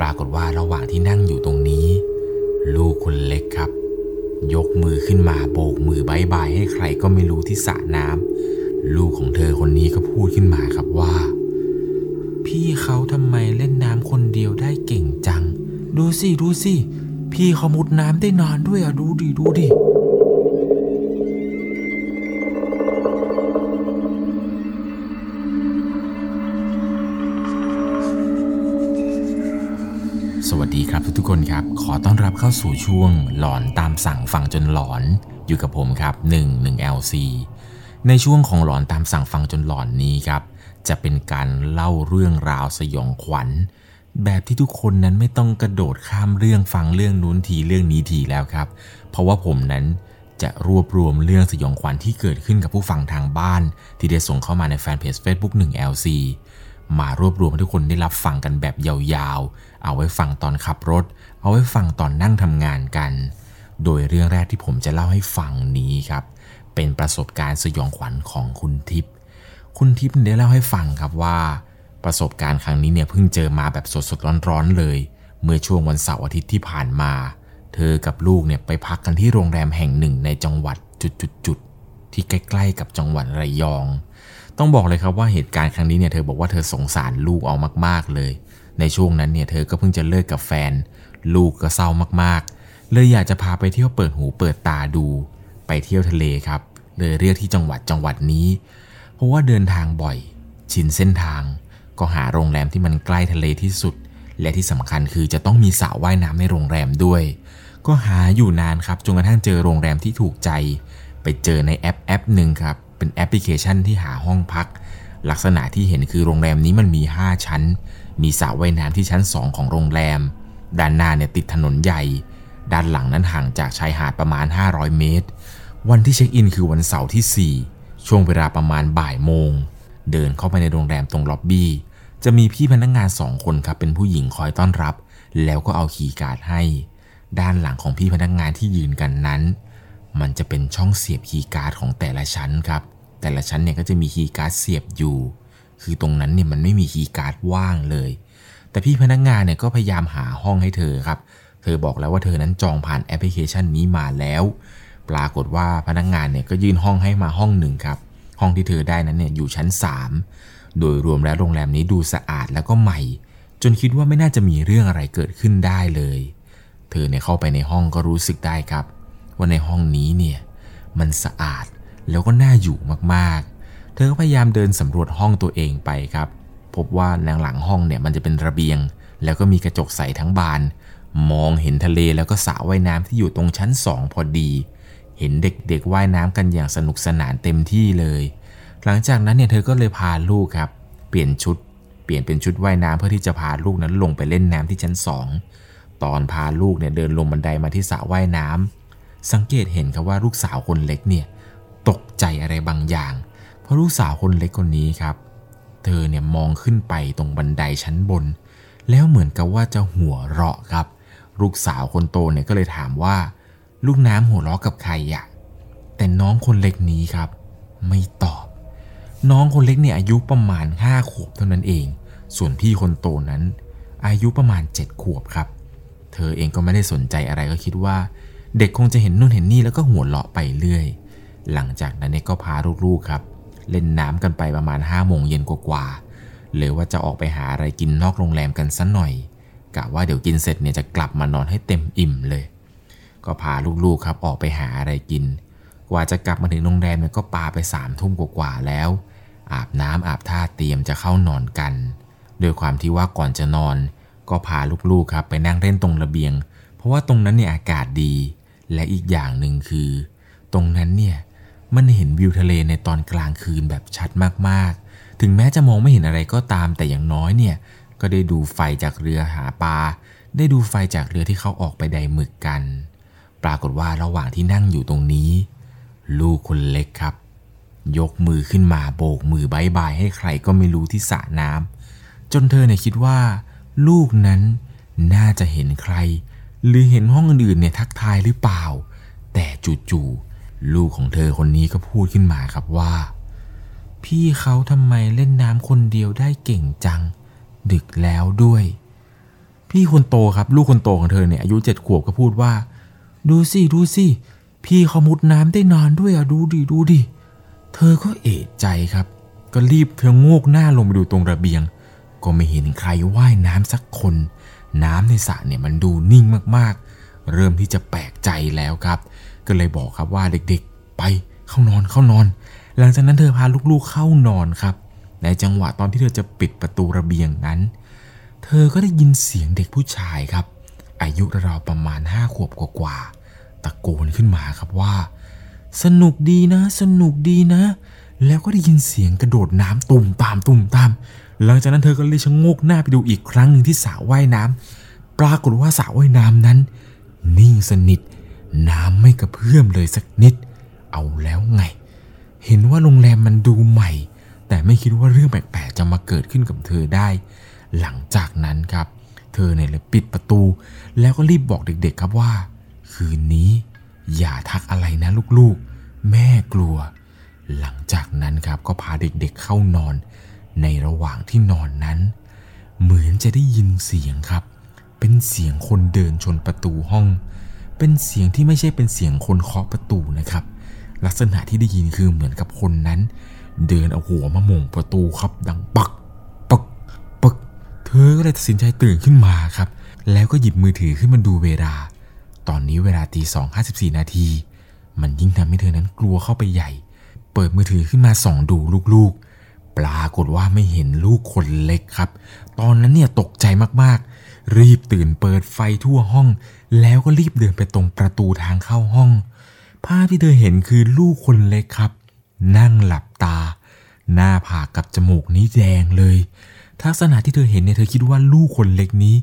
ปรากฏว่าระหว่างที่นั่งอยู่ตรงนี้ ลูกคนเล็กครับ ยกมือขึ้นมาโบกมือบายบายให้ใครก็ไม่รู้ที่สระน้ำลูกของเธอคนนี้ก็พูดขึ้นมาครับว่า พี่เขาทำไมเล่นน้ำคนเดียวได้เก่งจัง ดูสิดูสิพี่เขามุดน้ำได้นานด้วยอะดูดิดูดิ วัสดีครับทุกๆคนครับ ขอต้อนรับเข้าสู่ช่วงหลอนตามสั่งฟังจนหลอน อยู่กับผมครับ 1 1 LC ในช่วงของหลอนตามสั่งฟังจนหลอนนี้ครับ จะเป็นการเล่าเรื่องราวสยองขวัญ แบบที่ทุกคนนั้นไม่ต้องกระโดดข้ามเรื่องฟังเรื่องนู้นทีเรื่องนี้ทีแล้วครับ เพราะว่าผมนั้นจะรวบรวมเรื่องสยองขวัญที่เกิดขึ้นกับผู้ฟังทางบ้าน ที่ได้ส่งเข้ามาในแฟนเพจ Facebook 1 LC มารวบรวมให้ทุกคนได้รับฟังกันแบบยาวๆ เอาไว้ฟังตอนขับรถ เอาไว้ฟังตอนนั่งทำงานกัน โดยเรื่องแรกที่ผมจะเล่าให้ฟังนี้ครับ เป็นประสบการณ์สยองขวัญของคุณทิพย์ คุณทิพย์ได้เล่าให้ฟังครับว่า ประสบการณ์ครั้งนี้เนี่ยเพิ่งเจอมาแบบสดๆร้อนๆเลย เมื่อช่วงวันเสาร์อาทิตย์ที่ผ่านมา เธอกับลูกเนี่ยไปพักกันที่โรงแรมแห่งหนึ่งในจังหวัดจุดๆๆที่ใกล้ ๆ กับจังหวัดระยอง ต้องบอกเลยครับว่าเหตุการณ์ครั้งนี้เนี่ยเธอบอกว่าเธอสงสารลูกเอามาก ๆเลย ในช่วงนั้นเนี่ยเธอก็เพิ่งจะเลิกกับแฟน ลูกก็เศร้ามากๆ เลยอยากจะพาไปเที่ยวเปิดหูเปิดตาดู ไปเที่ยวทะเลครับ เลยเรียกที่จังหวัดจังหวัดนี้ เพราะว่าเดินทางบ่อย ชินเส้นทาง ก็หาโรงแรมที่มันใกล้ทะเลที่สุด และที่สำคัญคือจะต้องมีสระว่ายน้ำในโรงแรมด้วย ก็หาอยู่นานครับจนกระทั่งเจอโรงแรมที่ถูกใจ ไปเจอในแอปแอปหนึ่งครับ เป็นแอปพลิเคชันที่หาห้องพัก ลักษณะที่เห็นคือโรงแรมนี้มันมี 5 ชั้น มีสระว่ายน้ำที่ชั้น 2 ของโรงแรม ด้านหน้าเนี่ยติดถนนใหญ่ ด้านหลังนั้นห่างจากชายหาดประมาณ 500 เมตร วันที่เช็คอินคือวันเสาร์ที่ 4 ช่วงเวลาประมาณบ่ายโมง เดินเข้าไปในโรงแรมตรงล็อบบี้ จะมีพี่พนักงานสองคนครับเป็นผู้หญิงคอยต้อนรับ แล้วก็เอาคีย์การ์ดให้ ด้านหลังของพี่พนักงานที่ยืนกันนั้น มันจะเป็นช่องเสียบคีย์การ์ดของแต่ละชั้นครับ แต่ละชั้นเนี่ยก็จะมีคีย์การ์ดเสียบอยู่ คือตรงนั้นเนี่ยมันไม่มีคีย์การ์ดว่างเลย แต่พี่พนักงานเนี่ยก็พยายามหาห้องให้เธอครับ เธอบอกแล้วว่าเธอนั้นจองผ่านแอปพลิเคชันนี้มาแล้ว ปรากฏว่าพนักงานเนี่ยก็ยื่นห้องให้มาห้องหนึ่งครับ ห้องที่เธอได้นั้นเนี่ยอยู่ชั้น 3 โดยรวมแล้วโรงแรมนี้ดูสะอาดแล้วก็ใหม่ จนคิดว่าไม่น่าจะมีเรื่องอะไรเกิดขึ้นได้เลย เธอเนี่ยเข้าไปในห้องก็รู้สึกได้ครับ ว่าในห้องนี้เนี่ยมันสะอาดแล้วก็น่าอยู่มากๆ เธอก็พยายามเดินสำรวจห้องตัวเองไปครับ พบว่าหลังหลังห้องเนี่ยมันจะเป็นระเบียง แล้วก็มีกระจกใสทั้งบาน มองเห็นทะเลแล้วก็สระว่ายน้ำที่อยู่ตรงชั้นสองพอดี เห็นเด็กๆว่ายน้ำกันอย่างสนุกสนานเต็มที่เลย หลังจากนั้นเนี่ยเธอก็เลยพาลูกครับ เปลี่ยนชุด เปลี่ยนเป็นชุดว่ายน้ำเพื่อที่จะพาลูกนั้นลงไปเล่นน้ำที่ชั้นสองตอนพาลูกเนี่ยเดินลงบันไดมาที่สระว่ายน้ำ สังเกตเห็นครับว่าลูกสาวคนเล็กเนี่ยตกใจอะไรบางอย่าง เพราะลูกสาวคนเล็กคนนี้ครับ เธอเนี่ยมองขึ้นไปตรงบันไดชั้นบน แล้วเหมือนกับว่าจะหัวเราะครับ ลูกสาวคนโตเนี่ยก็เลยถามว่า ลูกน้ำหัวเราะกับใครอะแต่น้องคนเล็กนี้ครับ ไม่ตอบ น้องคนเล็กเนี่ยอายุประมาณ5ขวบเท่านั้นเอง ส่วนพี่คนโตนั้น อายุประมาณ7ขวบครับ เธอเองก็ไม่ได้สนใจอะไรก็คิดว่า เด็กคงจะเห็นนู่นเห็นนี่แล้วก็หัวเราะไปเรื่อย หลังจากนั้นเนี่ยก็พาลูกๆครับ เล่นน้ำกันไปประมาณ5โมงเย็นกว่าๆเลยว่าจะออกไปหาอะไรกินนอกโรงแรมกันสักหน่อยกะว่าเดี๋ยวกินเสร็จเนี่ยจะกลับมานอนให้เต็มอิ่มเลย ก็พาลูกๆครับออกไปหาอะไรกิน กว่าจะกลับมาถึงโรงแรมเนี่ยก็ปาไปสามทุ่มกว่าๆแล้ว อาบน้ำอาบท่าเตรียมจะเข้านอนกันโดยความที่ว่าก่อนจะนอน ก็พาลูกๆครับไปนั่งเล่นตรงระเบียง เพราะว่าตรงนั้นเนี่ยอากาศดี และอีกอย่างหนึ่งคือ ตรงนั้นเนี่ยมันเห็นวิวทะเลในตอนกลางคืนแบบชัดมากๆ ถึงแม้จะมองไม่เห็นอะไรก็ตามแต่อย่างน้อยเนี่ยก็ได้ดูไฟจากเรือหาปลา ได้ดูไฟจากเรือที่เขาออกไปไดหมึกกัน ปรากฏว่าระหว่างที่นั่งอยู่ตรงนี้ ลูกคนเล็กครับ ยกมือขึ้นมาโบกมือบายบายให้ใครก็ไม่รู้ที่สระน้ำจนเธอเนี่ยคิดว่า ลูกนั้นน่าจะเห็นใคร หรือเห็นห้องอื่นเนี่ยทักทายหรือเปล่า แต่จู่ๆลูกของเธอคนนี้ก็พูดขึ้นมาครับว่า พี่เขาทำไมเล่นน้ำคนเดียวได้เก่งจัง ดึกแล้วด้วย พี่คนโตครับลูกคนโตของเธอเนี่ยอายุเจ็ดขวบก็พูดว่า ดูสิดูสิพี่เขามุดน้ำได้นานด้วยอะดูดิดูดิเธอก็เอะใจครับ ก็รีบเธอโงกหน้าลงไปดูตรงระเบียง ก็ไม่เห็นใครว่ายน้ำสักคน น้ำในสระเนี่ยมันดูนิ่งมากๆ เริ่มที่จะแปลกใจแล้วครับ ก็เลยบอกครับว่าเด็กๆ ไปเข้านอนเข้านอน หลังจากนั้นเธอพาลูกๆเข้านอนครับ ในจังหวะตอนที่เธอจะปิดประตูระเบียงนั้น เธอก็ได้ยินเสียงเด็กผู้ชายครับ อายุราวประมาณห้าขวบกว่าๆตะโกนขึ้นมาครับว่า สนุกดีนะ สนุกดีนะ แล้วก็ได้ยินเสียงกระโดดน้ำตุ่มตามตุ่มตาม หลังจากนั้นเธอก็เลยชะโงกหน้าไปดูอีกครั้งหนึ่งที่สระว่ายน้ำปรากฏว่าสระว่ายน้ำนั้น นิ่งสนิท น้ำไม่กระเพื่อมเลยสักนิด เอาแล้วไง เห็นว่าโรงแรมมันดูใหม่ แต่ไม่คิดว่าเรื่องแปลกๆจะมาเกิดขึ้นกับเธอได้ หลังจากนั้นครับ เธอเนี่ยเลยปิดประตู แล้วก็รีบบอกเด็กๆ ครับว่า คืนนี้อย่าทักอะไรนะลูกๆ แม่กลัว หลังจากนั้นครับก็พาเด็กๆเข้านอน ในระหว่างที่นอนนั้น เหมือนจะได้ยินเสียงครับ เป็นเสียงคนเดินชนประตูห้อง เป็นเสียงที่ไม่ใช่เป็นเสียงคนเคาะประตูนะครับ ลักษณะที่ได้ยินคือเหมือนกับคนนั้น เดินเอาหัวมาหม่งประตูครับ ดังปักปักปัก เธอก็เลยตัดสินใจตื่นขึ้นมาครับ แล้วก็หยิบมือถือขึ้นมาดูเวลา ตอนนี้เวลาตีสองห้าสิบสี่นาที มันยิ่งทำให้เธอนั้นกลัวเข้าไปใหญ่ เปิดมือถือขึ้นมาส่องดูลูกๆ ปรากฏว่าไม่เห็นลูกคนเล็กครับ ตอนนั้นเนี่ยตกใจมากๆ รีบตื่นเปิดไฟทั่วห้อง แล้วก็รีบเดินไปตรงประตูทางเข้าห้อง ภาพที่เธอเห็นคือลูกคนเล็กครับ นั่งหลับตา หน้าผากกับจมูกนี้แดงเลย ทักษณะที่เธอเห็นเนี่ยเธอคิดว่าลูกคนเล็กนี้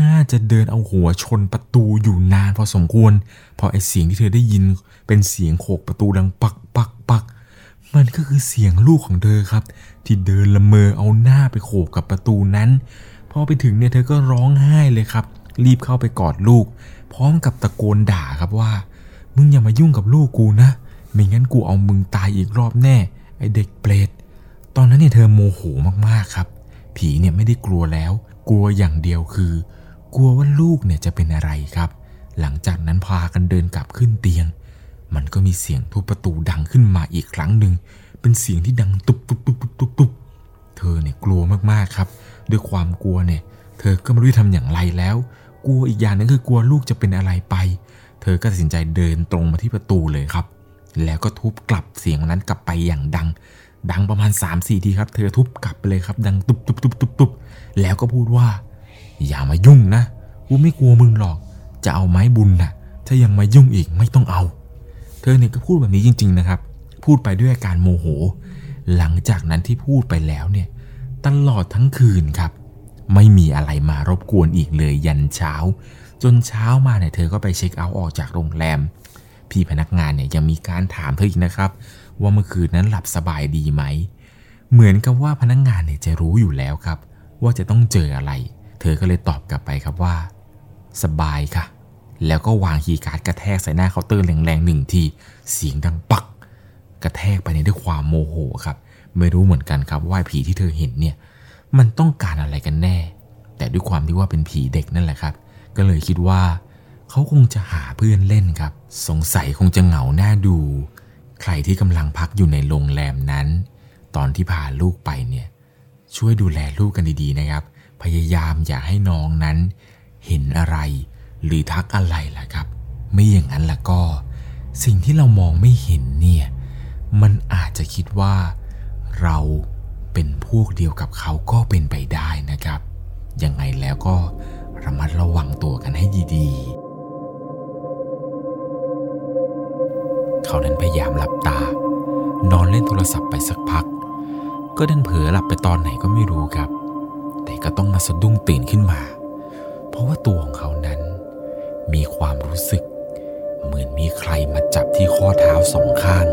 น่าจะเดินเอาหัวชนประตูอยู่นานพอสมควรเพราะไอเสียงที่เธอได้ยินเป็นเสียงโขกประตูดังปักปักปัก มันก็คือเสียงลูกของเธอครับ ที่เดินละเมอเอาหน้าไปโขกกับประตูนั้นพอไปถึงเนี่ยเธอก็ร้องไห้เลยครับ รีบเข้าไปกอดลูก พร้อมกับตะโกนด่าครับว่า มึงอย่ามายุ่งกับลูกกูนะ ไม่งั้นกูเอามึงตายอีกรอบแน่ ไอเด็กเปรตตอนนั้นเนี่ยเธอโมโหมากๆครับ ผีเนี่ยไม่ได้กลัวแล้ว กลัวอย่างเดียวคือ กลัวว่าลูกเนี่ยจะเป็นอะไรครับ หลังจากนั้นพากันเดินกลับขึ้นเตียง มันก็มีเสียงทุบประตูดังขึ้นมาอีกครั้งหนึ่ง เป็นเสียงที่ดังตุบตุบตุบตุบตุบตุบเธอเนี่ยกลัวมากๆครับ ด้วยความกลัวเนี่ย เธอก็ไม่รู้จะทำอย่างไรแล้ว กลัวอีกอย่างหนึงคือกลัวลูกจะเป็นอะไรไป เธอก็ตัดสินใจเดินตรงมาที่ประตูเลยครับ แล้วก็ทุบกลับเสียงนั้นกลับไปอย่างดัง ดังประมาณ3ามสี่ทีครับ เธอทุบกลับไปเลยครับ ดังตุบตุบตุบตุบตุบแล้วก็พูดว่า อย่ามายุ่งนะ กูไม่กลัวมึงหรอก จะเอาไม้บุญนะ่ะ ถ้ายังมายุ่งอีกไม่ต้องเอา เธอเนี่ยก็พูดแบบนี้จริง ๆ นะครับ พูดไปด้วยอาการโมโห หลังจากนั้นที่พูดไปแล้วเนี่ยตลอดทั้งคืนครับ ไม่มีอะไรมารบกวนอีกเลยยันเช้า จนเช้ามาเนี่ยเธอก็ไปเช็คเอาท์ออกจากโรงแรม พี่พนักงานเนี่ยยังมีการถามเธออีกนะครับ ว่าเมื่อคืนนั้นหลับสบายดีไหม เหมือนกับว่าพนักงานเนี่ยจะรู้อยู่แล้วครับ ว่าจะต้องเจออะไร เธอก็เลยตอบกลับไปครับว่า สบายค่ะ แล้วก็วางคีย์การ์ดกระแทกใส่หน้าเคาน์เตอร์แรงๆหนึ่งที เสียงดังปัก กระแทกไปในด้วยความโมโหครับ ไม่รู้เหมือนกันครับว่าผีที่เธอเห็นเนี่ย มันต้องการอะไรกันแน่ แต่ด้วยความที่ว่าเป็นผีเด็กนั่นแหละครับ ก็เลยคิดว่า เขาคงจะหาเพื่อนเล่นครับ สงสัยคงจะเหงาน่าดู ใครที่กำลังพักอยู่ในโรงแรมนั้น ตอนที่พาลูกไปเนี่ย ช่วยดูแลลูกกันดีๆนะครับ พยายามอย่าให้น้องนั้น เห็นอะไร หรือทักอะไรล่ะครับ ไม่อย่างนั้นล่ะก็ สิ่งที่เรามองไม่เห็นเนี่ย มันอาจจะคิดว่าเราเป็นพวกเดียวกับเขาก็เป็นไปได้นะครับ ยังไงแล้วก็ระมัดระวังตัวกันให้ดีๆ เขานั้นพยายามหลับตา นอนเล่นโทรศัพท์ไปสักพัก ก็ดันเผลอหลับไปตอนไหนก็ไม่รู้ครับ แต่ก็ต้องมาสะดุ้งตื่นขึ้นมา เพราะว่าตัวของเขานั้น มีความรู้สึก เหมือนมีใครมาจับที่ข้อเท้าสองข้าง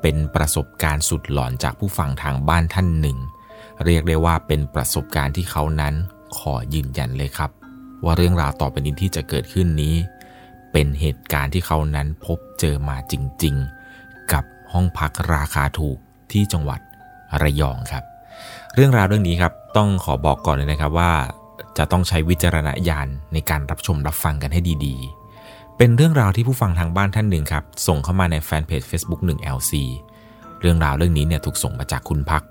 เป็นประสบการณ์สุดหลอนจากผู้ฟังทางบ้านท่านหนึ่ง เรียกได้ว่าเป็นประสบการณ์ที่เขานั้นขอยืนยันเลยครับ ว่าเรื่องราวต่อไปนี้ที่จะเกิดขึ้นนี้ เป็นเหตุการณ์ที่เขานั้นพบเจอมาจริง ๆ กับห้องพักราคาถูกที่จังหวัดระยองครับ เรื่องราวเรื่องนี้ครับต้องขอบอกก่อนเลยนะครับว่า จะต้องใช้วิจารณญาณในการรับชมรับฟังกันให้ดีๆ เป็นเรื่องราวที่ผู้ฟังทางบ้านท่านหนึ่งครับ ส่งเข้ามาในแฟนเพจ Facebook 1 LC เรื่องราวเรื่องนี้เนี่ยถูกส่งมาจากคุณพัก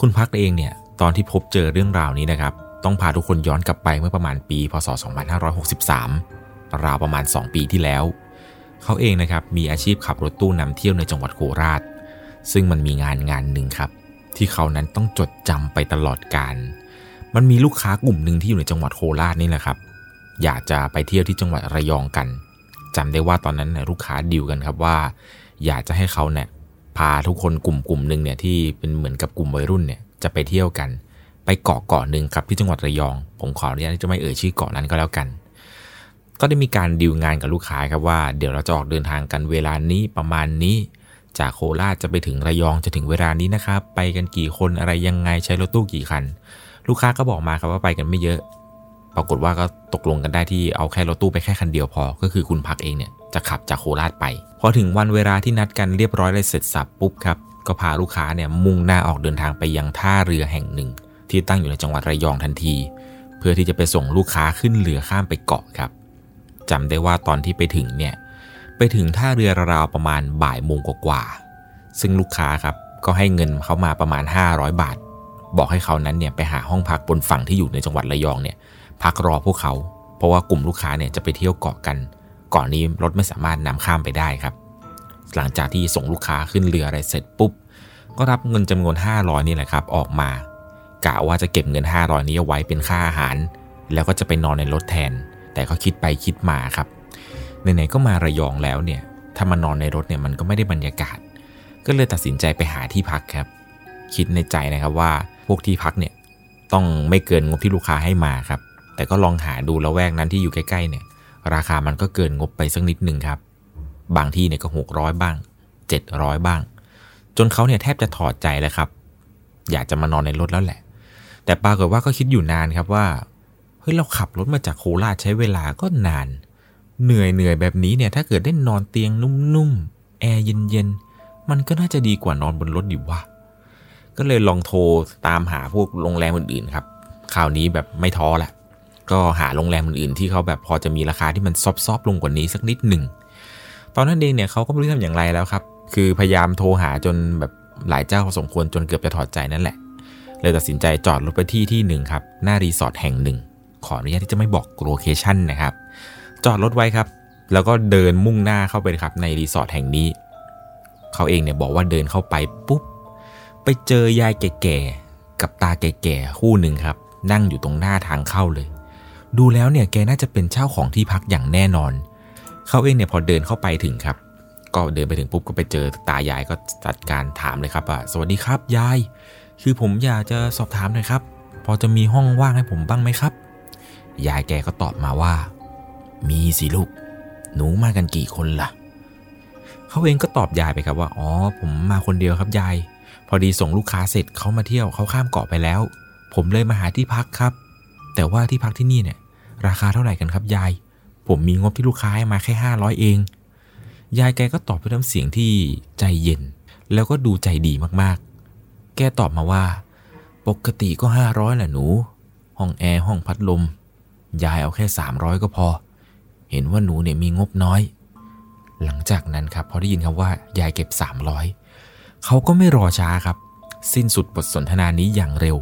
คุณพักเองเนี่ยตอนที่พบเจอเรื่องราวนี้นะครับ ต้องพาทุกคนย้อนกลับไปเมื่อประมาณปี พศ 2563 ราวประมาณ 2 ปีที่แล้ว เขาเองนะครับมีอาชีพขับรถตู้นำเที่ยวในจังหวัดโคราช ซึ่งมันมีงานงานหนึ่งครับ ที่เขานั้นต้องจดจำไปตลอดการ มันมีลูกค้ากลุ่มหนึ่งที่อยู่ในจังหวัดโคราชนี่แหละครับ อยากจะไปเที่ยวที่จังหวัดระยองกันจำได้ว่าตอนนั้นลูกค้าดิวกันครับว่า อยากจะให้เขาเนี่ยพาทุกคนกลุ่มกลุ่มหนึ่งเนี่ยที่เป็นเหมือนกับกลุ่มวัยรุ่นเนี่ยจะไปเที่ยวกัน ไปเกาะเกาะหนึ่งครับที่จังหวัดระยอง ผมขออนุญาตที่จะไม่เอ่ยชื่อเกาะนั้นก็แล้วกัน ก็ได้มีการดิวงานกับลูกค้าครับว่าเดี๋ยวเราจะออกเดินทางกันเวลานี้ประมาณนี้จากโคราชจะไปถึงระยองจะถึงเวลานี้นะครับ ไปกันกี่คนอะไรยังไงใช้รถตู้กี่คัน ลูกค้าก็บอกมาครับว่าไปกันไม่เยอะ ปรากฏว่าก็ตกลงกันได้ที่เอาแค่รถตู้ไปแค่คันเดียวพอ ก็คือคุณพักเองเนี่ยจะขับจากโคราชไป พอถึงวันเวลาที่นัดกันเรียบร้อยเลยเสร็จสับปุ๊บครับ ก็พาลูกค้าเนี่ยมุ่งหน้าออกเดินทางไปยังท่าเรือแห่งหนึ่ง ที่ตั้งอยู่ในจังหวัดระยองทันที เพื่อที่จะไปส่งลูกค้าขึ้นเรือข้ามไปเกาะครับจำได้ว่าตอนที่ไปถึงเนี่ยไปถึงท่าเรือราวประมาณบ่ายโมงกว่า ซึ่งลูกค้าครับก็ให้เงินเขามาประมาณ 500 บาท บอกให้เขานั้นเนี่ยไปหาห้องพักบนฝั่งที่อยู่ในจังหวัดระยองเนี่ยพักรอพวกเขา เพราะว่ากลุ่มลูกค้าเนี่ยจะไปเที่ยวเกาะกัน ก่อนนี้รถไม่สามารถนำข้ามไปได้ครับ หลังจากที่ส่งลูกค้าขึ้นเรืออะไรเสร็จปุ๊บ ก็รับเงินจำนวน 500นี่แหละครับออกมากะว่าจะเก็บเงิน 500 นี้เอาไว้เป็นค่าอาหาร แล้วก็จะไปนอนในรถแทน แต่ก็คิดไปคิดมาครับไหนๆก็มาระยองแล้วเนี่ยถ้ามานอนในรถเนี่ยมันก็ไม่ได้บรรยากาศ ก็เลยตัดสินใจไปหาที่พักครับ คิดในใจนะครับว่า พวกที่พักเนี่ยต้องไม่เกินงบที่ลูกค้าให้มาครับ แต่ก็ลองหาดูแล้วแวกนั้นที่อยู่ใกล้ๆเนี่ย ราคามันก็เกินงบไปสักนิดหนึ่งครับ บางที่เนี่ยก็หกร้อยบ้างเจ็ดร้อยบ้าง จนเขาเนี่ยแทบจะถอดใจแล้วครับ อยากจะมานอนในรถแล้วแหละ แต่ปรากฏว่าก็คิดอยู่นานครับว่าเฮ้ยเราขับรถมาจากโคราชใช้เวลาก็นาน เหนื่อยเหนื่อยแบบนี้เนี่ยถ้าเกิดได้นอนเตียงนุ่มๆแอร์เย็นๆมันก็น่าจะดีกว่านอนบนรถอยู่ว่า ก็เลยลองโทรตามหาพวกโรงแรมอื่นๆครับคราวนี้แบบไม่ท้อละก็หาโรงแรมอื่นๆที่เขาแบบพอจะมีราคาที่มัน soft ๆลงกว่านี้สักนิดหนึ่งตอนนั้นเองเนี่ยเขาก็ไม่รู้ทำอย่างไรแล้วครับ คือพยายามโทรหาจนแบบหลายเจ้าพอสมควรจนเกือบจะถอดใจนั่นแหละ เลยตัดสินใจจอดรถไปที่ที่หนึ่งครับ หน้ารีสอร์ทแห่งหนึ่ง ขออนุญาตที่จะไม่บอก location นะครับ จอดรถไว้ครับ แล้วก็เดินมุ่งหน้าเข้าไปครับในรีสอร์ทแห่งนี้ เขาเองเนี่ยบอกว่าเดินเข้าไปปุ๊บ ไปเจอยายแก่ๆกับตาแก่ๆคู่หนึ่งครับ นั่งอยู่ตรงหน้าทางเข้าเลย ดูแล้วเนี่ยแกน่าจะเป็นเจ้าของที่พักอย่างแน่นอน เขาเองเนี่ยพอเดินเข้าไปถึงครับ ก็เดินไปถึงปุ๊บก็ไปเจอตายายก็จัดการถามเลยครับว่าสวัสดีครับยาย คือผมอยากจะสอบถามหน่อยครับ พอจะมีห้องว่างให้ผมบ้างไหมครับ ยายแกก็ตอบมาว่า มีสิลูก หนูมากันกี่คนล่ะเขาเองก็ตอบยายไปครับว่า อ๋อ ผมมาคนเดียวครับยาย พอดีส่งลูกค้าเสร็จเขามาเที่ยวเขาข้ามเกาะไปแล้ว ผมเลยมาหาที่พักครับ แต่ว่าที่พักที่นี่เนี่ย ราคาเท่าไหร่กันครับยาย ผมมีงบที่ลูกค้าให้มาแค่ห้าร้อยเอง ยายแกก็ตอบด้วยน้ำเสียงที่ใจเย็น แล้วก็ดูใจดีมากๆ แกตอบมาว่า ปกติก็ห้าร้อยแหละหนู ห้องแอร์ห้องพัดลม ยายเอาแค่สามร้อยก็พอ เห็นว่าหนูเนี่ยมีงบน้อย หลังจากนั้นครับพอได้ยินคำว่ายายเก็บ 300 เขาก็ไม่รอช้าครับ สิ้นสุดบทสนทนานี้อย่างเร็ว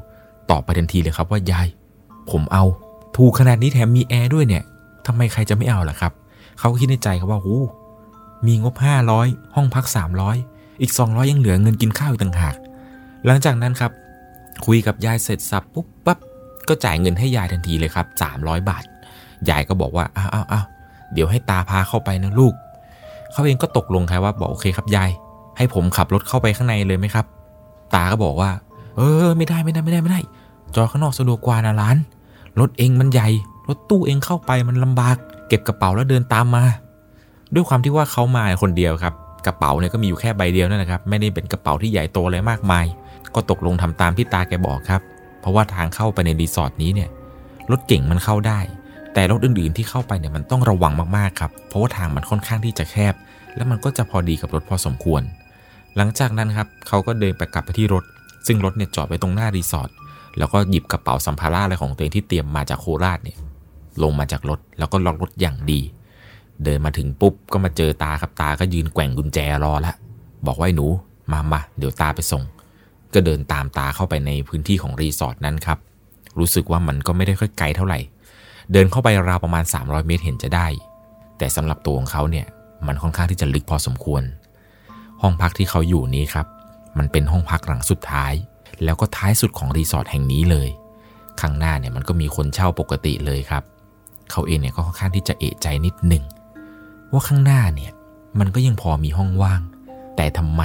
ตอบไปทันทีเลยครับว่ายาย ผมเอา ถูกขนาดนี้แถมมีแอร์ด้วยเนี่ยทำไมใครจะไม่เอาล่ะครับ เขาคิดในใจครับว่าโอ้มีงบ 500 ห้องพัก 300 อีก 200 ยังเหลือเงินกินข้าวอีกต่างหาก หลังจากนั้นครับ คุยกับยายเสร็จสับปุ๊บปั๊บก็จ่ายเงินให้ยายทันทีเลยครับ 300 บาท ยายก็บอกว่าอ้าวอ้าวอ้าวเดี๋ยวให้ตาพาเข้าไปนะลูก เขาเองก็ตกลงครับว่าบอกโอเคครับยาย ให้ผมขับรถเข้าไปข้างในเลยไหมครับ ตาก็บอกว่า เออ ไม่ได้ไม่ได้ไม่ได้ไม่ได้ จอข้างนอกสะดวกกว่านะร้าน รถเองมันใหญ่ รถตู้เองเข้าไปมันลำบาก เก็บกระเป๋าแล้วเดินตามมา ด้วยความที่ว่าเขามาคนเดียวครับ กระเป๋าเนี่ยก็มีอยู่แค่ใบเดียวนั่นแหละครับ ไม่ได้เป็นกระเป๋าที่ใหญ่โตอะไรมากมาย ก็ตกลงทำตามที่ตาแกบอกครับ เพราะว่าทางเข้าไปในรีสอร์ทนี้เนี่ย รถเก่งมันเข้าได้ แต่รถอื่นๆที่เข้าไปเนี่ยมันต้องระวังมากๆครับ เพราะว่าทางมันค่อนข้างที่จะแคบ และมันก็จะพอดีกับรถพอสมควร หลังจากนั้นครับเขาก็เดินไปกลับไปที่รถ ซึ่งรถเนี่ยจอดไว้ตรงหน้ารีสอร์ทแล้วก็หยิบกระเป๋าสัมภาระอะไรของตัวเองที่เตรียมมาจากโคราชเนี่ยลงมาจากรถแล้วก็ล็อกรถอย่างดี เดินมาถึงปุ๊บก็มาเจอตาครับตาก็ยืนแกว่งกุญแจรอละบอกว่าหนูมามาเดี๋ยวตาไปส่ง ก็เดินตามตาเข้าไปในพื้นที่ของรีสอร์ทนั้นครับรู้สึกว่ามันก็ไม่ได้ค่อยไกลเท่าไหร่ เดินเข้าไปราวประมาณ 300 เมตรเห็นจะได้ แต่สำหรับตัวของเขาเนี่ยมันค่อนข้างที่จะลึกพอสมควร ห้องพักที่เขาอยู่นี้ครับ มันเป็นห้องพักหลังสุดท้าย แล้วก็ท้ายสุดของรีสอร์ทแห่งนี้เลย ข้างหน้าเนี่ยมันก็มีคนเช่าปกติเลยครับ เขาเองเนี่ยก็ค่อนข้างที่จะเอะใจนิดหนึ่งว่าข้างหน้าเนี่ยมันก็ยังพอมีห้องว่าง แต่ทำไม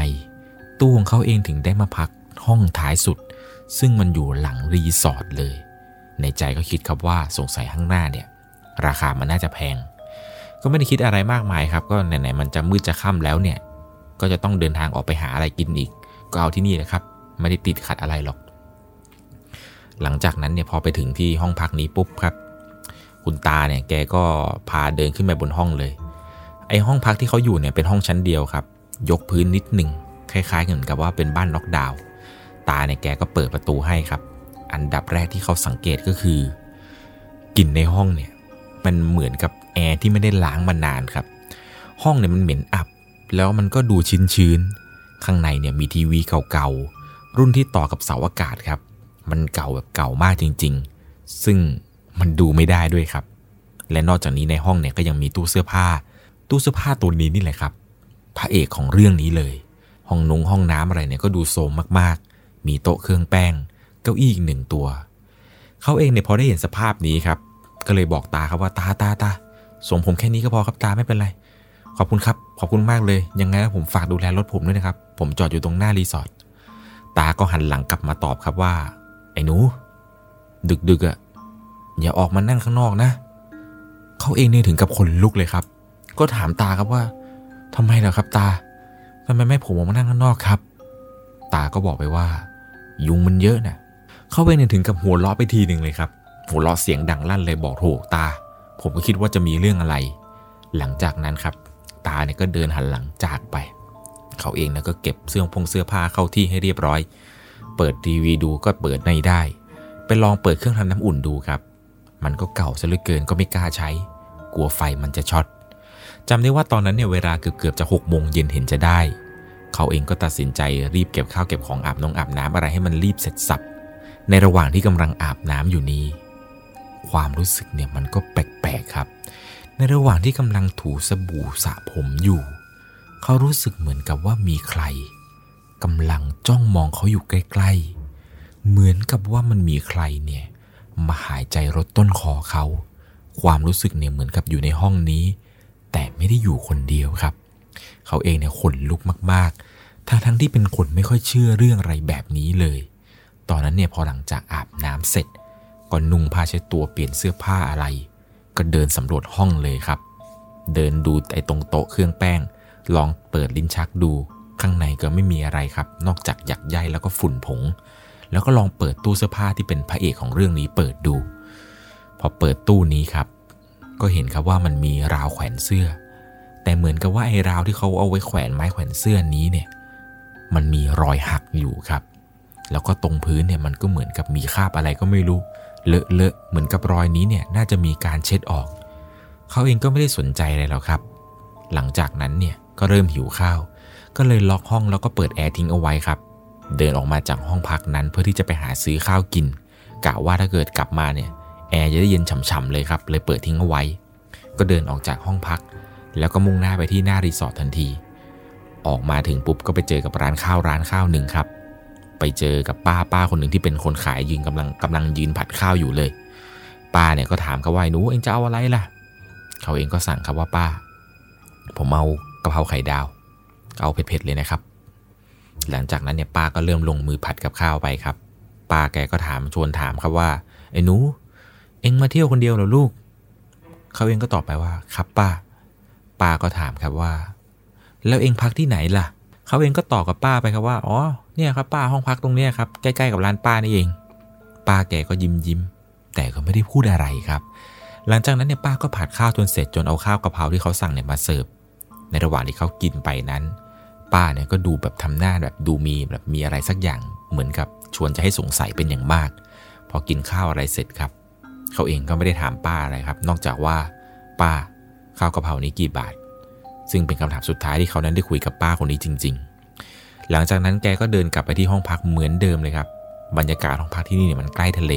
ตัวของเขาเองถึงได้มาพักห้องท้ายสุด ซึ่งมันอยู่หลังรีสอร์ทเลย ในใจก็คิดครับว่าสงสัยข้างหน้าเนี่ย ราคามันน่าจะแพง ก็ไม่ได้คิดอะไรมากมายครับ ก็ไหนๆมันจะมืดจะค่ำแล้วเนี่ย ก็จะต้องเดินทางออกไปหาอะไรกินอีก ก็เอาที่นี่แหละครับ ไม่ได้ติดขัดอะไรหรอก หลังจากนั้นเนี่ยพอไปถึงที่ห้องพักนี้ปุ๊บครับ คุณตาเนี่ยแกก็พาเดินขึ้นไปบนห้องเลย ไอห้องพักที่เขาอยู่เนี่ยเป็นห้องชั้นเดียวครับ ยกพื้นนิดหนึ่งคล้ายๆเหมือนกับว่าเป็นบ้านล็อกดาวน์ตาเนี่ยแกก็เปิดประตูให้ครับ อันดับแรกที่เขาสังเกตก็คือกลิ่นในห้องเนี่ยมันเหมือนกับแอร์ที่ไม่ได้ล้างมานานครับ ห้องเนี่ยมันเหม็นอับ แล้วมันก็ดูชื้นๆข้างในเนี่ยมีทีวีเก่าๆ รุ่นที่ต่อกับเสาอากาศครับ มันเก่าแบบเก่ามากจริงๆ ซึ่งมันดูไม่ได้ด้วยครับ และนอกจากนี้ในห้องเนี่ยก็ยังมีตู้เสื้อผ้า ตู้เสื้อผ้าตัวนี้นี่แหละครับ พระเอกของเรื่องนี้เลย ห้องนุงห้องน้ำอะไรเนี่ยก็ดูโทรมมากๆ มีโต๊ะเครื่องแป้ง เก้าอี้อีกหนึ่งตัว เขาเองเนี่ยพอได้เห็นสภาพนี้ครับ ก็เลยบอกตาครับว่าตาตาตาส่งผมแค่นี้ก็พอครับตาไม่เป็นไร ขอบคุณครับ ขอบคุณมากเลย ยังไงผมฝากดูแลรถผมด้วยนะครับ ผมจอดอยู่ตรงหน้ารีสอร์ท ตาก็หันหลังกลับมาตอบครับว่า ไอ้หนู ดึกดึกอะอย่าออกมานั่งข้างนอกนะ เขาเองเนี่ยถึงกับขนลุกเลยครับ ก็ถามตาครับว่าทำไมเหรอครับ ตาทำไมไม่ผมออกมานั่งข้างนอกครับ ตาก็บอกไปว่า ยุงมันเยอะนะเขาเองเนี่ยถึงกับหัวเราะไปทีหนึ่งเลยครับ หัวเราะเสียงดังลั่นเลยบอกโถตา ผมก็คิดว่าจะมีเรื่องอะไร หลังจากนั้นครับ ตาเนี่ยก็เดินหันหลังจากไป เขาเองนะก็เก็บเสื้อพงเสื้อผ้าเข้าที่ให้เรียบร้อย เปิดทีวีดูก็เปิดในได้ ไปลองเปิดเครื่องทำน้ำอุ่นดูครับ มันก็เก่าซะเหลือเกินก็ไม่กล้าใช้ กลัวไฟมันจะช็อตจำได้ว่าตอนนั้นเนี่ยเวลาเกือบๆจะหกโมงเย็นเห็นจะได้ เขาเองก็ตัดสินใจรีบเก็บข้าวเก็บของอาบน้องอาบน้ำอะไรให้มันรีบเสร็จสับในระหว่างที่กำลังอาบน้ำอยู่นี้ ความรู้สึกเนี่ยมันก็แปลกๆครับ ในระหว่างที่กำลังถูสบู่สระผมอยู่ เขารู้สึกเหมือนกับว่ามีใครกำลังจ้องมองเขาอยู่ใกล้ๆ เหมือนกับว่ามันมีใครเนี่ยมาหายใจรดต้นคอเขา ความรู้สึกเนี่ยเหมือนกับอยู่ในห้องนี้ แต่ไม่ได้อยู่คนเดียวครับ เขาเองเนี่ยขนลุกมากๆ ทั้งทั้งที่เป็นคนไม่ค่อยเชื่อเรื่องอะไรแบบนี้เลย ตอนนั้นเนี่ยพอหลังจากอาบน้ำเสร็จ ก็นุ่งผ้าเช็ดตัวเปลี่ยนเสื้อผ้าอะไร ก็เดินสำรวจห้องเลยครับ เดินดูไอ้ตรงโต๊ะเครื่องแป้ง ลองเปิดลิ้นชักดู ข้างในก็ไม่มีอะไรครับ นอกจากหยักใยแล้วก็ฝุ่นผง แล้วก็ลองเปิดตู้เสื้อผ้าที่เป็นพระเอกของเรื่องนี้เปิดดู พอเปิดตู้นี้ครับ ก็เห็นครับว่ามันมีราวแขวนเสื้อ แต่เหมือนกับว่าไอ้ราวที่เขาเอาไว้แขวนไม้แขวนเสื้อนี้เนี่ย มันมีรอยหักอยู่ครับ แล้วก็ตรงพื้นเนี่ยมันก็เหมือนกับมีคราบอะไรก็ไม่รู้ เลอะเลอะเหมือนกับรอยนี้เนี่ยน่าจะมีการเช็ดออก เขาเองก็ไม่ได้สนใจอะไรหรอกครับ หลังจากนั้นเนี่ยก็เริ่มหิวข้าว ก็เลยล็อกห้องแล้วก็เปิดแอร์ทิ้งเอาไว้ครับ เดินออกมาจากห้องพักนั้นเพื่อที่จะไปหาซื้อข้าวกินกะว่าถ้าเกิดกลับมาเนี่ยแอร์จะได้เย็นฉ่ำๆเลยครับ เลยเปิดทิ้งเอาไว้ ก็เดินออกจากห้องพัก แล้วก็มุ่งหน้าไปที่หน้ารีสอร์ททันที ออกมาถึงปุ๊บก็ไปเจอกับร้านข้าวร้านข้าวหนึ่งครับ ไปเจอกับป้าป้าคนหนึ่งที่เป็นคนขายยืนกำลังกำลังยืนผัดข้าวอยู่เลย ป้าเนี่ยก็ถามเขาว่าหนูเองจะเอาอะไรล่ะ เขาเองก็สั่งครับว่าป้า ผมเอากะเพราไข่ดาว เอาเผ็ดๆเลยนะครับ หลังจากนั้นเนี่ยป้าก็เริ่มลงมือผัดกับข้าวไปครับ ป้าแกก็ถามชวนถามครับว่าไอ้หนู เอ็งมาเที่ยวคนเดียวเหรอลูก เขาเองก็ตอบไปว่าครับป้า ป้าก็ถามครับว่า แล้วเองพักที่ไหนล่ะ เขาเองก็ตอบกับป้าไปครับว่า อ๋อเนี่ยครับป้าห้องพักตรงเนี้ยครับใกล้ๆกับร้านป้านี่เอง ป้าแกก็ยิ้มยิ้มแต่ก็ไม่ได้พูดอะไรครับ หลังจากนั้นเนี่ยป้าก็ผัดข้าวจนเสร็จจนเอาข้าวกะเพราที่เขาสั่งเนี่ยมาเสิร์ฟในระหว่างที่เขากินไปนั้น ป้าเนี่ยก็ดูแบบทำหน้าแบบดูมีแบบมีอะไรสักอย่างเหมือนกับชวนจะให้สงสัยเป็นอย่างมาก พอกินข้าวอะไรเสร็จครับ เขาเองก็ไม่ได้ถามป้าอะไรครับ นอกจากว่า ป้าข้าวกะเพรานี้กี่บาท ซึ่งเป็นคำถามสุดท้ายที่เขานั้นได้คุยกับป้าคนนี้จริง ๆ หลังจากนั้นแกก็เดินกลับไปที่ห้องพักเหมือนเดิมเลยครับ บรรยากาศห้องพักที่นี่เนี่ยมันใกล้ทะเล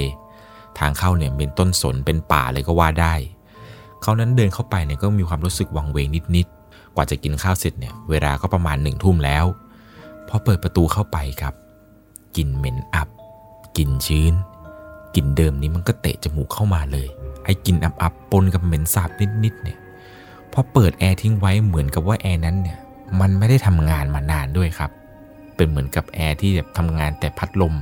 ทางเข้าเนี่ยเป็นต้นสนเป็นป่าเลยก็ว่าได้เขานั้นเดินเข้าไปเนี่ยก็มีความรู้สึกวังเวงนิดๆ กว่าจะกินข้าวเสร็จเนี่ยเวลาก็ประมาณหนึ่งทุ่มแล้วพอเปิดประตูเข้าไปครับกลิ่นเหม็นอับกลิ่นชื้นกลิ่นเดิมนี้มันก็เตะจมูกเข้ามาเลย ไอ้กลิ่นอับๆปนกับเหม็นสาบนิดๆเนี่ยพอเปิดแอร์ทิ้งไว้เหมือนกับว่าแอร์นั้นเนี่ยมันไม่ได้ทำงานมานานด้วยครับ เป็นเหมือนกับแอร์ที่แบบทำงานแต่พัดลม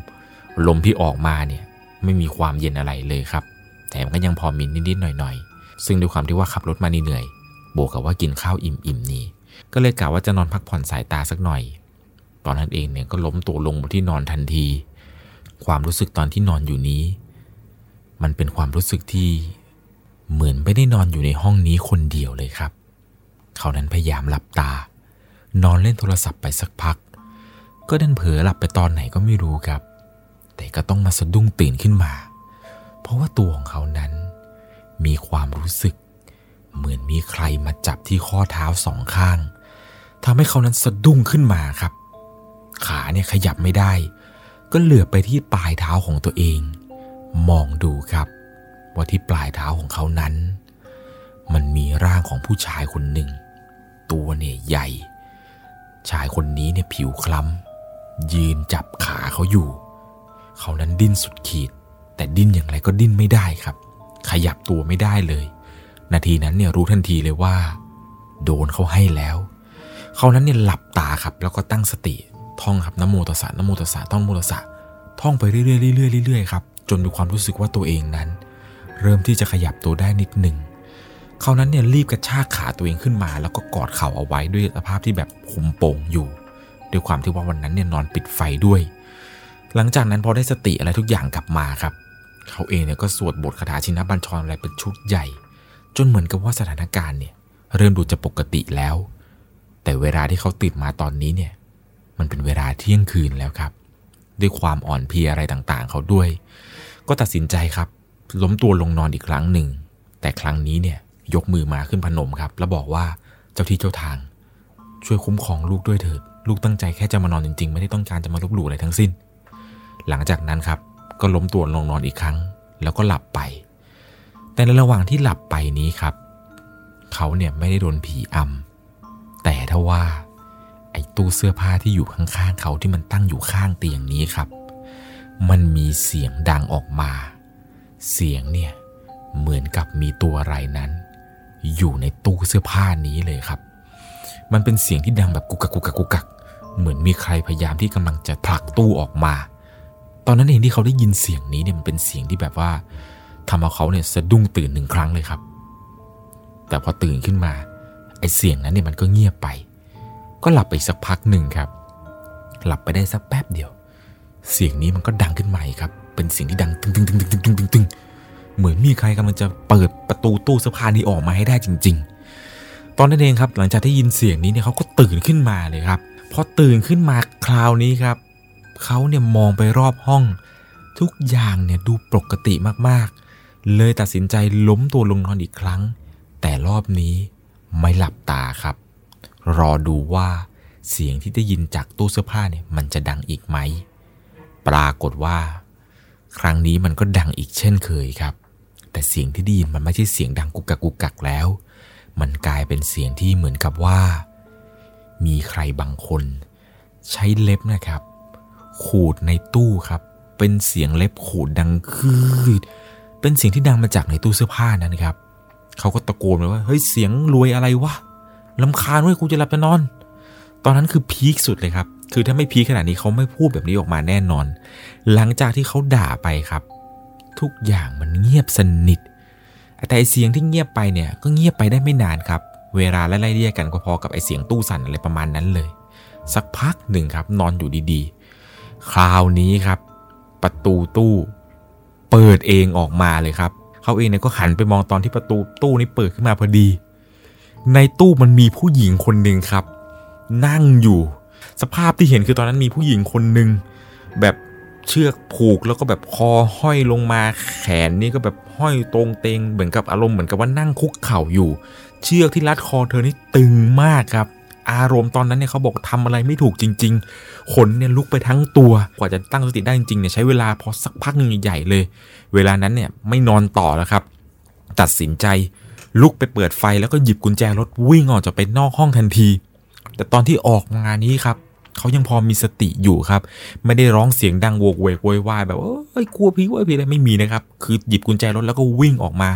ลมที่ออกมาเนี่ยไม่มีความเย็นอะไรเลยครับแถมก็ยังพอมีนิดๆหน่อยๆ ซึ่งด้วยความที่ว่าขับรถมาเหนื่อย บวกกับว่ากินข้าวอิ่มๆนี่ก็เลยกะว่าจะนอนพักผ่อนสายตาสักหน่อย ตอนนั้นเองเนี่ยก็ล้มตัวลงบนที่นอนทันที ความรู้สึกตอนที่นอนอยู่นี้ มันเป็นความรู้สึกที่เหมือนไม่ได้นอนอยู่ในห้องนี้คนเดียวเลยครับ เขานั้นพยายามหลับตา นอนเล่นโทรศัพท์ไปสักพัก ก็ดันเผลอหลับไปตอนไหนก็ไม่รู้ครับ แต่ก็ต้องมาสะดุ้งตื่นขึ้นมา เพราะว่าตัวของเขานั้น มีความรู้สึก เหมือนมีใครมาจับที่ข้อเท้าสองข้างทำให้เขานั้นสะดุ้งขึ้นมาครับ ขาเนี่ยขยับไม่ได้ ก็เหลือไปที่ปลายเท้าของตัวเอง มองดูครับ ว่าที่ปลายเท้าของเขานั้น มันมีร่างของผู้ชายคนหนึ่ง ตัวเนี่ยใหญ่ ชายคนนี้เนี่ยผิวคล้ำ ยืนจับขาเขาอยู่ เขานั้นดิ้นสุดขีด แต่ดิ้นอย่างไรก็ดิ้นไม่ได้ครับ ขยับตัวไม่ได้เลย นาทีนั้นเนี่ยรู้ทันทีเลยว่า โดนเขาให้แล้ว เขานั้นเนี่ยหลับตาครับ แล้วก็ตั้งสติท่องครับนโมตัสสะนโมตัสสะท่องโมตัสสะท่องไปเรื่อยๆเรื่อยๆเรื่อยๆครับจนมีความรู้สึกว่าตัวเองนั้น เริ่มที่จะขยับตัวได้นิดหนึ่งเขานั้นเนี่ยรีบกระชากขาตัวเองขึ้นมา แล้วก็กอดเข่าเอาไว้ด้วยสภาพที่แบบคุมโป่งอยู่ ด้วยความที่ว่าวันนั้นเนี่ยนอนปิดไฟด้วย หลังจากนั้นพอได้สติอะไรทุกอย่างกลับมาครับ เขาเองเนี่ยก็สวดบทคาถาชินบัญชรอะไรเป็นชุดใหญ่ จนเหมือนกับว่าสถานการณ์เนี่ยเริ่มดูจะปกติแล้ว แต่เวลาที่เขาตื่นมาตอนนี้เนี่ย มันเป็นเวลาเที่ยงคืนแล้วครับ ด้วยความอ่อนเพลียอะไรต่างๆ เขาด้วย ก็ตัดสินใจครับ ล้มตัวลงนอนอีกครั้งหนึ่ง แต่ครั้งนี้เนี่ยยกมือมาขึ้นพนมครับ แล้วบอกว่าเจ้าที่เจ้าทาง ช่วยคุ้มครองลูกด้วยเถิด ลูกตั้งใจแค่จะมานอนจริงๆ ไม่ได้ต้องการจะมาลบหลู่อะไรทั้งสิ้น หลังจากนั้นครับ ก็ล้มตัวลงนอนอีกครั้ง แล้วก็หลับไป แต่ในระหว่างที่หลับไปนี้ครับ เขาเนี่ยไม่ได้โดนผีอำแต่ถ้าว่า ไอ้ตู้เสื้อผ้าที่อยู่ข้างๆเขาที่มันตั้งอยู่ข้างเตียงนี้ครับ มันมีเสียงดังออกมา เสียงเนี่ยเหมือนกับมีตัวอะไรนั้น อยู่ในตู้เสื้อผ้านี้เลยครับ มันเป็นเสียงที่ดังแบบกุกกักกุกกักกุกกัเหมือนมีใครพยายามที่กำลังจะผลักตู้ออกมา ตอนนั้นเองที่เขาได้ยินเสียงนี้เนี่ยมันเป็นเสียงที่แบบว่าทำเอาเขาเนี่ยสะดุ้งตื่นหนึ่งครั้งเลยครับ แต่พอตื่นขึ้นมาไอเสียงนั้นเนี่ยมันก็เงียบไป ก็หลับไปสักพักหนึ่งครับ หลับไปได้สักแป๊บเดียว เสียงนี้มันก็ดังขึ้นใหม่ครับ เป็นเสียงที่ดังตึงตึงตึงตึงตึงตึงตึงเหมือนมีใครกำลังจะเปิดประตูตู้เสื้อผ้านี้ออกมาให้ได้จริง ๆ อนนั้นเองครับหลังจากที่ยินเสียงนี้เนี่ยเขาก็ตื่นขึ้นมาเลยครับพอตื่นขึ้นมาคราวนี้ครับเขาเนี่ยมองไปรอบห้อง ทุกอย่างเนี่ยดูปกติมากๆ เลยตัดสินใจล้มตัวลงนอนอีกครั้ง แต่รอบนี้ไม่หลับตาครับ รอดูว่าเสียงที่ได้ยินจากตู้เสื้อผ้าเนี่ยมันจะดังอีกไหม ปรากฏว่า ครั้งนี้มันก็ดังอีกเช่นเคยครับ แต่เสียงที่ได้ยินมันไม่ใช่เสียงดังกุกกักกุกกักแล้ว มันกลายเป็นเสียงที่เหมือนกับว่า มีใครบางคน ใช้เล็บนะครับ ขูดในตู้ครับ เป็นเสียงเล็บขูดดังคืดเป็นเสียงที่ดังมาจากในตู้เสื้อผ้านั้นครับ เขาก็ตะโกนไปว่าเฮ้ยเสียงรวยอะไรวะลำคาญเว้ยกูจะหลับจะนอน ตอนนั้นคือพีคสุดเลยครับ คือถ้าไม่พีคขนาดนี้เขาไม่พูดแบบนี้ออกมาแน่นอน หลังจากที่เขาด่าไปครับ ทุกอย่างมันเงียบสนิท แต่ไอเสียงที่เงียบไปเนี่ยก็เงียบไปได้ไม่นานครับ เวลาไล่เรียกกันก็พอกับไอเสียงตู้สั่นอะไรประมาณนั้นเลย สักพักหนึ่งครับ นอนอยู่ดีๆ คราวนี้ครับ ประตูตู้ เปิดเองออกมาเลยครับ เขาเองเนี่ยก็หันไปมองตอนที่ประตูตู้นี้เปิดขึ้นมาพอดี ในตู้มันมีผู้หญิงคนหนึ่งครับ นั่งอยู่ สภาพที่เห็นคือตอนนั้นมีผู้หญิงคนหนึ่งแบบ เชือกผูกแล้วก็แบบคอห้อยลงมาแขนนี่ก็แบบห้อยตรงเตงเหมือนกับอารมณ์เหมือนกับว่านั่งคุกเข่าอยู่ เชือกที่รัดคอเธอนี่ตึงมากครับ อารมณ์ตอนนั้นเนี่ยเขาบอกทำอะไรไม่ถูกจริง ๆ ขนเนี่ยลุกไปทั้งตัวกว่าจะตั้งสติได้จริงๆเนี่ยใช้เวลาพอสักพักหนึ่งใหญ่ๆเลย เวลานั้นเนี่ยไม่นอนต่อแล้วครับ ตัดสินใจลุกไปเปิดไฟแล้วก็หยิบกุญแจรถวิ่งออกจากไปนอกห้องทันที แต่ตอนที่ออกงานนี้ครับ เขายังพอมีสติอยู่ครับ ไม่ได้ร้องเสียงดังโวกเวกโวยวายแบบเอ้ยกลัวผีกลัวผีอะไรไม่มีนะครับ คือหยิบกุญแจรถแล้วก็วิ่งออกมา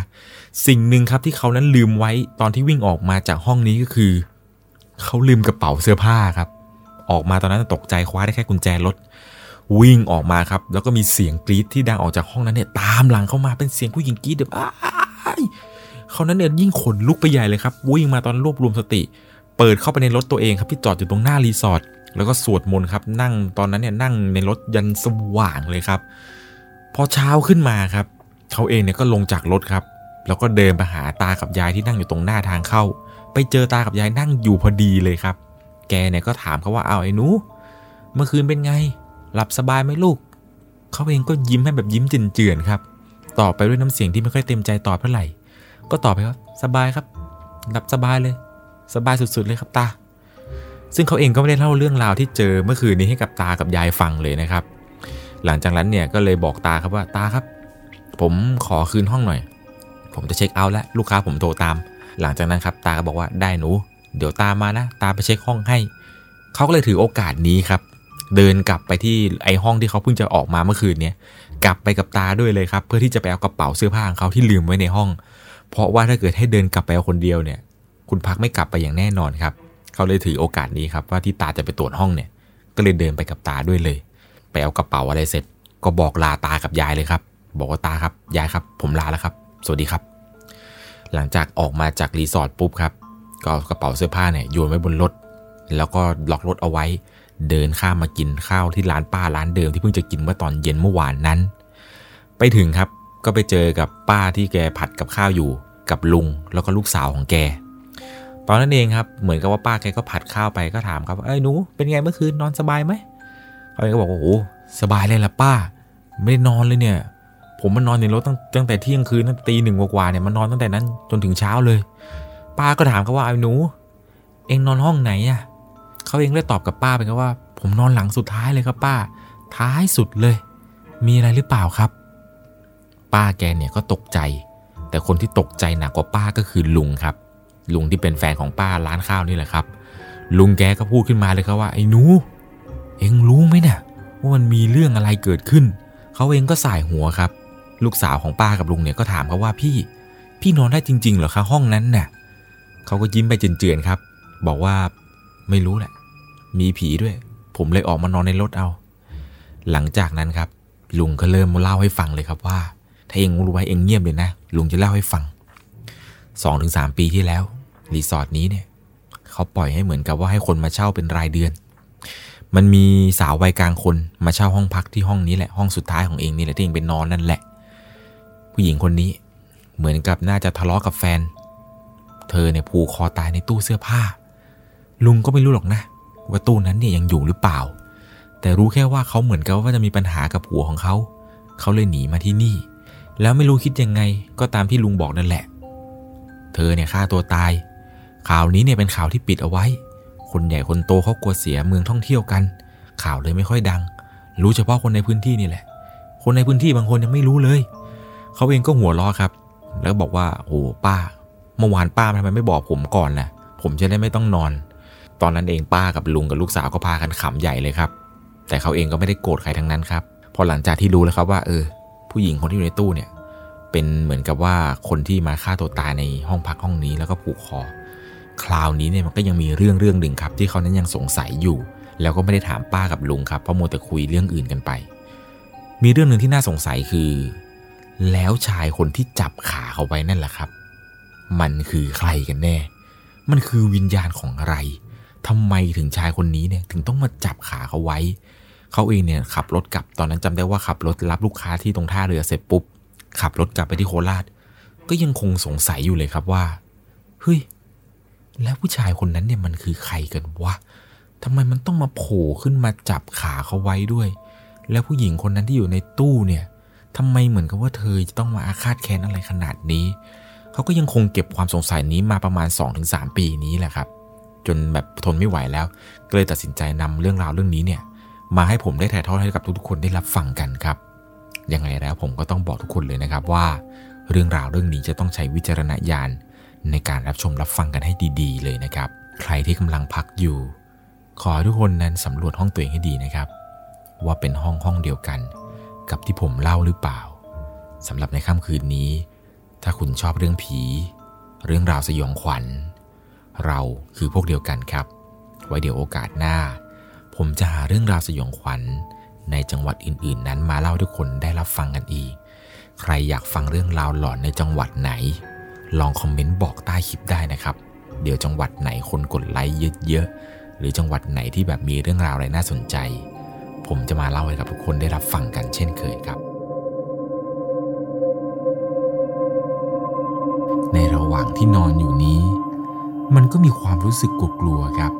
สิ่งหนึ่งครับที่เขานั้นลืมไว้ตอนที่วิ่งออกมาจากห้องนี้ก็คือเขาลืมกระเป๋าเสื้อผ้าครับ ออกมาตอนนั้นตกใจคว้าได้แค่กุญแจรถวิ่งออกมาครับ แล้วก็มีเสียงกรี๊ดที่ดังออกจากห้องนั้นเนี่ยตามหลังเข้ามาเป็นเสียงผู้หญิงกรี๊ดแบบอ้ายเขานั้นเนี่ยยิ่งขนลุกไปใหญ่เลยครับ วิ่งมาตอนรวบรวมสติ เปิดเข้าไปในรถตัวเองครับที่จอดอยู่ตรงหน้ารีสอร์ท แล้วก็สวดมนต์ครับนั่งตอนนั้นเนี่ยนั่งในรถยันสว่างเลยครับ พอเช้าขึ้นมาครับเขาเองเนี่ยก็ลงจากรถครับ แล้วก็เดินไปหาตากับยายที่นั่งอยู่ตรงหน้าทางเข้า ไปเจอตากับยายนั่งอยู่พอดีเลยครับ แกเนี่ยก็ถามเขาว่าเอาไอ้หนูเมื่อคืนเป็นไง หลับสบายไหมลูกเขาเองก็ยิ้มให้แบบยิ้มเจือนๆครับ ตอบไปด้วยน้ำเสียงที่ไม่ค่อยเต็มใจตอบเท่าไหร่ ก็ตอบไปว่าสบายครับ หลับสบายเลย สบายสุดๆเลยครับตา ซึ่งเขาเองก็ไม่ได้เล่าเรื่องราวที่เจอเมื่อคืนนี้ให้กับตากับยายฟังเลยนะครับ หลังจากนั้นเนี่ยก็เลยบอกตาครับว่าตาครับ ผมขอคืนห้องหน่อย ผมจะเช็คเอาท์แล้วลูกค้าผมโทรตาม หลังจากนั้นครับตาก็บอกว่าได้หนู เดี๋ยวตามมานะ ตาไปเช็คห้องให้ เขาก็เลยถือโอกาสนี้ครับ เดินกลับไปที่ไอห้องที่เขาเพิ่งจะออกมาเมื่อคืนเนี่ยกลับไปกับตาด้วยเลยครับ เพื่อที่จะไปเอากระเป๋าเสื้อผ้าของเขาที่ลืมไว้ในห้อง เพราะว่าถ้าเกิดให้เดินกลับไปเอาคนเดียวเนี่ย คุณพักไม่กลับไปอย่างแน่นอนครับ เขาเลยถือโอกาสนี้ครับว่าที่ตาจะไปตรวจห้องเนี่ย ก็เลยเดินไปกับตาด้วยเลย ไปเอากระเป๋าอะไรเสร็จ ก็บอกลาตากับยายเลยครับ บอกว่าตาครับยายครับ ผมลาแล้วครับ สวัสดีครับ หลังจากออกมาจากรีสอร์ทปุ๊บครับ ก็กระเป๋าเสื้อผ้าเนี่ยโยนไว้บนรถ แล้วก็ล็อกรถเอาไว้ เดินข้ามมากินข้าวที่ร้านป้าร้านเดิมที่เพิ่งจะกินเมื่อตอนเย็นเมื่อวานนั้น ไปถึงครับก็ไปเจอกับป้าที่แกผัดกับข้าวอยู่ กับลุงแล้วก็ลูกสาวของแก ตอนนั้นเองครับเหมือนกับว่าป้าแกก็ผัดข้าวไปก็ถามครับเอ้ยหนูเป็นไงเมื่อคืนนอนสบายไหมเขาเองก็บอกว่าโอ้สบายเลยล่ะป้า ไม่ได้นอนเลยเนี่ย ผมมานนอนในรถตั้งตั้งแต่เที่ยงคืนตั้งตีหนึ่งกว่าเนี่ยมานอนตั้งแต่นั้นจนถึงเช้าเลย ป้าก็ถามเขาว่าไอ้หนู เองนอนห้องไหนอะเขาเองเลยตอบกับป้าไปครับว่า ผมนอนหลังสุดท้ายเลยครับป้า ท้ายสุดเลย มีอะไรหรือเปล่าครับ ป้าแกเนี่ยก็ตกใจ แต่คนที่ตกใจหนักกว่าป้าก็คือลุงครับ ลุงที่เป็นแฟนของป้าร้านข้าวนี่แหละครับ ลุงแกก็พูดขึ้นมาเลยครับว่าไอ้หนู เอ็งรู้ไหมเนี่ยว่ามันมีเรื่องอะไรเกิดขึ้น เขาเองก็สายหัวครับ ลูกสาวของป้ากับลุงเนี่ยก็ถามเขาว่าพี่ พี่นอนได้จริงๆเหรอคะห้องนั้นน่ะเขาก็ยิ้มไปเจือนๆครับ บอกว่าไม่รู้แหละ มีผีด้วย ผมเลยออกมานอนในรถเอา หลังจากนั้นครับ ลุงก็เริ่มเล่าให้ฟังเลยครับว่า ถ้าเองรู้ไว้เองเงียบเลยนะ ลุงจะเล่าให้ฟัง2-3ปีที่แล้ว รีสอร์ทนี้เนี่ยเขาปล่อยให้เหมือนกับว่าให้คนมาเช่าเป็นรายเดือน มันมีสาววัยกลางคนมาเช่าห้องพักที่ห้องนี้แหละห้องสุดท้ายของเองนี่แหละที่เองเป็นนอนนั่นแหละ ผู้หญิงคนนี้เหมือนกับน่าจะทะเลาะกับแฟน เธอเนี่ยผูกคอตายในตู้เสื้อผ้า ลุงก็ไม่รู้หรอกนะว่าตู้นั้นเนี่ยยังอยู่หรือเปล่า แต่รู้แค่ว่าเขาเหมือนกับว่าจะมีปัญหากับผัวของเขา เขาเลยหนีมาที่นี่ แล้วไม่รู้คิดยังไงก็ตามที่ลุงบอกนั่นแหละ เธอเนี่ยฆ่าตัวตาย ข่าวนี้เนี่ยเป็นข่าวที่ปิดเอาไว้ คนใหญ่คนโตเขากลัวเสียเมืองท่องเที่ยวกัน ข่าวเลยไม่ค่อยดัง รู้เฉพาะคนในพื้นที่นี่แหละ คนในพื้นที่บางคนยังไม่รู้เลย เขาเองก็หัวล้อครับ แล้วบอกว่าโอ้ป้า เมื่อวานป้าทำไมไม่บอกผมก่อนล่ะ ผมจะได้ไม่ต้องนอน ตอนนั้นเองป้ากับลุงกับลูกสาวก็พากันขำใหญ่เลยครับ แต่เขาเองก็ไม่ได้โกรธใครทั้งนั้นครับ พอหลังจากที่รู้แล้วครับว่า เออ ผู้หญิงคนที่อยู่ในตู้เนี่ย เป็นเหมือนกับว่าคนที่มาฆ่าตัวตายในห้องพักห้องนี้แล้วก็ผูกคอ คราวนี้เนี่ยมันก็ยังมีเรื่องเรื่องหนึ่งครับ ที่เขานั้นยังสงสัยอยู่ แล้วก็ไม่ได้ถามป้ากับลุงครับเพราะมัวแต่คุยเรื่องอื่นกันไป มีเรื่องหนึ่งที่น่าสงสัยคือ แล้วชายคนที่จับขาเขาไว้นั่นแหละครับ มันคือใครกันแน่ มันคือวิญญาณของอะไรทำไมถึงชายคนนี้เนี่ยถึงต้องมาจับขาเขาไว้ เขาเองเนี่ยขับรถกลับตอนนั้นจำได้ว่าขับรถรับลูกค้าที่ตรงท่าเรือเสร็จปุ๊บขับรถกลับไปที่โคราช ก็ยังคงสงสัยอยู่เลยครับว่าเฮ้ย แล้วผู้ชายคนนั้นเนี่ยมันคือใครกันวะทำไมมันต้องมาโผล่ขึ้นมาจับขาเขาไว้ด้วย แล้วผู้หญิงคนนั้นที่อยู่ในตู้เนี่ยทำไมเหมือนกับว่าเธอจะต้องมาอาฆาตแค้นอะไรขนาดนี้ เขาก็ยังคงเก็บความสงสัยนี้มาประมาณ 2-3 ปีนี้แหละครับ จนแบบทนไม่ไหวแล้ว ก็เลยตัดสินใจนำเรื่องราวเรื่องนี้เนี่ย มาให้ผมได้ถ่ายทอดให้กับทุกๆคนได้รับฟังกันครับ ยังไงแล้วผมก็ต้องบอกทุกคนเลยนะครับว่า เรื่องราวเรื่องนี้จะต้องใช้วิจารณญาณ ในการรับชมรับฟังกันให้ดีๆ เลยนะครับ ใครที่กำลังพักอยู่ ขอทุกคนนั้นสำรวจห้องตัวเองให้ดีนะครับ ว่าเป็นห้องห้องเดียวกัน กับที่ผมเล่าหรือเปล่าสำหรับในค่ำคืนนี้ ถ้าคุณชอบเรื่องผี เรื่องราวสยองขวัญ เราคือพวกเดียวกันครับ ไว้เดี๋ยวโอกาสหน้า ผมจะหาเรื่องราวสยองขวัญ ในจังหวัดอื่น ๆ นั้นมาเล่าทุกคนได้รับฟังกันอีก ใครอยากฟังเรื่องราวหลอนในจังหวัดไหน ลองคอมเมนต์บอกใต้คลิปได้นะครับ เดี๋ยวจังหวัดไหนคนกดไลค์เยอะๆ หรือจังหวัดไหนที่แบบมีเรื่องราวอะไรน่าสนใจ ผมจะมาเล่าให้กับทุกคนได้รับฟังกันเช่นเคยครับ ในระหว่างที่นอนอยู่นี้ มันก็มีความรู้สึกกลัวๆครับ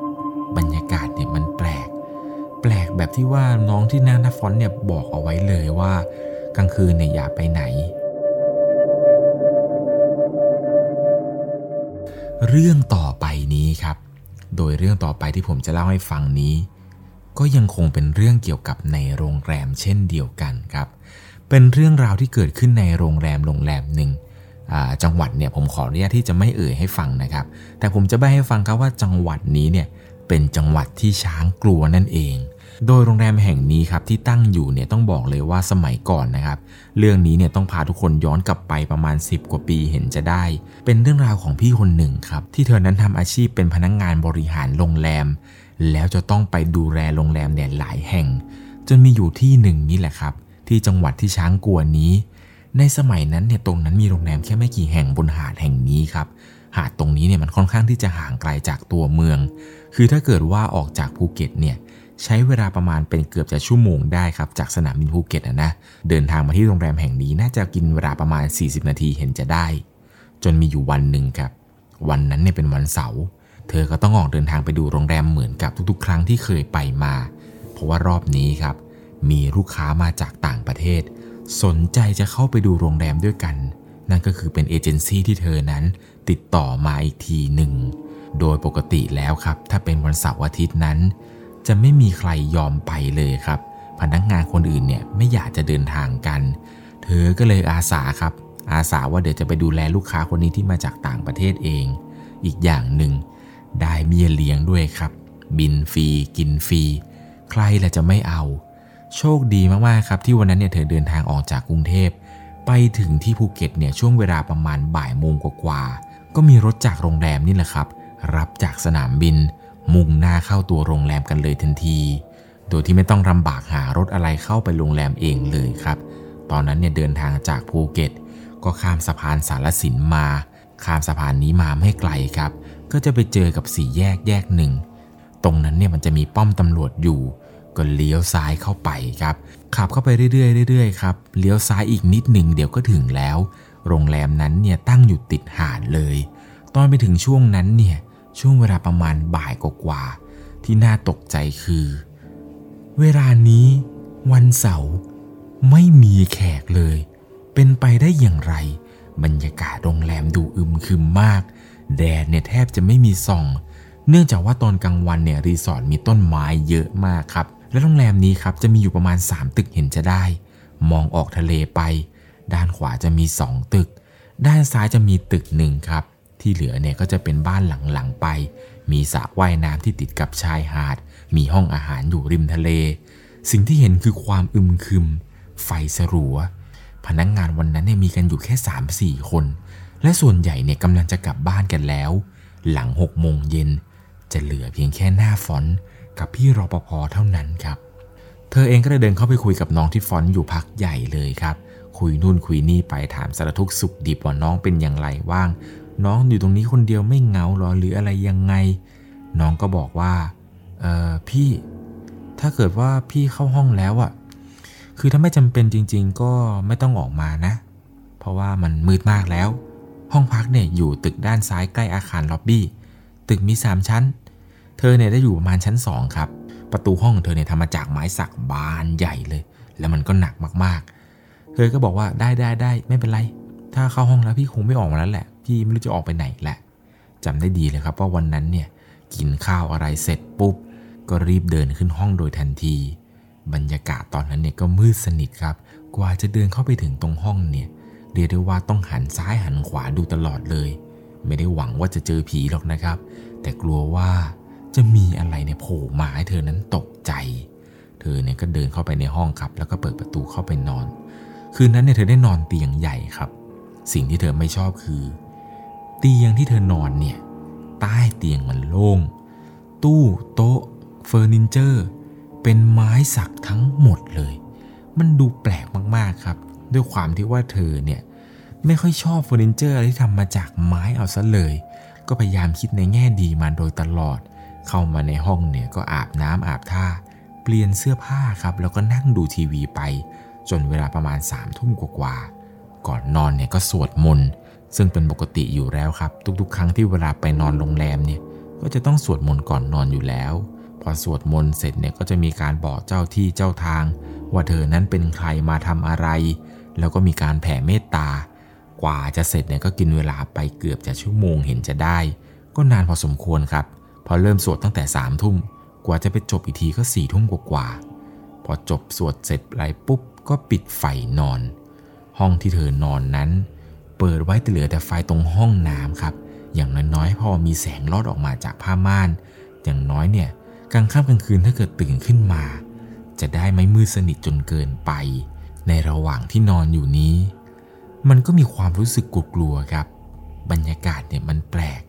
บรรยากาศเนี่ยมันแปลก แปลกแบบที่ว่าน้องที่หน้าหน้าฟอนเนี่ยบอกเอาไว้เลยว่ากลางคืนเนี่ยอย่าไปไหน เรื่องต่อไปนี้ครับ โดยเรื่องต่อไปที่ผมจะเล่าให้ฟังนี้ ก็ยังคงเป็นเรื่องเกี่ยวกับในโรงแรมเช่นเดียวกันครับ เป็นเรื่องราวที่เกิดขึ้นในโรงแรมโรงแรมหนึ่งจังหวัดเนี่ยผมขออนุญาตที่จะไม่เอ่ยให้ฟังนะครับ แต่ผมจะใบให้ฟังครับว่าจังหวัดนี้เนี่ยเป็นจังหวัดที่ช้างกลัวนั่นเอง โดยโรงแรมแห่งนี้ครับที่ตั้งอยู่เนี่ยต้องบอกเลยว่าสมัยก่อนนะครับ เรื่องนี้เนี่ยต้องพาทุกคนย้อนกลับไปประมาณ 10 กว่าปีเห็นจะได้ เป็นเรื่องราวของพี่คนหนึ่งครับ ที่เธอนั้นทำอาชีพเป็นพนักงงานบริหารโรงแรม แล้วจะต้องไปดูแลโรงแรมเนี่ยหลายแห่ง จนมีอยู่ที่หนึ่งนี่แหละครับ ที่จังหวัดที่ช้างกัวนี้ ในสมัยนั้นเนี่ยตรงนั้นมีโรงแรมแค่ไม่กี่แห่งบนหาดแห่งนี้ครับหาดตรงนี้เนี่ยมันค่อนข้างที่จะห่างไกลจากตัวเมือง คือถ้าเกิดว่าออกจากภูเก็ตเนี่ย ใช้เวลาประมาณเป็นเกือบจะชั่วโมงได้ครับ จากสนามบินภูเก็ตนะเดินทางมาที่โรงแรมแห่งนี้น่าจะกินเวลาประมาณ 40 นาทีเห็นจะได้ จนมีอยู่วันหนึ่งครับ วันนั้นเนี่ยเป็นวันเสาร์เธอก็ต้องออกเดินทางไปดูโรงแรมเหมือนกับทุกๆ ครั้งที่เคยไปมา เพราะว่ารอบนี้ครับ มีลูกค้ามาจากต่างประเทศ สนใจจะเข้าไปดูโรงแรมด้วยกัน นั่นก็คือเป็นเอเจนซี่ที่เธอนั้นติดต่อมาอีกทีหนึ่งโดยปกติแล้วครับ ถ้าเป็นวันเสาร์อาทิตย์นั้น จะไม่มีใครยอมไปเลยครับ พนักงานคนอื่นเนี่ยไม่อยากจะเดินทางกัน เธอก็เลยอาสาครับ อาสาว่าเดี๋ยวจะไปดูแลลูกค้าคนนี้ที่มาจากต่างประเทศเอง อีกอย่างหนึ่งได้เบี้ยเลี้ยงด้วยครับ บินฟรีกินฟรีใครละจะไม่เอา โชคดีมากๆครับที่วันนั้นเนี่ยเธอเดินทางออกจากกรุงเทพไปถึงที่ภูเก็ตเนี่ยช่วงเวลาประมาณบ่ายโมงกว่าๆก็มีรถจากโรงแรมนี่แหละครับ รับจากสนามบิน มุ่งหน้าเข้าตัวโรงแรมกันเลยทันที โดยที่ไม่ต้องลำบากหารถอะไรเข้าไปโรงแรมเองเลยครับ ตอนนั้นเนี่ยเดินทางจากภูเก็ต ก็ข้ามสะพานสารสินมา ข้ามสะพานนี้มาไม่ไกลครับ ก็จะไปเจอกับสี่แยกแยกหนึ่ง ตรงนั้นเนี่ยมันจะมีป้อมตำรวจอยู่ ก็เลี้ยวซ้ายเข้าไปครับ ขับเข้าไปเรื่อยๆเรื่อยๆครับ เลี้ยวซ้ายอีกนิดหนึ่งเดี๋ยวก็ถึงแล้ว โรงแรมนั้นเนี่ยตั้งอยู่ติดหาดเลย ตอนไปถึงช่วงนั้นเนี่ย ช่วงเวลาประมาณบ่ายกว่าๆที่น่าตกใจคือ เวลานี้วันเสาร์ไม่มีแขกเลย เป็นไปได้อย่างไร บรรยากาศโรงแรมดูอึมครึมมาก แดดเนี่ยแทบจะไม่มีส่อง เนื่องจากว่าตอนกลางวันเนี่ยรีสอร์ทมีต้นไม้เยอะมากครับ และโรงแรมนี้ครับจะมีอยู่ประมาณ 3 ตึกเห็นจะได้ มองออกทะเลไป ด้านขวาจะมี 2 ตึก ด้านซ้ายจะมีตึกหนึ่งครับ ที่เหลือเนี่ยก็จะเป็นบ้านหลังๆไป มีสระว่ายน้ำที่ติดกับชายหาด มีห้องอาหารอยู่ริมทะเล สิ่งที่เห็นคือความอึมครึม ไฟสลัว พนักงงานวันนั้นเนี่ยมีกันอยู่แค่ 3-4 คน และส่วนใหญ่เนี่ยกำลังจะกลับบ้านกันแล้ว หลัง6โมงเย็น จะเหลือเพียงแค่หน้าฟอนกับพี่รปภเท่านั้นครับ เธอเองก็เลยเดินเข้าไปคุยกับน้องที่ฟอนอยู่พักใหญ่เลยครับคุยนู่นคุยนี่ไปถามสารทุกสุขดิบว่าน้องเป็นอย่างไรว่าง น้องอยู่ตรงนี้คนเดียวไม่เหงาหรอหรืออะไรยังไง น้องก็บอกว่าเออพี่ถ้าเกิดว่าพี่เข้าห้องแล้วอะคือถ้าไม่จำเป็นจริง ๆ ก็ไม่ต้องออกมานะ เพราะว่ามันมืดมากแล้ว ห้องพักเนี่ยอยู่ตึกด้านซ้ายใกล้อาคารล็อบบี้ ตึกมี 3 ชั้น เธอเนี่ยได้อยู่ประมาณชั้น 2 ครับ ประตูห้องเธอเนี่ยทำมาจากไม้สักบานใหญ่เลย แล้วมันก็หนักมากๆ เธอก็บอกว่าได้ได้ได้ไม่เป็นไร ถ้าเข้าห้องแล้วพี่คงไม่ออกมาแล้วแหละ พี่ไม่รู้จะออกไปไหนแหละจำได้ดีเลยครับว่าวันนั้นเนี่ยกินข้าวอะไรเสร็จปุ๊บ ก็รีบเดินขึ้นห้องโดยทันที บรรยากาศตอนนั้นเนี่ยก็มืดสนิทครับ กว่าจะเดินเข้าไปถึงตรงห้องเนี่ยเรียกได้ว่าต้องหันซ้ายหันขวาดูตลอดเลย ไม่ได้หวังว่าจะเจอผีหรอกนะครับ แต่กลัวว่าจะมีอะไรเนี่ยโผล่มาให้เธอนั้นตกใจ เธอเนี่ยก็เดินเข้าไปในห้องครับ แล้วก็เปิดประตูเข้าไปนอน คืนนั้นเนี่ยเธอได้นอนเตียงใหญ่ครับ สิ่งที่เธอไม่ชอบคือ เตียงที่เธอนอนเนี่ย ใต้เตียงมันโล่ง ตู้โต๊ะเฟอร์นิเจอร์ เป็นไม้สักทั้งหมดเลย มันดูแปลกมากๆครับ ด้วยความที่ว่าเธอเนี่ย ไม่ค่อยชอบเฟอร์นิเจอร์ที่ทำมาจากไม้เอาซะเลย ก็พยายามคิดในแง่ดีมาโดยตลอด เข้ามาในห้องเนี่ยก็อาบน้ำอาบท่า เปลี่ยนเสื้อผ้าครับ แล้วก็นั่งดูทีวีไป จนเวลาประมาณ3ามทุ่มกว่าๆก่อนนอนเนี่ยก็สวดมนต์ ซึ่งเป็นปกติอยู่แล้วครับ ทุกๆ ครั้งที่เวลาไปนอนโรงแรมเนี่ยก็จะต้องสวดมนต์ก่อนนอนอยู่แล้ว พอสวดมนต์เสร็จเนี่ยก็จะมีการบอกเจ้าที่เจ้าทาง ว่าเธอนั้นเป็นใครมาทำอะไร แล้วก็มีการแผ่เมตตากว่าจะเสร็จเนี่ยก็กินเวลาไปเกือบจะชั่วโมงเห็นจะได้ ก็นานพอสมควรครับ พอเริ่มสวดตั้งแต่สามทุ่มกว่าจะไปจบอีกทีก็สี่ทุ่มกว่าๆพอจบสวดเสร็จไรปุ๊บก็ปิดไฟนอน ห้องที่เธอนอนนั้น เปิดไว้แต่เหลือแต่ไฟตรงห้องน้ำครับ อย่างน้อยๆพอมีแสงลอดออกมาจากผ้าม่าน อย่างน้อยเนี่ยกลางค่ำกลางคืนถ้าเกิดตื่นขึ้นมา จะได้ไม่มืดสนิทจนเกินไป ในระหว่างที่นอนอยู่นี้ มันก็มีความรู้สึกกลัวๆครับ บรรยากาศเนี่ยมันแปลก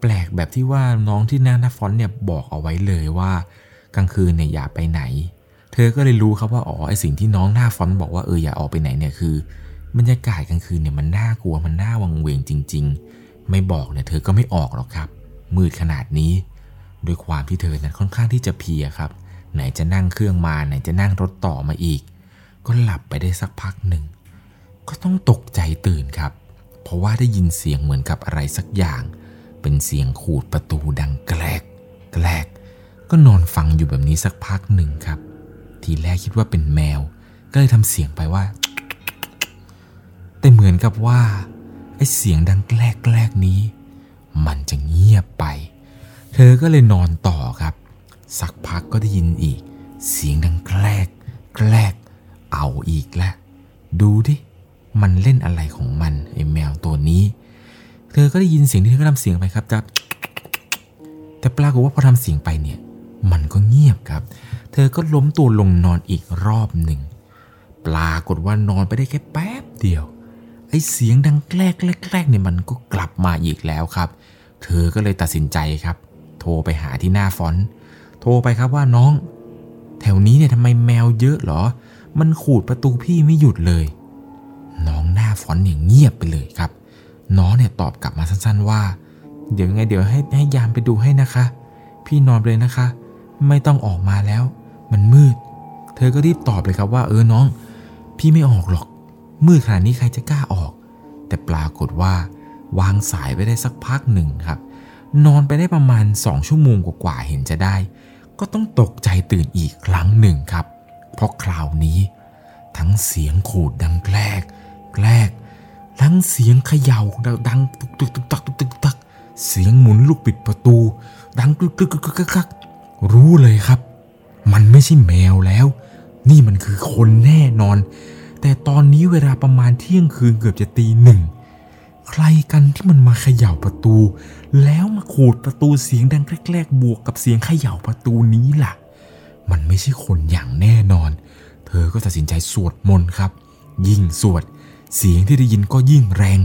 แปลกแบบที่ว่าน้องที่หน้าหน้าฟอนเนี่ยบอกเอาไว้เลยว่ากลางคืนเนี่ยอย่าไปไหน เธอก็เลยรู้ครับว่าอ๋อไอสิ่งที่น้องหน้าฟอนบอกว่าเอออย่าออกไปไหนเนี่ยคือ บรรยากาศกลางคืนเนี่ยมันน่ากลัวมันน่าวังเวงจริง ๆ ไม่บอกเนี่ยเธอก็ไม่ออกหรอกครับ มืดขนาดนี้ด้วยความที่เธอนั้นค่อนข้างที่จะเพียครับ ไหนจะนั่งเครื่องมาไหนจะนั่งรถต่อมาอีก ก็หลับไปได้สักพักหนึ่ง ก็ต้องตกใจตื่นครับ เพราะว่าได้ยินเสียงเหมือนกับอะไรสักอย่าง เป็นเสียงขูดประตูดังแกลกแกลก ก็นอนฟังอยู่แบบนี้สักพักหนึ่งครับ ทีแรกคิดว่าเป็นแมว ก็เลยทำเสียงไปว่า แต่เหมือนกับว่าไอ้เสียงดังแกลกแกลกนี้ มันจะเงียบไป เธอก็เลยนอนต่อครับ สักพักก็ได้ยินอีก เสียงดังแกลกแกลกเอาอีกแล้วดูดิมันเล่นอะไรของมันไอ้แมวตัวนี้ เธอก็ได้ยินเสียงที่เธอก็ทำเสียงไปครับจับแต่ปรากฏว่าพอทำเสียงไปเนี่ย มันก็เงียบครับ เธอก็ล้มตัวลงนอนอีกรอบหนึ่ง ปรากฏว่านอนไปได้แค่แป๊บเดียว ไอ้เสียงดังแกล้กแกล้กเนี่ยมันก็กลับมาอีกแล้วครับ เธอก็เลยตัดสินใจครับ โทรไปหาที่หน้าฟอนต์โทรไปครับว่าน้อง แถวนี้เนี่ยทำไมแมวเยอะหรอ มันขูดประตูพี่ไม่หยุดเลย น้องหน้าฟอนต์เนี่ยเงียบไปเลยครับ น้องเนี่ยตอบกลับมาสั้นๆว่า เดี๋ยวไงเดี๋ยวให้ให้ยามไปดูให้นะคะ พี่นอนเลยนะคะ ไม่ต้องออกมาแล้ว มันมืด เธอก็รีบตอบเลยครับว่า เออน้อง พี่ไม่ออกหรอก มืดขนาดนี้ใครจะกล้าออก แต่ปรากฏว่าวางสายไปได้สักพักหนึ่งครับ นอนไปได้ประมาณสองชั่วโมงกว่าๆเห็นจะได้ ก็ต้องตกใจตื่นอีกครั้งหนึ่งครับ เพราะคราวนี้ ทั้งเสียงขูดดังแกลกแกลกทั้งเสียงเขย่าดังตุกตุกตุกตักตุกตุกตักเสียงหมุนลูกปิดประตู ดังกึกกึกกึกกึกรู้เลยครับ มันไม่ใช่แมวแล้ว นี่มันคือคนแน่นอน แต่ตอนนี้เวลาประมาณเที่ยงคืนเกือบจะตีหนึ่ง ใครกันที่มันมาเขย่าประตู แล้วมาขูดประตูเสียงดังแกลกๆบวกกับเสียงเขย่าประตูนี้ล่ะ มันไม่ใช่คนอย่างแน่นอน เธอก็ตัดสินใจสวดมนต์ครับ ยิ่งสวด เสียงที่ได้ยินก็ยิ่งแรง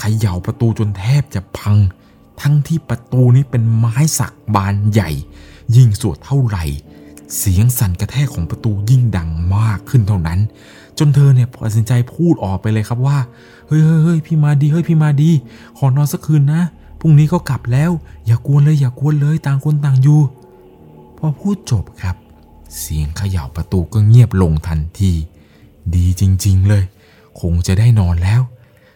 เขย่าประตูจนแทบจะพัง ทั้งที่ประตูนี้เป็นไม้สักบานใหญ่ ยิ่งสวดเท่าไหร่ เสียงสั่นกระแทกของประตูยิ่งดังมากขึ้นเท่านั้น จนเธอเนี่ยตัดสินใจพูดออกไปเลยครับว่า เฮ้ยเฮ้ยพี่มาดีเฮ้ยพี่มาดี ขอนอนสักคืนนะพรุ่งนี้ก็กลับแล้ว อย่ากวนเลยอย่ากวนเลยต่างคนต่างอยู่ พอพูดจบครับ เสียงเขย่าประตูก็เงียบลงทันที ดีจริง ๆ เลย คงจะได้นอนแล้ว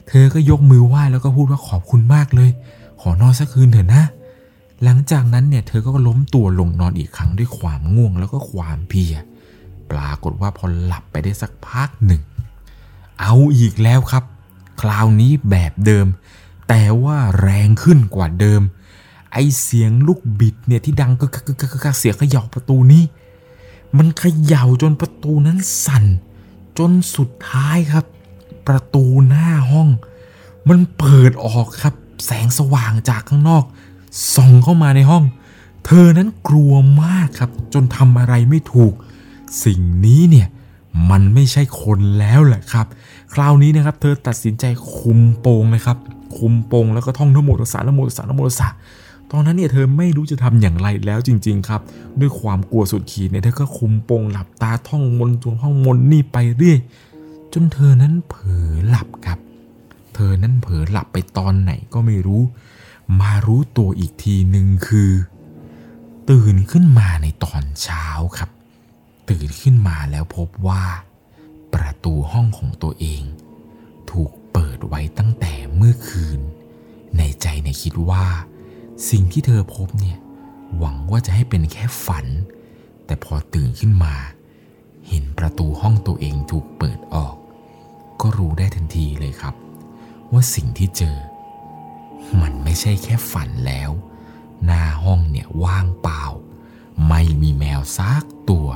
เธอก็ยกมือไหว้แล้วก็พูดว่าขอบคุณมากเลย ขอนอนสักคืนเถอะนะหลังจากนั้นเนี่ยเธอก็ล้มตัวลงนอนอีกครั้งด้วยความง่วงแล้วก็ความเพีย ปรากฏว่าพอหลับไปได้สักพักหนึ่ง เอาอีกแล้วครับ คราวนี้แบบเดิม แต่ว่าแรงขึ้นกว่าเดิม ไอเสียงลูกบิดเนี่ยที่ดังก็กเสียงเขย่าประตูนี้ มันเขย่าจนประตูนั้นสั่น จนสุดท้ายครับ ประตูหน้าห้อง มันเปิดออกครับ แสงสว่างจากข้างนอกส่องเข้ามาในห้อง เธอนั้นกลัวมากครับ จนทำอะไรไม่ถูก สิ่งนี้เนี่ยมันไม่ใช่คนแล้วแหละครับ คราวนี้นะครับ เธอตัดสินใจคุมโปงนะครับ คุมโปงแล้วก็ท่องนโมตัสสะนโมตัสสะนโมตัสสะตอนนั้นเนี่ยเธอไม่รู้จะทำอย่างไรแล้วจริง ๆ ครับ ด้วยความกลัวสุดขีดเนี่ยเธอก็คุมโปงหลับตาท่องมนต์จนห้องมนต์นี่ไปเรื่อยจนเธอนั้นเผลอหลับครับ เธอนั้นเผลอหลับไปตอนไหนก็ไม่รู้ มารู้ตัวอีกทีหนึ่งคือ ตื่นขึ้นมาในตอนเช้าครับ ตื่นขึ้นมาแล้วพบว่า ประตูห้องของตัวเอง ถูกเปิดไว้ตั้งแต่เมื่อคืน ในใจเนี่ยคิดว่า สิ่งที่เธอพบเนี่ยหวังว่าจะให้เป็นแค่ฝัน แต่พอตื่นขึ้นมา เห็นประตูห้องตัวเองถูกเปิดออก ก็รู้ได้ทันทีเลยครับ ว่าสิ่งที่เจอ มันไม่ใช่แค่ฝันแล้ว หน้าห้องเนี่ยว่างเปล่า ไม่มีแมวซากตัว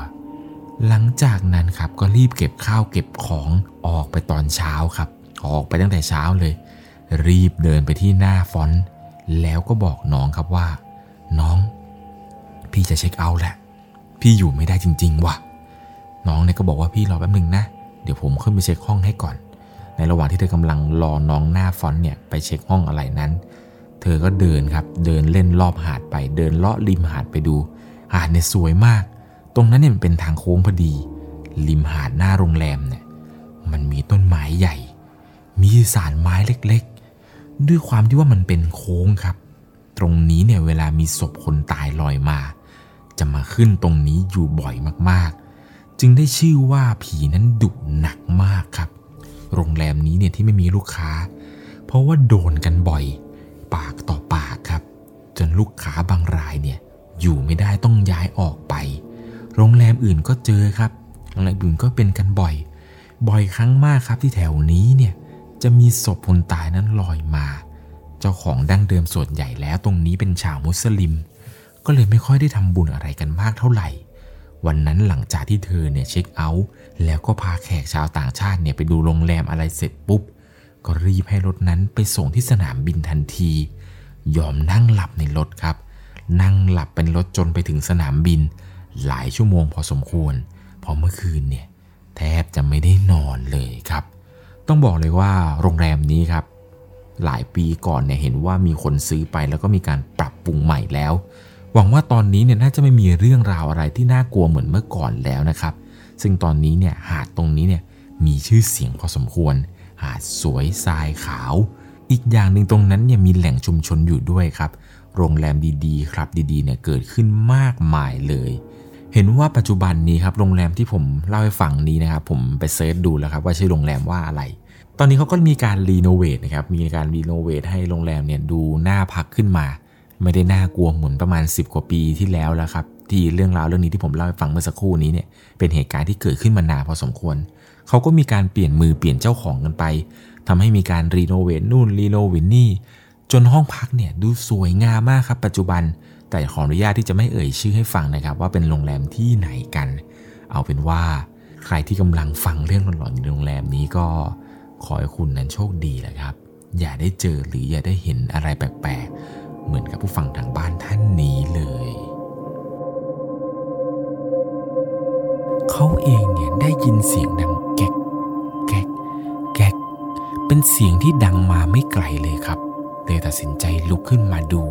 หลังจากนั้นครับก็รีบเก็บข้าวเก็บของออกไปตอนเช้าครับ ออกไปตั้งแต่เช้าเลย รีบเดินไปที่หน้าฟอนต์แล้วก็บอกน้องครับว่า น้อง พี่จะเช็คเอาท์แหละ พี่อยู่ไม่ได้จริง ๆ ว่ะ น้องเนี่ยก็บอกว่าพี่รอแป๊บหนึ่งนะ เดี๋ยวผมขึ้นไปเช็คห้องให้ก่อน ในระหว่างที่เธอกำลังรอน้องหน้า front เนี่ยไปเช็คห้องอะไรนั้น เธอก็เดินครับ เดินเล่นรอบหาดไป เดินเลาะริมหาดไปดู หาดเนี่ยสวยมาก ตรงนั้นเนี่ยมันเป็นทางโค้งพอดี ริมหาดหน้าโรงแรมเนี่ยมันมีต้นไม้ใหญ่ มีศาลไม้เล็กๆ ด้วยความที่ว่ามันเป็นโค้งครับ ตรงนี้เนี่ยเวลามีศพคนตายลอยมา จะมาขึ้นตรงนี้อยู่บ่อยมากๆ จึงได้ชื่อว่าผีนั้นดุหนักมากครับ โรงแรมนี้เนี่ยที่ไม่มีลูกค้า เพราะว่าโดนกันบ่อย ปากต่อปากครับ จนลูกค้าบางรายเนี่ยอยู่ไม่ได้ต้องย้ายออกไป โรงแรมอื่นก็เจอครับโรงแรมอื่นก็เป็นกันบ่อย บ่อยครั้งมากครับที่แถวนี้เนี่ยจะมีศพคนตายนั้นลอยมา เจ้าของดั้งเดิมส่วนใหญ่แล้วตรงนี้เป็นชาวมุสลิม ก็เลยไม่ค่อยได้ทำบุญอะไรกันมากเท่าไหร่ วันนั้นหลังจากที่เธอเนี่ยเช็คเอาท์แล้วก็พาแขกชาวต่างชาติเนี่ยไปดูโรงแรมอะไรเสร็จปุ๊บ ก็รีบให้รถนั้นไปส่งที่สนามบินทันที ยอมนั่งหลับในรถครับ นั่งหลับเป็นรถจนไปถึงสนามบิน หลายชั่วโมงพอสมควร พอเมื่อคืนเนี่ยแทบจะไม่ได้นอนเลยครับ ต้องบอกเลยว่าโรงแรมนี้ครับ หลายปีก่อนเนี่ยเห็นว่ามีคนซื้อไปแล้วก็มีการปรับปรุงใหม่แล้ว หวังว่าตอนนี้เนี่ยน่าจะไม่มีเรื่องราวอะไรที่น่ากลัวเหมือนเมื่อก่อนแล้วนะครับ ซึ่งตอนนี้เนี่ยหาดตรงนี้เนี่ยมีชื่อเสียงพอสมควร หาดสวยทรายขาว อีกอย่างหนึ่งตรงนั้นเนี่ยมีแหล่งชุมชนอยู่ด้วยครับ โรงแรมดีๆ ครับดีๆเนี่ยเกิดขึ้นมากมายเลย เห็นว่าปัจจุบันนี้ครับโรงแรมที่ผมเล่าให้ฟังนี้นะครับผมไปเซิร์ชดูแล้วครับว่าชื่อโรงแรมว่าอะไร ตอนนี้เขาก็มีการ renovate นะครับมีการ renovate ให้โรงแรมเนี่ยดูน่าพักขึ้นมา ไม่ได้น่ากลัวเหมือนประมาณ 10 กว่าปีที่แล้วแล้วครับที่เรื่องราวเรื่องนี้ที่ผมเล่าให้ฟังเมื่อสักครู่นี้เนี่ยเป็นเหตุการณ์ที่เกิดขึ้นมานานพอสมควรเขาก็มีการเปลี่ยนมือเปลี่ยนเจ้าของกันไปทำให้มีการ renovate นู่น renovate นี่จนห้องพักเนี่ยดูสวยงามมากครับปัจจุบัน แต่ขออนุญาตที่จะไม่เอ่ยชื่อให้ฟังนะครับ ว่าเป็นโรงแรมที่ไหนกัน เอาเป็นว่าใครที่กำลังฟังเรื่องหลอนๆในโรงแรมนี้ก็ขอให้คุณนั้นโชคดีแหละครับ อย่าได้เจอหรืออย่าได้เห็นอะไรแปลกๆ เหมือนกับผู้ฟังทางบ้านท่านนี้เลย เขาเองเนี่ยได้ยินเสียงดังแก๊กแก๊กแก๊กเป็นเสียงที่ดังมาไม่ไกลเลยครับเลยตัดสินใจลุกขึ้นมาดู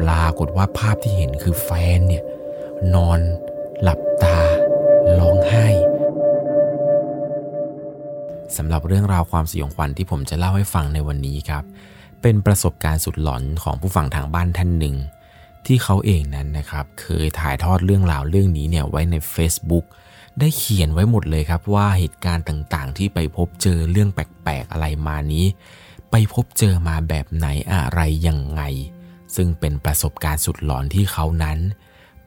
ปรากฏว่าภาพที่เห็นคือแฟนเนี่ย นอนหลับตาร้องไห้สำหรับเรื่องราวความสยองขวัญที่ผมจะเล่าให้ฟังในวันนี้ครับ เป็นประสบการณ์สุดหลอนของผู้ฟังทางบ้านท่านหนึ่ง ที่เขาเองนั้นนะครับเคยถ่ายทอดเรื่องราวเรื่องนี้เนี่ยไว้ใน Facebook ได้เขียนไว้หมดเลยครับว่าเหตุการณ์ต่างๆ ที่ไปพบเจอเรื่องแปลกๆอะไรมานี้ ไปพบเจอมาแบบไหนอะไรยังไง ซึ่งเป็นประสบการณ์สุดหลอนที่เขานั้น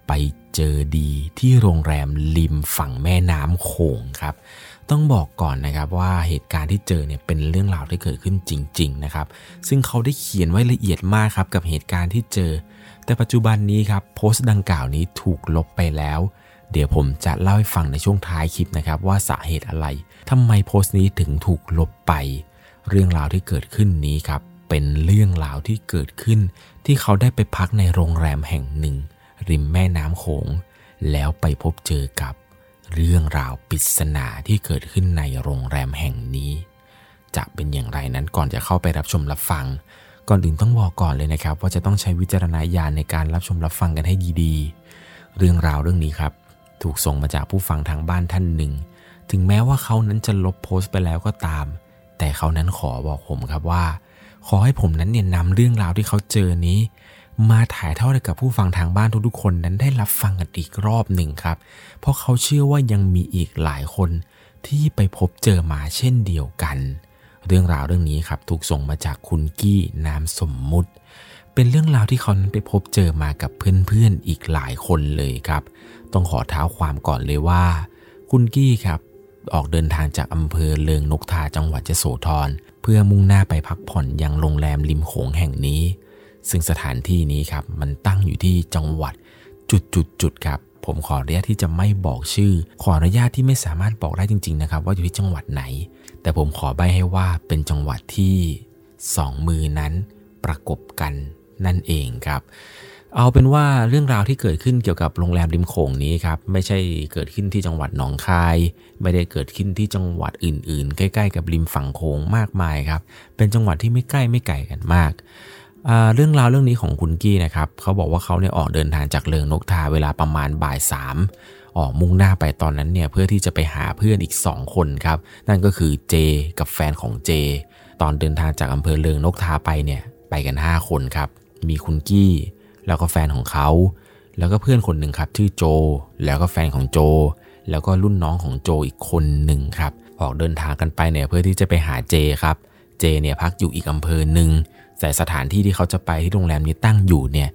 ไปเจอดีที่โรงแรมริมฝั่งแม่น้ำโขงครับ ต้องบอกก่อนนะครับว่าเหตุการณ์ที่เจอเนี่ยเป็นเรื่องราวที่เกิดขึ้นจริง ๆ นะครับ ซึ่งเขาได้เขียนไว้ละเอียดมากครับกับเหตุการณ์ที่เจอ แต่ปัจจุบันนี้ครับโพสต์ดังกล่าวนี้ถูกลบไปแล้วเดี๋ยวผมจะเล่าให้ฟังในช่วงท้ายคลิปนะครับว่าสาเหตุอะไรทำไมโพสต์นี้ถึงถูกลบไป เรื่องราวที่เกิดขึ้นนี้ครับ เป็นเรื่องราวที่เกิดขึ้น ที่เขาได้ไปพักในโรงแรมแห่งหนึ่ง ริมแม่น้ำโขง แล้วไปพบเจอกับเรื่องราวปริศนาที่เกิดขึ้นในโรงแรมแห่งนี้ จะเป็นอย่างไรนั้นก่อนจะเข้าไปรับชมรับฟัง ก่อนอื่นต้องบอกก่อนเลยนะครับ ว่าจะต้องใช้วิจารณญาณในการรับชมรับฟังกันให้ดีๆ เรื่องราวเรื่องนี้ครับ ถูกส่งมาจากผู้ฟังทางบ้านท่านหนึ่ง ถึงแม้ว่าเขานั้นจะลบโพสต์ไปแล้วก็ตาม แต่เขานั้นขอบอกผมครับว่า ขอให้ผมนั้นเนี่ยนำเรื่องราวที่เขาเจอนี้ มาถ่ายทอดให้กับผู้ฟังทางบ้านทุกๆคนนั้นได้รับฟังกันอีกรอบหนึ่งครับ เพราะเขาเชื่อว่ายังมีอีกหลายคนที่ไปพบเจอมาเช่นเดียวกัน เรื่องราวเรื่องนี้ครับถูกส่งมาจากคุณกี้นามสมมุติ เป็นเรื่องราวที่เขานั้นไปพบเจอมากับเพื่อนๆอีกหลายคนเลยครับ ต้องขอเท้าความก่อนเลยว่า คุณกี้ครับ ออกเดินทางจากอำเภอเลิงนกทาจังหวัดยโสธรเพื่อมุ่งหน้าไปพักผ่อนยังโรงแรมริมโขงแห่งนี้ ซึ่งสถานที่นี้ครับมันตั้งอยู่ที่จังหวัดจุดจุดจุดครับ ผมขออนุญาตที่จะไม่บอกชื่อ ขออนุญาตที่ไม่สามารถบอกได้จริง ๆ นะครับ ว่าอยู่ที่จังหวัดไหน แต่ผมขอใบให้ว่าเป็นจังหวัดที่สองมือนั้นประกบกันนั่นเองครับ เอาเป็นว่าเรื่องราวที่เกิดขึ้นเกี่ยวกับโรงแรมริมโขงนี้ครับไม่ใช่เกิดขึ้นที่จังหวัดหนองคาย ไม่ได้เกิดขึ้นที่จังหวัดอื่น ๆ ใกล้ ๆ กับริมฝั่งโขงมากมายครับเป็นจังหวัดที่ไม่ใกล้ไม่ไกลกันมากเรื่องราวเรื่องนี้ของคุณกี้นะครับเขาบอกว่าเขาเนี่ยออกเดินทางจากเลิงนกทาเวลาประมาณบ่ายสามออกมุ่งหน้าไปตอนนั้นเนี่ยเพื่อที่จะไปหาเพื่อนอีก 2 คนครับนั่นก็คือเจกับแฟนของเจ ตอนเดินทางจากอำเภอเลิงนกทาไปเนี่ยไปกัน 5 คนครับมีคุณกี้ แล้วก็แฟนของเขา แล้วก็เพื่อนคนหนึ่งครับชื่อโจ แล้วก็แฟนของโจ แล้วก็รุ่นน้องของโจอีกคนหนึ่งครับ ออกเดินทางกันไปเนี่ยเพื่อที่จะไปหาเจครับ เจเนี่ยพักอยู่อีกอำเภอหนึ่งแต่สถานที่ที่เขาจะไปที่โรงแรมนี้ตั้งอยู่เนี่ย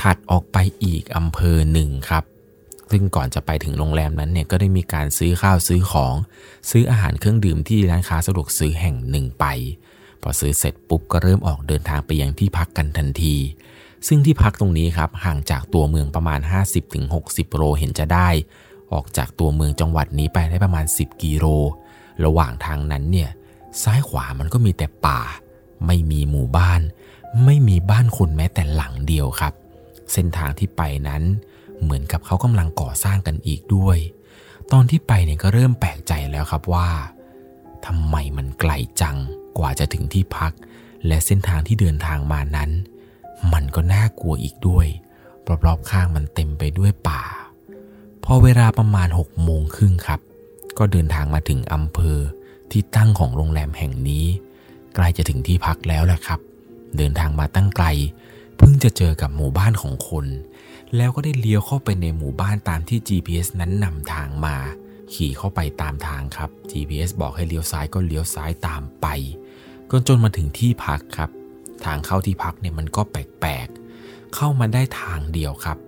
ถัดออกไปอีกอำเภอหนึ่งครับ ซึ่งก่อนจะไปถึงโรงแรมนั้นเนี่ยก็ได้มีการซื้อข้าวซื้อของ ซื้ออาหารเครื่องดื่มที่ร้านค้าสะดวกซื้อแห่งหนึ่งไป พอซื้อเสร็จปุ๊บก็เริ่มออกเดินทางไปยังที่พักกันทันที ซึ่งที่พักตรงนี้ครับห่างจากตัวเมืองประมาณ 50-60 โลเห็นจะได้ ออกจากตัวเมืองจังหวัดนี้ไปได้ประมาณ 10 กิโล ระหว่างทางนั้นเนี่ยซ้ายขวามันก็มีแต่ป่า ไม่มีหมู่บ้าน ไม่มีบ้านคนแม้แต่หลังเดียวครับ เส้นทางที่ไปนั้นเหมือนกับเขากำลังก่อสร้างกันอีกด้วย ตอนที่ไปเนี่ยก็เริ่มแปลกใจแล้วครับว่าทำไมมันไกลจังกว่าจะถึงที่พัก และเส้นทางที่เดินทางมานั้น มันก็น่ากลัวอีกด้วยรอบๆข้างมันเต็มไปด้วยป่า พอเวลาประมาณหกโมงครึ่งครับ ก็เดินทางมาถึงอำเภอที่ตั้งของโรงแรมแห่งนี้ ใกล้จะถึงที่พักแล้วแหละครับ เดินทางมาตั้งไกล เพิ่งจะเจอกับหมู่บ้านของคน แล้วก็ได้เลี้ยวเข้าไปในหมู่บ้านตามที่ GPS นั้นนำทางมา ขี่เข้าไปตามทางครับ GPS บอกให้เลี้ยวซ้ายก็เลี้ยวซ้ายตามไปจนจนมาถึงที่พักครับ ทางเข้าที่พักเนี่ยมันก็แปลกๆ เข้ามาได้ทางเดียวครับ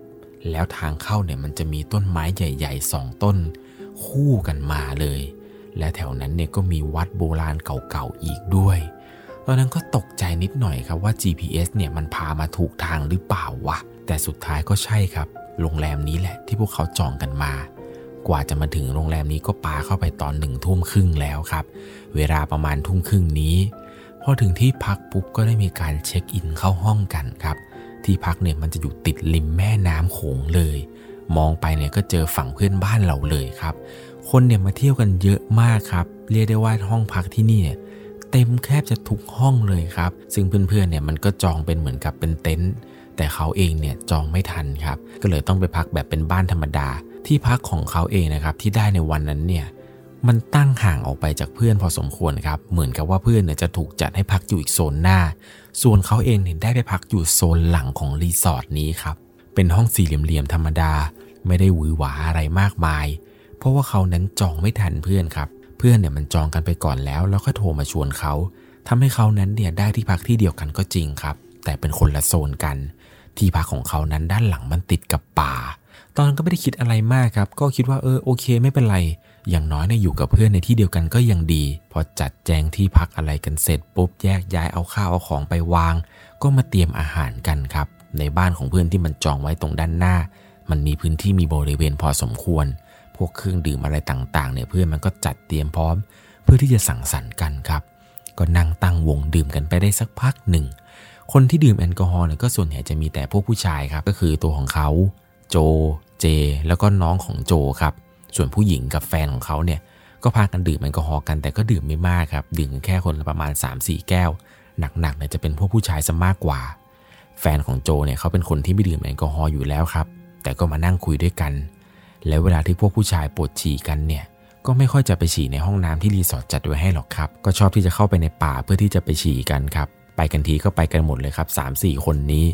แล้วทางเข้าเนี่ยมันจะมีต้นไม้ใหญ่ๆสองต้น คู่กันมาเลย และแถวนั้นเนี่ยก็มีวัดโบราณเก่าๆอีกด้วย ตอนนั้นก็ตกใจนิดหน่อยครับว่า GPS เนี่ยมันพามาถูกทางหรือเปล่าวะ แต่สุดท้ายก็ใช่ครับ โรงแรมนี้แหละที่พวกเขาจองกันมากว่าจะมาถึงโรงแรมนี้ก็ปาเข้าไปตอนหนึ่งทุ่มครึ่งแล้วครับ เวลาประมาณทุ่มครึ่งนี้ พอถึงที่พักปุ๊บก็ได้มีการเช็คอินเข้าห้องกันครับ ที่พักเนี่ยมันจะอยู่ติดริมแม่น้ำโขงเลย มองไปเนี่ยก็เจอฝั่งเพื่อนบ้านเราเลยครับ คนเนี่ยมาเที่ยวกันเยอะมากครับ เรียกได้ว่าห้องพักที่นี่เนี่ยเต็มแคบจะทุกห้องเลยครับ ซึ่งเพื่อนๆเนี่ยมันก็จองเป็นเหมือนกับเป็นเต็นท์แต่เขาเองเนี่ยจองไม่ทันครับ ก็เลยต้องไปพักแบบเป็นบ้านธรรมดา ที่พักของเขาเองนะครับที่ได้ในวันนั้นเนี่ย มันตั้งห่างออกไปจากเพื่อนพอสมควรครับ เหมือนกับว่าเพื่อนเนี่ยจะถูกจัดให้พักอยู่อีกโซนหน้า ส่วนเขาเองเนี่ยได้ไปพักอยู่โซนหลังของรีสอร์ทนี้ครับ เป็นห้องสี่เหลี่ยมๆธรรมดา ไม่ได้หวือหวาอะไรมากมาย เพราะว่าเขานั้นจองไม่ทันเพื่อนครับ เพื่อนเนี่ยมันจองกันไปก่อนแล้ว แล้วก็โทรมาชวนเขาทำให้เขานั้นเนี่ยได้ที่พักที่เดียวกันก็จริงครับ แต่เป็นคนละโซนกัน ที่พักของเขานั้นด้านหลังมันติดกับป่า ตอนนั้นก็ไม่ได้คิดอะไรมากครับ ก็คิดว่าเออโอเค ไม่เป็นไร อย่างน้อยเนี่ยอยู่กับเพื่อนในที่เดียวกันก็ยังดี พอจัดแจงที่พักอะไรกันเสร็จปุ๊บแยกย้ายเอาข้าวเอาของไปวาง ก็มาเตรียมอาหารกันครับ ในบ้านของเพื่อนที่มันจองไว้ตรงด้านหน้า มันมีพื้นที่มีบริเวณพอสมควร พวกเครื่องดื่มอะไรต่างๆเนี่ยเพื่อนมันก็จัดเตรียมพร้อม เพื่อที่จะสั่งสรรค์กันครับ ก็นั่งตั้งวงดื่มกันไปได้สักพักหนึ่ง คนที่ดื่มแอลกอฮอล์เนี่ยก็ส่วนใหญ่จะมีแต่พวกผู้ชายครับ ก็คือตัวของเขา โจ เจ แล้วก็น้องของโจครับ ส่วนผู้หญิงกับแฟนของเขาเนี่ยก็พากันดื่มแอลกอฮอล์กันแต่ก็ดื่มไม่มากครับ ดื่มกันแค่คนละประมาณ 3-4 แก้ว หนักๆเนี่ยจะเป็นพวกผู้ชายซะมากกว่า แฟนของโจเนี่ยเขาเป็นคนที่ไม่ดื่มแอลกอฮอล์อยู่แล้วครับ แต่ก็มานั่งคุยด้วยกัน แล้วเวลาที่พวกผู้ชายปวดฉี่กันเนี่ยก็ไม่ค่อยจะไปฉี่ในห้องน้ำที่รีสอร์ทจัดไว้ให้หรอกครับ ก็ชอบที่จะเข้าไปในป่าเพื่อที่จะไปฉี่กันครับ ไปกันทีก็ไปกันหมดเลยครับ3-4 คนนี้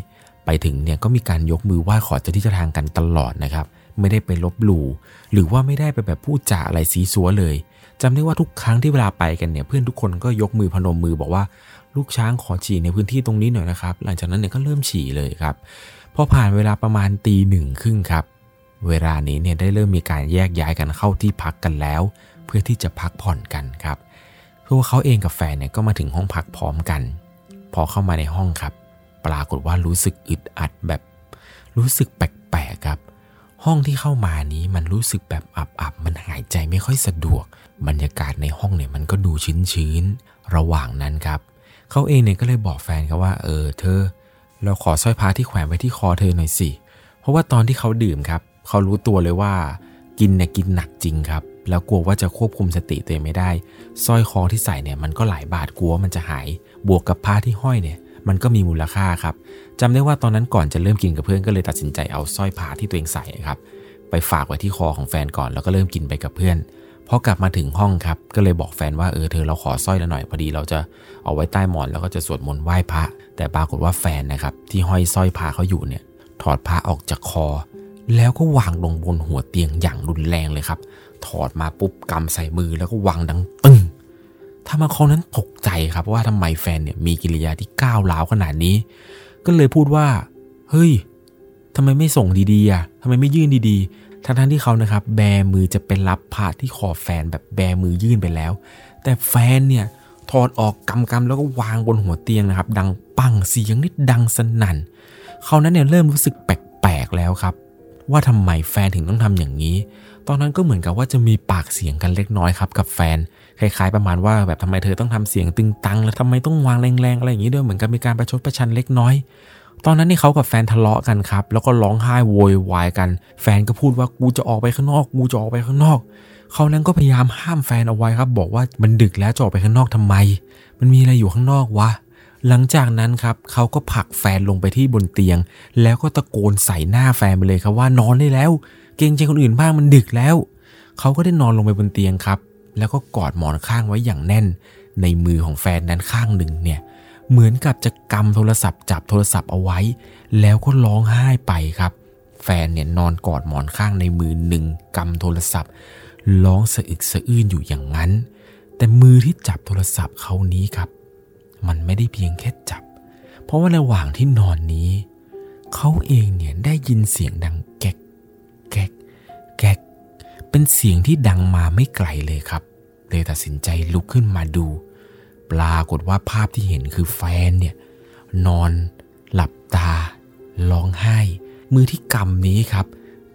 ไปถึงเนี่ยก็มีการยกมือไหว้ขอเจ้าที่เจ้าทางกันตลอดนะครับ ไม่ได้ไปลบหลู่หรือว่าไม่ได้ไปแบบพูดจาอะไรซีซัวเลยจำได้ว่าทุกครั้งที่เวลาไปกันเนี่ยเพื่อนทุกคนก็ยกมือพนมมือบอกว่าลูกช้างขอฉี่ในพื้นที่ตรงนี้หน่อยนะครับ หลังจากนั้นเนี่ยก็เริ่มฉี่เลยครับพอผ่านเวลาประมาณตีหนึ่งครึ่งครับ เวลานี้เนี่ยได้เริ่มมีการแยกย้ายกันเข้าที่พักกันแล้ว เพื่อที่จะพักผ่อนกันครับตัวเขาเองกับแฟนเนี่ยก็มาถึงห้องพักพร้อมกัน พอเข้ามาในห้องครับ ปรากฏว่ารู้สึกอึดอัดแบบ รู้สึกแปลกๆครับ ห้องที่เข้ามานี้มันรู้สึกแบบอับๆ มันหายใจไม่ค่อยสะดวก บรรยากาศในห้องเนี่ยมันก็ดูชื้นๆ ระหว่างนั้นครับ เขาเองเนี่ยก็เลยบอกแฟนครับว่า เออเธอ เราขอสร้อยพระที่แขวนไว้ที่คอเธอหน่อยสิ เพราะว่าตอนที่เขาดื่มครับ เขารู้ตัวเลยว่า กินเนี่ยกินหนักจริงครับ แล้วกลัวว่าจะควบคุมสติตัวเองไม่ได้ สร้อยคอที่ใส่เนี่ยมันก็หลายบาทกลัวมันจะหาย บวกกับผ้าที่ห้อยเนี่ย มันก็มีมูลค่าครับจำได้ว่าตอนนั้นก่อนจะเริ่มกินกับเพื่อนก็เลยตัดสินใจเอาสร้อยผ้าที่ตัวเองใส่ครับไปฝากไว้ที่คอของแฟนก่อนแล้วก็เริ่มกินไปกับเพื่อนพอกลับมาถึงห้องครับก็เลยบอกแฟนว่าเออเธอเราขอสร้อยล้วหน่อยพอดีเราจะเอาไว้ใต้หมอนแล้วก็จะสวดมนต์ไหว้พระ แต่ปรากฏว่าแฟนนะครับที่ห้อยสร้อยผ้าเขาอยู่เนี่ยถอดผ้าออกจากคอ แล้วก็วางลงบนหัวเตียงอย่างรุนแรงเลยครับ ถอดมาปุ๊บกำใส่มือแล้วก็วางดังตึ้ง ถ้ามาเขานั้นตกใจครับว่าทำไมแฟนเนี่ยมีกิริยาที่ก้าวร้าวขนาดนี้ ก็เลยพูดว่า เฮ้ยทำไมไม่ส่งดีๆอะทำไมไม่ยื่นดีๆ ทั้งๆที่เขานะครับ แบมือจะเป็นรับผ้าที่คอแฟนแบบแบมือยื่นไปแล้ว แต่แฟนเนี่ยถอดออกกำกำแล้วก็วางบนหัวเตียงนะครับ ดังปังเสียงนิดดังสนั่น เขานั้นเนี่ยเริ่มรู้สึกแปลกๆแล้วครับ ว่าทำไมแฟนถึงต้องทำอย่างนี้ ตอนนั้นก็เหมือนกับว่าจะมีปากเสียงกันเล็กน้อยครับกับแฟน คล้ายๆประมาณว่าแบบทำไมเธอต้องทำเสียงตึงตังแล้วทำไมต้องวางแรงๆอะไรอย่างนี้ด้วยเหมือนกับมีการประชดประชันเล็กน้อย ตอนนั้นนี่เขากับแฟนทะเลาะกันครับ แล้วก็ร้องไห้โวยวายกัน แฟนก็พูดว่ากูจะออกไปข้างนอกกูจะออกไปข้างนอกเขานั้นก็พยายามห้ามแฟนเอาไว้ครับ บอกว่ามันดึกแล้วจะออกไปข้างนอกทำไม มันมีอะไรอยู่ข้างนอกวะหลังจากนั้นครับเขาก็ผลักแฟนลงไปที่บนเตียง แล้วก็ตะโกนใส่หน้าแฟนไปเลยครับว่านอนได้แล้ว เกรงใจคนอื่นบ้างมันดึกแล้ว เขาก็ได้นอนลงไปบนเตียงครับ แล้วก็กอดหมอนข้างไว้อย่างแน่น ในมือของแฟนนั้นข้างหนึ่งเนี่ยเหมือนกับจะกำโทรศัพท์จับโทรศัพท์เอาไว้ แล้วก็ร้องไห้ไปครับ แฟนเนี่ยนอนกอดหมอนข้างในมือหนึ่งกำโทรศัพท์ร้องสะอึกสะอื้นอยู่อย่างนั้น แต่มือที่จับโทรศัพท์เขานี้ครับ มันไม่ได้เพียงแค่จับ เพราะว่าระหว่างที่นอนนี้ เขาเองเนี่ยได้ยินเสียงดังแก๊กแก๊กแก๊กเป็นเสียงที่ดังมาไม่ไกลเลยครับ เลยตัดสินใจลุกขึ้นมาดู ปรากฏว่าภาพที่เห็นคือแฟนเนี่ยนอนหลับตาร้องไห้ มือที่กำนี้ครับ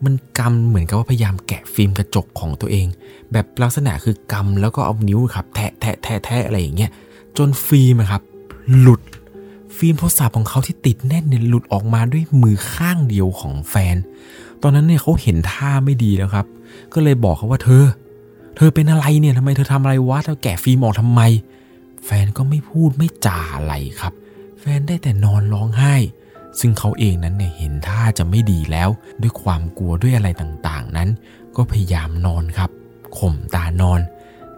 มันกำเหมือนกับว่าพยายามแกะฟิล์มกระจกของตัวเอง แบบลักษณะคือกำแล้วก็เอานิ้วครับ แทะแทะแทะแทะอะไรอย่างเงี้ยจนฟิล์มครับ หลุดฟิล์มโทรศัพท์ของเขาที่ติดแน่นเนี่ยหลุดออกมาด้วยมือข้างเดียวของแฟน ตอนนั้นเนี่ยเขาเห็นท่าไม่ดีแล้วครับ ก็เลยบอกเขาว่าเธอ เธอเป็นอะไรเนี่ยทำไมเธอทำอะไรวะเธอแกะฟิล์มออกทำไม แฟนก็ไม่พูดไม่จ่าอะไรครับ แฟนได้แต่นอนร้องไห้ ซึ่งเขาเองนั้นเนี่ยเห็นท่าจะไม่ดีแล้ว ด้วยความกลัวด้วยอะไรต่างๆ นั้น ก็พยายามนอนครับข่มตานอน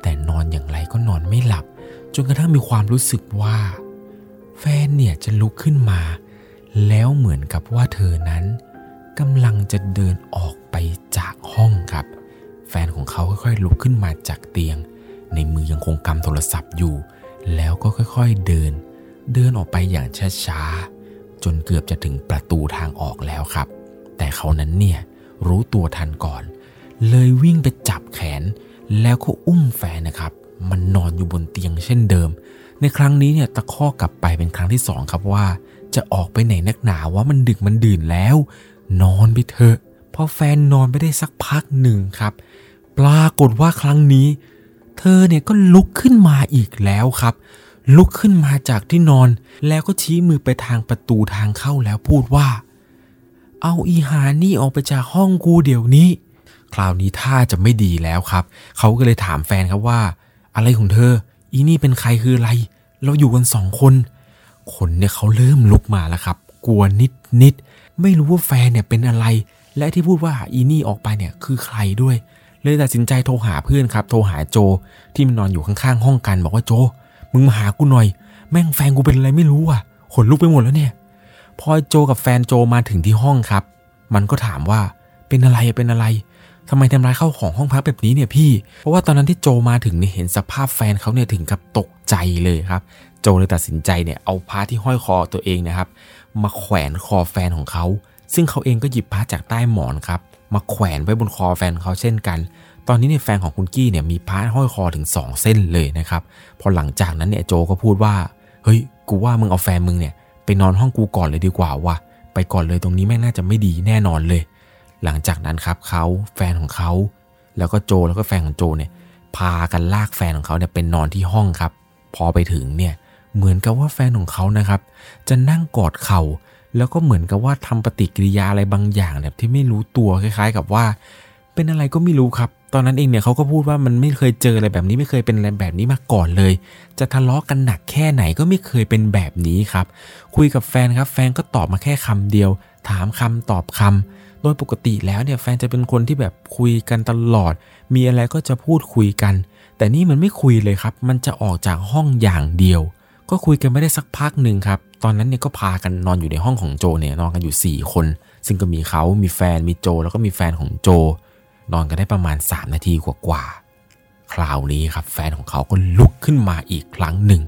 แต่นอนอย่างไรก็นอนไม่หลับ จนกระทั่งมีความรู้สึกว่า แฟนเนี่ยจะลุกขึ้นมา แล้วเหมือนกับว่าเธอนั้นกำลังจะเดินออกไปจากห้องครับ แฟนของเขาค่อยๆลุกขึ้นมาจากเตียง ในมือยังคงกำโทรศัพท์อยู่ แล้วก็ค่อยๆเดิน เดินออกไปอย่างช้าๆจนเกือบจะถึงประตูทางออกแล้วครับ แต่เขานั้นเนี่ยรู้ตัวทันก่อน เลยวิ่งไปจับแขน แล้วก็อุ้มแฟนนะครับ มันนอนอยู่บนเตียงเช่นเดิม ในครั้งนี้เนี่ยตะข้อกลับไปเป็นครั้งที่สองครับว่า จะออกไปไหนนักหนาว่ามันดึกมันดื่นแล้ว นอนไปเถอะพอแฟนนอนไปได้สักพักหนึ่งครับ ปรากฏว่าครั้งนี้ เธอเนี่ยก็ลุกขึ้นมาอีกแล้วครับ ลุกขึ้นมาจากที่นอน แล้วก็ชี้มือไปทางประตูทางเข้าแล้วพูดว่า เอาอีหานี่ออกไปจากห้องกูเดี๋ยวนี้ คราวนี้ท่าจะไม่ดีแล้วครับ เขาก็เลยถามแฟนครับว่า อะไรของเธอ อีนี่เป็นใครคืออะไร เราอยู่กันสองคน คนเนี่ยเขาเริ่มลุกมาแล้วครับ กลัวนิดนิดไม่รู้ว่าแฟนเนี่ยเป็นอะไร และที่พูดว่าอีนี่ออกไปเนี่ยคือใครด้วย เลยตัดสินใจโทรหาเพื่อนครับโทรหาโจที่มันนอนอยู่ข้างๆห้องกันบอกว่าโจ มึงมาหากูหน่อย แม่งแฟนกูเป็นอะไรไม่รู้อะขนลุกไปหมดแล้วเนี่ย พอโจกับแฟนโจมาถึงที่ห้องครับ มันก็ถามว่าเป็นอะไรเป็นอะไรทำไมทำร้ายเข้าของห้องพักแบบนี้เนี่ยพี่ เพราะว่าตอนนั้นที่โจมาถึงเนี่ยเห็นสภาพแฟนเขาเนี่ยถึงกับตกใจเลยครับ โจเลยตัดสินใจเนี่ยเอาผ้าที่ห้อยคอตัวเองนะครับ มาแขวนคอแฟนของเขา ซึ่งเขาเองก็หยิบผ้าจากใต้หมอนครับ มาแขวนไว้บนคอแฟนเขาเช่นกัน ตอนนี้เนี่ยแฟนของคุณกี้เนี่ยมีผ้าห้อยคอถึง 2 เส้นเลยนะครับ พอหลังจากนั้นเนี่ยโจก็พูดว่า เฮ้ย กูว่ามึงเอาแฟนมึงเนี่ยไปนอนห้องกูก่อนเลยดีกว่าว่ะ ไปก่อนเลยตรงนี้แม่งน่าจะไม่ดีแน่นอนเลย หลังจากนั้นครับเขาแฟนของเขาแล้วก็โจแล้วก็แฟนของโจเนี่ยพากันลากแฟนของเขาเนี่ยเป็นนอนที่ห้องครับ พอไปถึงเนี่ยเหมือนกับว่าแฟนของเขานะครับ จะนั่งกอดเข่า แล้วก็เหมือนกับว่าทำปฏิกิริยาอะไรบางอย่างแบบที่ไม่รู้ตัวคล้าย ๆ กับว่า เป็นอะไรก็ไม่รู้ครับ ตอนนั้นเองเนี่ยเขาก็พูดว่ามันไม่เคยเจออะไรแบบนี้ไม่เคยเป็นอะไรแบบนี้มาก่อนเลย จะทะเลาะกันหนักแค่ไหนก็ไม่เคยเป็นแบบนี้ครับ คุยกับแฟนครับ แฟนก็ตอบมาแค่คำเดียว ถามคำตอบคำโดยปกติแล้วเนี่ยแฟนจะเป็นคนที่แบบคุยกันตลอด มีอะไรก็จะพูดคุยกัน แต่นี่มันไม่คุยเลยครับ มันจะออกจากห้องอย่างเดียว ก็คุยกันไม่ได้สักพักหนึ่งครับ ตอนนั้นเนี่ยก็พากันนอนอยู่ในห้องของโจเนี่ยนอนกันอยู่ 4 คน ซึ่งก็มีเขา มีแฟน มีโจ แล้วก็มีแฟนของโจ นอนกันได้ประมาณ 3 นาทีกว่าๆ คราวนี้ครับ แฟนของเขาก็ลุกขึ้นมาอีกครั้งหนึ่ง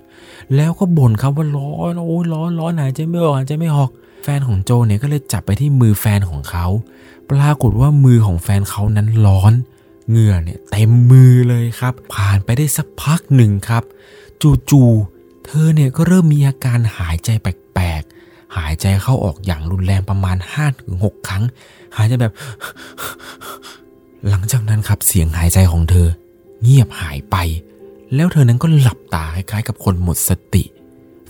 แล้วก็บ่นครับว่าร้อน โอ้ยร้อน ร้อนหายใจไม่ออกหายใจไม่ออก แฟนของโจเนี่ยก็เลยจับไปที่มือแฟนของเขา ปรากฏว่ามือของแฟนเขานั้นร้อนเหงื่อเนี่ยเต็มมือเลยครับ ผ่านไปได้สักพักหนึ่งครับ จู่ๆ เธอเนี่ยก็เริ่มมีอาการหายใจแปลกๆ หายใจเข้าออกอย่างรุนแรงประมาณ 5-6 ครั้ง หายใจแบบ หลังจากนั้นครับเสียงหายใจของเธอ เงียบหายไป แล้วเธอนั้นก็หลับตาคล้ายๆกับคนหมดสติ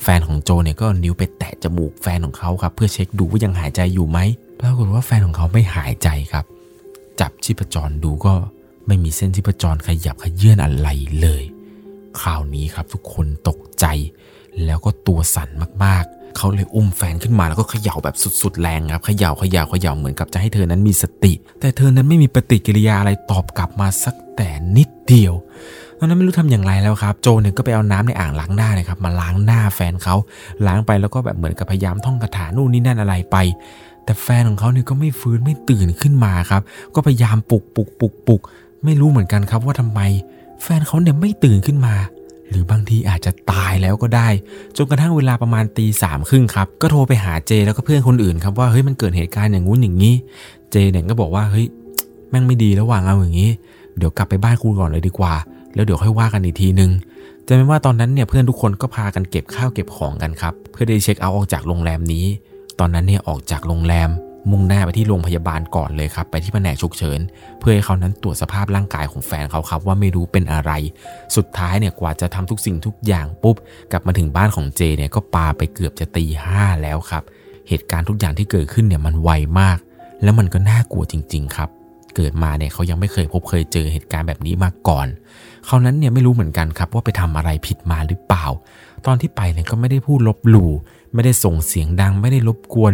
แฟนของโจเนี่ยก็นิ้วไปแตะจมูกแฟนของเขาครับ เพื่อเช็คดูว่ายังหายใจอยู่ไหมปรากฏว่าแฟนของเขาไม่หายใจครับ จับชีพจรดูก็ไม่มีเส้นชีพจรขยับขยื่นอะไรเลย คราวนี้ครับ ทุกคนตกใจ แล้วก็ตัวสั่นมากๆ เขาเลยอุ้มแฟนขึ้นมาแล้วก็เขย่าแบบสุดๆแรงครับเขย่าเขย่าเขย่าเหมือนกับจะให้เธอนั้นมีสติ แต่เธอนั้นไม่มีปฏิกิริยาอะไรตอบกลับมาสักแต่นิดเดียวตอนนั้นไม่รู้ทำอย่างไรแล้วครับ โจเนี่ยก็ไปเอาน้ำในอ่างล้างหน้านะครับมาล้างหน้าแฟนเขาล้างไปแล้วก็แบบเหมือนกับพยายามท่องคาถานู่นนี่นั่นอะไรไป แต่แฟนของเขาเนี่ยก็ไม่ฟื้นไม่ตื่นขึ้นมาครับ ก็พยายามปลุกปลุกปลุกปลุกไม่รู้เหมือนกันครับว่าทำไม แฟนเขาเนี่ยไม่ตื่นขึ้นมา หรือบางทีอาจจะตายแล้วก็ได้ จนกระทั่งเวลาประมาณตีสามครึ่งครับก็โทรไปหาเจแล้วก็เพื่อนคนอื่นครับว่าเฮ้ยมันเกิดเหตุการณ์อย่างงู้นอย่างนี้ เจเนี่ยก็บอกว่าเฮ้ยแม่งไม่ดีแล้ววางเอาอย่างนี้ เดี๋ยวกลับไปบ้านกูก่อนเลยดีกว่า แล้วเดี๋ยวค่อยว่ากันอีกทีนึงจะเป็นว่าตอนนั้นเนี่ยเพื่อนทุกคนก็พากันเก็บข้าวเก็บของกันครับ เพื่อได้เช็คเอาท์ออกจากโรงแรมนี้ ตอนนั้นเนี่ยออกจากโรงแรม มุ่งหน้าไปที่โรงพยาบาลก่อนเลยครับไปที่แผนกฉุกเฉิน เพื่อให้เขานั้นตรวจสภาพร่างกายของแฟนเขาครับว่าไม่รู้เป็นอะไร สุดท้ายเนี่ยกว่าจะทำทุกสิ่งทุกอย่างปุ๊บ กลับมาถึงบ้านของเจเนี่ยก็ปาไปเกือบจะตีห้าแล้วครับ เหตุการณ์ทุกอย่างที่เกิดขึ้นเนี่ยมันไวมาก แล้วมันก็น่ากลัวจริง ๆ ครับ เกิดมาเนี่ยเขายังไม่เคยพบเคยเจอเหตุการณ์แบบนี้มาก่อนเขานั้นเนี่ยไม่รู้เหมือนกันครับว่าไปทำอะไรผิดมาหรือเปล่า ตอนที่ไปเนี่ยก็ไม่ได้พูดลบหลู่ ไม่ได้ส่งเสียงดังไม่ได้รบกวน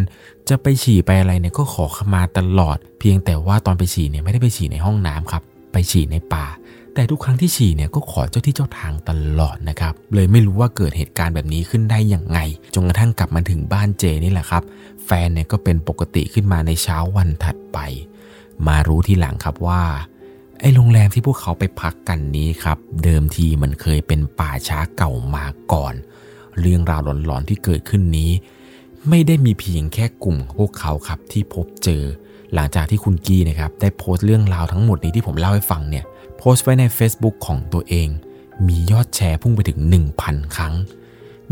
จะไปฉี่ไปอะไรเนี่ยก็ขอขมาตลอด เพียงแต่ว่าตอนไปฉี่เนี่ยไม่ได้ไปฉี่ในห้องน้ำครับ ไปฉี่ในป่า แต่ทุกครั้งที่ฉี่เนี่ยก็ขอเจ้าที่เจ้าทางตลอดนะครับ เลยไม่รู้ว่าเกิดเหตุการณ์แบบนี้ขึ้นได้อย่างไง จนกระทั่งกลับมาถึงบ้านเจนี่แหละครับ แฟนเนี่ยก็เป็นปกติขึ้นมาในเช้าวันถัดไป มารู้ทีหลังครับว่าไอ้โรงแรมที่พวกเขาไปพักกันนี้ครับ เดิมทีมันเคยเป็นป่าช้าเก่ามาก่อน เรื่องราวหลอนๆที่เกิดขึ้นนี้ ไม่ได้มีเพียงแค่กลุ่มพวกเขาครับที่พบเจอ หลังจากที่คุณกี้นะครับได้โพสต์เรื่องราวทั้งหมดนี้ที่ผมเล่าให้ฟังเนี่ยโพสต์ไว้ใน Facebook ของตัวเอง มียอดแชร์พุ่งไปถึง 1,000 ครั้ง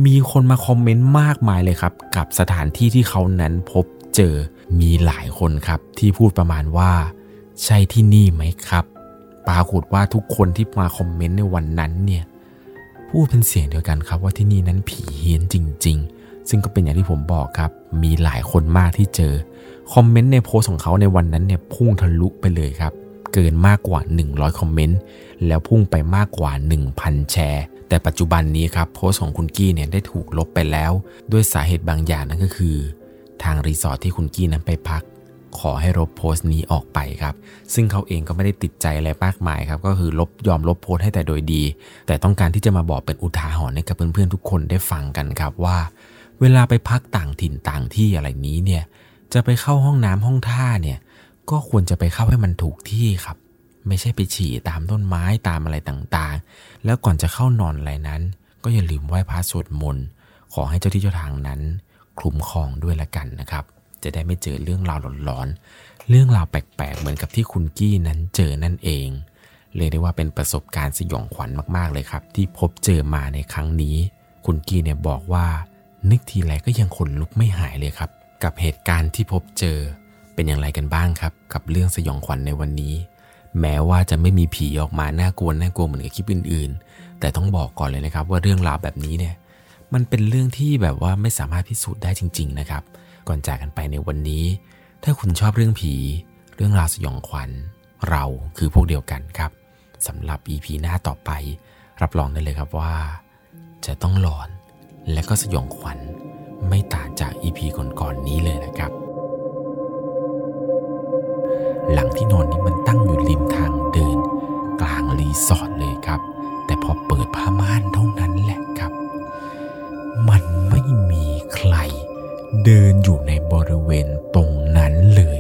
มีคนมาคอมเมนต์มากมายเลยครับ กับสถานที่ที่เขานั้นพบเจอมีหลายคนครับที่พูดประมาณว่า ใช่ที่นี่ไหมครับ ปรากฏว่าทุกคนที่มาคอมเมนต์ในวันนั้นเนี่ย พูดเป็นเสียงเดียวกันครับว่าที่นี่นั้นผีเฮี้ยนจริง ๆ ซึ่งก็เป็นอย่างที่ผมบอกครับ มีหลายคนมากที่เจอ คอมเมนต์ในโพสของเขาในวันนั้นเนี่ยพุ่งทะลุไปเลยครับ เกินมากกว่า 100 คอมเมนต์ แล้วพุ่งไปมากกว่า 1,000 แชร์ แต่ปัจจุบันนี้ครับโพสของคุณกี้เนี่ยได้ถูกลบไปแล้ว ด้วยสาเหตุบางอย่างนั่นก็คือ ทางรีสอร์ทที่คุณกี้นั้นไปพัก ขอให้ลบโพสต์นี้ออกไปครับ ซึ่งเขาเองก็ไม่ได้ติดใจอะไรมากมายครับก็คือลบยอมลบโพสต์ให้แต่โดยดี แต่ต้องการที่จะมาบอกเป็นอุทาหรณ์ให้กับเพื่อนๆทุกคนได้ฟังกันครับว่า เวลาไปพักต่างถิ่นต่างที่อะไรนี้เนี่ยจะไปเข้าห้องน้ำห้องท่าเนี่ยก็ควรจะไปเข้าให้มันถูกที่ครับ ไม่ใช่ไปฉี่ตามต้นไม้ตามอะไรต่างๆ แล้วก่อนจะเข้านอนอะไรนั้น ก็อย่าลืมไหว้พระสวดมนต์ขอให้เจ้าที่เจ้าทางนั้น คลุ้มครองด้วยละกันนะครับ จะได้ไม่เจอเรื่องราวหลอนๆ เรื่องราวแปลกๆ เหมือนกับที่คุณกี้นั้นเจอนั่นเองเรียกได้ว่าเป็นประสบการณ์สยองขวัญมากๆเลยครับ ที่พบเจอมาในครั้งนี้ คุณกี้เนี่ยบอกว่า นึกทีไรก็ยังขนลุกไม่หายเลยครับ กับเหตุการณ์ที่พบเจอเป็นอย่างไรกันบ้างครับ กับเรื่องสยองขวัญในวันนี้ แม้ว่าจะไม่มีผีออกมาน่ากลัวน่ากลัวเหมือนกับคลิปอื่น ๆ แต่ต้องบอกก่อนเลยนะครับว่าเรื่องราวแบบนี้เนี่ยมันเป็นเรื่องที่แบบว่าไม่สามารถพิสูจน์ได้จริง ๆ นะครับ ก่อนจากกันไปในวันนี้ ถ้าคุณชอบเรื่องผี เรื่องราวสยองขวัญ เราคือพวกเดียวกันครับสำหรับ EP หน้าต่อไป รับรองได้เลยครับว่า จะต้องหลอนและก็สยองขวัญไม่ต่างจากอีพีก่อนๆนนี้เลยนะครับ หลังที่นอนนี้มันตั้งอยู่ริมทางเดิน กลางรีสอร์ทเลยครับ แต่พอเปิดผ้าม่านเท่านั้นแหละครับ มันไม่มีใคร เดินอยู่ในบริเวณตรงนั้นเลย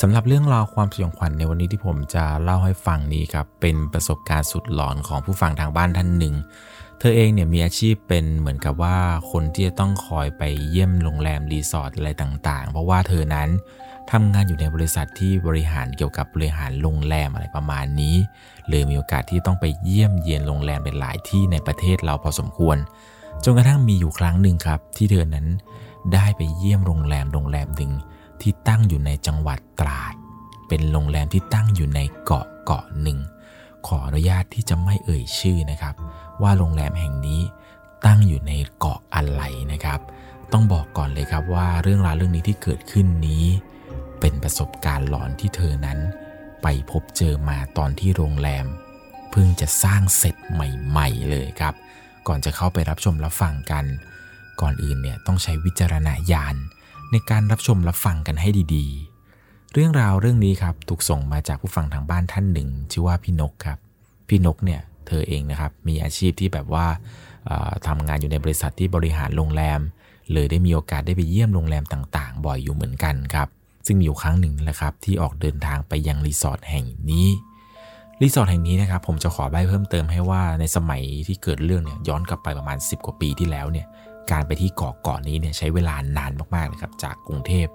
สำหรับเรื่องราวความสยองขวัญในวันนี้ที่ผมจะเล่าให้ฟังนี้ครับ เป็นประสบการณ์สุดหลอนของผู้ฟังทางบ้านท่านหนึ่ง เธอเองเนี่ยมีอาชีพเป็นเหมือนกับว่าคนที่จะต้องคอยไปเยี่ยมโรงแรมรีสอร์ทอะไรต่างๆ เพราะว่าเธอนั้น ทำงานอยู่ในบริษัทที่บริหารเกี่ยวกับบริหารโรงแรมอะไรประมาณนี้เลยมีโอกาสที่ต้องไปเยี่ยมเยียนโรงแรมเป็นหลายที่ในประเทศเราพอสมควร จนกระทั่งมีอยู่ครั้งหนึ่งครับ ที่เธอนั้นได้ไปเยี่ยมโรงแรมโรงแรมหนึ่งที่ตั้งอยู่ในจังหวัดตราด เป็นโรงแรมที่ตั้งอยู่ในเกาะเกาะหนึ่ง ขออนุญาตที่จะไม่เอ่ยชื่อนะครับ ว่าโรงแรมแห่งนี้ตั้งอยู่ในเกาะอะไรนะครับ ต้องบอกก่อนเลยครับว่าเรื่องราวเรื่องนี้ที่เกิดขึ้นนี้ เป็นประสบการณ์หลอนที่เธอนั้น ไปพบเจอมาตอนที่โรงแรม เพิ่งจะสร้างเสร็จใหม่ ๆ เลยครับ ก่อนจะเข้าไปรับชมรับฟังกัน ก่อนอื่นเนี่ยต้องใช้วิจารณญาณในการรับชมรับฟังกันให้ดีๆ เรื่องราวเรื่องนี้ครับถูกส่งมาจากผู้ฟังทางบ้านท่านหนึ่ง ชื่อว่าพี่นกครับ พี่นกเนี่ยเธอเองนะครับมีอาชีพที่แบบว่าทำงานอยู่ในบริษัทที่บริหารโรงแรม เลยได้มีโอกาสได้ไปเยี่ยมโรงแรมต่างๆ บ่อยอยู่เหมือนกันครับ ซึ่งมีอยู่ครั้งหนึ่งแหละครับที่ออกเดินทางไปยังรีสอร์ทแห่งนี้รีสอร์ทแห่งนี้นะครับผมจะขอใบ้เพิ่มเติมให้ว่าในสมัยที่เกิดเรื่องเนี่ยย้อนกลับไปประมาณ 10 กว่าปีที่แล้วเนี่ยการไปที่เกาะเกาะนี้เนี่ยใช้เวลานานมากๆเลยครับจากกรุงเทพ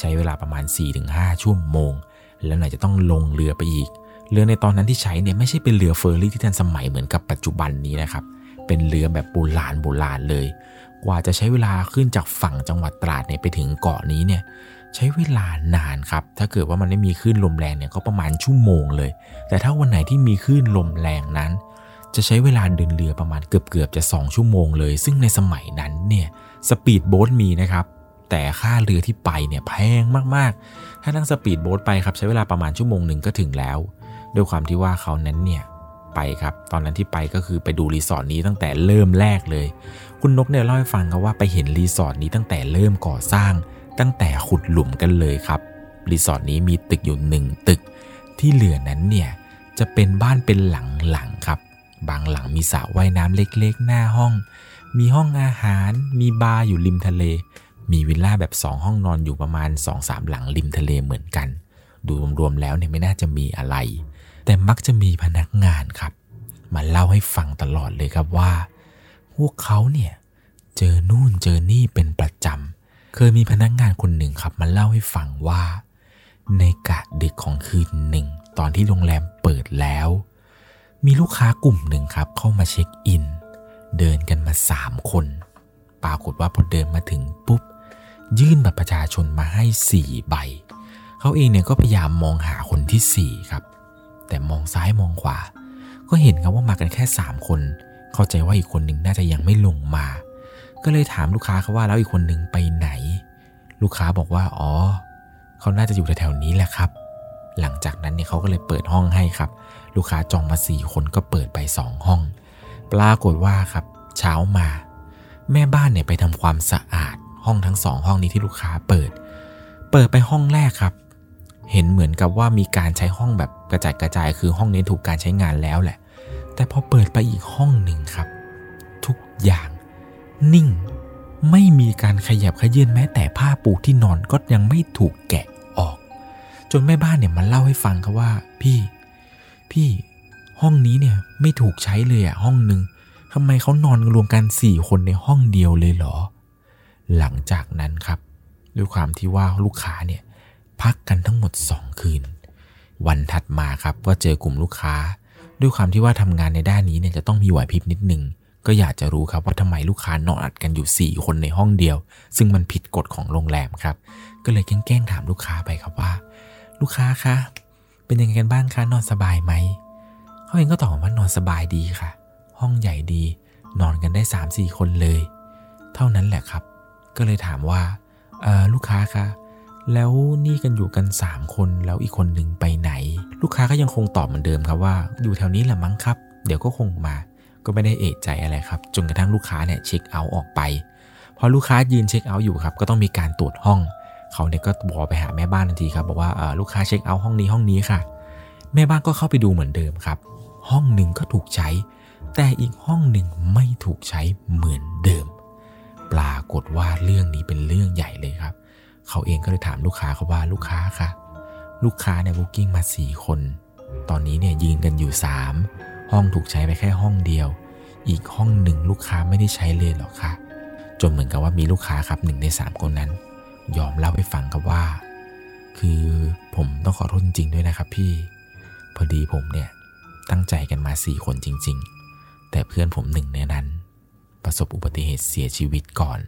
ใช้เวลาประมาณ 4-5 ชั่วโมง แล้วไหนจะต้องลงเรือไปอีก เรือในตอนนั้นที่ใช้เนี่ยไม่ใช่เป็นเรือเฟอร์รี่ที่ทันสมัยเหมือนกับปัจจุบันนี้นะครับเป็นเรือแบบโบราณโบราณเลย กว่าจะใช้เวลาขึ้นจากฝั่งจังหวัดตราดเนี่ยไปถึงเกาะนี้เนี่ย ใช้เวลานานครับ ถ้าเกิดว่ามันไม่มีคลื่นลมแรงเนี่ยก็ประมาณชั่วโมงเลย แต่ถ้าวันไหนที่มีคลื่นลมแรงนั้น จะใช้เวลาเดินเรือประมาณเกือบๆจะ 2 ชั่วโมงเลย ซึ่งในสมัยนั้นเนี่ยสปีดโบ๊ทมีนะครับ แต่ค่าเรือที่ไปเนี่ยแพงมากๆ ถ้านั่งสปีดโบ๊ทไปครับใช้เวลาประมาณชั่วโมงหนึ่งก็ถึงแล้ว ด้วยความที่ว่าเขานั้นเนี่ยไปครับ ตอนนั้นที่ไปก็คือไปดูรีสอร์ทนี้ตั้งแต่เริ่มแรกเลย คุณนกเนี่ยเล่าให้ฟังครับว่าไปเห็นรีสอร์ทนี้ตั้งแต่เริ่มก่อสร้าง ตั้งแต่ขุดหลุมกันเลยครับ รีสอร์ทนี้มีตึกอยู่หนึ่งตึก ที่เหลือนั้นเนี่ยจะเป็นบ้านเป็นหลังๆครับ บางหลังมีสระว่ายน้ำเล็กๆ หน้าห้อง มีห้องอาหาร มีบาร์อยู่ริมทะเล มีวิลล่าแบบสองห้องนอนอยู่ประมาณ2อสามหลังริมทะเลเหมือนกัน ดูรวมๆแล้วเนี่ยไม่น่าจะมีอะไร แต่มักจะมีพนักงานครับ มาเล่าให้ฟังตลอดเลยครับว่า พวกเขาเนี่ยเจอนู่นเจอนี่เป็นประจำ เคยมีพนักงงานคนหนึ่งครับมาเล่าให้ฟังว่า ในกะดึกของคืนหนึ่ง ตอนที่โรงแรมเปิดแล้ว มีลูกค้ากลุ่มหนึ่งครับ เข้ามาเช็คอิน เดินกันมาสามคน ปรากฏว่าพอเดินมาถึงปุ๊บ ยื่นบัตรประชาชนมาให้สี่ใบ เขาเองเนี่ยก็พยายามมองหาคนที่สี่ครับ แต่มองซ้ายมองขวา ก็เห็นครับว่ามากันแค่สามคน เข้าใจว่าอีกคนหนึ่งน่าจะยังไม่ลงมา ก็เลยถามลูกค้าเขาว่าแล้วอีกคนหนึ่งไปไหน ลูกค้าบอกว่าอ๋อเขาน่าจะอยู่แถวๆนี้แหละครับ หลังจากนั้นเนี่ยเขาก็เลยเปิดห้องให้ครับ ลูกค้าจองมาสี่คนก็เปิดไปสองห้อง ปรากฏว่าครับ เช้ามา แม่บ้านเนี่ยไปทำความสะอาดห้องทั้งสองห้องนี้ที่ลูกค้าเปิด เปิดไปห้องแรกครับ เห็นเหมือนกับว่ามีการใช้ห้องแบบกระจายกระจายคือห้องนี้ถูกการใช้งานแล้วแหละ แต่พอเปิดไปอีกห้องหนึ่งครับ ทุกอย่าง นิ่ง ไม่มีการขยับขยื่นแม้แต่ผ้าปูที่นอนก็ยังไม่ถูกแกะออก จนแม่บ้านเนี่ยมาเล่าให้ฟังครับว่า พี่ พี่ห้องนี้เนี่ยไม่ถูกใช้เลยอะห้องหนึ่งทำไมเขานอนรวมกันสี่คนในห้องเดียวเลยเหรอ หลังจากนั้นครับ ด้วยความที่ว่าลูกค้าเนี่ยพักกันทั้งหมด2คืน วันถัดมาครับก็เจอกลุ่มลูกค้า ด้วยความที่ว่าทำงานในด้านนี้เนี่ยจะต้องมีไหวพริบนิดนึง ก็อยากจะรู้ครับว่าทำไมลูกค้านอนอัดกันอยู่ 4 คนในห้องเดียว ซึ่งมันผิดกฎของโรงแรมครับ ก็เลยแกล้งถามลูกค้าไปครับว่า ลูกค้าคะเป็นยังไงกันบ้างคะนอนสบายไหมเขาเองก็ตอบว่านอนสบายดีค่ะ ห้องใหญ่ดี นอนกันได้ 3-4 คนเลย เท่านั้นแหละครับ ก็เลยถามว่าลูกค้าคะแล้วนี่กันอยู่กัน 3 คนแล้วอีกคนหนึ่งไปไหน ลูกค้าก็ยังคงตอบเหมือนเดิมครับว่า อยู่แถวนี้แหละมั้งครับ เดี๋ยวก็คงมา ก็ไม่ได้เอะใจอะไรครับ จนกระทั่งลูกค้าเนี่ยเช็คเอาท์ออกไป พอลูกค้ายืนเช็คเอาท์อยู่ครับ ก็ต้องมีการตรวจห้อง เขาเนี่ยก็บอกไปหาแม่บ้านทันทีครับ บอกว่าลูกค้าเช็คเอาท์ห้องนี้ห้องนี้ค่ะ แม่บ้านก็เข้าไปดูเหมือนเดิมครับ ห้องหนึ่งก็ถูกใช้ แต่อีกห้องหนึ่งไม่ถูกใช้เหมือนเดิม ปรากฏว่าเรื่องนี้เป็นเรื่องใหญ่เลยครับ เขาเองก็เลยถามลูกค้าเขาว่าลูกค้าคะลูกค้าเนี่ยบุ๊กิ้งมาสี่คน ตอนนี้เนี่ยยืนกันอยู่สาม ห้องถูกใช้ไปแค่ห้องเดียว อีกห้องหนึ่งลูกค้าไม่ได้ใช้เลยหรอกค่ะจนเหมือนกับว่ามีลูกค้าครับหนึ่งในสามคนนั้น ยอมเล่าให้ฟังครับว่า คือผมต้องขอโทษจริงด้วยนะครับพี่ พอดีผมเนี่ยตั้งใจกันมาสี่คนจริง ๆ แต่เพื่อนผมหนึ่งในนั้น ประสบอุบัติเหตุเสียชีวิตก่อน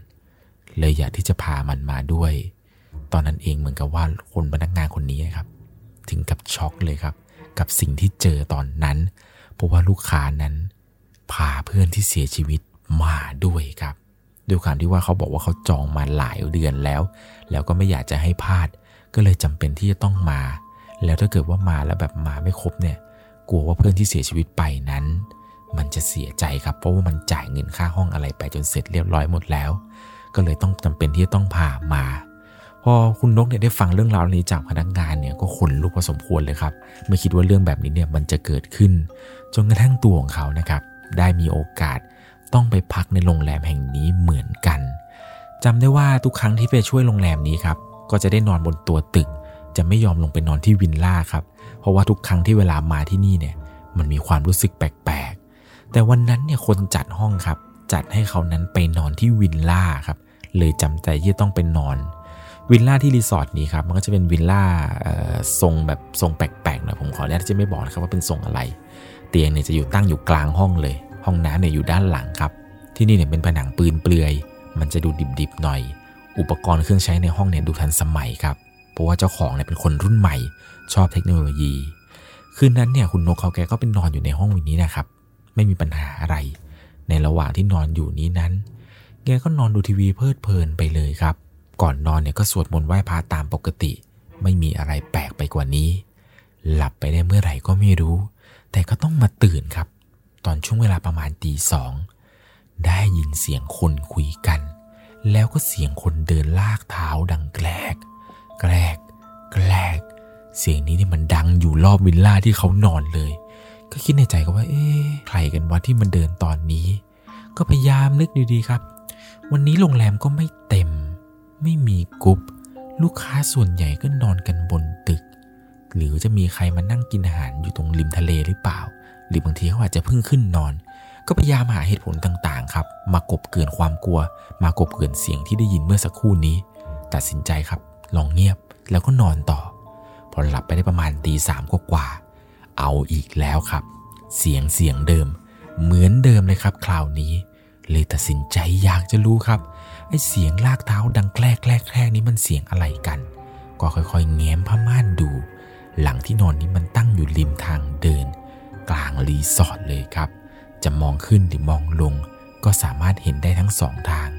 เลยอยากที่จะพามันมาด้วย ตอนนั้นเองเหมือนกับว่าคนพนักงานคนนี้ครับ ถึงกับช็อกเลยครับ กับสิ่งที่เจอตอนนั้น เพราะว่าลูกค้านั้นพาเพื่อนที่เสียชีวิตมาด้วยครับด้วยความที่ว่าเขาบอกว่าเขาจองมาหลายเดือนแล้ว แล้วก็ไม่อยากจะให้พลาด ก็เลยจำเป็นที่จะต้องมา แล้วถ้าเกิดว่ามาแล้วแบบมาไม่ครบเนี่ย กลัวว่าเพื่อนที่เสียชีวิตไปนั้น มันจะเสียใจครับ เพราะว่ามันจ่ายเงินค่าห้องอะไรไปจนเสร็จเรียบร้อยหมดแล้ว ก็เลยต้องจำเป็นที่จะต้องพามา พอคุณนกเนี่ยได้ฟังเรื่องราวนี้จากพนักงานเนี่ยก็ขนลุกพอสมควรเลยครับ ไม่คิดว่าเรื่องแบบนี้เนี่ยมันจะเกิดขึ้น จนกระทั่งตัวของเขานะครับ ได้มีโอกาสต้องไปพักในโรงแรมแห่งนี้เหมือนกันจำได้ว่าทุกครั้งที่ไปช่วยโรงแรมนี้ครับ ก็จะได้นอนบนตัวตึก จะไม่ยอมลงไปนอนที่วินล่าครับ เพราะว่าทุกครั้งที่เวลามาที่นี่เนี่ย มันมีความรู้สึกแปลกๆ แต่วันนั้นเนี่ยคนจัดห้องครับ จัดให้เขานั้นไปนอนที่วินล่าครับ เลยจำใจที่ต้องไปนอนวิลล่าที่รีสอร์ทนี้ครับมันก็จะเป็นวิลล่าทรงแบบทรงแปลกๆหน่อยผมขออนุญาตจะไม่บอกนะครับว่าเป็นทรงอะไร เตียงเนี่ยจะอยู่ตั้งอยู่กลางห้องเลย ห้องน้ำเนี่ยอยู่ด้านหลังครับ ที่นี่เนี่ยเป็นผนังปืนเปลือย มันจะดูดิบๆหน่อย อุปกรณ์เครื่องใช้ในห้องเนี่ยดูทันสมัยครับ เพราะว่าเจ้าของเนี่ยเป็นคนรุ่นใหม่ ชอบเทคโนโลยี คืนนั้นเนี่ยคุณนกเขาแกก็เป็นนอนอยู่ในห้องวินี้นะครับ ไม่มีปัญหาอะไร ในระหว่างที่นอนอยู่นี้นั้น แกก็นอนดูทีวีเพลิดเพลินไปเลยครับ ก่อนนอนเนี่ยก็สวดมนต์ไหว้พระตามปกติ ไม่มีอะไรแปลกไปกว่านี้ หลับไปได้เมื่อไหร่ก็ไม่รู้ แต่ก็ต้องมาตื่นครับ ตอนช่วงเวลาประมาณตีสองได้ยินเสียงคนคุยกัน แล้วก็เสียงคนเดินลากเท้าดังแกลก แกลก แกลก เสียงนี้เนี่ยมันดังอยู่รอบวิลล่าที่เขานอนเลย ก็คิดในใจก็ว่า เอ๊ะใครกันวะที่มันเดินตอนนี้ ก็พยายามนึกดีๆครับ วันนี้โรงแรมก็ไม่เต็ม ไม่มีกรุ๊ปลูกค้าส่วนใหญ่ก็นอนกันบนตึก หรือจะมีใครมานั่งกินอาหารอยู่ตรงริมทะเลหรือเปล่า หรือบางทีเขาอาจจะเพิ่งขึ้นนอน ก็พยายามหาเหตุผลต่างๆ ครับ มากบเกินความกลัว มากบเกินเสียงที่ได้ยินเมื่อสักครู่นี้ ตัดสินใจครับ ลองเงียบแล้วก็นอนต่อ พอหลับไปได้ประมาณตีสามกว่าเอาอีกแล้วครับ เสียงเสียงเดิม เหมือนเดิมเลยครับ คราวนี้ เลยตัดสินใจอยากจะรู้ครับไอ้เสียงลากเท้าดังแกล้แกล้แกล้นี้มันเสียงอะไรกัน ก็ค่อยๆแง้มผ้าม่านดู หลังที่นอนนี้มันตั้งอยู่ริมทางเดิน กลางรีสอร์ทเลยครับ จะมองขึ้นหรือมองลง ก็สามารถเห็นได้ทั้งสองทาง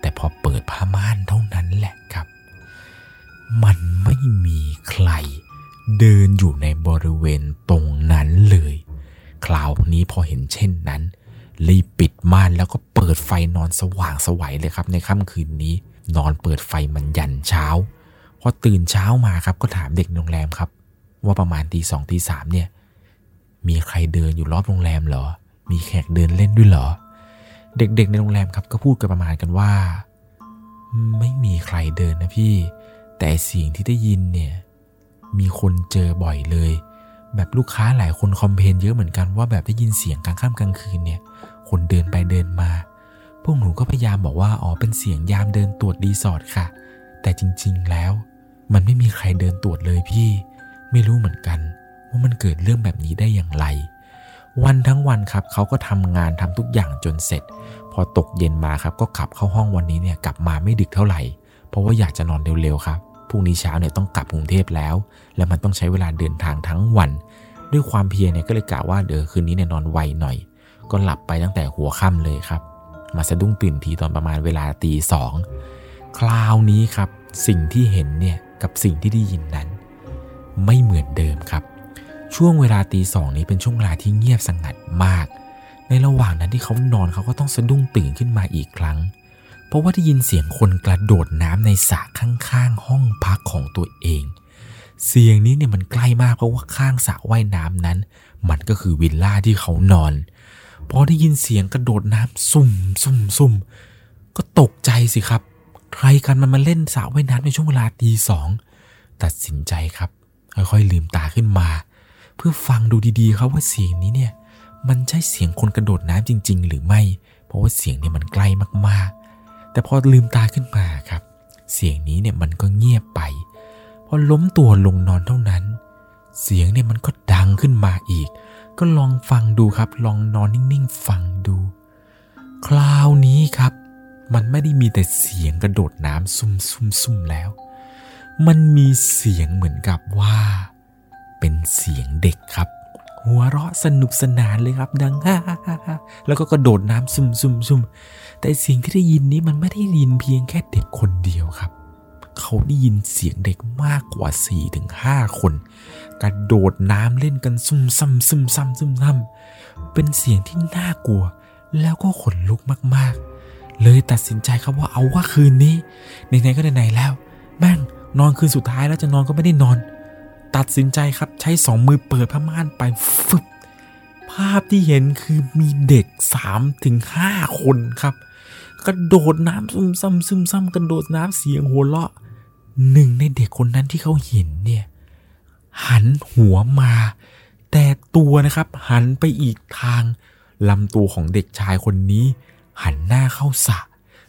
แต่พอเปิดผ้าม่านเท่านั้นแหละครับ มันไม่มีใคร เดินอยู่ในบริเวณตรงนั้นเลย คราวนี้พอเห็นเช่นนั้นรีบปิดม่านแล้วก็เปิดไฟนอนสว่างสวัยเลยครับ ในค่ำคืนนี้ นอนเปิดไฟมันยันเช้าพอตื่นเช้ามาครับก็ถามเด็กโรงแรมครับ ว่าประมาณตีสองตีสามเนี่ย มีใครเดินอยู่รอบโรงแรมเหรอ มีแขกเดินเล่นด้วยเหรอ เด็กๆในโรงแรมครับก็พูดกันประมาณกันว่า ไม่มีใครเดินนะพี่ แต่เสียงที่ได้ยินเนี่ย มีคนเจอบ่อยเลย แบบลูกค้าหลายคนคอมเพนเยอะเหมือนกันว่าแบบได้ยินเสียงกลางค่ำกลางคืนเนี่ย คนเดินไปเดินมา พวกหนูก็พยายามบอกว่าอ๋อเป็นเสียงยามเดินตรวจรีสอร์ทค่ะ แต่จริง ๆแล้ว มันไม่มีใครเดินตรวจเลยพี่ ไม่รู้เหมือนกัน ว่ามันเกิดเรื่องแบบนี้ได้อย่างไร วันทั้งวันครับเขาก็ทำงานทำทุกอย่างจนเสร็จ พอตกเย็นมาครับก็ขับเข้าห้องวันนี้เนี่ยกลับมาไม่ดึกเท่าไหร่ เพราะว่าอยากจะนอนเร็วๆครับพรุ่งนี้เช้าเนี่ยต้องกลับกรุงเทพแล้ว และมันต้องใช้เวลาเดินทางทั้งวัน ด้วยความเพียรเนี่ยก็เลยกะว่าเดี๋ยวคืนนี้เนี่ยนอนไวหน่อย ก็หลับไปตั้งแต่หัวค่ำเลยครับมาสะดุ้งตื่นทีตอนประมาณเวลาตีสองคราวนี้ครับ สิ่งที่เห็นเนี่ยกับสิ่งที่ได้ยินนั้น ไม่เหมือนเดิมครับ ช่วงเวลาตีสองนี้เป็นช่วงเวลาที่เงียบสงัดมาก ในระหว่างนั้นที่เขานอนเขาก็ต้องสะดุ้งตื่นขึ้นมาอีกครั้ง เพราะว่าได้ยินเสียงคนกระโดดน้ำในสระข้างๆ ห้องพักของตัวเอง เสียงนี้เนี่ยมันใกล้มากเพราะว่าข้างสระว่ายน้ำนั้น มันก็คือวิลล่าที่เขานอนพอได้ยินเสียงกระโดดน้ำซุ่มซุ่มซุ่มก็ตกใจสิครับ ใครกันมันมาเล่นสระว่ายน้ำในช่วงเวลาตีสองตัดสินใจครับ ค่อยๆลืมตาขึ้นมา เพื่อฟังดูดีๆครับว่าเสียงนี้เนี่ยมันใช่เสียงคนกระโดดน้ำจริง ๆ หรือไม่ เพราะว่าเสียงเนี่ยมันใกล้มากๆ แต่พอลืมตาขึ้นมาครับ เสียงนี้เนี่ยมันก็เงียบไปพอล้มตัวลงนอนเท่านั้น เสียงเนี่ยมันก็ดังขึ้นมาอีก ก็ลองฟังดูครับ ลองนอนนิ่งๆฟังดู คราวนี้ครับ มันไม่ได้มีแต่เสียงกระโดดน้ำซุ่มซุ่มซุ่มแล้ว มันมีเสียงเหมือนกับว่า เป็นเสียงเด็กครับ หัวเราะสนุกสนานเลยครับดังฮ่าฮ่าฮ่าแล้วก็กระโดดน้ำซุ่มซุ่มซุ่มแต่เสียงที่ได้ยินนี้มันไม่ได้ยินเพียงแค่เด็กคนเดียวครับ เขาได้ยินเสียงเด็กมากกว่า4-5คน กระโดดน้ำเล่นกันซุ่มซ้ำซุ่มซ้ำซุ่มซ้ำเป็นเสียงที่น่ากลัว แล้วก็ขนลุกมากๆ เลยตัดสินใจครับว่าเอาว่าคืนนี้ไหนๆก็ไหนๆแล้วแม่ง นอนคืนสุดท้ายแล้วจะนอนก็ไม่ได้นอน ตัดสินใจครับใช้สองมือเปิดผ้าม่านไปฟึบภาพที่เห็นคือมีเด็กสามถึงห้าคนครับ กระโดดน้ำซุ่มซ้ำซุ่มซ้ำกระโดดน้ำเสียงหัวเราะหนึ่งในเด็กคนนั้นที่เขาเห็นเนี่ย หันหัวมา แต่ตัวนะครับหันไปอีกทางลำตัวของเด็กชายคนนี้ หันหน้าเข้าสระ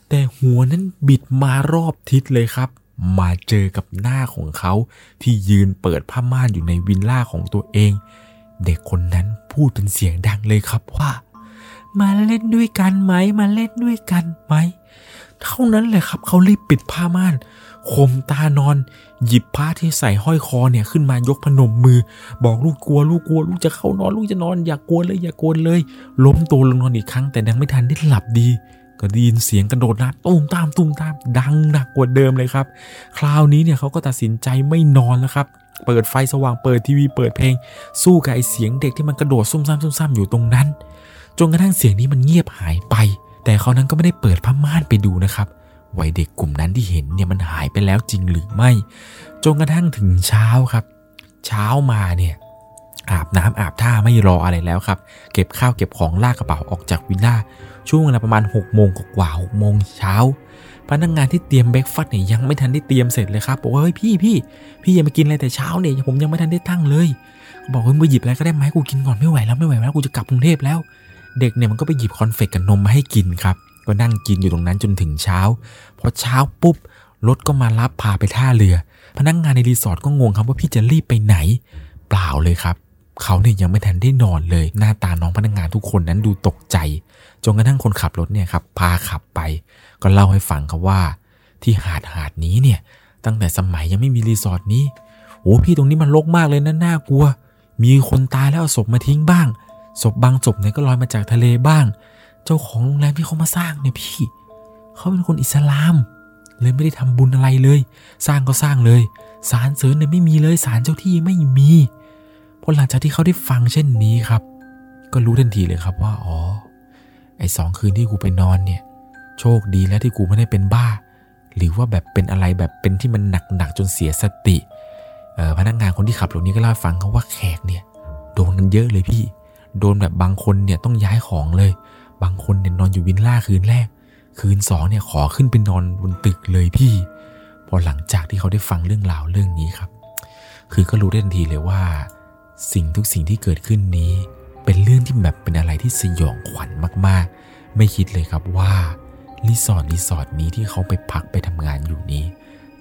แต่หัวนั้นบิดมารอบทิศเลยครับ มาเจอกับหน้าของเขาที่ยืนเปิดผ้าม่านอยู่ในวินล่าของตัวเอง เด็กคนนั้นพูดเป็นเสียงดังเลยครับว่า มาเล่นด้วยกันไหม มาเล่นด้วยกันไหม เท่านั้นแหละครับเขารีบปิดผ้าม่านข่มตานอน หยิบผ้าที่ใส่ห้อยคอเนี่ยขึ้นมายกพนมมือ บอกลูกกลัวลูกกลัว ลูกจะเข้านอน ลูกจะนอน อย่ากกลัวเลยอย่ากกลัวเลย ล้มตัวลงนอนอีกครั้งแต่ยังไม่ทันได้หลับดี ก็ได้ยินเสียงกระโดดน้ำตุ้มตามตุ้มตามดังหนักกว่าเดิมเลยครับ คราวนี้เนี่ยเขาก็ตัดสินใจไม่นอนแล้วครับ เปิดไฟสว่างเปิดทีวีเปิดเพลง สู้กับไอเสียงเด็กที่มันกระโดดซุ่มซ่ามซุ่มซ่ามอยู่ตรงนั้นจนกระทั่งเสียงนี้มันเงียบหายไป แต่เขานั้นก็ไม่ได้เปิดผ้าม่านไปดูนะครับวัยเด็กกลุ่มนั้นที่เห็นเนี่ยมันหายไปแล้วจริงหรือไม่จนกระทั่งถึงเช้าครับ เช้ามาเนี่ยอาบน้ำอาบท่าไม่รออะไรแล้วครับ เก็บข้าวเก็บของลากกระเป๋าออกจากวิลล่า ช่วงเวลาประมาณ6กโมงกว่าหกโมงเช้าพนักงานที่เตรียม breakfast เนี่ยยังไม่ทันได้เตรียมเสร็จเลยครับบอกว่าเฮ้ยพี่พี่พี่อย่ามากินอะไรแต่เช้าเนี่ยผมยังไม่ทันได้ตั้งเลยบอกว่ามึงไปหยิบอะไรก็ได้ไหมกูกินก่อนไม่ไหวแล้วไม่ไหวแล้วกูจะกลับกรุงเทพแล้ว เด็กเนี่ยมันก็ไปหยิบ cornflakes กับนมมาให้กินครับก็นั่งกินอยู่ตรงนั้นจนถึงเช้าพอเช้าปุ๊บรถก็มารับพาไปท่าเรือ พนักงานในรีสอร์ทก็งงครับว่าพี่จะรีบไปไหน เปล่าเลยครับ เขาเนี่ยยังไม่ทันได้นอนเลย หน้าตาน้องพนักงานทุกคนนั้นดูตกใจ จนกระทั่งคนขับรถเนี่ยครับพาขับไป ก็เล่าให้ฟังครับว่า ที่หาดหาดนี้เนี่ยตั้งแต่สมัยยังไม่มีรีสอร์ทนี้โอ้พี่ตรงนี้มันรกมากเลยนะน่ากลัว มีคนตายแล้วเอาศพมาทิ้งบ้างศพบางศพเนี่ยก็ลอยมาจากทะเลบ้าง เจ้าของโรงแรมที่เขามาสร้างเนี่ยพี่ เขาเป็นคนอิสลาม เลยไม่ได้ทำบุญอะไรเลย สร้างก็สร้างเลยสารเสริญเนี่ยไม่มีเลยสารเจ้าที่ไม่มีพอหลังจากที่เขาได้ฟังเช่นนี้ครับ ก็รู้ทันทีเลยครับว่าอ๋อ ไอ้สองคืนที่กูไปนอนเนี่ย โชคดีแล้วที่กูไม่ได้เป็นบ้า หรือว่าแบบเป็นอะไรแบบเป็นที่มันหนักๆจนเสียสติพนักงานคนที่ขับรถนี้ก็เล่าฟังเขาว่าแขกเนี่ยโดนกันเยอะเลยพี่ โดนแบบบางคนเนี่ยต้องย้ายของเลย บางคนเนี่ยนอนอยู่วินล่าคืนแรก คืนสองเนี่ยขอขึ้นไปนอนบนตึกเลยพี่ พอหลังจากที่เขาได้ฟังเรื่องราวเรื่องนี้ครับ คือก็รู้ได้ทันทีเลยว่า สิ่งทุกสิ่งที่เกิดขึ้นนี้ เป็นเรื่องที่แบบเป็นอะไรที่สยองขวัญมากๆ ไม่คิดเลยครับว่ารีสอร์ทรีสอร์ทนี้ที่เขาไปพักไปทำงานอยู่นี้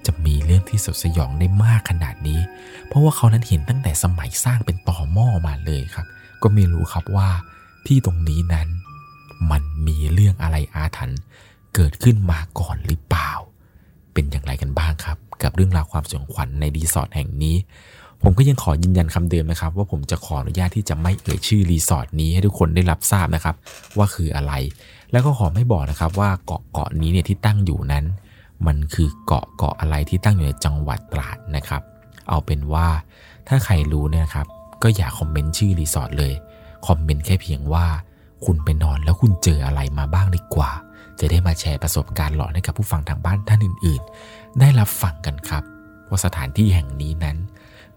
จะมีเรื่องที่สยดสยองได้มากขนาดนี้ เพราะว่าเขานั้นเห็นตั้งแต่สมัยสร้างเป็นต่อหม้อมาเลยครับ ก็ไม่รู้ครับว่าที่ตรงนี้นั้น มันมีเรื่องอะไรอาถรรพ์เกิดขึ้นมาก่อนหรือเปล่า เป็นอย่างไรกันบ้างครับ กับเรื่องราวความสยองขวัญในรีสอร์ทแห่งนี้ ผมก็ยังขอยืนยันคำเดิมนะครับ ว่าผมจะขออนุญาตที่จะไม่เอ่ยชื่อรีสอร์ทนี้ให้ทุกคนได้รับทราบนะครับ ว่าคืออะไร แล้วก็ขอไม่บอกนะครับว่าเกาะเกาะนี้เนี่ยที่ตั้งอยู่นั้น มันคือเกาะเกาะอะไรที่ตั้งอยู่ในจังหวัดตราดนะครับ เอาเป็นว่าถ้าใครรู้เนี่ยครับก็อย่าคอมเมนต์ชื่อรีสอร์ทเลยคอมเมนต์แค่เพียงว่า คุณไปนอนแล้วคุณเจออะไรมาบ้างดีกว่า จะได้มาแชร์ประสบการณ์หลอนให้กับผู้ฟังทางบ้านท่านอื่น ๆ ได้รับฟังกันครับ ว่าสถานที่แห่งนี้นั้น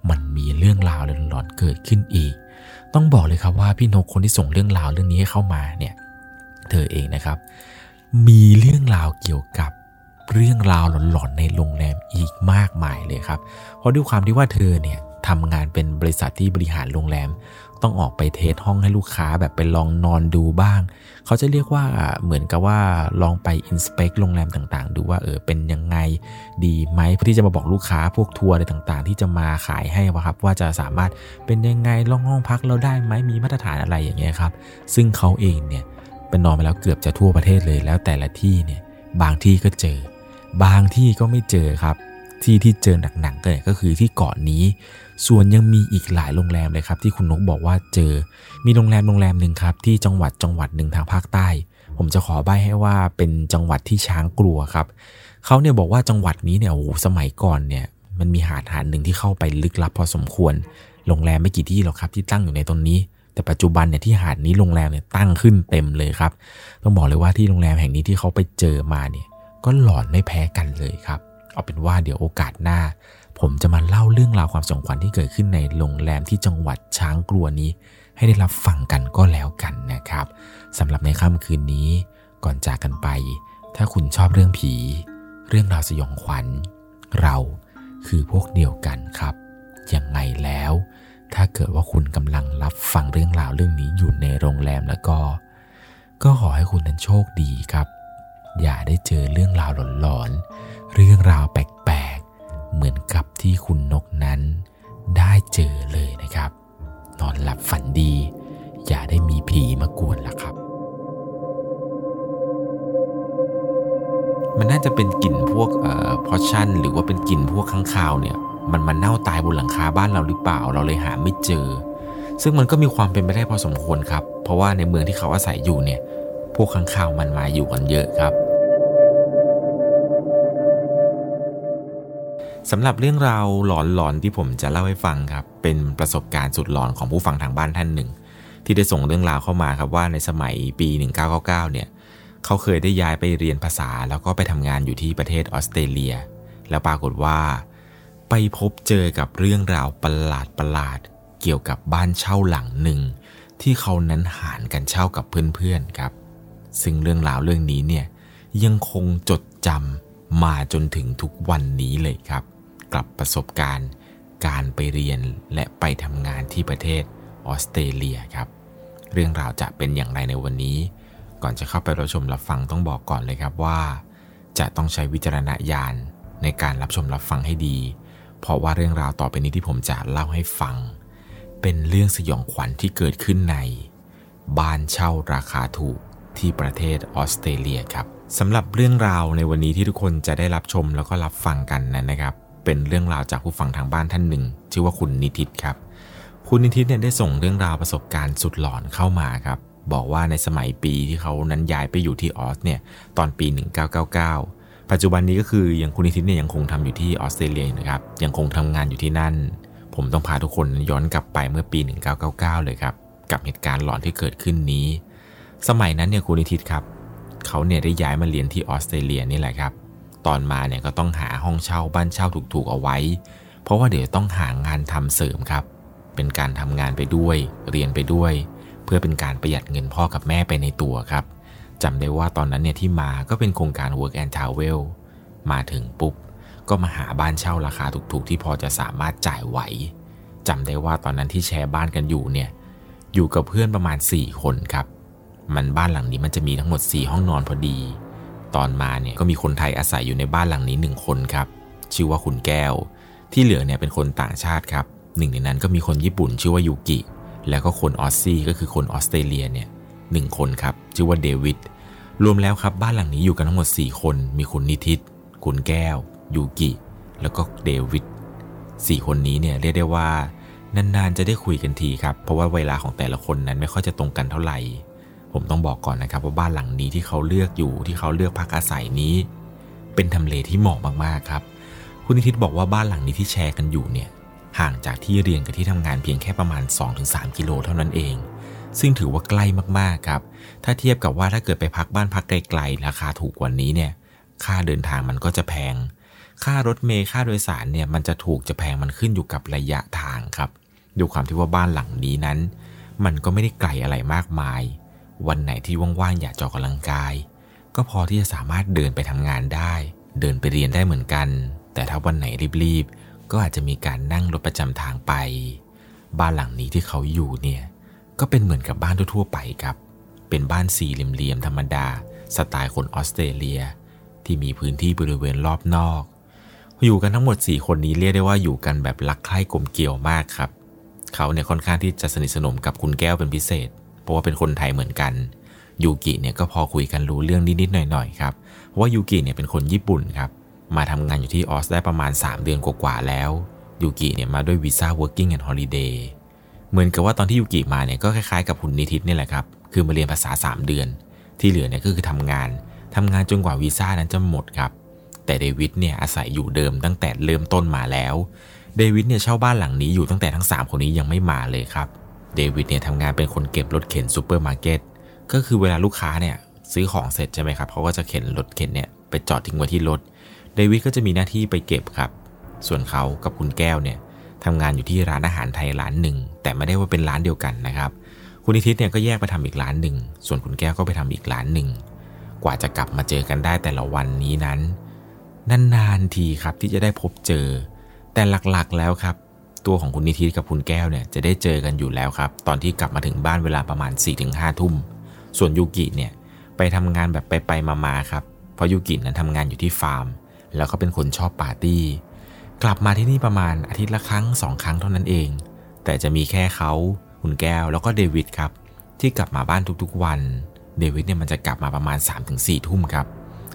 มันมีเรื่องราวหลอนๆเกิดขึ้นอีก ต้องบอกเลยครับว่าพี่นกคนที่ส่งเรื่องราวเรื่องนี้ให้เข้ามาเนี่ยเธอเองนะครับ มีเรื่องราวเกี่ยวกับเรื่องราวหลอนๆในโรงแรมอีกมากมายเลยครับ เพราะด้วยความที่ว่าเธอเนี่ยทำงานเป็นบริษัทที่บริหารโรงแรม ต้องออกไปเทสห้องให้ลูกค้าแบบไปลองนอนดูบ้าง เขาจะเรียกว่าเหมือนกับว่าลองไปอินสเปกโรงแรมต่างๆ ดูว่าเออเป็นยังไงดีไหมเพื่อที่จะมาบอกลูกค้าพวกทัวร์อะไรต่างๆ ที่จะมาขายให้ว่าครับว่าจะสามารถเป็นยังไงลองห้องพักเราได้ไหมมีมาตรฐานอะไรอย่างเงี้ยครับ ซึ่งเขาเองเนี่ยเป็นนอนมาแล้วเกือบจะทั่วประเทศเลยแล้วแต่ละที่เนี่ยบางที่ก็เจอ บางที่ก็ไม่เจอครับ ที่ที่เจอหนักๆก็ก็คือที่เกาะนี้ ส่วนยังมีอีกหลายโรงแรมเลยครับ ที่คุณนกบอกว่าเจอ มีโรงแรมโรงแรมหนึ่งครับที่จังหวัดจังหวัดหนึ่งทางภาคใต้ ผมจะขอใบให้ว่าเป็นจังหวัดที่ช้างกลัวครับเขาเนี่ยบอกว่าจังหวัดนี้เนี่ยโอ้สมัยก่อนเนี่ยมันมีหาดหาดหนึ่งที่เข้าไปลึกลับพอสมควร โรงแรมไม่กี่ที่หรอกครับที่ตั้งอยู่ในตรงนี้ แต่ปัจจุบันเนี่ยที่หาดนี้โรงแรมเนี่ยตั้งขึ้นเต็มเลยครับ ต้องบอกเลยว่าที่โรงแรมแห่งนี้ที่เขาไปเจอมาเนี่ยก็หลอนไม่แพ้กันเลยครับ เอาเป็นว่าเดี๋ยวโอกาสหน้า ผมจะมาเล่าเรื่องราวความสงขวัญที่เกิดขึ้นในโรงแรมที่จังหวัดช้างกลัวนี้ ให้ได้รับฟังกันก็แล้วกันนะครับสำหรับในค่ำคืนนี้ ก่อนจากกันไป ถ้าคุณชอบเรื่องผี เรื่องราวสยองขวัญ เราคือพวกเดียวกันครับยังไงแล้ว ถ้าเกิดว่าคุณกำลังรับฟังเรื่องราวเรื่องนี้อยู่ในโรงแรมแล้วก็ ก็ขอให้คุณนั้นโชคดีครับ อย่าได้เจอเรื่องราวหลอนๆเรื่องราวแปลก เหมือนกับที่คุณนกนั้นได้เจอเลยนะครับ นอนหลับฝันดี อย่าได้มีผีมากวนล่ะครับ มันน่าจะเป็นกลิ่นพวกเอ่อพอชั่น หรือว่าเป็นกลิ่นพวกข้างคาวเนี่ยมันมันเน่าตายบนหลังคาบ้านเราหรือเปล่าเราเลยหาไม่เจอ ซึ่งมันก็มีความเป็นไปได้พอสมควรครับ เพราะว่าในเมืองที่เขาอาศัยอยู่เนี่ย พวกข้างคาวมันมาอยู่กันเยอะครับ สำหรับเรื่องราวหลอนๆที่ผมจะเล่าให้ฟังครับ เป็นประสบการณ์สุดหลอนของผู้ฟังทางบ้านท่านหนึ่ง ที่ได้ส่งเรื่องราวเข้ามาครับว่าในสมัยปี 1999 เนี่ยเขาเคยได้ย้ายไปเรียนภาษา แล้วก็ไปทำงานอยู่ที่ประเทศออสเตรเลีย แล้วปรากฏว่า ไปพบเจอกับเรื่องราวประหลาดประหลาดเกี่ยวกับบ้านเช่าหลังหนึ่ง ที่เขานั้นหารกันเช่ากับเพื่อนๆครับ ซึ่งเรื่องราวเรื่องนี้เนี่ยยังคงจดจำมาจนถึงทุกวันนี้เลยครับ กับประสบการณ์ การไปเรียนและไปทำงานที่ประเทศออสเตรเลียครับ เรื่องราวจะเป็นอย่างไรในวันนี้ ก่อนจะเข้าไปรับชมรับฟังต้องบอกก่อนเลยครับว่า จะต้องใช้วิจารณญาณในการรับชมรับฟังให้ดี เพราะว่าเรื่องราวต่อไปนี้ที่ผมจะเล่าให้ฟัง เป็นเรื่องสยองขวัญที่เกิดขึ้นใน บ้านเช่าราคาถูกที่ประเทศออสเตรเลียครับสำหรับเรื่องราวในวันนี้ที่ทุกคนจะได้รับชมแล้วก็รับฟังกันนั้นนะครับ เป็นเรื่องราวจากผู้ฟังทางบ้านท่านหนึ่ง ชื่อว่าคุณนิติตครับ คุณนิติตเนี่ยได้ส่งเรื่องราวประสบการณ์สุดหลอนเข้ามาครับ บอกว่าในสมัยปีที่เขานั้นย้ายไปอยู่ที่ออสเนี่ยตอนปี 1999 ปัจจุบันนี้ก็คืออยังคุณนิติตเนี่ยยังคงทำอยู่ที่ออสเตรเลียนะครับยังคงทำงานอยู่ที่นั่น ผมต้องพาทุกคนย้อนกลับไปเมื่อปี 1999 เลยครับกับเหตุการณ์หลอนที่เกิดขึ้นนี้ สมัยนั้นเนี่ยคุณนิติตครับเขาเนี่ยได้ย้ายมาเรียนที่ออสเตรเลียนี่แหละครับ ตอนมาเนี่ยก็ต้องหาห้องเช่าบ้านเช่าถูกๆเอาไว้ เพราะว่าเดี๋ยวต้องหางานทำเสริมครับ เป็นการทำงานไปด้วย เรียนไปด้วย เพื่อเป็นการประหยัดเงินพ่อกับแม่ไปในตัวครับจำได้ว่าตอนนั้นเนี่ยที่มาก็เป็นโครงการ Work and Travel มาถึงปุ๊บ ก็มาหาบ้านเช่าราคาถูกๆ ที่พอจะสามารถจ่ายไหวจำได้ว่าตอนนั้นที่แชร์บ้านกันอยู่เนี่ยอยู่กับเพื่อนประมาณ 4 คนครับ มันบ้านหลังนี้มันจะมีทั้งหมด 4 ห้องนอนพอดี ตอนมาเนี่ยก็มีคนไทยอาศัยอยู่ในบ้านหลังนี้1คนครับ ชื่อว่าคุณแก้ว ที่เหลือเนี่ยเป็นคนต่างชาติครับหนึ่งในนั้นก็มีคนญี่ปุ่นชื่อว่ายูกิ แล้วก็คน Aussie ก็คือคนออสเตรเลียเนี่ยหนึ่งคนครับ ชื่อว่าเดวิดรวมแล้วครับบ้านหลังนี้อยู่กันทั้งหมด 4 คน มีคุณนิติ คุณแก้ว ยูกิ แล้วก็เดวิดสี่คนนี้เนี่ยเรียกได้ว่านานๆจะได้คุยกันทีครับ เพราะว่าเวลาของแต่ละคนนั้นไม่ค่อยจะตรงกันเท่าไหร่ ผมต้องบอกก่อนนะครับว่าบ้านหลังนี้ที่เขาเลือกอยู่ที่เขาเลือกพักอาศัยนี้ เป็นทำเลที่เหมาะมากๆครับ คุณนิติตบอกว่าบ้านหลังนี้ที่แชร์กันอยู่เนี่ยห่างจากที่เรียนกับที่ทำงานเพียงแค่ประมาณ 2-3 กิโลเท่านั้นเอง ซึ่งถือว่าใกล้มากๆครับ ถ้าเทียบกับว่าถ้าเกิดไปพักบ้านพักไกลๆ ราคาถูกกว่านี้เนี่ย ค่าเดินทางมันก็จะแพง ค่ารถเมล์ค่าโดยสารเนี่ยมันจะถูกจะแพงมันขึ้นอยู่กับระยะทางครับ ดูความที่ว่าบ้านหลังนี้นั้น มันก็ไม่ได้ไกลอะไรมากมาย วันไหนที่ว่างๆอยากจอกกำลังกาย ก็พอที่จะสามารถเดินไปทำงานได้ เดินไปเรียนได้เหมือนกัน แต่ถ้าวันไหนรีบๆก็อาจจะมีการนั่งรถประจำทางไป บ้านหลังนี้ที่เขาอยู่เนี่ยก็เป็นเหมือนกับบ้านทั่วๆไปครับ เป็นบ้านสี่เหลี่ยมๆธรรมดา สไตล์คนออสเตรเลีย ที่มีพื้นที่บริเวณรอบนอก อยู่กันทั้งหมด 4 คนนี้เรียกได้ว่าอยู่กันแบบรักใคร่กลมเกลียวมากครับ เขาเนี่ยค่อนข้างที่จะสนิทสนมกับคุณแก้วเป็นพิเศษ เพราะว่าเป็นคนไทยเหมือนกันยูกิเนี่ยก็พอคุยกันรู้เรื่องนิดๆหน่อยๆครับเพราะว่ายูกิเนี่ยเป็นคนญี่ปุ่นครับมาทำงานอยู่ที่ออสได้ประมาณ 3 เดือนกว่าๆแล้วยูกิเนี่ยมาด้วยวีซ่า working and holiday เหมือนกับว่าตอนที่ยูกิมาเนี่ยก็คล้ายๆกับคุณนิติตนี่แหละครับคือมาเรียนภาษา 3 เดือน ที่เหลือเนี่ยก็คือทำงานทำงานจนกว่าวีซ่านั้นจะหมดครับแต่เดวิดเนี่ยอาศัยอยู่เดิมตั้งแต่เริ่มต้นมาแล้ว เดวิดเนี่ยเช่าบ้านหลังนี้อยู่ตั้งแต่ทั้ง 3 คนนี้ยังไม่มาเลยครับ เดวิดเนี่ยทำงานเป็นคนเก็บรถเข็นซูเปอร์มาร์เก็ตก็คือเวลาลูกค้าเนี่ยซื้อของเสร็จใช่ไหมครับเขาก็จะเข็นรถเข็นเนี่ยไปจอดทิ้งไว้ที่รถ เดวิดก็จะมีหน้าที่ไปเก็บครับ ส่วนเขากับคุณแก้วเนี่ยทำงานอยู่ที่ร้านอาหารไทยร้านหนึ่ง แต่ไม่ได้ว่าเป็นร้านเดียวกันนะครับ คุณนิติเนี่ยก็แยกไปทำอีกร้านหนึ่ง ส่วนคุณแก้วก็ไปทำอีกร้านหนึ่ง กว่าจะกลับมาเจอกันได้แต่ละวันนี้นั้นนานๆทีครับที่จะได้พบเจอ แต่หลักๆแล้วครับ ตัวของคุณนิติกับคุณแก้วเนี่ยจะได้เจอกันอยู่แล้วครับ ตอนที่กลับมาถึงบ้านเวลาประมาณ4ี่ถึงห้าทุ่ม ส่วนยูกิเนี่ยไปทำงานแบบไปไปมาๆครับ เพราะยูกินั้นทำงานอยู่ที่ฟาร์ม แล้วก็เป็นคนชอบปาร์ตี้ กลับมาที่นี่ประมาณอาทิตย์ละครั้งสองครั้งเท่านั้นเอง แต่จะมีแค่เขาคุณแก้วแล้วก็เดวิดครับ ที่กลับมาบ้านทุกๆวัน เดวิดเนี่ยมันจะกลับมาประมาณ 3-4ทุ่มครับ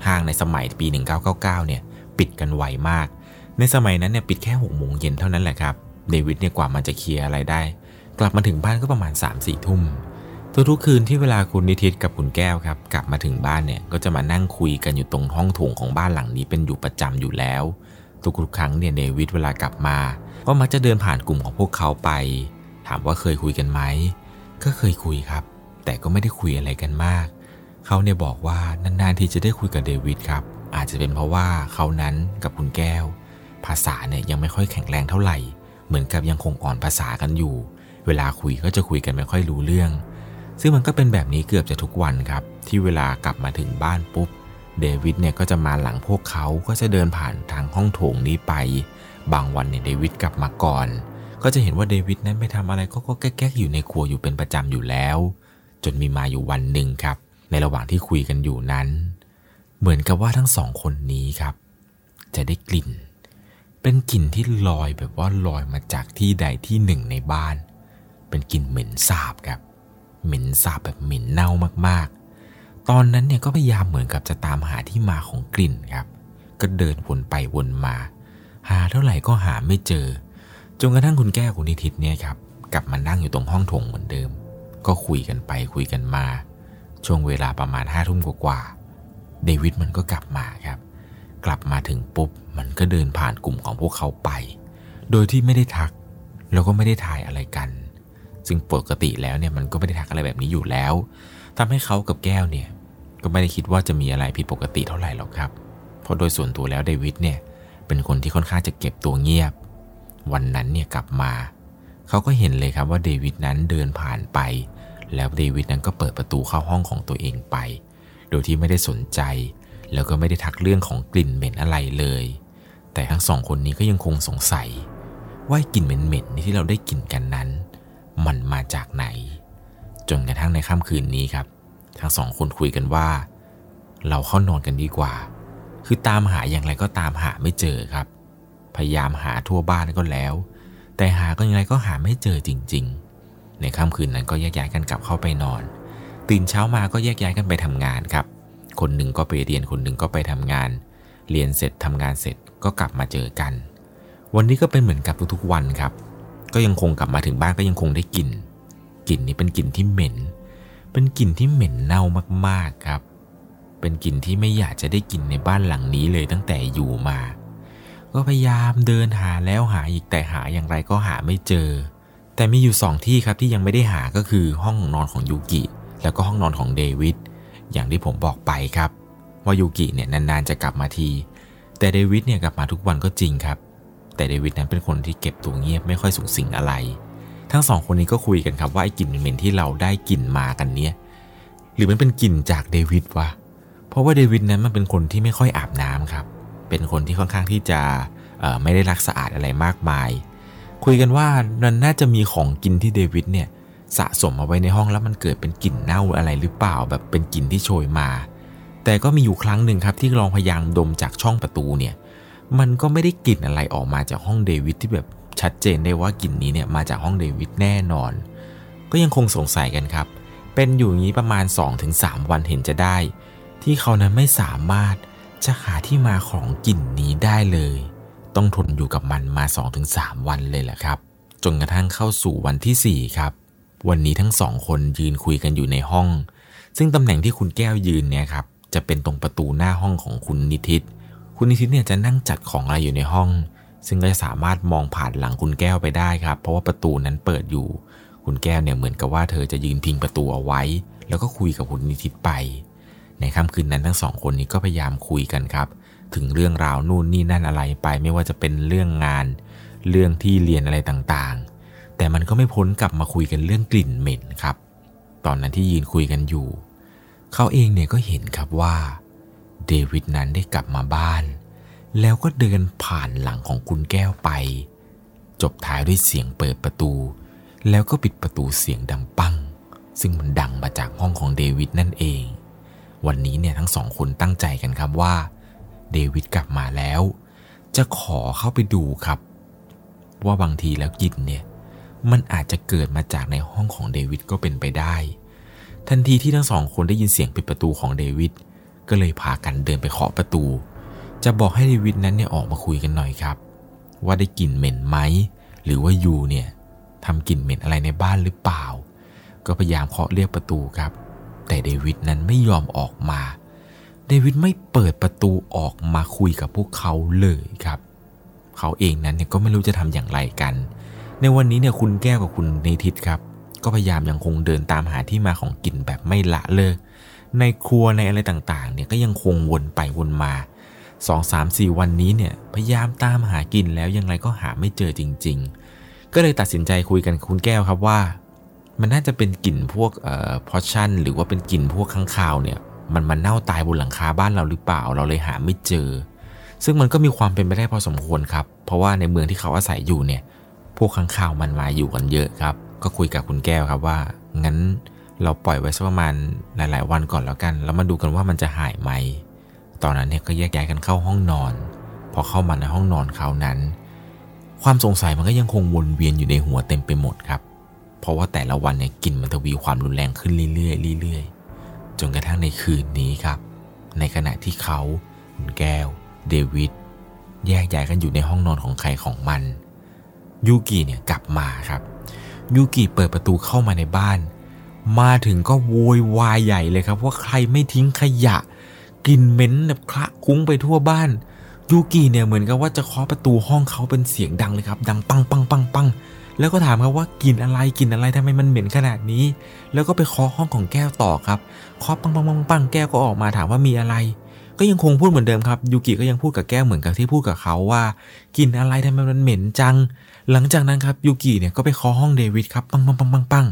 ห้างในสมัยปี 1999เนี่ยปิดกันไวมาก ในสมัยนั้นเนี่ยปิดแค่6โมงเย็นเท่านั้นแหละครับ เดวิดเนี่ยกว่ามันจะเคลียร์อะไรได้ กลับมาถึงบ้านก็ประมาณ3ามสี่ทุ่มทุกๆคืนที่เวลาคุณนิติตกับคุณแก้วครับ กลับมาถึงบ้านเนี่ยก็จะมานั่งคุยกันอยู่ตรงห้องโถงของบ้านหลังนี้เป็นอยู่ประจำอยู่แล้วทุกๆครั้งเนี่ยเดวิดเวลากลับมา ก็มักจะเดินผ่านกลุ่มของพวกเขาไป ถามว่าเคยคุยกันไหมก็เคยคุยครับ แต่ก็ไม่ได้คุยอะไรกันมาก เขาเนี่ยบอกว่านานๆที่จะได้คุยกับเดวิดครับ อาจจะเป็นเพราะว่าเขานั้นกับคุณแก้ว ภาษาเนี่ยยังไม่ค่อยแข็งแรงเท่าไหร่ เหมือนกับยังคงอ่อนภาษากันอยู่ เวลาคุยก็จะคุยกันไม่ค่อยรู้เรื่อง ซึ่งมันก็เป็นแบบนี้เกือบจะทุกวันครับ ที่เวลากลับมาถึงบ้านปุ๊บ เดวิดเนี่ยก็จะมาหลังพวกเขาก็จะเดินผ่านทางห้องโถงนี้ไป บางวันเนี่ยเดวิดกลับมาก่อน ก็จะเห็นว่าเดวิดนั้นไม่ทำอะไรก็ก็แก๊กอยู่ในครัวอยู่เป็นประจำอยู่แล้ว จนมีมาอยู่วันหนึ่งครับ ในระหว่างที่คุยกันอยู่นั้น เหมือนกับว่าทั้งสองคนนี้ครับ จะได้กลิ่น เป็นกลิ่นที่ลอยแบบว่าลอยมาจากที่ใดที่หนึ่งในบ้าน เป็นกลิ่นเหม็นสาบครับ เหม็นสาบแบบเหม็นเน่ามากๆ ตอนนั้นเนี่ยก็พยายามเหมือนกับจะตามหาที่มาของกลิ่นครับ ก็เดินวนไปวนมา หาเท่าไหร่ก็หาไม่เจอ จนกระทั่งคุณแก้วคุณนิทิศเนี่ยครับกลับมานั่งอยู่ตรงห้องโถงเหมือนเดิม ก็คุยกันไปคุยกันมา ช่วงเวลาประมาณห้าทุ่มกว่าๆเดวิดมันก็กลับมาครับ กลับมาถึงปุ๊บ มันก็เดินผ่านกลุ่มของพวกเขาไป โดยที่ไม่ได้ทัก แล้วก็ไม่ได้ทายอะไรกัน ซึ่งปกติแล้วเนี่ยมันก็ไม่ได้ทักอะไรแบบนี้อยู่แล้วทำให้เขากับแก้วเนี่ย ก็ไม่ได้คิดว่าจะมีอะไรผิดปกติเท่าไหร่หรอกครับ เพราะโดยส่วนตัวแล้วเดวิดเนี่ยเป็นคนที่ค่อนข้างจะเก็บตัวเงียบ วันนั้นเนี่ยกลับมา เขาก็เห็นเลยครับว่าเดวิดนั้นเดินผ่านไป แล้วเดวิดนั้นก็เปิดประตูเข้าห้องของตัวเองไป โดยที่ไม่ได้สนใจ แล้วก็ไม่ได้ทักเรื่องของกลิ่นเหม็นอะไรเลย แต่ทั้งสองคนนี้ก็ยังคงสงสัย ว่ากลิ่นเหม็นๆที่เราได้กลิ่นกันนั้น มันมาจากไหน จนกระทั่งในค่ำคืนนี้ครับ ทั้งสองคนคุยกันว่า เราเข้านอนกันดีกว่า คือตามหาอย่างไรก็ตามหาไม่เจอครับ พยายามหาทั่วบ้านก็แล้ว แต่หาก็ยังไงก็หาไม่เจอจริง ๆ ในค่ำคืนนั้นก็แยกย้ายกันกลับเข้าไปนอน ตื่นเช้ามาก็แยกย้ายกันไปทำงานครับ คนหนึ่งก็ไปเรียนคนหนึ่งก็ไปทำงาน เรียนเสร็จทำงานเสร็จก็กลับมาเจอกัน วันนี้ก็เป็นเหมือนกับทุกๆวันครับ ก็ยังคงกลับมาถึงบ้านก็ยังคงได้กลิ่นกลิ่นนี้เป็นกลิ่นที่เหม็น เป็นกลิ่นที่เหม็นเน่ามากๆครับ เป็นกลิ่นที่ไม่อยากจะได้กลิ่นในบ้านหลังนี้เลยตั้งแต่อยู่มา ก็พยายามเดินหาแล้วหาอีกแต่หาอย่างไรก็หาไม่เจอ แต่มีอยู่สองที่ครับที่ยังไม่ได้หาก็คือห้องนอนของยูกิ แล้วก็ห้องนอนของเดวิด อย่างที่ผมบอกไปครับว่ายูกิเนี่ยนานๆจะกลับมาที แต่เดวิดเนี่ยกลับมาทุกวันก็จริงครับ แต่เดวิดนั้นเป็นคนที่เก็บตัวเงียบไม่ค่อยสูงสิงอะไร ทั้งสองคนนี้ก็คุยกันครับว่าไอ้กลิ่นเหม็นที่เราได้กลิ่นมากันเนี่ยหรือมันเป็นกลิ่นจากเดวิดวะเพราะว่าเดวิดนั้นมันเป็นคนที่ไม่ค่อยอาบน้ำครับ เป็นคนที่ค่อนข้างที่จะไม่ได้รักสะอาดอะไรมากมาย คุยกันว่ามันน่าจะมีของกินที่เดวิดเนี่ย สะสมเอาไว้ในห้องแล้วมันเกิดเป็นกลิ่นเน่าอะไรหรือเปล่าแบบเป็นกลิ่นที่โชยมา แต่ก็มีอยู่ครั้งหนึ่งครับที่ลองพยายามดมจากช่องประตูเนี่ย มันก็ไม่ได้กลิ่นอะไรออกมาจากห้องเดวิดที่แบบชัดเจนได้ว่ากลิ่นนี้เนี่ยมาจากห้องเดวิดแน่นอน ก็ยังคงสงสัยกันครับ เป็นอยู่อย่างนี้ประมาณ 2-3 วันเห็นจะได้ ที่เขานั้นไม่สามารถจะหาที่มาของกลิ่นนี้ได้เลย ต้องทนอยู่กับมันมา 2-3 วันเลยแหละครับ จนกระทั่งเข้าสู่วันที่ 4 ครับ วันนี้ทั้งสองคนยืนคุยกันอยู่ในห้อง ซึ่งตำแหน่งที่คุณแก้วยืนเนี่ยครับจะเป็นตรงประตูหน้าห้องของคุณนิติศคุณนิติศเนี่ยจะนั่งจัดของอะไรอยู่ในห้อง ซึ่งก็จะสามารถมองผ่านหลังคุณแก้วไปได้ครับ เพราะว่าประตูนั้นเปิดอยู่ คุณแก้วเนี่ยเหมือนกับว่าเธอจะยืนพิงประตูเอาไว้ แล้วก็คุยกับคุณนิติศไป ในค่ำคืนนั้นทั้งสองคนนี้ก็พยายามคุยกันครับ ถึงเรื่องราวนู่นนี่นั่นอะไรไป ไม่ว่าจะเป็นเรื่องงาน เรื่องที่เรียนอะไรต่างๆ แต่มันก็ไม่พ้นกลับมาคุยกันเรื่องกลิ่นเหม็นครับ ตอนนั้นที่ยืนคุยกันอยู่ เขาเองเนี่ยก็เห็นครับว่าเดวิดนั้นได้กลับมาบ้าน แล้วก็เดินผ่านหลังของคุณแก้วไป จบท้ายด้วยเสียงเปิดประตู แล้วก็ปิดประตูเสียงดังปัง ซึ่งมันดังมาจากห้องของเดวิดนั่นเอง วันนี้เนี่ยทั้งสองคนตั้งใจกันครับว่า เดวิดกลับมาแล้ว จะขอเข้าไปดูครับ ว่าบางทีแล้วกินเนี่ย มันอาจจะเกิดมาจากในห้องของเดวิดก็เป็นไปได้ ทันทีที่ทั้งสองคนได้ยินเสียงปิดประตูของเดวิดก็เลยพากันเดินไปเคาะประตู จะบอกให้เดวิดนั้นเนี่ยออกมาคุยกันหน่อยครับ ว่าได้กลิ่นเหม็นไหมหรือว่ายูเนี่ยทำกลิ่นเหม็นอะไรในบ้านหรือเปล่า ก็พยายามเคาะเรียกประตูครับ แต่เดวิดนั้นไม่ยอมออกมา เดวิดไม่เปิดประตูออกมาคุยกับพวกเขาเลยครับ เขาเองนั้นเนี่ยก็ไม่รู้จะทำอย่างไรกัน ในวันนี้เนี่ยคุณแก้วกับคุณเนทิตครับ ก็พยายามยังคงเดินตามหาที่มาของกลิ่นแบบไม่ละเลิก ในครัวในอะไรต่างๆ เนี่ยก็ยังคงวนไปวนมา 2 3 4 วันนี้เนี่ยพยายามตามหากลิ่นแล้วยังไงก็หาไม่เจอจริง ๆ ก็เลยตัดสินใจคุยกันกับคุณแก้วครับว่า มันน่าจะเป็นกลิ่นพวกเอ่อพอชั่น หรือว่าเป็นกลิ่นพวกข้างคาวเนี่ยมันมันเน่าตายบนหลังคาบ้านเราหรือเปล่าเราเลยหาไม่เจอ ซึ่งมันก็มีความเป็นไปได้พอสมควรครับ เพราะว่าในเมืองที่เขาอาศัยอยู่เนี่ย พวกข้างคาวมันมาอยู่กันเยอะครับ ก็คุยกับคุณแก้วครับว่า งั้นเราปล่อยไว้สักประมาณหลาย ๆ วันก่อนแล้วกัน แล้วมาดูกันว่ามันจะหายไหม ตอนนั้นเนี่ยก็แยกย้ายกันเข้าห้องนอน พอเข้ามาในห้องนอนเขานั้น ความสงสัยมันก็ยังคงวนเวียนอยู่ในหัวเต็มไปหมดครับ เพราะว่าแต่ละวันเนี่ยกลิ่นมันทวีความรุนแรงขึ้นเรื่อยๆเรื่อยๆ จนกระทั่งในคืนนี้ครับ ในขณะที่เขาคุณแก้ว เดวิดแยกย้ายกันอยู่ในห้องนอนของใครของมัน ยูกิเนี่ยกลับมาครับ ยูกิเปิดประตูเข้ามาในบ้าน มาถึงก็โวยวายใหญ่เลยครับ ว่าใครไม่ทิ้งขยะกลิ่นเหม็นแบบคละคุ้งไปทั่วบ้านยูกิเนี่ยเหมือนกับว่าจะเคาะประตูห้องเขาเป็นเสียงดังเลยครับ ดังปังปังปังปังแล้วก็ถามครับว่ากินอะไรกินอะไรทำไมมันเหม็นขนาดนี้ แล้วก็ไปเคาะห้องของแก้วต่อครับเคาะปังปังปังปังแก้วก็ออกมาถามว่ามีอะไร ก็ยังคงพูดเหมือนเดิมครับยูกิก็ยังพูดกับแก้วเหมือนกับที่พูดกับเขาว่า กินอะไรทำไมมันเหม็นจัง หลังจากนั้นครับยูกิเนี่ยก็ไปเคาะห้องเดวิดครับปังปังปังปังปัง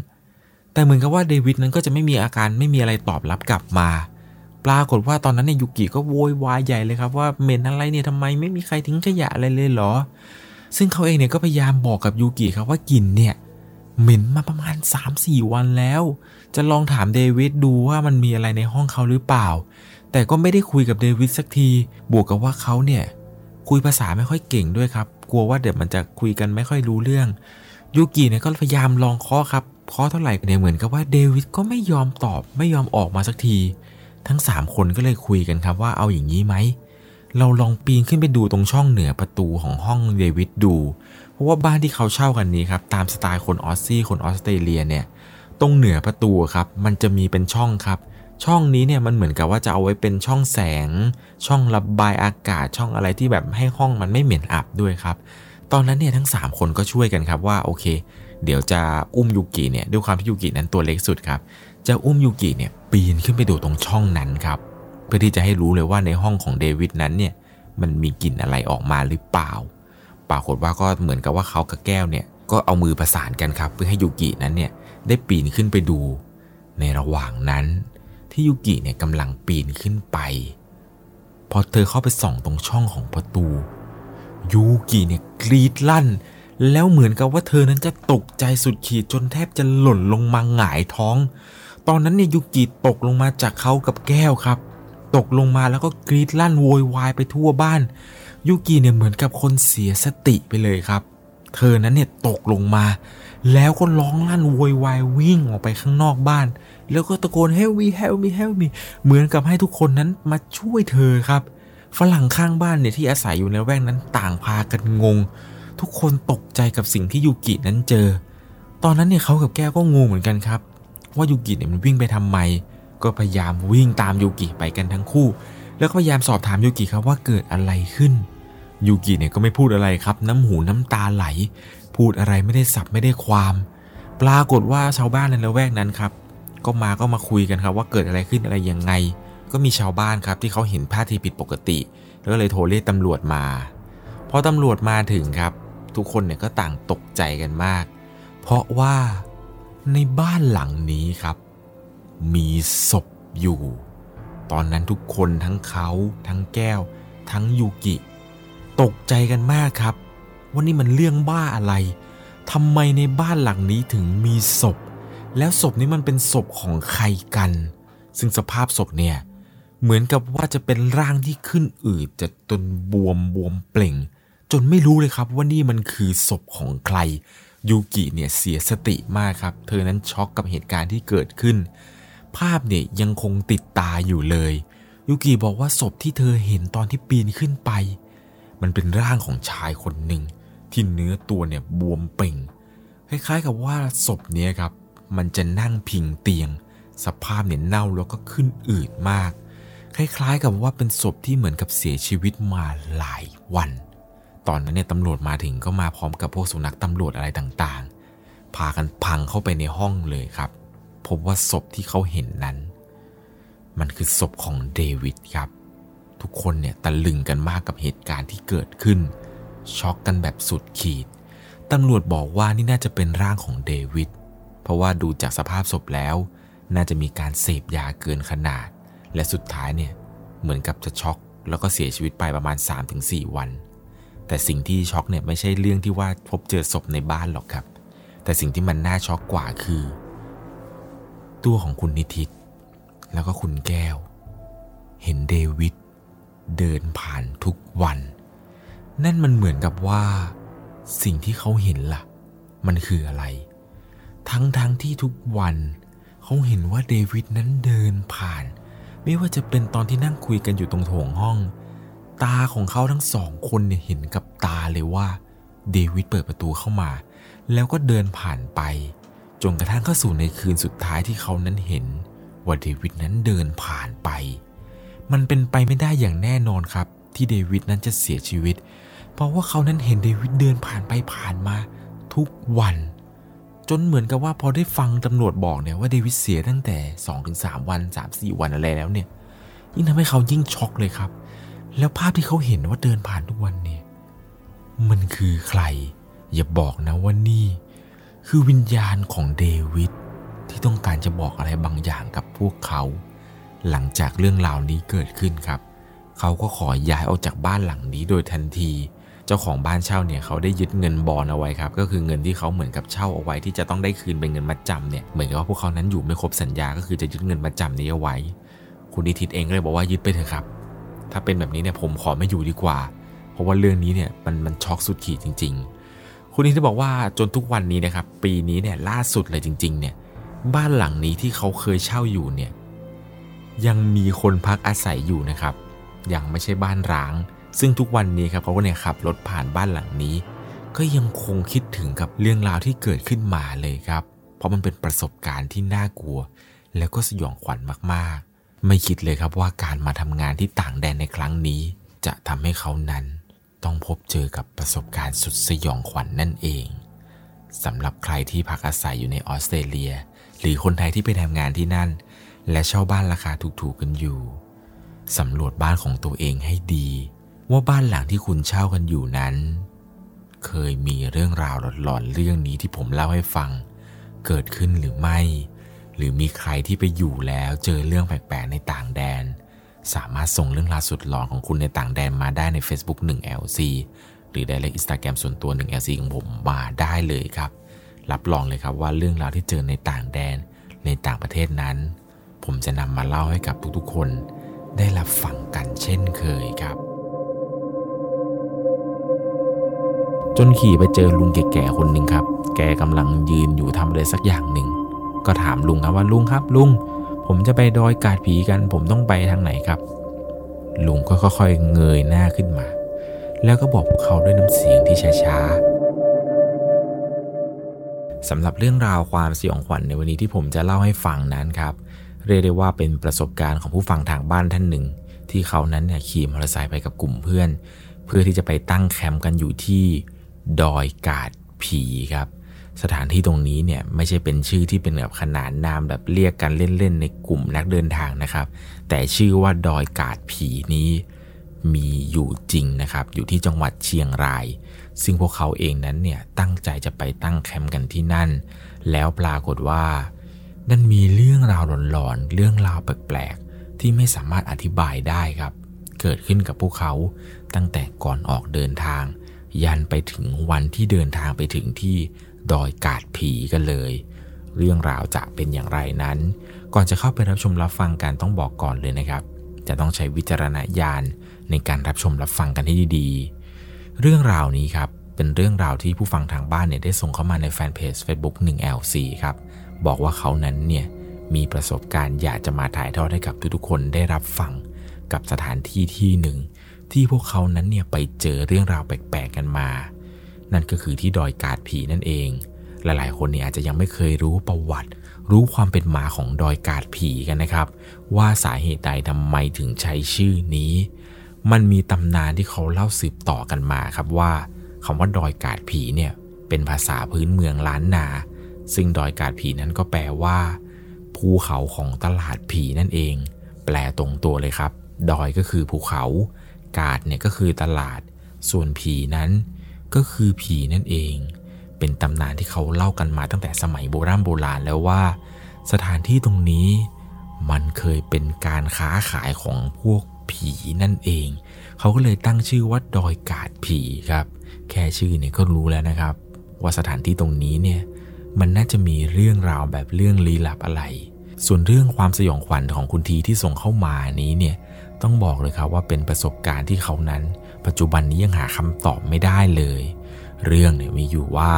แต่เหมือนกับว่าเดวิดนั้นก็จะไม่มีอาการไม่มีอะไรตอบรับกลับมา ปรากฏว่าตอนนั้นเนี่ยยูกิก็โวยวายใหญ่เลยครับว่าเหม็นอะไรเนี่ยทำไมไม่มีใครทิ้งขยะอะไรเลยเหรอ ซึ่งเขาเองเนี่ยก็พยายามบอกกับยูกิครับว่ากลิ่นเนี่ยเหม็นมาประมาณ 3-4 วันแล้ว จะลองถามเดวิดดูว่ามันมีอะไรในห้องเขาหรือเปล่า แต่ก็ไม่ได้คุยกับเดวิดสักที บวกกับว่าเขาเนี่ยคุยภาษาไม่ค่อยเก่งด้วยครับ กลัวว่าเดี๋ยวมันจะคุยกันไม่ค่อยรู้เรื่องยูกิเนี่ยก็พยายามลองเคาะครับเคาะเท่าไหร่เนี่ยเหมือนกับว่าเดวิดก็ไม่ยอมตอบไม่ยอมออกมาสักที ทั้ง 3 คนก็เลยคุยกันครับว่าเอาอย่างนี้ไหมเราลองปีนขึ้นไปดูตรงช่องเหนือประตูของห้องเดวิดดู เพราะว่าบ้านที่เขาเช่ากันนี้ครับตามสไตล์คนออสซี่คนออสเตรเลียเนี่ยตรงเหนือประตูครับมันจะมีเป็นช่องครับ ช่องนี้เนี่ยมันเหมือนกับว่าจะเอาไว้เป็นช่องแสง ช่องระบายอากาศช่องอะไรที่แบบให้ห้องมันไม่เหม็นอับด้วยครับ ตอนนั้นเนี่ยทั้ง 3 คนก็ช่วยกันครับว่าโอเค เดี๋ยวจะอุ้มยูกิเนี่ยด้วยความที่ยูกินั้นตัวเล็กสุดครับ จะอุ้มยูกิเนี่ยปีนขึ้นไปดูตรงช่องนั้นครับเพื่อที่จะให้รู้เลยว่าในห้องของเดวิดนั้นเนี่ยมันมีกลิ่นอะไรออกมาหรือเปล่า ปรากฏว่าก็เหมือนกับว่าเขากับแก้วเนี่ยก็เอามือประสานกันครับ เพื่อให้ยูกินั้นเนี่ยได้ปีนขึ้นไปดู ในระหว่างนั้น ที่ยูกิเนี่ยกำลังปีนขึ้นไป พอเธอเข้าไปส่องตรงช่องของประตู ยูกิเนี่ยกรีดลั่น แล้วเหมือนกับว่าเธอนั้นจะตกใจสุดขีดจนแทบจะหล่นลงมาหงายท้อง ตอนนั้นเนี่ยยูกิตกลงมาจากเขากับแก้วครับ ตกลงมาแล้วก็กรีดลั่นโวยวายไปทั่วบ้าน ยูกิเนี่ยเหมือนกับคนเสียสติไปเลยครับ เธอนั้นเนี่ยตกลงมา แล้วก็ร้องลั่นโวยวายวิ่งออกไปข้างนอกบ้าน แล้วก็ตะโกน help me help me help me เหมือนกับให้ทุกคนนั้นมาช่วยเธอครับ ฝรั่งข้างบ้านเนี่ยที่อาศัยอยู่ในแวกนั้นต่างพากันงง ทุกคนตกใจกับสิ่งที่ยูกินั้นเจอ ตอนนั้นเนี่ยเขากับแก้วก็งงเหมือนกันครับ ว่ายูกิเนี่ยมันวิ่งไปทำไม ก็พยายามวิ่งตามยูกิไปกันทั้งคู่ แล้วก็พยายามสอบถามยูกิครับว่าเกิดอะไรขึ้นยูกิเนี่ยก็ไม่พูดอะไรครับ น้ำหูน้ำตาไหล พูดอะไรไม่ได้สับไม่ได้ความ ปรากฏว่าชาวบ้านในละแวกนั้นครับ ก็มาก็มาคุยกันครับว่าเกิดอะไรขึ้นอะไรยังไง ก็มีชาวบ้านครับที่เขาเห็นท่าทีผิดปกติ แล้วก็เลยโทรเรียกตำรวจมา พอตำรวจมาถึงครับ ทุกคนเนี่ยก็ต่างตกใจกันมาก เพราะว่าในบ้านหลังนี้ครับ มีศพอยู่ ตอนนั้นทุกคนทั้งเขา ทั้งแก้ว ทั้งยูกิ ตกใจกันมากครับว่านี่มันเรื่องบ้าอะไรทำไมในบ้านหลังนี้ถึงมีศพ แล้วศพนี้มันเป็นศพของใครกัน ซึ่งสภาพศพเนี่ยเหมือนกับว่าจะเป็นร่างที่ขึ้นอืดจะจนบวมบวมเปล่ง จนไม่รู้เลยครับว่านี่มันคือศพของใครยูกิเนี่ยเสียสติมากครับ เธอนั้นช็อกกับเหตุการณ์ที่เกิดขึ้น ภาพเนี่ยยังคงติดตาอยู่เลยยูกิบอกว่าศพที่เธอเห็นตอนที่ปีนขึ้นไป มันเป็นร่างของชายคนหนึ่งที่เนื้อตัวเนี่ยบวมเป่ง คล้ายๆกับว่าศพเนี้ยครับ มันจะนั่งพิงเตียง สภาพเนี่ยเน่าแล้วก็ขึ้นอืดมาก คล้ายๆกับว่าเป็นศพที่เหมือนกับเสียชีวิตมาหลายวัน ตอนนั้นเนี่ยตำรวจมาถึงก็มาพร้อมกับพวกสุนัขตำรวจอะไรต่างๆ พากันพังเข้าไปในห้องเลยครับ พบว่าศพที่เขาเห็นนั้น มันคือศพของเดวิดครับ ทุกคนเนี่ยตะลึงกันมากกับเหตุการณ์ที่เกิดขึ้น ช็อกกันแบบสุดขีดตำรวจบอกว่านี่น่าจะเป็นร่างของเดวิดเพราะว่าดูจากสภาพศพแล้ว น่าจะมีการเสพยาเกินขนาด และสุดท้ายเนี่ยเหมือนกับจะช็อกแล้วก็เสียชีวิตไปประมาณ 3-4 วัน แต่สิ่งที่ช็อกเนี่ยไม่ใช่เรื่องที่ว่าพบเจอศพในบ้านหรอกครับ แต่สิ่งที่มันน่าช็อกกว่าคือตตัวของคุณนิติตแล้วก็คุณแก้ว เห็นเดวิดเดินผ่านทุกวัน นั่นมันเหมือนกับว่า สิ่งที่เขาเห็นละ่ะ มันคืออะไร ทั้งๆทที่ทุกวันเขาเห็นว่าเดวิดนั้นเดินผ่าน ไม่ว่าจะเป็นตอนที่นั่งคุยกันอยู่ตรงโถงห้อง ตาของเขาทั้งสองคนเนี่ยเห็นกับตาเลยว่าเดวิดเปิดประตูเข้ามา แล้วก็เดินผ่านไป จนกระทั่งเข้าสู่ในคืนสุดท้ายที่เขานั้นเห็น ว่าเดวิดนั้นเดินผ่านไป มันเป็นไปไม่ได้อย่างแน่นอนครับ ที่เดวิดนั้นจะเสียชีวิต เพราะว่าเขานั้นเห็นเดวิดเดินผ่านไปผ่านมาทุกวัน จนเหมือนกับว่าพอได้ฟังตำรวจบอกเนี่ยว่าเดวิดเสียตั้งแต่ 2-3 วัน 3-4 วันอะไรแล้วเนี่ยยิ่งทำให้เขายิ่งช็อกเลยครับ แล้วภาพที่เขาเห็นว่าเดินผ่านทุกวันเนี่ยมันคือใคร อย่าบอกนะว่านี่ คือวิญญาณของเดวิดที่ต้องการจะบอกอะไรบางอย่างกับพวกเขา หลังจากเรื่องราวนี้เกิดขึ้นครับ เขาก็ขอย้ายออกจากบ้านหลังนี้โดยทันที เจ้าของบ้านเช่าเนี่ยเขาได้ยึดเงินบอลเอาไว้ครับก็คือเงินที่เขาเหมือนกับเช่าเอาไว้ที่จะต้องได้คืนเป็นเงินมัดจำเนี่ยเหมือนกับว่าพวกเขานั้นอยู่ไม่ครบสัญญาก็คือจะยึดเงินมัดจำนี้เอาไว้ คุณนิติตเองก็เลยบอกว่ายึดไปเถอะครับ ถ้าเป็นแบบนี้เนี่ยผมขอไม่อยู่ดีกว่า เพราะว่าเรื่องนี้เนี่ยมันมันช็อกสุดขีดจริง ๆ คุณนิติบอกว่าจนทุกวันนี้นะครับปีนี้เนี่ยล่าสุดเลยจริง ๆ เนี่ยบ้านหลังนี้ที่เขาเคยเช่าอยู่เนี่ยยังมีคนพักอาศัยอยู่นะครับ ยังไม่ใช่บ้านร้าง ซึ่งทุกวันนี้ครับเขาก็เนี่ยขับรถผ่านบ้านหลังนี้ ก็ยังคงคิดถึงกับเรื่องราวที่เกิดขึ้นมาเลยครับ เพราะมันเป็นประสบการณ์ที่น่ากลัว แล้วก็สยองขวัญมากๆ ไม่คิดเลยครับว่าการมาทำงานที่ต่างแดนในครั้งนี้ จะทำให้เขานั้น ต้องพบเจอกับประสบการณ์สุดสยองขวัญนนั่นเองสำหรับใครที่พักอาศัยอยู่ในออสเตรเลีย หรือคนไทยที่ไปทำงานที่นั่น และเช่าบ้านราคาถูกๆกันอยู่สำรวจบ้านของตัวเองให้ดี ว่าบ้านหลังที่คุณเช่ากันอยู่นั้น เคยมีเรื่องราวหลอนๆเรื่องนี้ที่ผมเล่าให้ฟัง เกิดขึ้นหรือไม่ หรือมีใครที่ไปอยู่แล้วเจอเรื่องแปลกๆในต่างแดน สามารถส่งเรื่องราวสุดหลอนของคุณในต่างแดนมาได้ใน Facebook 1LC หรือ Direct Instagram ส่วนตัว 1LC ของผมมาได้เลยครับ รับรองเลยครับว่าเรื่องราวที่เจอในต่างแดน ในต่างประเทศนั้น ผมจะนำมาเล่าให้กับทุกๆคน ได้รับฟังกันเช่นเคยครับ จนขี่ไปเจอลุงแก่ๆคนหนึ่งครับ แกกำลังยืนอยู่ทำอะไรสักอย่างหนึ่ง ก็ถามลุงครับว่าลุงครับลุง ผมจะไปดอยกาดผีกัน ผมต้องไปทางไหนครับ ลุงก็ค่อยๆเงยหน้าขึ้นมา แล้วก็บอกพวกเขาด้วยน้ำเสียงที่ช้าๆสำหรับเรื่องราวความสยองขวัญในวันนี้ที่ผมจะเล่าให้ฟังนั้นครับ เรียกได้ว่าเป็นประสบการณ์ของผู้ฟังทางบ้านท่านหนึ่ง ที่เขานั้นเนี่ยขี่มอเตอร์ไซค์ไปกับกลุ่มเพื่อน เพื่อที่จะไปตั้งแคมป์กันอยู่ที่ ดอยกาดผีครับ สถานที่ตรงนี้เนี่ยไม่ใช่เป็นชื่อที่เป็นแบบขนานนามแบบเรียกกันเล่นๆในกลุ่มนักเดินทางนะครับ แต่ชื่อว่าดอยกาดผีนี้มีอยู่จริงนะครับ อยู่ที่จังหวัดเชียงราย ซึ่งพวกเขาเองนั้นเนี่ยตั้งใจจะไปตั้งแคมป์กันที่นั่น แล้วปรากฏว่านั่นมีเรื่องราวหลอนๆ เรื่องราวแปลกๆ ที่ไม่สามารถอธิบายได้ครับ เกิดขึ้นกับพวกเขาตั้งแต่ก่อนออกเดินทาง ยันไปถึงวันที่เดินทางไปถึงที่ดอยกาดผีกันเลย เรื่องราวจะเป็นอย่างไรนั้น ก่อนจะเข้าไปรับชมรับฟังกันต้องบอกก่อนเลยนะครับ จะต้องใช้วิจารณญาณในการรับชมรับฟังกันให้ดีๆ เรื่องราวนี้ครับเป็นเรื่องราวที่ผู้ฟังทางบ้านเนี่ยได้ส่งเข้ามาในแฟนเพจ Facebook 1LC ครับบอกว่าเขานั้นเนี่ยมีประสบการณ์อยากจะมาถ่ายทอดให้กับทุกๆคนได้รับฟังกับสถานที่ที่หนึ่ง ที่พวกเขานั้นเนี่ยไปเจอเรื่องราวแปลกๆกันมา นั่นก็คือที่ดอยกาดผีนั่นเอง หลายๆ คนเนี่ยอาจจะยังไม่เคยรู้ประวัติ รู้ความเป็นมาของดอยกาดผีกันนะครับ ว่าสาเหตุใดทำไมถึงใช้ชื่อนี้ มันมีตำนานที่เขาเล่าสืบต่อกันมาครับว่าคำว่าดอยกาดผีเนี่ยเป็นภาษาพื้นเมืองล้านนา ซึ่งดอยกาดผีนั้นก็แปลว่าภูเขาของตลาดผีนั่นเอง แปลตรงตัวเลยครับ ดอยก็คือภูเขา กาศเนี่ยก็คือตลาด ส่วนผีนั้นก็คือผีนั่นเอง เป็นตำนานที่เขาเล่ากันมาตั้งแต่สมัยโบราณโบราณแล้วว่า สถานที่ตรงนี้มันเคยเป็นการค้าขายของพวกผีนั่นเอง เขาก็เลยตั้งชื่อว่าดอยกาดผีครับ แค่ชื่อเนี่ยก็รู้แล้วนะครับ ว่าสถานที่ตรงนี้เนี่ยมันน่าจะมีเรื่องราวแบบเรื่องลี้ลับอะไร ส่วนเรื่องความสยองขวัญของคุณทีที่ส่งเข้ามานี้เนี่ย ต้องบอกเลยครับว่าเป็นประสบการณ์ที่เขานั้น ปัจจุบันนี้ยังหาคำตอบไม่ได้เลย เรื่องเนี่ยมีอยู่ว่า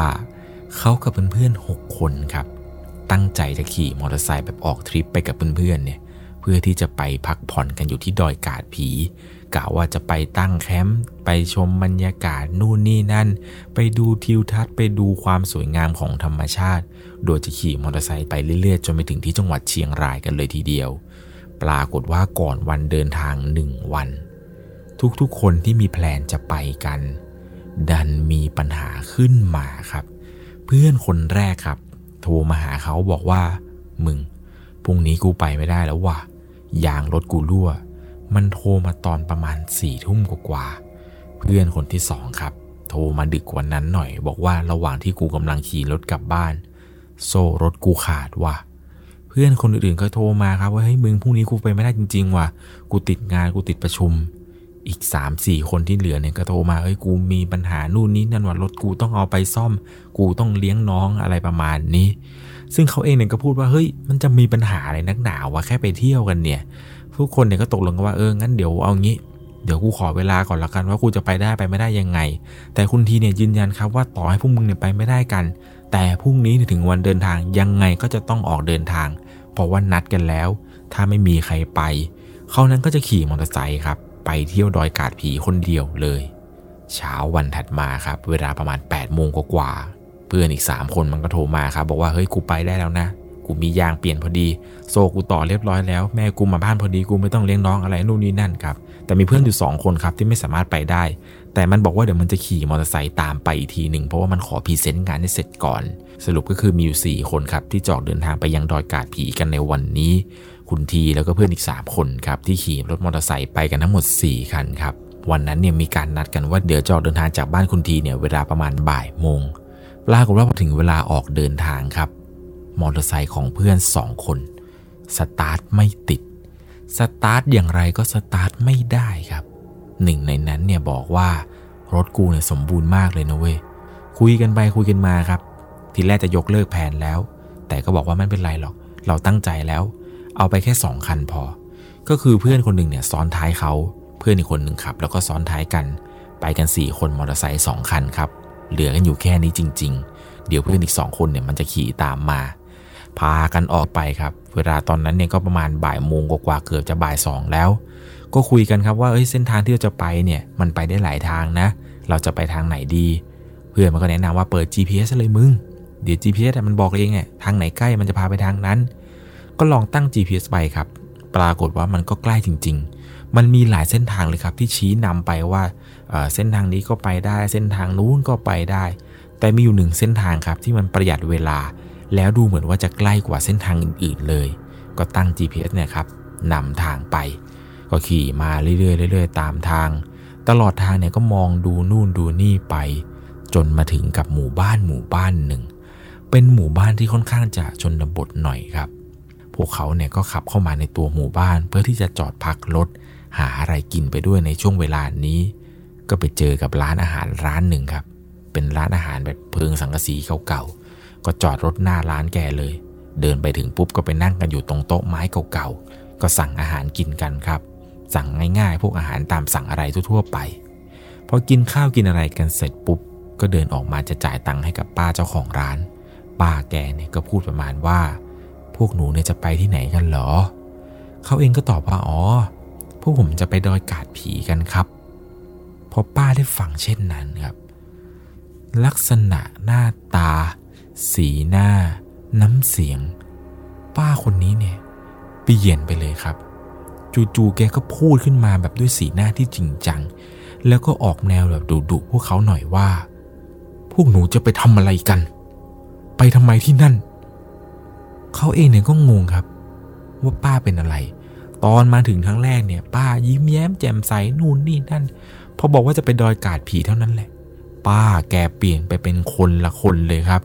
เขากับเพื่อนๆหกคนครับ ตั้งใจจะขี่มอเตอร์ไซค์แบบออกทริปไปกับเพื่อนๆเนี่ยเพื่อที่จะไปพักผ่อนกันอยู่ที่ดอยกาดผีกะว่าจะไปตั้งแคมป์ไปชมบรรยากาศนู่นนี่นั่น ไปดูทิวทัศน์ไปดูความสวยงามของธรรมชาติ โดยจะขี่มอเตอร์ไซค์ไปเรื่อยๆ จนไปถึงที่จังหวัดเชียงรายกันเลยทีเดียว ปรากฏว่าก่อนวันเดินทางหนึ่งวัน ทุกๆคนที่มีแผนจะไปกัน ดันมีปัญหาขึ้นมาครับ เพื่อนคนแรกครับ โทรมาหาเขาบอกว่า มึงพรุ่งนี้กูไปไม่ได้แล้วว่ะยางรถกูรั่ว มันโทรมาตอนประมาณสี่ทุ่มกว่าเพื่อนคนที่สองครับ โทรมาดึกกว่านั้นหน่อย บอกว่าระหว่างที่กูกำลังขี่รถกลับบ้าน โซ่รถกูขาดว่ะ เพื่อนคนอื่นๆก็โทรมาครับว่าเฮ้ยมึงพรุ่งนี้กูไปไม่ได้จริง ๆ ว่ะกูติดงานกูติดประชุม อีก 3 4 คนที่เหลือเนี่ยก็โทรมาเฮ้ยกูมีปัญหานู่นนี้นั่นว่ารถกูต้องเอาไปซ่อม กูต้องเลี้ยงน้องอะไรประมาณนี้ ซึ่งเขาเองเนี่ยก็พูดว่าเฮ้ยมันจะมีปัญหาอะไรนักหนาวะแค่ไปเที่ยวกันเนี่ยทุกคนเนี่ยก็ตกลงกันว่าเอองั้นเดี๋ยวเอางี้เดี๋ยวกูขอเวลาก่อนละกันว่ากูจะไปได้ไปไม่ได้ยังไง แต่คุณทีเนี่ยยืนยันครับว่าต่อให้พวกมึงเนี่ยไปไม่ได้กัน แต่พรุ่งนี้ถึงวันเดินทางยังไงก็จะต้องออกเดินทาง เพราะว่านัดกันแล้ว ถ้าไม่มีใครไป เขานั้นก็จะขี่มอเตอร์ไซค์ครับ ไปเที่ยวดอยกาดผีคนเดียวเลย เช้าวันถัดมาครับ เวลาประมาณ8ปดโมงกว่าเพื่อนอีก 3 คนมันก็โทรมาครับ บอกว่าเฮ้ยกูไปได้แล้วนะ กูมียางเปลี่ยนพอดี โซกูต่อเรียบร้อยแล้ว แม่กูมาบ้านพอดีกูไม่ต้องเลี้ยงน้องอะไรนู่นนี่นั่นครับ แต่มีเพื่อนอยู่ 2 คนครับที่ไม่สามารถไปได้ แต่มันบอกว่าเดี๋ยวมันจะขี่มอเตอร์ไซค์ตามไปอีกทีหนึ่งเพราะว่ามันขอพรีเซนต์งานให้เสร็จก่อน สรุปก็คือมีอยู่ 4 คนครับที่จอกเดินทางไปยังดอยกาดผีกันในวันนี้ คุณทีแล้วก็เพื่อนอีก 3 คนครับที่ขี่รถมอเตอร์ไซค์ไปกันทั้งหมด 4 คันครับวันนั้นเนี่ยมีการนัดกันว่าเดี๋ยวจอกเดินทางจากบ้านคุณทีเนี่ยเวลาประมาณบ่ายโมงปรากฏว่าพอถึงเวลาออกเดินทางครับมอเตอร์ไซค์ของเพื่อนสองคนสตาร์ทไม่ติด สตาร์ทอย่างไรก็สตาร์ทไม่ได้ครับ หนึ่งในนั้นเนี่ยบอกว่ารถกูเนี่ยสมบูรณ์มากเลยนะเว้ย คุยกันไปคุยกันมาครับ ทีแรกจะยกเลิกแผนแล้ว แต่ก็บอกว่าไม่เป็นไรหรอก เราตั้งใจแล้ว เอาไปแค่สองคันพอ ก็คือเพื่อนคนหนึ่งเนี่ยซ้อนท้ายเขา เพื่อนอีกคนหนึ่งขับ แล้วก็ซ้อนท้ายกัน ไปกัน 4 คนมอเตอร์ไซค์สองคันครับ เหลือกันอยู่แค่นี้จริง ๆ เดี๋ยวเพื่อนอีกสองคนเนี่ยมันจะขี่ตามมา พากันออกไปครับ เวลาตอนนั้นเนี่ยก็ประมาณบ่ายโมงกว่าเกือบจะบ่ายสองแล้ว ก็คุยกันครับว่าเอ้ยเส้นทางที่เราจะไปเนี่ยมันไปได้หลายทางนะ เราจะไปทางไหนดี เพื่อนมันก็แนะนำว่าเปิด GPS เลยมึง เดี๋ยว GPS มันบอกเองไงทางไหนใกล้มันจะพาไปทางนั้น ก็ลองตั้ง GPS ไปครับ ปรากฏว่ามันก็ใกล้จริง ๆ มันมีหลายเส้นทางเลยครับที่ชี้นำไปว่าเส้นทางนี้ก็ไปได้ เส้นทางนู้นก็ไปได้ แต่มีอยู่หนึ่งเส้นทางครับที่มันประหยัดเวลา แล้วดูเหมือนว่าจะใกล้กว่าเส้นทางอื่น ๆเลย ก็ตั้ง GPS เนี่ยครับนำทางไป ก็ขี่มาเรื่อยๆเรื่อยๆตามทาง ตลอดทางเนี่ยก็มองดูนู่นดูนี่ไป จนมาถึงกับหมู่บ้านหมู่บ้านหนึ่ง เป็นหมู่บ้านที่ค่อนข้างจะชนบทหน่อยครับ พวกเขาเนี่ยก็ขับเข้ามาในตัวหมู่บ้านเพื่อที่จะจอดพักรถหาอะไรกินไปด้วยในช่วงเวลานี้ ก็ไปเจอกับร้านอาหารร้านหนึ่งครับ เป็นร้านอาหารแบบเพิงสังกะสีเก่า ก็จอดรถหน้าร้านแกเลย เดินไปถึงปุ๊บก็ไปนั่งกันอยู่ตรงโต๊ะไม้เก่าๆ ก็สั่งอาหารกินกันครับ สั่งง่ายๆ พวกอาหารตามสั่งอะไรทั่วๆไป พอกินข้าวกินอะไรกันเสร็จปุ๊บ ก็เดินออกมาจะจ่ายตังค์ให้กับป้าเจ้าของร้าน ป้าแกเนี่ยก็พูดประมาณว่า พวกหนูเนี่ยจะไปที่ไหนกันเหรอ เขาเองก็ตอบว่าอ๋อ พวกผมจะไปดอยกาดผีกันครับ พอป้าได้ฟังเช่นนั้นครับลักษณะหน้าตา สีหน้า น้ำเสียง ป้าคนนี้เนี่ยเปลี่ยนไปเลยครับ จู่ๆแกก็พูดขึ้นมาแบบด้วยสีหน้าที่จริงจัง แล้วก็ออกแนวแบบดุๆพวกเขาหน่อยว่า พวกหนูจะไปทำอะไรกัน ไปทำไมที่นั่น เขาเองเนี่ยก็งงครับ ว่าป้าเป็นอะไร ตอนมาถึงครั้งแรกเนี่ย ป้ายิ้มแย้มแจ่มใสนู่นนี่นั่นพอบอกว่าจะไปดอยกาดผีเท่านั้นแหละ ป้าแกเปลี่ยนไปเป็นคนละคนเลยครับ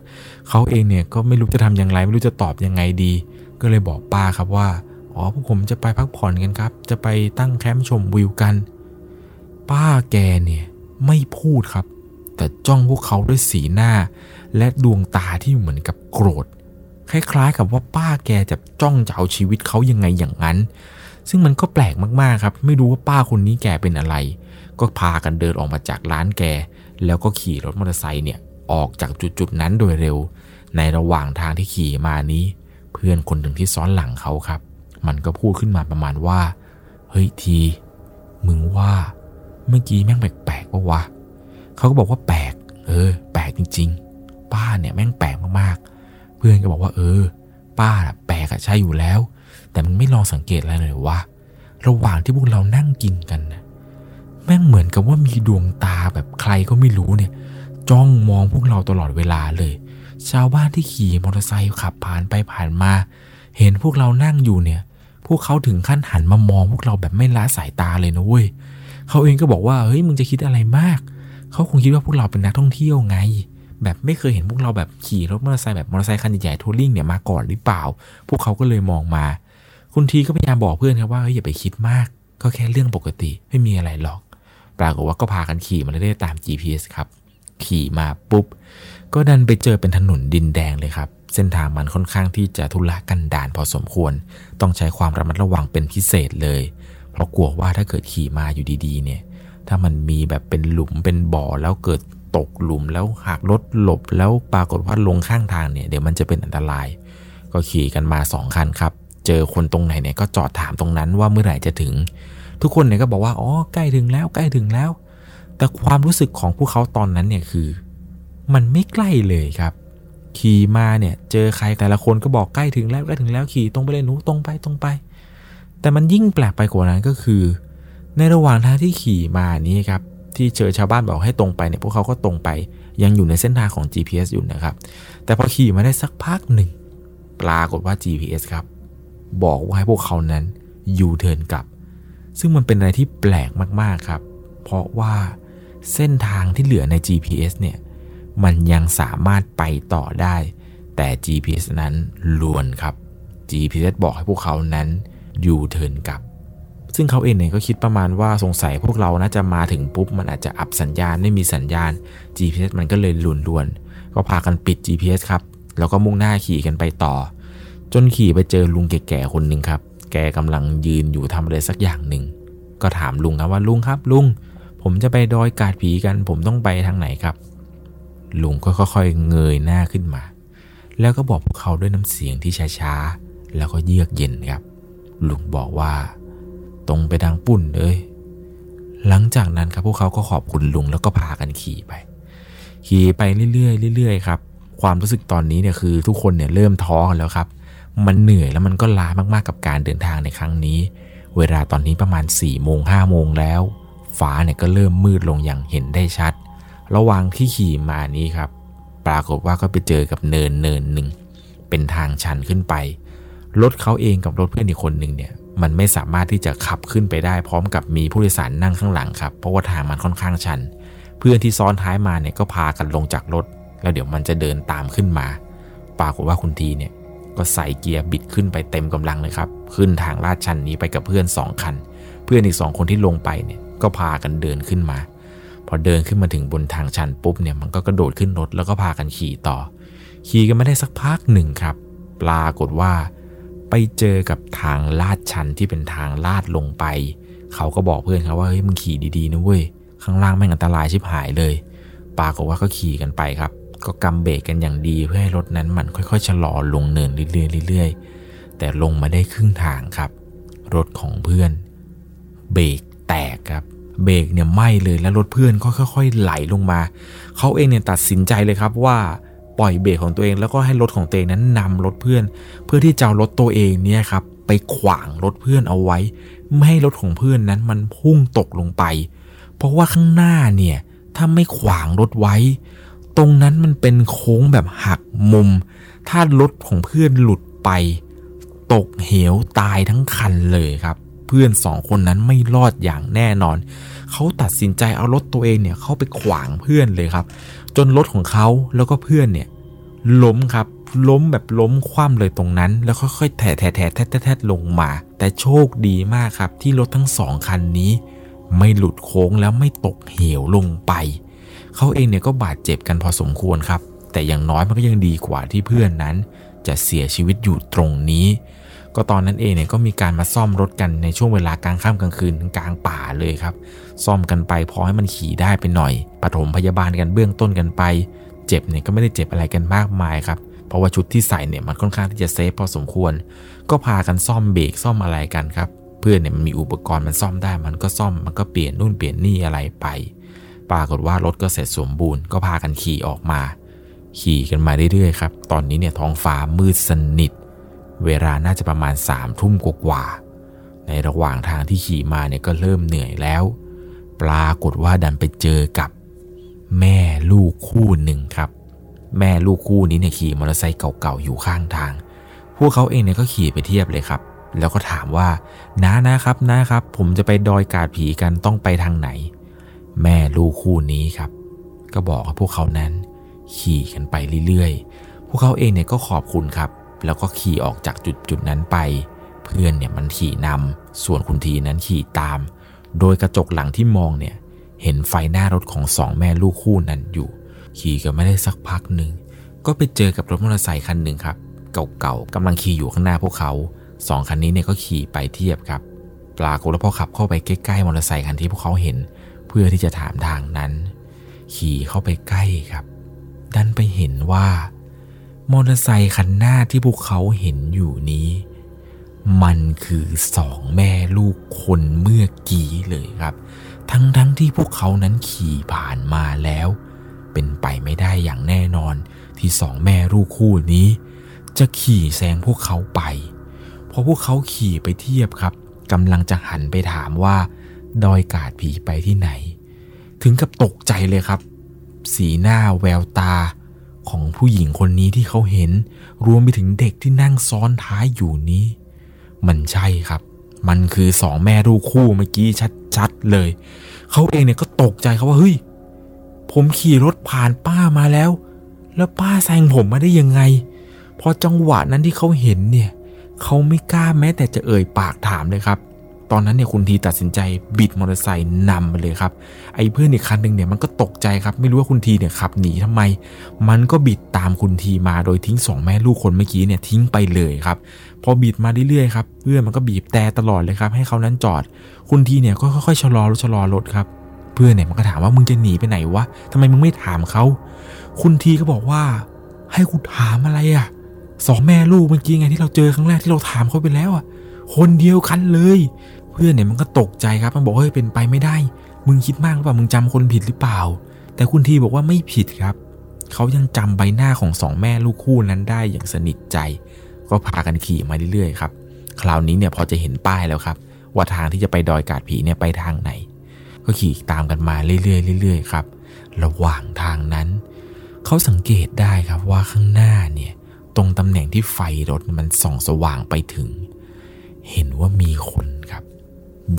เขาเองเนี่ยก็ไม่รู้จะทำอย่างไร ไม่รู้จะตอบยังไงดี ก็เลยบอกป้าครับว่าอ๋อพวกผมจะไปพักผ่อนกันครับ จะไปตั้งแคมป์ชมวิวกัน ป้าแกเนี่ยไม่พูดครับ แต่จ้องพวกเขาด้วยสีหน้า และดวงตาที่เหมือนกับโกรธคคล้ายๆกับว่าป้าแกจะจ้องจะเอาชีวิตเขายังไงอย่างนั้น ซึ่งมันก็แปลกมากๆครับ ไม่รู้ว่าป้าคนนี้แกเป็นอะไร ก็พากันเดินออกมาจากร้านแก แล้วก็ขี่รถมอเตอร์ไซค์เนี่ย ออกจากจุดๆนั้นโดยเร็ว ในระหว่างทางที่ขี่มานี้ เพื่อนคนหนึ่งที่ซ้อนหลังเขาครับ มันก็พูดขึ้นมาประมาณว่า เฮ้ยที มึงว่า เมื่อกี้แม่งแปลกๆปะวะเขาก็บอกว่าแปลก เออ แปลกจริง ๆ ป้าเนี่ยแม่งแปลกมากๆ เพื่อนก็บอกว่า เออ ป้าแปลกอะใช่อยู่แล้ว แต่มึงไม่ลองสังเกตอะไรเลยวะระหว่างที่พวกเรานั่งกินกันนะแม่งเหมือนกับว่ามีดวงตาแบบใครก็ไม่รู้เนี่ย จ้องมองพวกเราตลอดเวลาเลย ชาวบ้านที่ขี่มอเตอร์ไซค์ขับผ่านไปผ่านมา เห็นพวกเรานั่งอยู่เนี่ย พวกเขาถึงขั้นหันมามองพวกเราแบบไม่ละสายตาเลยนะเว้ยเขาเองก็บอกว่าเฮ้ยมึงจะคิดอะไรมาก เขาคงคิดว่าพวกเราเป็นนักท่องเที่ยวไง แบบไม่เคยเห็นพวกเราแบบขี่รถมอเตอร์ไซค์แบบมอเตอร์ไซค์คันใหญ่ๆทัวริ่งเนี่ยมาก่อนหรือเปล่า พวกเขาก็เลยมองมา คุณทีก็พยายามบอกเพื่อนครับว่าเฮ้ยอย่าไปคิดมาก ก็แค่เรื่องปกติไม่มีอะไรหรอก ปรากฏว่าก็พากันขี่มาเรื่อยๆตาม GPS ครับ ขี่มาปุ๊บ ก็ดันไปเจอเป็นถนนดินแดงเลยครับ เส้นทางมันค่อนข้างที่จะทุรกันดารพอสมควร ต้องใช้ความระมัดระวังเป็นพิเศษเลย เพราะกลัวว่าถ้าเกิดขี่มาอยู่ดีๆ เนี่ย ถ้ามันมีแบบเป็นหลุมเป็นบ่อแล้วเกิดตกหลุมแล้วหักรถหลบแล้วปรากฏว่าลงข้างทางเนี่ยเดี๋ยวมันจะเป็นอันตราย ก็ขี่กันมาสองคันครับ เจอคนตรงไหนเนี่ยก็จอดถามตรงนั้นว่าเมื่อไหร่จะถึง ทุกคนเนี่ยก็บอกว่าอ๋อใกล้ถึงแล้วใกล้ถึงแล้ว แต่ความรู้สึกของพวกเขาตอนนั้นเนี่ยคือ มันไม่ใกล้เลยครับ ขี่มาเนี่ยเจอใครแต่ละคนก็บอกใกล้ถึงแล้วใกล้ถึงแล้วขี่ตรงไปเลยหนูตรงไปตรงไป แต่มันยิ่งแปลกไปกว่านั้นก็คือ ในระหว่างทางที่ขี่มานี้ครับที่เจอชาวบ้านบอกให้ตรงไปเนี่ยพวกเขาก็ตรงไป ยังอยู่ในเส้นทางของ GPS อยู่นะครับ แต่พอขี่มาได้สักพักหนึ่งปรากฏว่า GPS ครับ บอกว่าให้พวกเขานั้นยูเทิร์นกลับ ซึ่งมันเป็นอะไรที่แปลกมากๆครับ เพราะว่า เส้นทางที่เหลือใน GPS เนี่ย มันยังสามารถไปต่อได้ แต่ GPS นั้นลวนครับ GPS บอกให้พวกเขานั้นยูเทิร์นกลับ ซึ่งเขาเองเนี่ยก็คิดประมาณว่าสงสัยพวกเราน่าจะมาถึงปุ๊บ มันอาจจะอับสัญญาณไม่มีสัญญาณ GPS มันก็เลยลุนลวน ก็พากันปิด GPS ครับ แล้วก็มุ่งหน้าขี่กันไปต่อ จนขี่ไปเจอลุงแก่ๆคนหนึ่งครับ แกกำลังยืนอยู่ทำอะไรสักอย่างหนึ่ง ก็ถามลุงครับว่าลุงครับลุง ผมจะไปดอยกาดผีกัน ผมต้องไปทางไหนครับ ลุงก็ค่อยๆเงยหน้าขึ้นมา แล้วก็บอกพวกเขาด้วยน้ำเสียงที่ช้าๆ แล้วก็เยือกเย็นครับ ลุงบอกว่า ตรงไปทางปุ่นเลย หลังจากนั้นครับพวกเขาก็ขอบคุณลุงแล้วก็พากันขี่ไป ขี่ไปเรื่อยๆเรื่อยๆครับ ความรู้สึกตอนนี้เนี่ยคือทุกคนเนี่ยเริ่มท้อกันแล้วครับ มันเหนื่อยแล้วมันก็ล้ามากๆกับการเดินทางในครั้งนี้ เวลาตอนนี้ประมาณ4ี่โมงห้าโมงแล้ว ฟ้าเนี่ยก็เริ่มมืดลงอย่างเห็นได้ชัด ระหว่างที่ขี่มานี้ครับ ปรากฏว่าก็ไปเจอกับเนินเนินหนึ่ง เป็นทางชันขึ้นไป รถเขาเองกับรถเพื่อนอีกคนหนึ่งเนี่ย มันไม่สามารถที่จะขับขึ้นไปได้พร้อมกับมีผู้โดยสารนั่งข้างหลังครับ เพราะว่าทางมันค่อนข้างชัน เพื่อนที่ซ้อนท้ายมาเนี่ยก็พากันลงจากรถ แล้วเดี๋ยวมันจะเดินตามขึ้นมา ปรากฏว่าคุณทีเนี่ยก็ใส่เกียร์บิดขึ้นไปเต็มกำลังเลยครับ ขึ้นทางลาดชันนี้ไปกับเพื่อนสองคัน เพื่อนอีกสองคนที่ลงไปเนี่ย ก็พากันเดินขึ้นมา พอเดินขึ้นมาถึงบนทางชันปุ๊บเนี่ยมันก็กระโดดขึ้นรถแล้วก็พากันขี่ต่อ ขี่กันไม่ได้สักพักหนึ่งครับ ปรากฏว่า ไปเจอกับทางลาดชันที่เป็นทางลาดลงไป เขาก็บอกเพื่อนเขาว่าเฮ้ยมึงขี่ดีๆนะเว้ยข้างล่างแม่งอันตรายชิบหายเลย ปรากฏว่าก็ขี่กันไปครับ ก็กำเบรกกันอย่างดีเพื่อให้รถนั้นมันค่อยๆชะลอลงเนินเรื่อยๆเรื่อยๆแต่ลงมาได้ครึ่งทางครับ รถของเพื่อน เบรกแตกครับ เบรกเนี่ยไหม้เลยแล้วรถเพื่อนก็ค่อย ๆ ไหลลงมา เขาเองเนี่ยตัดสินใจเลยครับว่าปล่อยเบรกของตัวเองแล้วก็ให้รถของตัวเองนั้นนำรถเพื่อน เพื่อที่จะรถตัวเองเนี่ยครับไปขวางรถเพื่อนเอาไว้ ไม่ให้รถของเพื่อนนั้นมันพุ่งตกลงไป เพราะว่าข้างหน้าเนี่ยถ้าไม่ขวางรถไว้ ตรงนั้นมันเป็นโค้งแบบหักมุม ถ้ารถของเพื่อนหลุดไป ตกเหวตายทั้งคันเลยครับ พื่อนสองคนนั้นไม่รอดอย่างแน่นอน เขาตัดสินใจเอารถตัวเองเนี่ยเข้าไปขวางเพื่อนเลยครับ จนรถของเขาแล้วก็เพื่อนเนี่ยล้มครับล้มแบบล้มคว่ำเลยตรงนั้น แล้วค่อยๆแถะแถะแถะแทะแทลงมา แต่โชคดีมากครับ ที่รถทั้งสองคันนี้ ไม่หลุดโค้งแล้วไม่ตกเหวลงไป เขาเองเนี่ยก็บาดเจ็บกันพอสมควรครับ แต่อย่างน้อยมันก็ยังดีกว่าที่เพื่อนนั้น จะเสียชีวิตอยู่ตรงนี้ ก็ตอนนั้นเองเนี่ยก็มีการมาซ่อมรถกันในช่วงเวลากลางค่ำกลางคืนกลางป่าเลยครับ ซ่อมกันไปพอให้มันขี่ได้ไปหน่อยปฐมพยาบาลกันเบื้องต้นกันไป เจ็บเนี่ยก็ไม่ได้เจ็บอะไรกันมากมายครับเพราะว่าชุดที่ใส่เนี่ยมันค่อนข้างที่จะเซฟพอสมควร ก็พากันซ่อมเบรกซ่อมอะไรกันครับ เพื่อนเนี่ยมันมีอุปกรณ์มันซ่อมได้มันก็ซ่อมมันก็เปลี่ยนนู่นเปลี่ยนนี่อะไรไป ปรากฏว่ารถก็เสร็จสมบูรณ์ก็พากันขี่ออกมา ขี่กันมาเรื่อยๆครับตอนนี้เนี่ยท้องฟ้ามืดสนิท เวลาน่าจะประมาณสามทุ่มกว่าในระหว่างทางที่ขี่มาเนี่ยก็เริ่มเหนื่อยแล้ว ปรากฏว่าดันไปเจอกับแม่ลูกคู่หนึ่งครับ แม่ลูกคู่นี้เนี่ยขี่มอเตอร์ไซค์เก่าๆอยู่ข้างทาง พวกเขาเองเนี่ยก็ขี่ไปเทียบเลยครับ แล้วก็ถามว่าน้านะครับนะครับ ผมจะไปดอยกาดผีกันต้องไปทางไหน แม่ลูกคู่นี้ครับ ก็บอกกับพวกเขานั้น ขี่กันไปเรื่อยๆ พวกเขาเองเนี่ยก็ขอบคุณครับ แล้วก็ขี่ออกจากจุดจุดนั้นไป เพื่อนเนี่ยมันขี่นำส่วนคุณทีนั้นขี่ตาม โดยกระจกหลังที่มองเนี่ยเห็นไฟหน้ารถของสองแม่ลูกคู่นั้นอยู่ ขี่กันไม่ได้สักพักหนึ่งก็ไปเจอกับรถมอเตอร์ไซค์คันหนึ่งครับ เก่าๆกำลังขี่อยู่ข้างหน้าพวกเขาสองคันนี้เนี่ยก็ขี่ไปเทียบครับ ปรากฏว่าพอขับเข้าไปใกล้ๆมอเตอร์ไซค์คันที่พวกเขาเห็น เพื่อที่จะถามทางนั้น ขี่เข้าไปใกล้ครับ ดันไปเห็นว่า มอเตอร์ไซค์คันหน้าที่พวกเขาเห็นอยู่นี้ มันคือสองแม่ลูกคนเมื่อกี้เลยครับ ทั้งทั้งที่พวกเขานั้นขี่ผ่านมาแล้ว เป็นไปไม่ได้อย่างแน่นอนที่สองแม่ลูกคู่นี้ จะขี่แซงพวกเขาไปพอพวกเขาขี่ไปเทียบครับกำลังจะหันไปถามว่า ดอยกาดผีไปที่ไหน ถึงกับตกใจเลยครับ สีหน้าแววตา ของผู้หญิงคนนี้ที่เขาเห็น รวมไปถึงเด็กที่นั่งซ้อนท้ายอยู่นี้ มันใช่ครับ มันคือสองแม่ลูกคู่เมื่อกี้ชัดๆเลย เขาเองเนี่ยก็ตกใจครับว่าเฮ้ยผมขี่รถผ่านป้ามาแล้ว แล้วป้าแซงผมมาได้ยังไง พอจังหวะนั้นที่เขาเห็นเนี่ย เขาไม่กล้าแม้แต่จะเอ่ยปากถามเลยครับ ตอนนั้นเนี่ยคุณทีตัดสินใจบิดมอเตอร์ไซค์นำไปเลยครับ ไอ้เพื่อนอีกคันหนึ่งเนี่ยมันก็ตกใจครับ ไม่รู้ว่าคุณทีเนี่ยขับหนีทำไม มันก็บิดตามคุณทีมาโดยทิ้งสองแม่ลูกคนเมื่อกี้เนี่ยทิ้งไปเลยครับ พอบิดมาเรื่อยๆครับเพื่อนมันก็บีบแต่ตลอดเลยครับ ให้เขานั้นจอด คุณทีเนี่ยก็ค่อยๆชะลอรถชะลอรถครับ เพื่อนเนี่ยมันก็ถามว่ามึงจะหนีไปไหนวะทำไมมึงไม่ถามเขาคุณทีก็บอกว่า ให้กูถามอะไรอะสองแม่ลูกเมื่อกี้ไงที่เราเจอครั้งแรกที่เราถามเขาไปแล้วอะคนเดียวกันเลย เพื่อนเนี่ยมันก็ตกใจครับมันบอกเฮ้ยเป็นไปไม่ได้ มึงคิดมากหรือเปล่ามึงจำคนผิดหรือเปล่า แต่คุณทีบอกว่าไม่ผิดครับเขายังจำใบหน้าของสองแม่ลูกคู่นั้นได้อย่างสนิทใจ ก็พากันขี่มาเรื่อยๆครับคราวนี้เนี่ยพอจะเห็นป้ายแล้วครับ ว่าทางที่จะไปดอยกาดผีเนี่ยไปทางไหน ก็ขี่ตามกันมาเรื่อยๆเรื่อยๆครับระหว่างทางนั้นเขาสังเกตได้ครับว่าข้างหน้าเนี่ยตรงตำแหน่งที่ไฟรถมันส่องสว่างไปถึง เห็นว่ามีคน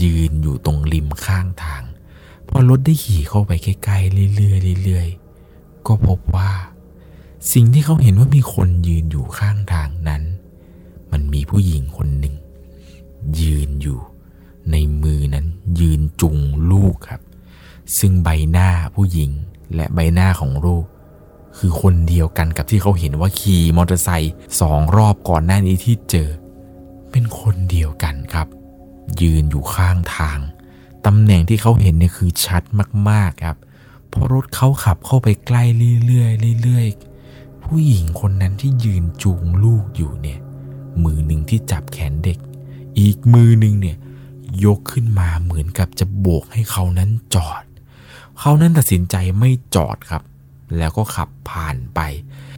ยืนอยู่ตรงริมข้างทาง พอรถได้ขี่เข้าไปใกล้ๆเรื่อยๆเรื่อยๆก็พบว่า สิ่งที่เขาเห็นว่ามีคนยืนอยู่ข้างทางนั้น มันมีผู้หญิงคนหนึ่ง ยืนอยู่ ในมือนั้นยืนจุงลูกครับ ซึ่งใบหน้าผู้หญิงและใบหน้าของลูก คือคนเดียวกันกับที่เขาเห็นว่าขี่มอเตอร์ไซค์สองรอบก่อนหน้านี้ที่เจอ เป็นคนเดียวกันครับ ยืนอยู่ข้างทาง ตำแหน่งที่เขาเห็นเนี่ยคือชัดมากๆครับ เพราะรถเขาขับเข้าไปใกล้เรื่อยๆเรื่อยๆ ผู้หญิงคนนั้นที่ยืนจูงลูกอยู่เนี่ย มือหนึ่งที่จับแขนเด็ก อีกมือหนึ่งเนี่ยยกขึ้นมาเหมือนกับจะโบกให้เขานั้นจอด เขานั้นตัดสินใจไม่จอดครับ แล้วก็ขับผ่านไป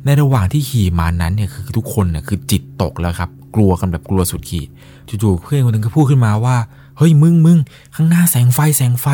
ในระหว่างที่ขี่มานั้นเนี่ยคือทุกคนเนี่ยคือจิตตกแล้วครับ กลัวกันแบบกลัวสุดขีด จู่ๆเพื่อนคนหนึ่งก็พูดขึ้นมาว่าเฮ้ยมึงมึงข้างหน้าแสงไฟแสงไฟ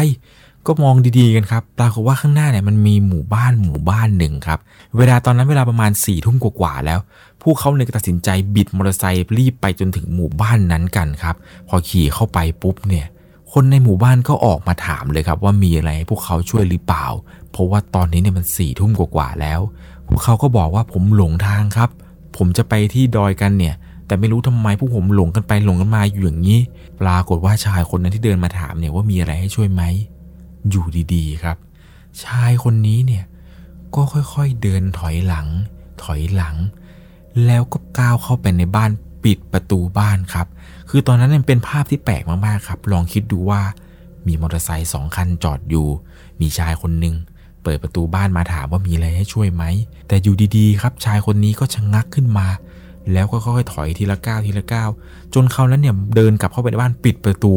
ก็มองดีๆกันครับปรากฏว่าข้างหน้าเนี่ยมันมีหมู่บ้านหมู่บ้านหนึ่งครับ เวลาตอนนั้นเวลาประมาณ4ี่ทุ่มกว่าๆแล้ว พวกเขาเนี่ยตัดสินใจบิดมอเตอร์ไซค์รีบไปจนถึงหมู่บ้านนั้นกันครับ พอขี่เข้าไปปุ๊บเนี่ยคนในหมู่บ้านก็ออกมาถามเลยครับว่ามีอะไรให้พวกเขาช่วยหรือเปล่า เพราะว่าตอนนี้เนี่ยมันสี่ทุ่มกว่าๆแล้ว พวกเขาก็บอกว่าผมหลงทางครับ ผมจะไปที่ดอยกันเนี่ย แต่ไม่รู้ทำไมพวกผมหลงกันไปหลงกันมาอยู่อย่างนี้ ปรากฏว่าชายคนนั้นที่เดินมาถามเนี่ยว่ามีอะไรให้ช่วยไหม อยู่ดีๆครับ ชายคนนี้เนี่ยก็ค่อยๆเดินถอยหลัง ถอยหลัง แล้วก็ก้าวเข้าไปในบ้านปิดประตูบ้านครับ คือตอนนั้นเป็นภาพที่แปลกมากๆครับ ลองคิดดูว่ามีมอเตอร์ไซค์สองคันจอดอยู่ มีชายคนหนึ่งเปิดประตูบ้านมาถามว่ามีอะไรให้ช่วยไหม แต่อยู่ดีๆ ครับชายคนนี้ก็ชะงงักขึ้นมา แล้วก็ค่อยๆถอยทีละก้าวทีละก้าวจนเขานั้นเนี่ยเดินกลับเข้าไปในบ้านปิดประตู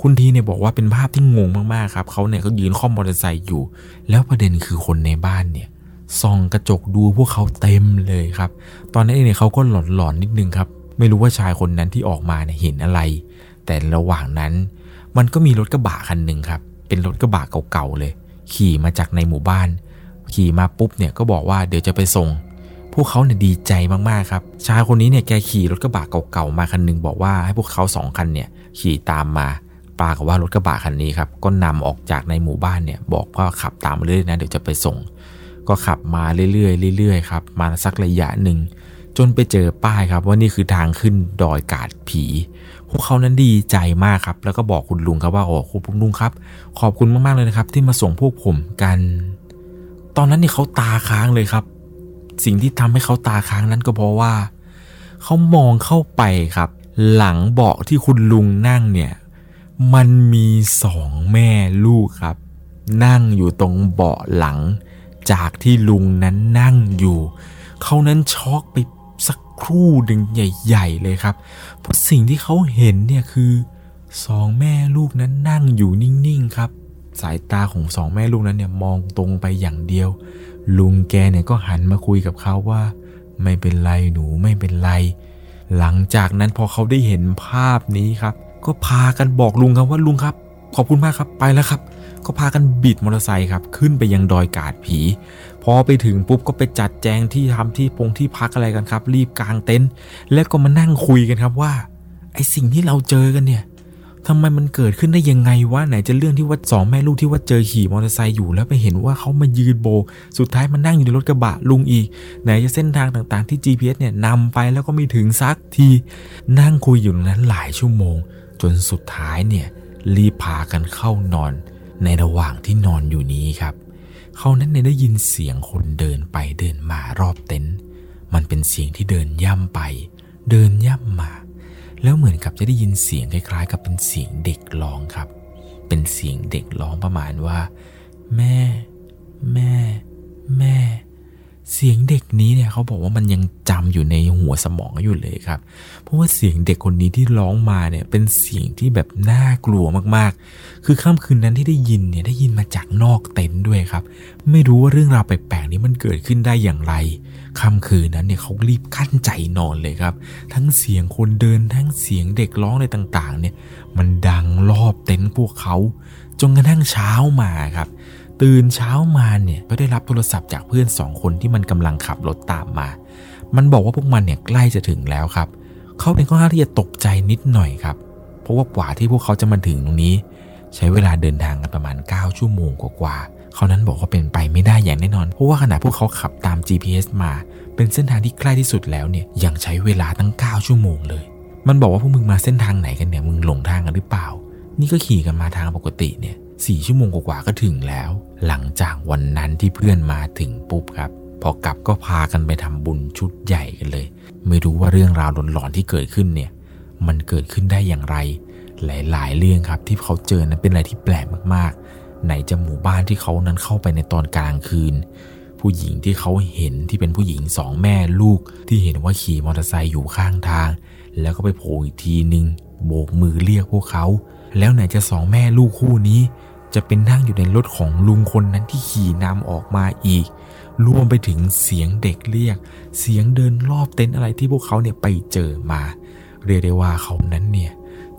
คุณทีเนี่ยบอกว่าเป็นภาพที่งงมากๆครับเขาเนี่ยก็ยืนข้อมมอเตอร์ไซค์อยู่ แล้วประเด็นคือคนในบ้านเนี่ยส่องกระจกดูพวกเขาเต็มเลยครับ ตอนนั้นเองเนี่ยเขาก็หลอนๆนิดนึงครับ ไม่รู้ว่าชายคนนั้นที่ออกมาเนี่ยเห็นอะไร แต่ระหว่างนั้น มันก็มีรถกระบะคันหนึ่งครับ เป็นรถกระบะเก่าๆเลย ขี่มาจากในหมู่บ้าน ขี่มาปุ๊บเนี่ยก็บอกว่าเดี๋ยวจะไปส่ง พวกเขาเนี่ยดีใจมากๆครับ ชายคนนี้เนี่ยแกขี่รถกระบะเก่าๆมาคันหนึงบอกว่าให้พวกเขาสองคันเนี่ยขี่ตามมาปรากฏว่ารถกระบะคันนี้ครับก็นำออกจากในหมู่บ้านเนี่ยบอกว่าขับตามเรื่อยนะเดี๋ยวจะไปส่ง ก็ขับมาเรื่อยๆเรื่อยๆครับมาสักระยะหนึ่งจนไปเจอป้ายครับว่านี่คือทางขึ้นดอยกาดผี พวกเขานั้นดีใจมากครับ แล้วก็บอกคุณลุงครับว่าโอ้คุณลุงครับ ขอบคุณมากๆเลยนะครับ ที่มาส่งพวกผมกัน ตอนนั้นเนี่ยเขาตาค้างเลยครับ สิ่งที่ทำให้เขาตาค้างนั้นก็เพราะว่า เขามองเข้าไปครับ หลังเบาะที่คุณลุงนั่งเนี่ย มันมีสองแม่ลูกครับ นั่งอยู่ตรงเบาะหลัง จากที่ลุงนั้นนั่งอยู่ เขานั้นช็อกไปสักครู่หนึ่งใหญ่ ๆ เลยครับเพราะสิ่งที่เขาเห็นเนี่ยคือสองแม่ลูกนั้นนั่งอยู่นิ่ง ๆ ครับ สายตาของสองแม่ลูกนั้นเนี่ยมองตรงไปอย่างเดียว ลุงแกเนี่ยก็หันมาคุยกับเขาว่า ไม่เป็นไรหนูไม่เป็นไร หลังจากนั้นพอเขาได้เห็นภาพนี้ครับ ก็พากันบอกลุงครับว่าลุงครับ ขอบคุณมากครับไปแล้วครับ ก็พากันบิดมอเตอร์ไซค์ครับ ขึ้นไปยังดอยกาดผี พอไปถึงปุ๊บก็ไปจัดแจงที่ทำที่ปงที่พักอะไรกันครับ รีบกางเต็นท์แล้วก็มานั่งคุยกันครับว่าไอสิ่งที่เราเจอกันเนี่ย ทำไมมันเกิดขึ้นได้ยังไงวะไหนจะเรื่องที่ว่าสองแม่ลูกที่ว่าเจอขี่มอเตอร์ไซค์อยู่แล้วไปเห็นว่าเขามายืนโบ สุดท้ายมันนั่งอยู่ในรถกระบะลุงอีก ไหนจะเส้นทางต่างๆที่ GPS เนี่ยนำไปแล้วก็ไม่ถึงสักทีนั่งคุยอยู่ตรงนั้นหลายชั่วโมง จนสุดท้ายเนี่ยรีบพากันเข้านอน ในระหว่างที่นอนอยู่นี้ครับเขานั้นได้ยินเสียงคนเดินไปเดินมารอบเต็นท์มันเป็นเสียงที่เดินย่ำไป เดินย่ำมา แล้วเหมือนกับจะได้ยินเสียงคล้ายๆ กับเป็นเสียงเด็กร้องครับ เป็นเสียงเด็กร้องประมาณว่า แม่ แม่ แม่ เสียงเด็กนี้เนี่ยเขาบอกว่ามันยังจำอยู่ในหัวสมองอยู่เลยครับ เพราะว่าเสียงเด็กคนนี้ที่ร้องมาเนี่ยเป็นเสียงที่แบบน่ากลัวมากๆ คือค่ำคืนนั้นที่ได้ยินเนี่ยได้ยินมาจากนอกเต็นท์ด้วยครับ ไม่รู้ว่าเรื่องราวแปลกๆนี้มันเกิดขึ้นได้อย่างไรค่ำคืนนั้นเนี่ยเขารีบขั้นใจนอนเลยครับ ทั้งเสียงคนเดินทั้งเสียงเด็กร้องอะไรต่างๆ เนี่ยมันดังรอบเต็นท์พวกเขาจนกระทั่งเช้ามาครับ ตื่นเช้ามาเนี่ยก็ได้รับโทรศัพท์จากเพื่อนสองคนที่มันกำลังขับรถตามมา มันบอกว่าพวกมันเนี่ยใกล้จะถึงแล้วครับ เขาเป็นข้อห้าที่จะตกใจนิดหน่อยครับ เพราะว่ากว่าที่พวกเขาจะมาถึงตรงนี้ ใช้เวลาเดินทางกันประมาณ 9 ชั่วโมงกว่าๆเขานั้นบอกว่าเป็นไปไม่ได้อย่างแน่นอน เพราะว่าขณะพวกเขาขับตาม GPS มา เป็นเส้นทางที่ใกล้ที่สุดแล้วเนี่ยยังใช้เวลาตั้ง 9 ชั่วโมงเลย มันบอกว่าพวกมึงมาเส้นทางไหนกันเนี่ยมึงหลงทางกันหรือเปล่า นี่ก็ขี่กันมาทางปกติเนี่ย สี่ชั่วโมงกว่าก็ถึงแล้ว หลังจากวันนั้นที่เพื่อนมาถึงปุ๊บครับ พอกลับก็พากันไปทำบุญชุดใหญ่กันเลย ไม่รู้ว่าเรื่องราวหลอนๆที่เกิดขึ้นเนี่ย มันเกิดขึ้นได้อย่างไร หลายๆเรื่องครับที่เขาเจอนั้นเป็นอะไรที่แปลกมากๆ ไหนจะหมู่บ้านที่เขานั้นเข้าไปในตอนกลางคืน ผู้หญิงที่เขาเห็นที่เป็นผู้หญิงสองแม่ลูก ที่เห็นว่าขี่มอเตอร์ไซค์อยู่ข้างทาง แล้วก็ไปโผล่อีกทีนึงโบกมือเรียกพวกเขา แล้วไหนจะสองแม่ลูกคู่นี้ จะเป็นนั่งอยู่ในรถของลุงคนนั้นที่ขี่นำออกมาอีก รวมไปถึงเสียงเด็กเรียก เสียงเดินรอบเต็นท์อะไรที่พวกเขาเนี่ยไปเจอมา เรียกได้ว่าเขานั้นเนี่ย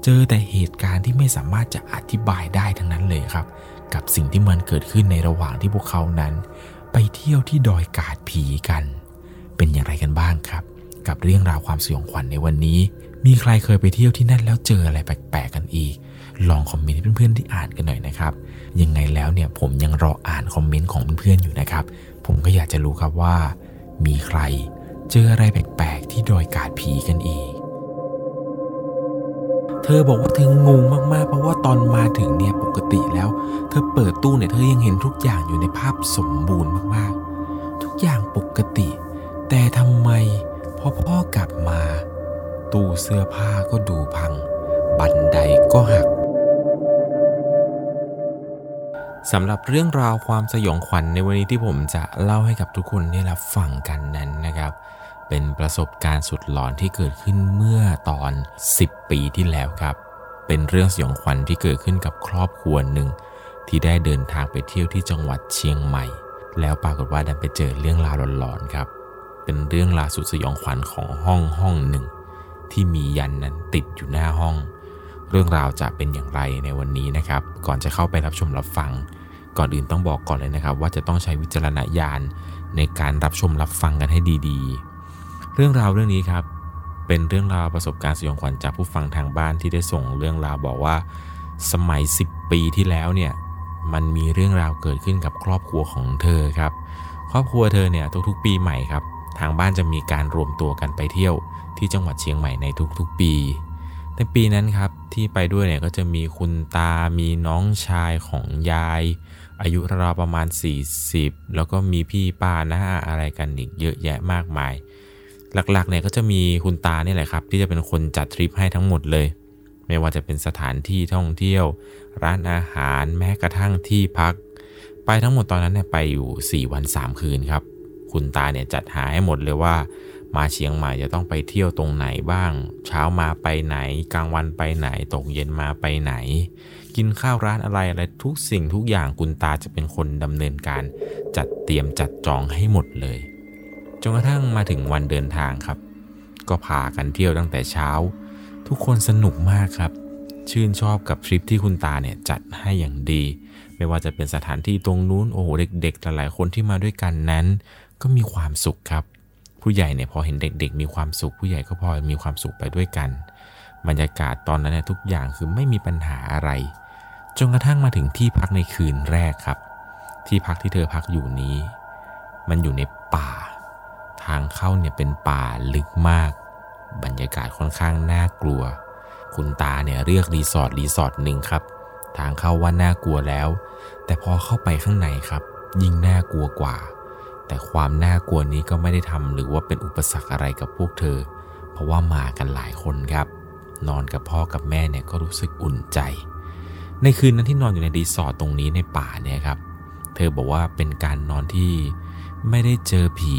เจอแต่เหตุการณ์ที่ไม่สามารถจะอธิบายได้ทั้งนั้นเลยครับ กับสิ่งที่มันเกิดขึ้นในระหว่างที่พวกเขานั้น ไปเที่ยวที่ดอยกาดผีกัน เป็นอย่างไรกันบ้างครับ กับเรื่องราวความสยองขวัญในวันนี้ มีใครเคยไปเที่ยวที่นั่นแล้วเจออะไรแปลกๆกันอีก ลองคอมเมนต์ให้เพื่อนๆที่อ่านกันหน่อยนะครับยังไงแล้วเนี่ยผมยังรออ่านคอมเมนต์ของเพื่อนๆอยู่นะครับ ผมก็อยากจะรู้ครับว่า มีใครเจออะไรแปลกๆที่ดอยกาดผีกันอีก เธอบอกว่าเธองงมากๆ เพราะว่าตอนมาถึงเนี่ยปกติแล้ว เธอเปิดตู้เนี่ยเธอยังเห็นทุกอย่างอยู่ในภาพสมบูรณ์มากๆ ทุกอย่างปกติ แต่ทำไมพพอพ่อกลับมา ตู้เสื้อผ้าก็ดูพัง บันไดก็หัก สำหรับเรื่องราวความสยองขวัญในวันนี้ที่ผมจะเล่าให้กับทุกคนได้รับฟังกันนั้นนะครับ เป็นประสบการณ์สุดหลอนที่เกิดขึ้นเมื่อตอน 10 ปีที่แล้วครับ เป็นเรื่องสยองขวัญที่เกิดขึ้นกับครอบครัวหนึ่งที่ได้เดินทางไปเที่ยวที่จังหวัดเชียงใหม่ แล้วปรากฏว่าดันไปเจอเรื่องราวหลอนๆครับ เป็นเรื่องราวสุดสยองขวัญของห้องห้องหนึ่ง ที่มียันนั้นติดอยู่หน้าห้อง เรื่องราวจะเป็นอย่างไรในวันนี้นะครับ ก่อนจะเข้าไปรับชมรับฟัง ก่อนอื่นต้องบอกก่อนเลยนะครับ ว่าจะต้องใช้วิจารณญาณในการรับชมรับฟังกันให้ดีๆ เรื่องราวเรื่องนี้ครับเป็นเรื่องราวประสบการณ์สยองขวัญจากผู้ฟังทางบ้านที่ได้ส่งเรื่องราวบอกว่า สมัย 10 ปีที่แล้วเนี่ยมันมีเรื่องราวเกิดขึ้นกับครอบครัวของเธอครับ ครอบครัวเธอเนี่ยทุกๆ ปีใหม่ครับ ทางบ้านจะมีการรวมตัวกันไปเที่ยวที่จังหวัดเชียงใหม่ในทุกๆ ปี ในปีนั้นครับที่ไปด้วยเนี่ยก็จะมีคุณตา มีน้องชายของยาย อายุราวประมาณ 40 แล้วก็มีพี่ป้าน้าอะไรกันอีกเยอะแยะมากมาย หลักๆเนี่ยก็จะมีคุณตานี่แหละครับที่จะเป็นคนจัดทริปให้ทั้งหมดเลย ไม่ว่าจะเป็นสถานที่ท่องเที่ยว ร้านอาหารแม้กระทั่งที่พัก ไปทั้งหมดตอนนั้นเนี่ยไปอยู่ 4 วัน 3 คืนครับ คุณตาเนี่ยจัดหาให้หมดเลยว่า มาเชียงใหม่จะต้องไปเที่ยวตรงไหนบ้าง เช้ามาไปไหน กลางวันไปไหน ตกเย็นมาไปไหน กินข้าวร้านอะไรอะไรทุกสิ่งทุกอย่างคุณตาจะเป็นคนดำเนินการจัดเตรียมจัดจองให้หมดเลยจนกระทั่งมาถึงวันเดินทางครับ ก็พากันเที่ยวตั้งแต่เช้า ทุกคนสนุกมากครับ ชื่นชอบกับทริปที่คุณตาเนี่ยจัดให้อย่างดี ไม่ว่าจะเป็นสถานที่ตรงนู้นโอ้โหเด็กๆหลายๆคนที่มาด้วยกันนั้น ก็มีความสุขครับ ผู้ใหญ่เนี่ยพอเห็นเด็กๆ มีความสุขผู้ใหญ่ก็พอมีความสุขไปด้วยกัน บรรยากาศตอนนั้นเนี่ยทุกอย่างคือไม่มีปัญหาอะไร จนกระทั่งมาถึงที่พักในคืนแรกครับ ที่พักที่เธอพักอยู่นี้ มันอยู่ในป่า ทางเข้าเนี่ยเป็นป่าลึกมาก บรรยากาศค่อนข้างน่ากลัว คุณตาเนี่ยเลือกรีสอร์ทรีสอร์ทหนึ่งครับ ทางเข้าว่าน่ากลัวแล้ว แต่พอเข้าไปข้างในครับ ยิ่งน่ากลัวกว่า แต่ความน่ากลัวนี้ก็ไม่ได้ทำหรือว่าเป็นอุปสรรคอะไรกับพวกเธอ เพราะว่ามากันหลายคนครับ นอนกับพ่อกับแม่เนี่ยก็รู้สึกอุ่นใจ ในคืนนั้นที่นอนอยู่ในรีสอร์ทตรงนี้ในป่าเนี่ยครับ เธอบอกว่าเป็นการนอนที่ไม่ได้เจอผี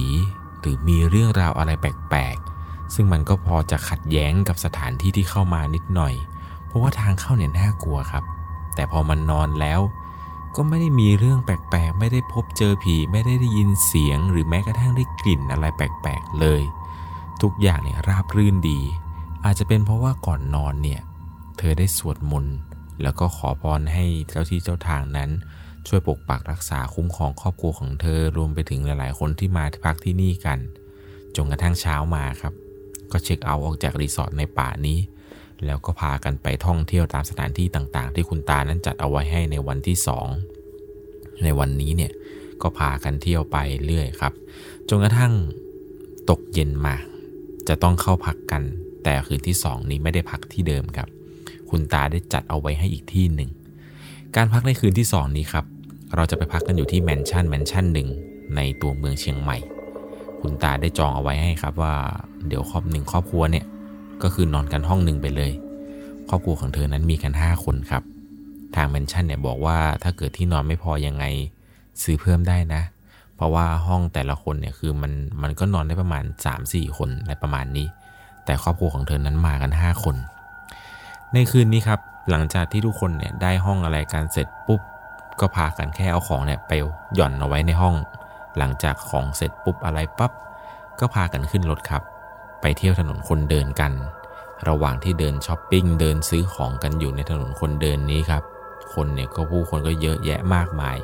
หรือมีเรื่องราวอะไรแปลกๆ ซึ่งมันก็พอจะขัดแย้งกับสถานที่ที่เข้ามานิดหน่อย เพราะว่าทางเข้าเนี่ยน่ากลัวครับ แต่พอมันนอนแล้ว ก็ไม่ได้มีเรื่องแปลกๆ ไม่ได้พบเจอผี ไม่ได้ได้ยินเสียง หรือแม้กระทั่งได้กลิ่นอะไรแปลกๆเลย ทุกอย่างเนี่ยราบรื่นดี อาจจะเป็นเพราะว่าก่อนนอนเนี่ย เธอได้สวดมนต์แล้วก็ขอพรให้เจ้าที่เจ้าทางนั้น ช่วยปกปักรักษาคุ้มครองครอบครัวของเธอรวมไปถึงหลายๆ คนที่มาพักที่นี่กันจนกระทั่งเช้ามาครับ ก็เช็คเอาท์ออกจากรีสอร์ทในป่านี้ แล้วก็พากันไปท่องเที่ยวตามสถานที่ต่างๆ ที่คุณตานั้นจัดเอาไว้ให้ในวันที่สองในวันนี้เนี่ยก็พากันเที่ยวไปเรื่อยครับจนกระทั่งตกเย็นมา จะต้องเข้าพักกัน แต่คืนที่สองนี้ไม่ได้พักที่เดิมครับ คุณตาได้จัดเอาไว้ให้อีกที่หนึ่งการพักในคืนที่สองนี้ครับ เราจะไปพักกันอยู่ที่แมนชั่นแมนชั่นหนึ่งในตัวเมืองเชียงใหม่ คุณตาได้จองเอาไว้ให้ครับว่า เดี๋ยวครอบหนึ่งครอบครัวเนี่ย ก็คือนอนกันห้องหนึ่งไปเลย ครอบครัวของเธอนั้นมีกัน 5 คนครับ ทางแมนชั่นเนี่ยบอกว่าถ้าเกิดที่นอนไม่พอยังไงซื้อเพิ่มได้นะ เพราะว่าห้องแต่ละคนเนี่ยคือมันมันก็นอนได้ประมาณ 3-4 คนอะไรประมาณนี้ แต่ครอบครัวของเธอนั้นมากัน 5 คน ในคืนนี้ครับหลังจากที่ทุกคนเนี่ยได้ห้องอะไรกันเสร็จปุ๊บก็พากันแค่เอาของเนี่ยไปหย่อนเอาไว้ในห้อง หลังจากของเสร็จปุ๊บอะไรปับ๊บก็พากันขึ้นรถครับ ไปเที่ยวถนนคนเดินกัน ระหว่างที่เดินช้อปปิ้งเดินซื้อของกันอยู่ในถนนคนเดินนี้ครับ คนเนี่ยก็ผู้คนก็เยอะแยะมากมาย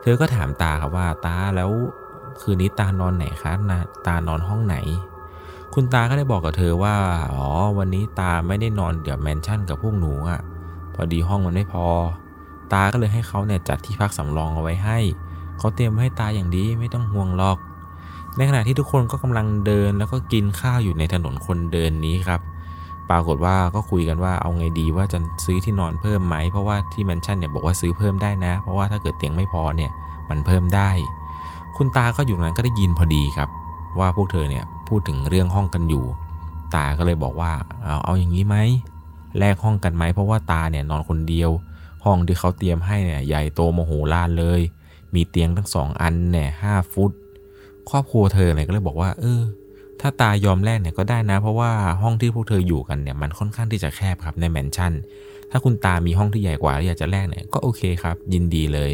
เธอก็ถามตาครับว่าตาแล้วคืนนี้ตานอนไหนคะนะตานอนห้องไหน คุณตาก็ได้บอกกับเธอว่าอ๋อวันนี้ตาไม่ได้นอนเดี๋ยวแมนชั่นกับพวกหนูอะ่ะพอดีห้องมันไม่พอ ตาก็เลยให้เขาเนี่ยจัดที่พักสำรองเอาไว้ให้เขาเตรียมให้ตาอย่างดีไม่ต้องห่วงหรอก ในขณะที่ทุกคนก็กำลังเดินแล้วก็กินข้าวอยู่ในถนนคนเดินนี้ครับ ปรากฏว่าก็คุยกันว่าเอาไงดีว่าจะซื้อที่นอนเพิ่มไหม เพราะว่าที่แมนชั่นเนี่ยบอกว่าซื้อเพิ่มได้นะ เพราะว่าถ้าเกิดเตียงไม่พอเนี่ยมันเพิ่มได้ คุณตาก็อยู่นั้นก็ได้ยินพอดีครับ ว่าพวกเธอเนี่ยพูดถึงเรื่องห้องกันอยู่ ตาก็เลยบอกว่าเอาเอาอย่างนี้ไหมแลกห้องกันไหมเพราะว่าตาเนี่ยนอนคนเดียว ห้องที่เขาเตรียมให้เนี่ยใหญ่โตโมโหลานเลย มีเตียงทั้งสองอันเนี่ยห้าฟุต ครอบครัวเธอเนี่ยก็เลยบอกว่า เออ ถ้าตายอมแลกเนี่ยก็ได้นะ เพราะว่าห้องที่พวกเธออยู่กันเนี่ยมันค่อนข้างที่จะแคบครับในแมนชั่น ถ้าคุณตามีห้องที่ใหญ่กว่าอยากจะแลกเนี่ยก็โอเคครับ ยินดีเลย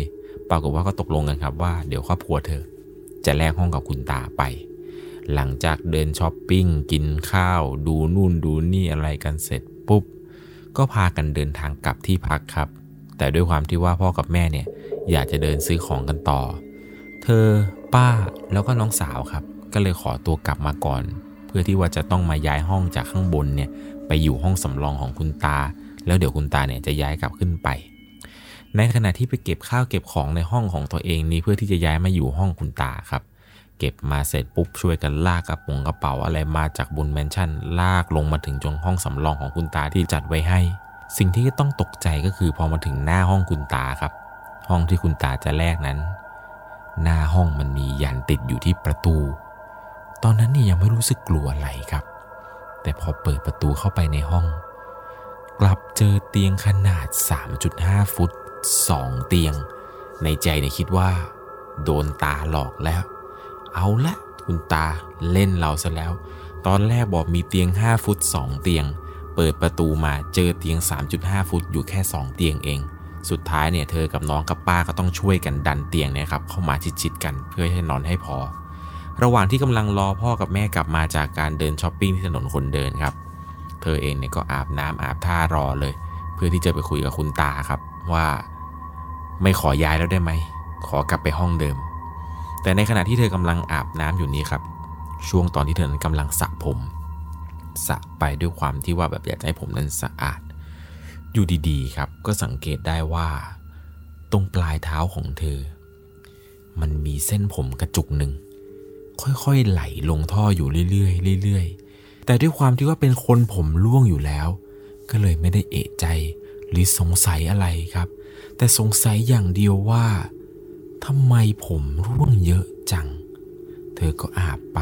ปรากฏว่าก็ตกลงกันครับว่าเดี๋ยวครอบครัวเธอ จะแลกห้องกับคุณตาไป หลังจากเดินช้อปปิ้งกินข้าว ดูนู่นดูนี่อะไรกันเสร็จปุ๊บก็พากันเดินทางกลับที่พักครับ แต่ด้วยความที่ว่าพ่อกับแม่เนี่ยอยากจะเดินซื้อของกันต่อ เธอ ป้าแล้วก็น้องสาวครับ ก็เลยขอตัวกลับมาก่อน เพื่อที่ว่าจะต้องมาย้ายห้องจากข้างบนเนี่ยไปอยู่ห้องสำรองของคุณตา แล้วเดี๋ยวคุณตาเนี่ยจะย้ายกลับขึ้นไป ในขณะที่ไปเก็บข้าวเก็บของในห้องของตัวเองนี้เพื่อที่จะย้ายมาอยู่ห้องคุณตาครับ เก็บมาเสร็จปุ๊บช่วยกันลากกระป๋องกระเป๋าอะไรมาจากบนแมนชั่น ลากลงมาถึงจงห้องสำรองของคุณตาที่จัดไว้ให้ สิ่งที่ต้องตกใจก็คือพอมาถึงหน้าห้องคุณตาครับ ห้องที่คุณตาจะแลกนั้น หน้าห้องมันมียันติดอยู่ที่ประตู ตอนนั้นนี่ยังไม่รู้สึกกลัวอะไรครับ แต่พอเปิดประตูเข้าไปในห้อง กลับเจอเตียงขนาด 3.5 ฟุต 2 เตียง ในใจเนี่ยคิดว่า โดนตาหลอกแล้ว เอาละคุณตาเล่นเราซะแล้ว ตอนแรกบอกมีเตียง 5 ฟุต 2 เตียง เปิดประตูมาเจอเตียง 3.5 ฟุตอยู่แค่ 2 เตียงเอง สุดท้ายเนี่ยเธอกับน้องกับป้าก็ต้องช่วยกันดันเตียงเนี่ยครับเข้ามาชิดๆกันเพื่อให้นอนให้พอ ระหว่างที่กำลังรอพ่อกับแม่กลับมาจากการเดินช้อปปิ้งที่ถนนคนเดินครับ เธอเองเนี่ยก็อาบน้ำอาบท่ารอเลย เพื่อที่จะไปคุยกับคุณตาครับว่าไม่ขอย้ายแล้วได้ไหม ขอกลับไปห้องเดิม แต่ในขณะที่เธอกำลังอาบน้ำอยู่นี้ครับ ช่วงตอนที่เธอนั้นกำลังสระผมสระไปด้วยความที่ว่าแบบอยากให้ผมนั้นสะอาด อยู่ดีๆครับก็สังเกตได้ว่า ตรงปลายเท้าของเธอ มันมีเส้นผมกระจุกหนึ่ง ค่อยๆไหลลงท่ออยู่เรื่อยๆเรื่อยๆ แต่ด้วยความที่ว่าเป็นคนผมร่วงอยู่แล้ว ก็เลยไม่ได้เอะใจหรือสงสัยอะไรครับ แต่สงสัยอย่างเดียวว่าทำไมผมร่วงเยอะจัง เธอก็อาบไป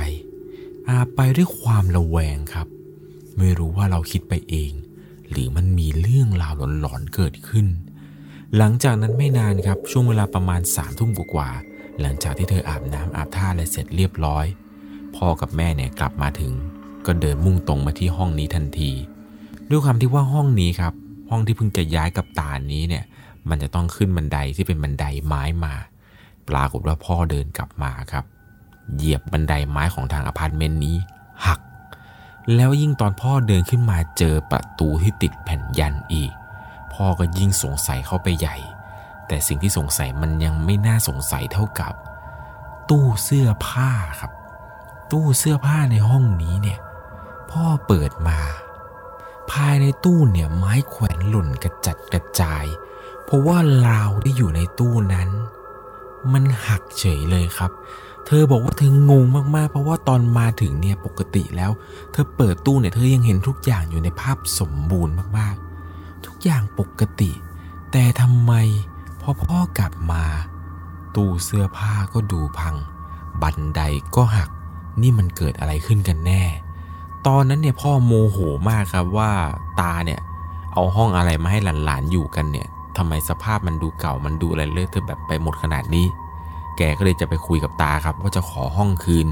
อาบไปด้วยความระแวงครับ ไม่รู้ว่าเราคิดไปเอง หรือมันมีเรื่องราวหลอนๆเกิดขึ้น หลังจากนั้นไม่นานครับช่วงเวลาประมาณสามทุ่มกว่าๆหลังจากที่เธออาบน้ำอาบท่าอะไรเสร็จเรียบร้อย พ่อกับแม่เนี่ยกลับมาถึง ก็เดินมุ่งตรงมาที่ห้องนี้ทันที ด้วยความที่ว่าห้องนี้ครับ ห้องที่เพิ่งจะย้ายกับตานี้เนี่ย มันจะต้องขึ้นบันไดที่เป็นบันไดไม้มา ปรากฏว่าพ่อเดินกลับมาครับ เหยียบบันไดไม้ของทางอพาร์ตเมนต์นี้ หัก แล้วยิ่งตอนพ่อเดินขึ้นมาเจอประตูที่ติดแผ่นยันต์อีก พ่อก็ยิ่งสงสัยเข้าไปใหญ่ แต่สิ่งที่สงสัยมันยังไม่น่าสงสัยเท่ากับ ตู้เสื้อผ้าครับ ตู้เสื้อผ้าในห้องนี้เนี่ย พ่อเปิดมา ภายในตู้เนี่ยไม้แขวนหล่นกระจัดกระจาย เพราะว่าราวที่อยู่ในตู้นั้น มันหักเฉยเลยครับ ธอบอกว่าเธองงมากๆ เพราะว่าตอนมาถึงเนี่ยปกติแล้ว เธอเปิดตู้เนี่ยเธอยังเห็นทุกอย่างอยู่ในภาพสมบูรณ์มากๆ ทุกอย่างปกติ แต่ทำไมพอพ่อกลับมา ตู้เสื้อผ้าก็ดูพัง บันไดก็หัก นี่มันเกิดอะไรขึ้นกันแน่ ตอนนั้นเนี่ยพ่อโมโหมากครับว่าตาเนี่ยเอาห้องอะไรมาให้หลานๆอยู่กันเนี่ยทำไมสภาพมันดูเก่ามันดูอะไรเลอะเทอะแบบไปหมดขนาดนี้ แกก็เลยจะไปคุยกับตาครับ ว่าจะขอห้องคืน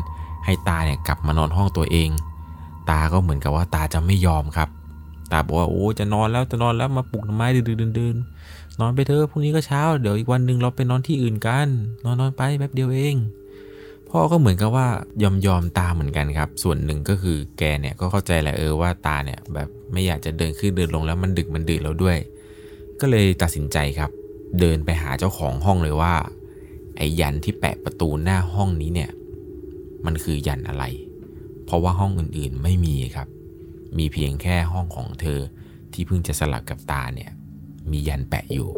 ให้ตาเนี่ยกลับมานอนห้องตัวเอง ตาก็เหมือนกับว่าตาจะไม่ยอมครับ ตาบอกว่าโอ้จะนอนแล้วจะนอนแล้วมาปลุกทำไมดื้อๆดืนนอนไปเถอะพรุ่งนี้ก็เช้า เดี๋ยวอีกวันหนึ่งเราไปนอนที่อื่นกัน นอนนอนไปแป๊บเดียวเอง พ่อก็เหมือนกับว่ายอมยอมตาเหมือนกันครับ ส่วนหนึ่งก็คือแกเนี่ยก็เข้าใจแหละเออว่าตาเนี่ยแบบไม่อยากจะเดินขึ้นเดินลงแล้วมันดึกมันดื่นแล้วด้วย ก็เลยตัดสินใจครับ เดินไปหาเจ้าของห้องเลยว่า ไอ้ยันที่แปะประตูหน้าห้องนี้เนี่ย มันคือยันอะไร เพราะว่าห้องอื่นๆไม่มีครับ มีเพียงแค่ห้องของเธอที่เพิ่งจะสลับกับตาเนี่ย มียันแปะอยู่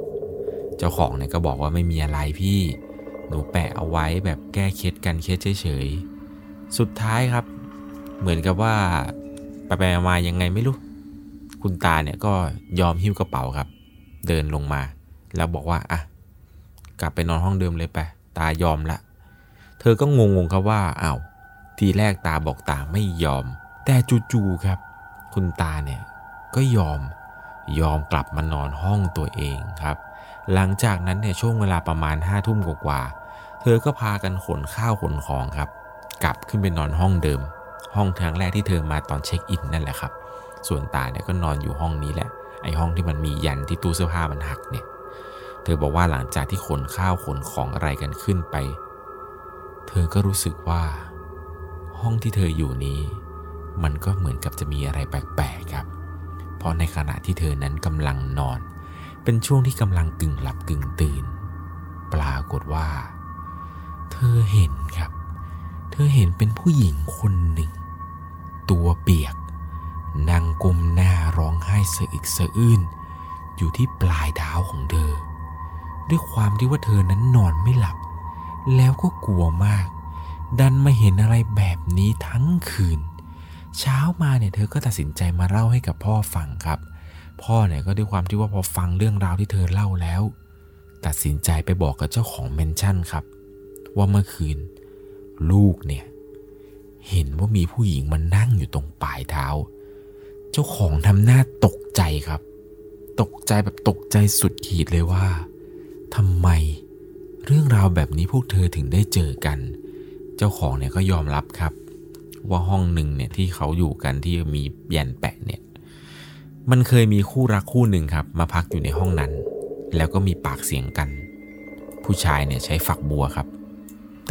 เจ้าของเนี่ยก็บอกว่าไม่มีอะไรพี่ หนูแปะเอาไว้แบบแก้เคล็ดกันเคล็ดเฉยๆ สุดท้ายครับ เหมือนกับว่าไปไปๆมายังไงไม่รู้ คุณตาเนี่ยก็ยอมหิ้วกระเป๋าครับ เดินลงมา แล้วบอกว่าอะ กลับไปนอนห้องเดิมเลยไป ตายอมละ เธอก็งงๆครับว่าอ้าวทีแรกตาบอกตาไม่ยอม แต่จู่ๆครับ คุณตาเนี่ยก็ยอมยอมกลับมานอนห้องตัวเองครับ หลังจากนั้นเนี่ยช่วงเวลาประมาณห้าทุ่มกว่าเธอก็พากันขนข้าวขนของครับ กลับขึ้นไปนอนห้องเดิม ห้องทางแรกที่เธอมาตอนเช็คอินนั่นแหละครับ ส่วนตาเนี่ยก็นอนอยู่ห้องนี้แหละไอห้องที่มันมียันที่ตู้เสื้อผ้ามันหักเนี่ย เธอบอกว่าหลังจากที่ขนข้าวขนของอะไรกันขึ้นไป เธอก็รู้สึกว่า ห้องที่เธออยู่นี้ มันก็เหมือนกับจะมีอะไรแปลกๆครับ เพราะในขณะที่เธอนั้นกำลังนอน เป็นช่วงที่กำลังกึ่งหลับกึ่งตื่น ปรากฏว่า เธอเห็นครับ เธอเห็นเป็นผู้หญิงคนหนึ่ง ตัวเปียกนั่งก้มหน้าร้องไห้สะอึกสะอื้นอยู่ที่ปลายเท้าของเธอ ด้วยความที่ว่าเธอนั้นนอนไม่หลับ แล้วก็กลัวมาก ดันมาเห็นอะไรแบบนี้ทั้งคืน เช้ามาเนี่ยเธอก็ตัดสินใจมาเล่าให้กับพ่อฟังครับ พ่อเนี่ยก็ด้วยความที่ว่าพอฟังเรื่องราวที่เธอเล่าแล้ว ตัดสินใจไปบอกกับเจ้าของเมนชั่นครับ ว่าเมื่อคืน ลูกเนี่ยเห็นว่ามีผู้หญิงมานั่งอยู่ตรงปลายเท้า เจ้าของทำหน้าตกใจครับ ตกใจแบบตกใจสุดขีดเลยว่า ทำไม เรื่องราวแบบนี้พวกเธอถึงได้เจอกัน เจ้าของเนี่ยก็ยอมรับครับ ว่าห้องหนึ่งเนี่ยที่เขาอยู่กันที่มียันแปะเนี่ยมันเคยมีคู่รักคู่หนึ่งครับ มาพักอยู่ในห้องนั้น แล้วก็มีปากเสียงกัน ผู้ชายเนี่ยใช้ฝักบัวครับ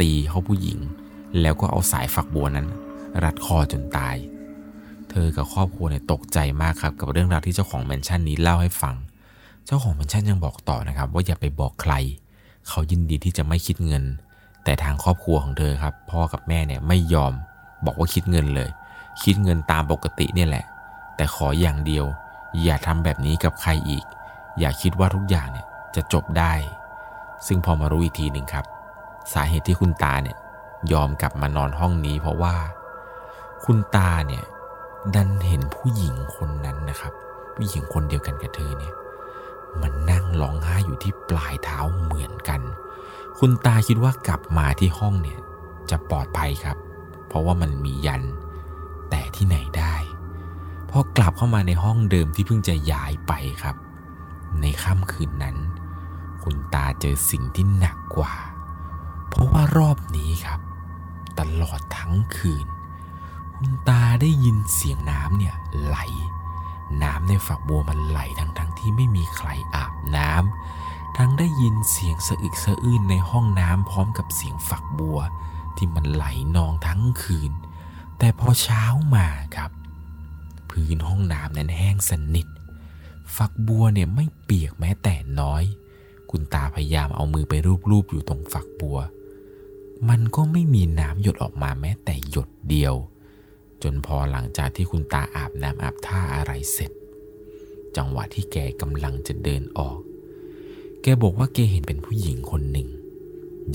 ตีเขาผู้หญิง แล้วก็เอาสายฝักบัวนั้น รัดคอจนตาย เธอกับครอบครัวเนี่ยตกใจมากครับ กับเรื่องราวที่เจ้าของแมนชั่นนี้เล่าให้ฟัง เจ้าของแมนชั่นยังบอกต่อนะครับ ว่าอย่าไปบอกใคร เขายินดีที่จะไม่คิดเงิน แต่ทางครอบครัวของเธอครับ พ่อกับแม่เนี่ยไม่ยอม บอกว่าคิดเงินเลย คิดเงินตามปกติเนี่ยแหละ แต่ขออย่างเดียว อย่าทำแบบนี้กับใครอีก อย่าคิดว่าทุกอย่างเนี่ยจะจบได้ ซึ่งพอมารู้อีกทีหนึ่งครับ สาเหตุที่คุณตาเนี่ยยอมกลับมานอนห้องนี้ เพราะว่า คุณตาเนี่ยดันเห็นผู้หญิงคนนั้นนะครับ ผู้หญิงคนเดียวกันกับเธอเนี่ย มันนั่งร้องไห้อยู่ที่ปลายเท้าเหมือนกัน คุณตาคิดว่ากลับมาที่ห้องเนี่ยจะปลอดภัยครับ เพราะว่ามันมียัน แต่ที่ไหนได้พอกลับเข้ามาในห้องเดิมที่เพิ่งจะย้ายไปครับ ในค่ำคืนนั้น คุณตาเจอสิ่งที่หนักกว่า เพราะว่ารอบนี้ครับ ตลอดทั้งคืน คุณตาได้ยินเสียงน้ำเนี่ยไหล น้ำในฝักบัวมันไหลทั้งทั้งที่ไม่มีใครอาบน้ำทั้งได้ยินเสียงสะอึกสะอื้นในห้องน้ำพร้อมกับเสียงฝักบัว ที่มันไหลนองทั้งคืน แต่พอเช้ามาครับ พื้นห้องน้ำนั้นแห้งสนิท ฝักบัวเนี่ยไม่เปียกแม้แต่น้อย คุณตาพยายามเอามือไปรูปๆอยู่ตรงฝักบัว มันก็ไม่มีน้ำหยดออกมาแม้แต่หยดเดียว จนพอหลังจากที่คุณตาอาบน้ำอาบท่าอะไรเสร็จ จังหวะที่แกกำลังจะเดินออก แกบอกว่าแกเห็นเป็นผู้หญิงคนหนึ่ง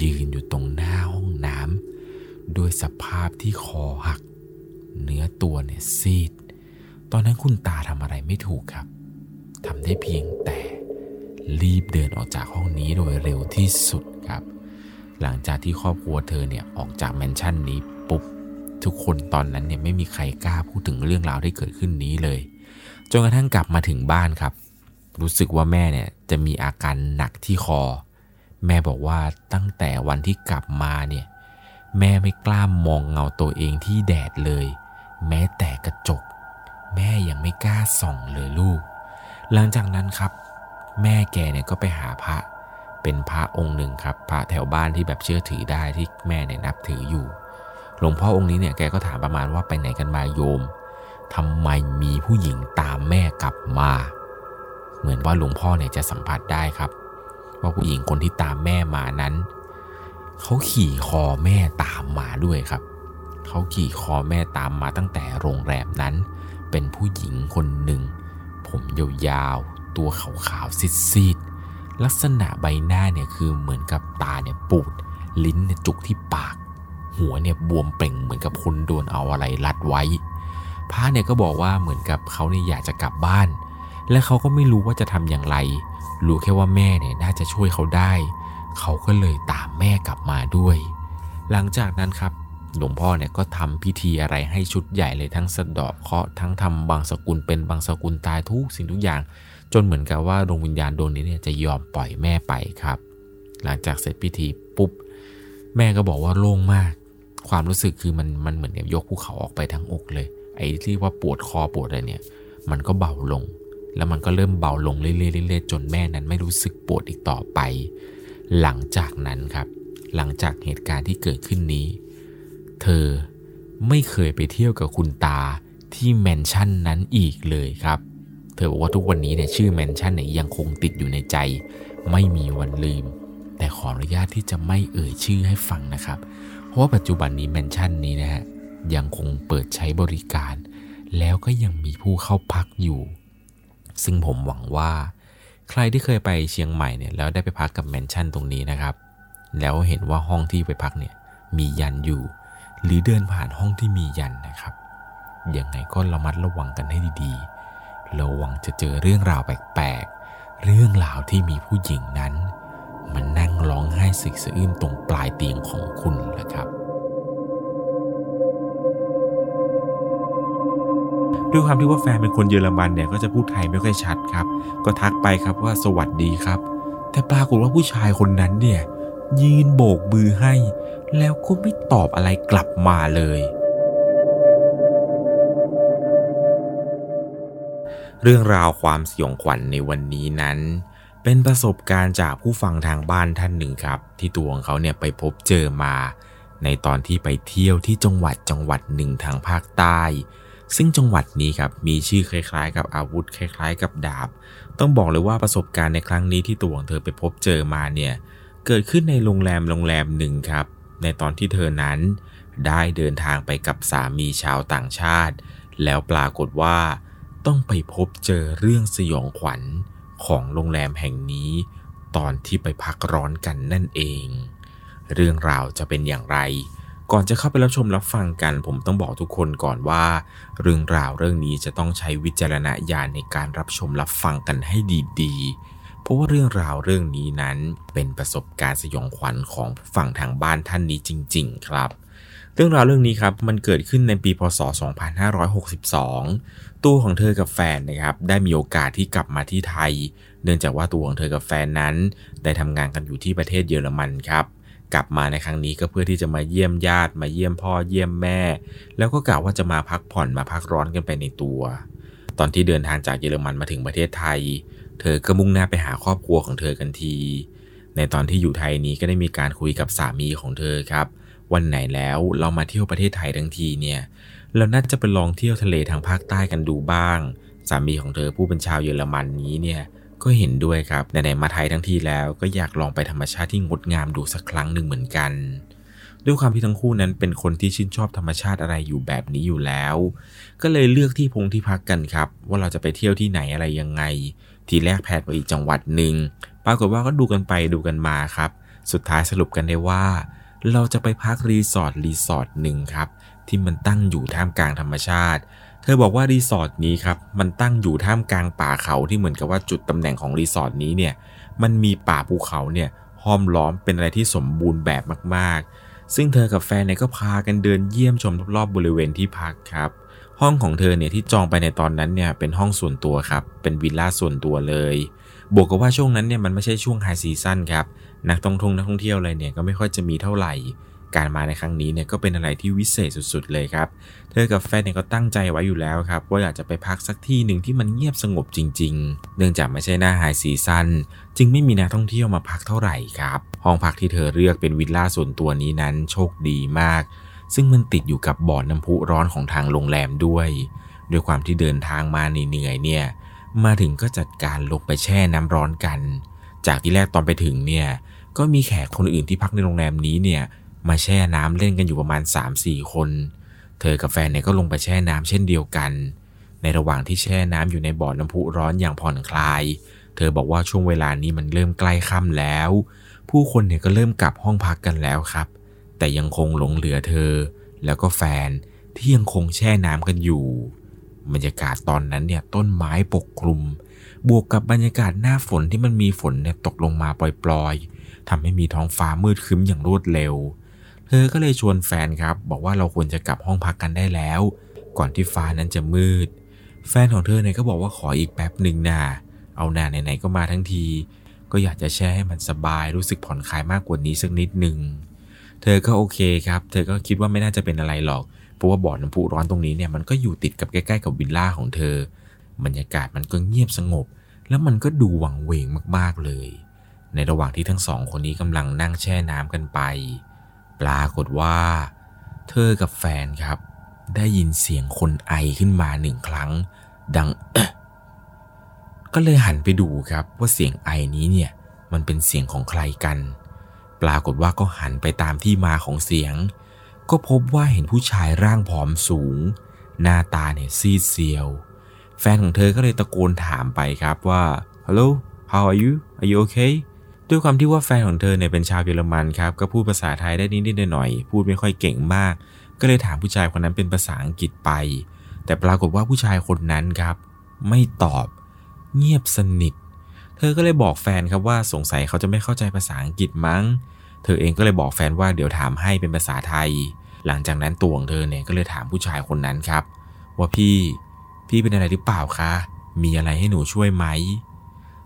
ยืนอยู่ตรงหน้าห้องน้ำโดยสภาพที่คอหัก เนื้อตัวเนี่ยซีด ตอนนั้นคุณตาทำอะไรไม่ถูกครับทำได้เพียงแต่รีบเดินออกจากห้องนี้โดยเร็วที่สุดครับ หลังจากที่ครอบครัวเธอเนี่ยออกจากแมนชั่นนี้ ทุกคนตอนนั้นเนี่ยไม่มีใครกล้าพูดถึงเรื่องราวที่เกิดขึ้นนี้เลย จนกระทั่งกลับมาถึงบ้านครับ รู้สึกว่าแม่เนี่ยจะมีอาการหนักที่คอ แม่บอกว่าตั้งแต่วันที่กลับมาเนี่ยแม่ไม่กล้ามองเงาตัวเองที่แดดเลย แม้แต่กระจก แม่ยังไม่กล้าส่องเลยลูก หลังจากนั้นครับ แม่แกเนี่ยก็ไปหาพระ เป็นพระองค์หนึ่งครับ พระแถวบ้านที่แบบเชื่อถือได้ที่แม่เนี่ยนับถืออยู่ หลวงพ่อองค์นี้เนี่ยแกก็ถามประมาณว่าไปไหนกันมาโยมทำไมมีผู้หญิงตามแม่กลับมา เหมือนว่าหลวงพ่อเนี่ยจะสัมผัสได้ครับ ว่าผู้หญิงคนที่ตามแม่มานั้นเขาขี่คอแม่ตามมาด้วยครับเขาขี่คอแม่ตามมาตั้งแต่โรงแรมนั้น เป็นผู้หญิงคนหนึ่ง ผมยาวๆ ตัวขาวๆซีดๆ ลักษณะใบหน้าเนี่ยคือเหมือนกับตาเนี่ยปูด ลิ้นเนี่ยจุกที่ปาก หัวเนี่ยบวมเป่งเหมือนกับคนโดนเอาอะไรรัดไว้ พระเนี่ยก็บอกว่าเหมือนกับเขาเนี่ยอยากจะกลับบ้าน และเขาก็ไม่รู้ว่าจะทำอย่างไร รู้แค่ว่าแม่เนี่ยน่าจะช่วยเขาได้ เขาก็เลยตามแม่กลับมาด้วย หลังจากนั้นครับหลวงพ่อเนี่ยก็ทำพิธีอะไรให้ชุดใหญ่เลยทั้งสะดาะเคาะทั้งทำบางสกุลเป็นบางสกุลตายทุกสิ่งทุกอย่าง จนเหมือนกับว่าดวงวิญญาณดวงนี้เนี่ยจะยอมปล่อยแม่ไปครับ หลังจากเสร็จพิธีปุ๊บ แม่ก็บอกว่าโล่งมาก ความรู้สึกคือมันมันเหมือนกับยกภูเขาออกไปทั้งอกเลย ไอ้ที่ว่าปวดคอปวดอะไรเนี่ย มันก็เบาลง แล้วมันก็เริ่มเบาลงเรื่อยๆจนแม่นั้นไม่รู้สึกปวดอีกต่อไป หลังจากนั้นครับ หลังจากเหตุการณ์ที่เกิดขึ้นนี้ เธอไม่เคยไปเที่ยวกับคุณตาที่แมนชั่นนั้นอีกเลยครับ เธอบอกว่าทุกวันนี้เนี่ยชื่อแมนชั่นเนี่ยยังคงติดอยู่ในใจ ไม่มีวันลืม แต่ขออนุญาตที่จะไม่เอ่ยชื่อให้ฟังนะครับ ว่าปัจจุบันนี้แมนชั่นนี้นะฮะยังคงเปิดใช้บริการ แล้วก็ยังมีผู้เข้าพักอยู่ ซึ่งผมหวังว่า ใครที่เคยไปเชียงใหม่เนี่ยแล้วได้ไปพักกับแมนชั่นตรงนี้นะครับ แล้วเห็นว่าห้องที่ไปพักเนี่ยมียันอยู่ หรือเดินผ่านห้องที่มียันนะครับยังไงก็ระมัดระวังกันให้ดีๆระวังจะเจอเรื่องราวแปลกๆเรื่องราวที่มีผู้หญิงนั้น มันนั่งร้องไห้สึกสะอื้นตรงปลายเตียงของคุณละครับด้วยความที่ว่าแฟนเป็นคนเยอรมันเนี่ยก็จะพูดไทยไม่ค่อยชัดครับ ก็ทักไปครับว่าสวัสดีครับ แต่ปรากฏว่าผู้ชายคนนั้นเนี่ยยืนโบกมือให้ แล้วก็ไม่ตอบอะไรกลับมาเลย เรื่องราวความสยองขวัญในวันนี้นั้น เป็นประสบการณ์จากผู้ฟังทางบ้านท่านหนึ่งครับ ที่ตัวของเขาเนี่ยไปพบเจอมา ในตอนที่ไปเที่ยวที่จังหวัดจังหวัดหนึ่งทางภาคใต้ ซึ่งจังหวัดนี้ครับมีชื่อคล้ายๆ กับอาวุธคล้าย ๆ กับดาบ ต้องบอกเลยว่าประสบการณ์ในครั้งนี้ที่ตัวของเธอไปพบเจอมาเนี่ยเกิดขึ้นในโรงแรมโรงแรมหนึ่งครับ ในตอนที่เธอนั้นได้เดินทางไปกับสามีชาวต่างชาติ แล้วปรากฏว่า ต้องไปพบเจอเรื่องสยองขวัญ ของโรงแรมแห่งนี้ ตอนที่ไปพักร้อนกันนั่นเอง เรื่องราวจะเป็นอย่างไร ก่อนจะเข้าไปรับชมรับฟังกัน ผมต้องบอกทุกคนก่อนว่า เรื่องราวเรื่องนี้จะต้องใช้วิจารณญาณในการรับชมรับฟังกันให้ดีๆ เพราะว่าเรื่องราวเรื่องนี้นั้นเป็นประสบการณ์สยองขวัญของฝั่งทางบ้านท่านนี้จริง ๆ ครับ เรื่องราวเรื่องนี้ครับมันเกิดขึ้นในปีพศ 2562 ตัวของเธอกับแฟนนะครับได้มีโอกาสที่กลับมาที่ไทย เนื่องจากว่าตัวของเธอกับแฟนนั้น ได้ทำงานกันอยู่ที่ประเทศเยอรมันครับกลับมาในครั้งนี้ก็เพื่อที่จะมาเยี่ยมญาติมาเยี่ยมพ่อเยี่ยมแม่ แล้วก็กล่าวว่าจะมาพักผ่อนมาพักร้อนกันไปในตัว ตอนที่เดินทางจากเยอรมันมาถึงประเทศไทย เธอก็มุ่งหน้าไปหาครอบครัวของเธอกันที ในตอนที่อยู่ไทยนี้ก็ได้มีการคุยกับสามีของเธอครับ วันไหนแล้วเรามาเที่ยวประเทศไทยทั้งทีเนี่ยเราน่าจะไปลองเที่ยวทะเลทางภาคใต้กันดูบ้าง สามีของเธอผู้เป็นชาวเยอรมันนี้เนี่ยก็เห็นด้วยครับไหนๆมาไทยทั้งทีแล้วก็อยากลองไปธรรมชาติที่งดงามดูสักครั้งหนึ่งเหมือนกัน ด้วยความที่ทั้งคู่นั้นเป็นคนที่ชื่นชอบธรรมชาติอะไรอยู่แบบนี้อยู่แล้ว ก็เลยเลือกที่พงที่พักกันครับ ว่าเราจะไปเที่ยวที่ไหนอะไรยังไง ทีแรกแพทไปอีกจังหวัดหนึ่งปรากฏว่าก็ดูกันไปดูกันมาครับ สุดท้ายสรุปกันได้ว่า เราจะไปพักรีสอร์ทรีสอร์ทหนึ่งครับ ที่มันตั้งอยู่ท่ามกลางธรรมชาติ เธอบอกว่ารีสอร์ทนี้ครับมันตั้งอยู่ท่ามกลางป่าเขาที่เหมือนกับว่าจุดตำแหน่งของรีสอร์ทนี้เนี่ยมันมีป่าภูเขาเนี่ยห้อมล้อมเป็นอะไรที่สมบูรณ์แบบมากๆ ซึ่งเธอกับแฟนเนี่ยก็พากันเดินเยี่ยมชมรอบๆบริเวณที่พักครับห้องของเธอเนี่ยที่จองไปในตอนนั้นเนี่ยเป็นห้องส่วนตัวครับ เป็นวิลล่าส่วนตัวเลย บวกกับว่าช่วงนั้นเนี่ยมันไม่ใช่ช่วง high season ครับ นักท่องท่งนักท่องเที่ยวอะไรเนี่ยก็ไม่ค่อยจะมีเท่าไหร่ การมาในครั้งนี้เนี่ยก็เป็นอะไรที่วิเศษสุดๆเลยครับ เธอกับแฟนเนี่ยก็ตั้งใจไว้อยู่แล้วครับ ว่าอยากจะไปพักสักที่หนึ่งที่มันเงียบสงบจริง ๆ เนื่องจากไม่ใช่หน้า high season จึงไม่มีนักท่องเที่ยวมาพักเท่าไหร่ครับ ห้องพักที่เธอเลือกเป็นวิลล่าส่วนตัวนี้นั้นโชคดีมาก ซึ่งมันติดอยู่กับบ่อน้ำพุร้อนของทางโรงแรมด้วยด้วยความที่เดินทางมาเหนื่อยๆเนี่ย มาถึงก็จัดการลงไปแช่น้ำร้อนกัน จากที่แรกตอนไปถึงเนี่ยก็มีแขกคนอื่นที่พักในโรงแรมนี้เนี่ยมาแช่น้ำเล่นกันอยู่ประมาณ 3-4 คน เธอกับแฟนเนี่ยก็ลงไปแช่น้ำเช่นเดียวกัน ในระหว่างที่แช่น้ำอยู่ในบ่อน้ำพุร้อนอย่างผ่อนคลาย เธอบอกว่าช่วงเวลานี้มันเริ่มใกล้ค่ำแล้ว ผู้คนเนี่ยก็เริ่มกลับห้องพักกันแล้วครับ แต่ยังคงหลงเหลือเธอ แล้วก็แฟนที่ยังคงแช่น้ำกันอยู่ บรรยากาศตอนนั้นเนี่ยต้นไม้ปกคลุม บวกกับบรรยากาศหน้าฝนที่มันมีฝนเนี่ยตกลงมาปล่อยๆทำให้มีท้องฟ้ามืดครึ้มอย่างรวดเร็ว เธอก็เลยชวนแฟนครับ บอกว่าเราควรจะกลับห้องพักกันได้แล้ว ก่อนที่ฟ้านั้นจะมืด แฟนของเธอเนี่ยก็บอกว่าขออีกแป๊บหนึ่งนะเอาหน้าไหนๆก็มาทั้งที ก็อยากจะแช่ให้มันสบายรู้สึกผ่อนคลายมากกว่านี้สักนิดหนึ่งเธอก็โอเคครับ เธอก็คิดว่าไม่น่าจะเป็นอะไรหรอก เพราะว่าบ่อน้ำพุร้อนตรงนี้เนี่ยมันก็อยู่ติดกับใกล้ ๆ กับวิลล่าของเธอ บรรยากาศมันก็เงียบสงบ แล้วมันก็ดูหวังเวงมากๆเลย ในระหว่างที่ทั้งสองคนนี้กำลังนั่งแช่น้ำกันไป ปรากฏว่า เธอกับแฟนครับ ได้ยินเสียงคนไอขึ้นมาหนึ่งครั้ง ดัง ก็เลยหันไปดูครับว่าเสียงไอนี้เนี่ยมันเป็นเสียงของใครกัน ปรากฏว่าก็หันไปตามที่มาของเสียง ก็พบว่าเห็นผู้ชายร่างผอมสูง หน้าตาเนี่ยซีดเซียว แฟนของเธอก็เลยตะโกนถามไปครับว่า Hello how are you are you okay ด้วยความที่ว่าแฟนของเธอเนี่ยเป็นชาวเยอรมันครับ ก็พูดภาษาไทยได้นิดๆหน่อยๆพูดไม่ค่อยเก่งมาก ก็เลยถามผู้ชายคนนั้นเป็นภาษาอังกฤษไป แต่ปรากฏว่าผู้ชายคนนั้นครับ ไม่ตอบ เงียบสนิท เธอก็เลยบอกแฟนครับว่าสงสัยเขาจะไม่เข้าใจภาษาอังกฤษมั้ง เธอเองก็เลยบอกแฟนว่าเดี๋ยวถามให้เป็นภาษาไทย หลังจากนั้นตัวของเธอเนี่ยก็เลยถามผู้ชายคนนั้นครับ ว่าพี่ พี่เป็นอะไรหรือเปล่าคะ มีอะไรให้หนูช่วยไหม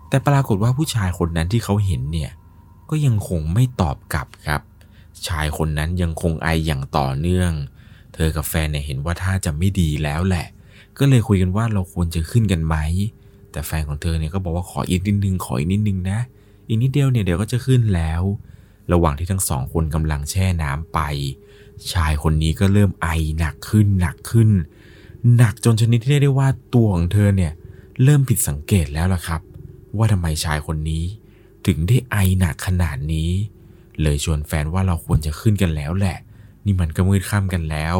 แต่ปรากฏว่าผู้ชายคนนั้นที่เขาเห็นเนี่ย ก็ยังคงไม่ตอบกลับครับ ชายคนนั้นยังคงไออย่างต่อเนื่อง เธอกับแฟนเนี่ยเห็นว่าถ้าจะไม่ดีแล้วแหละ ก็เลยคุยกันว่าเราควรจะขึ้นกันไหม แต่แฟนของเธอเนี่ยก็บอกว่าขออีกนิดนึงขออีกนิดนึงนะ อีกนิดเดียวเนี่ยเดี๋ยวก็จะขึ้นแล้ว ระหว่างที่ทั้งสองคนกำลังแช่น้ำไป ชายคนนี้ก็เริ่มไอหนักขึ้นหนักขึ้น หนักจนชนิดที่เรียกได้ว่าตัวของเธอเนี่ยเริ่มผิดสังเกตแล้วล่ะครับ ว่าทำไมชายคนนี้ ถึงได้ไอหนักขนาดนี้ เลยชวนแฟนว่าเราควรจะขึ้นกันแล้วแหละ นี่มันก็มืดค่ำกันแล้ว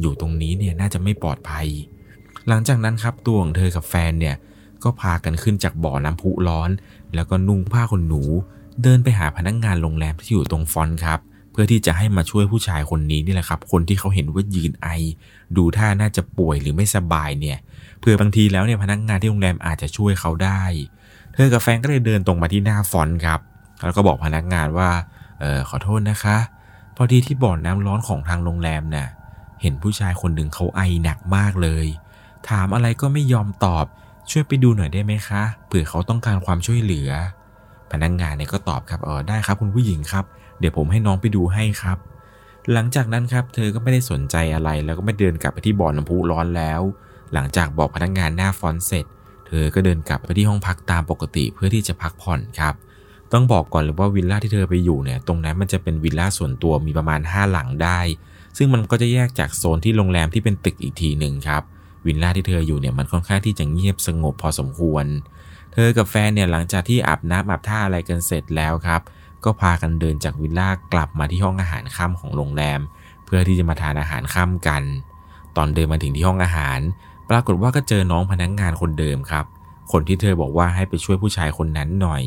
อยู่ตรงนี้เนี่ยน่าจะไม่ปลอดภัย หลังจากนั้นครับตัวของเธอกับแฟนเนี่ยก็พากันขึ้นจากบ่อน้ำพุร้อน แล้วก็นุ่งผ้าขนหนู เดินไปหาพนักงงานโรงแรมที่อยู่ตรงฟอนครับ พื่อที่จะให้มาช่วยผู้ชายคนนี้นี่แหละครับ คนที่เขาเห็นว่ายืนไอ ดูท่าน่าจะป่วยหรือไม่สบายเนี่ยเพื่อบางทีแล้วเนี่ยพนักงานที่โรงแรมอาจจะช่วยเขาได้ เธอกับแฟนก็เลยเดินตรงมาที่หน้าฟอนครับแล้วก็บอกพนักงานว่าเออขอโทษนะคะ พอดีที่บ่อน้ำร้อนของทางโรงแรมเนี่ยเห็นผู้ชายคนหนึ่งเขาไอหนักมากเลย ถามอะไรก็ไม่ยอมตอบ ช่วยไปดูหน่อยได้ไหมคะเผื่อเขาต้องการความช่วยเหลือ พนักงงานเนี่ยก็ตอบครับเออได้ครับคุณผู้หญิงครับ เดี๋ยวผมให้น้องไปดูให้ครับ หลังจากนั้นครับ เธอก็ไม่ได้สนใจอะไรแล้วก็ไม่เดินกลับไปที่บ่อน้ำพุร้อนแล้ว หลังจากบอกพนักงงานหน้าฟอนเสร็จ เธอก็เดินกลับไปที่ห้องพักตามปกติเพื่อที่จะพักผ่อนครับ ต้องบอกก่อนเลยว่าวิลล่าที่เธอไปอยู่เนี่ย ตรงนั้นมันจะเป็นวิลล่าส่วนตัวมีประมาณ 5 หลังได้ ซึ่งมันก็จะแยกจากโซนที่โรงแรมที่เป็นตึกอีกทีหนึ่งครับวิลล่าที่เธออยู่เนี่ยมันค่อนข้างที่จะเงียบสงบพอสมควร เธอกับแฟนเนี่ยหลังจากที่อาบน้ำอาบท่าอะไรกันเสร็จแล้วครับ ก็พากันเดินจากวิลล่ากลับมาที่ห้องอาหารค่ำของโรงแรม เพื่อที่จะมาทานอาหารค่ำกัน ตอนเดินมาถึงที่ห้องอาหาร ปรากฏว่าก็เจอน้องพนักงงานคนเดิมครับ คนที่เธอบอกว่าให้ไปช่วยผู้ชายคนนั้นหน่อย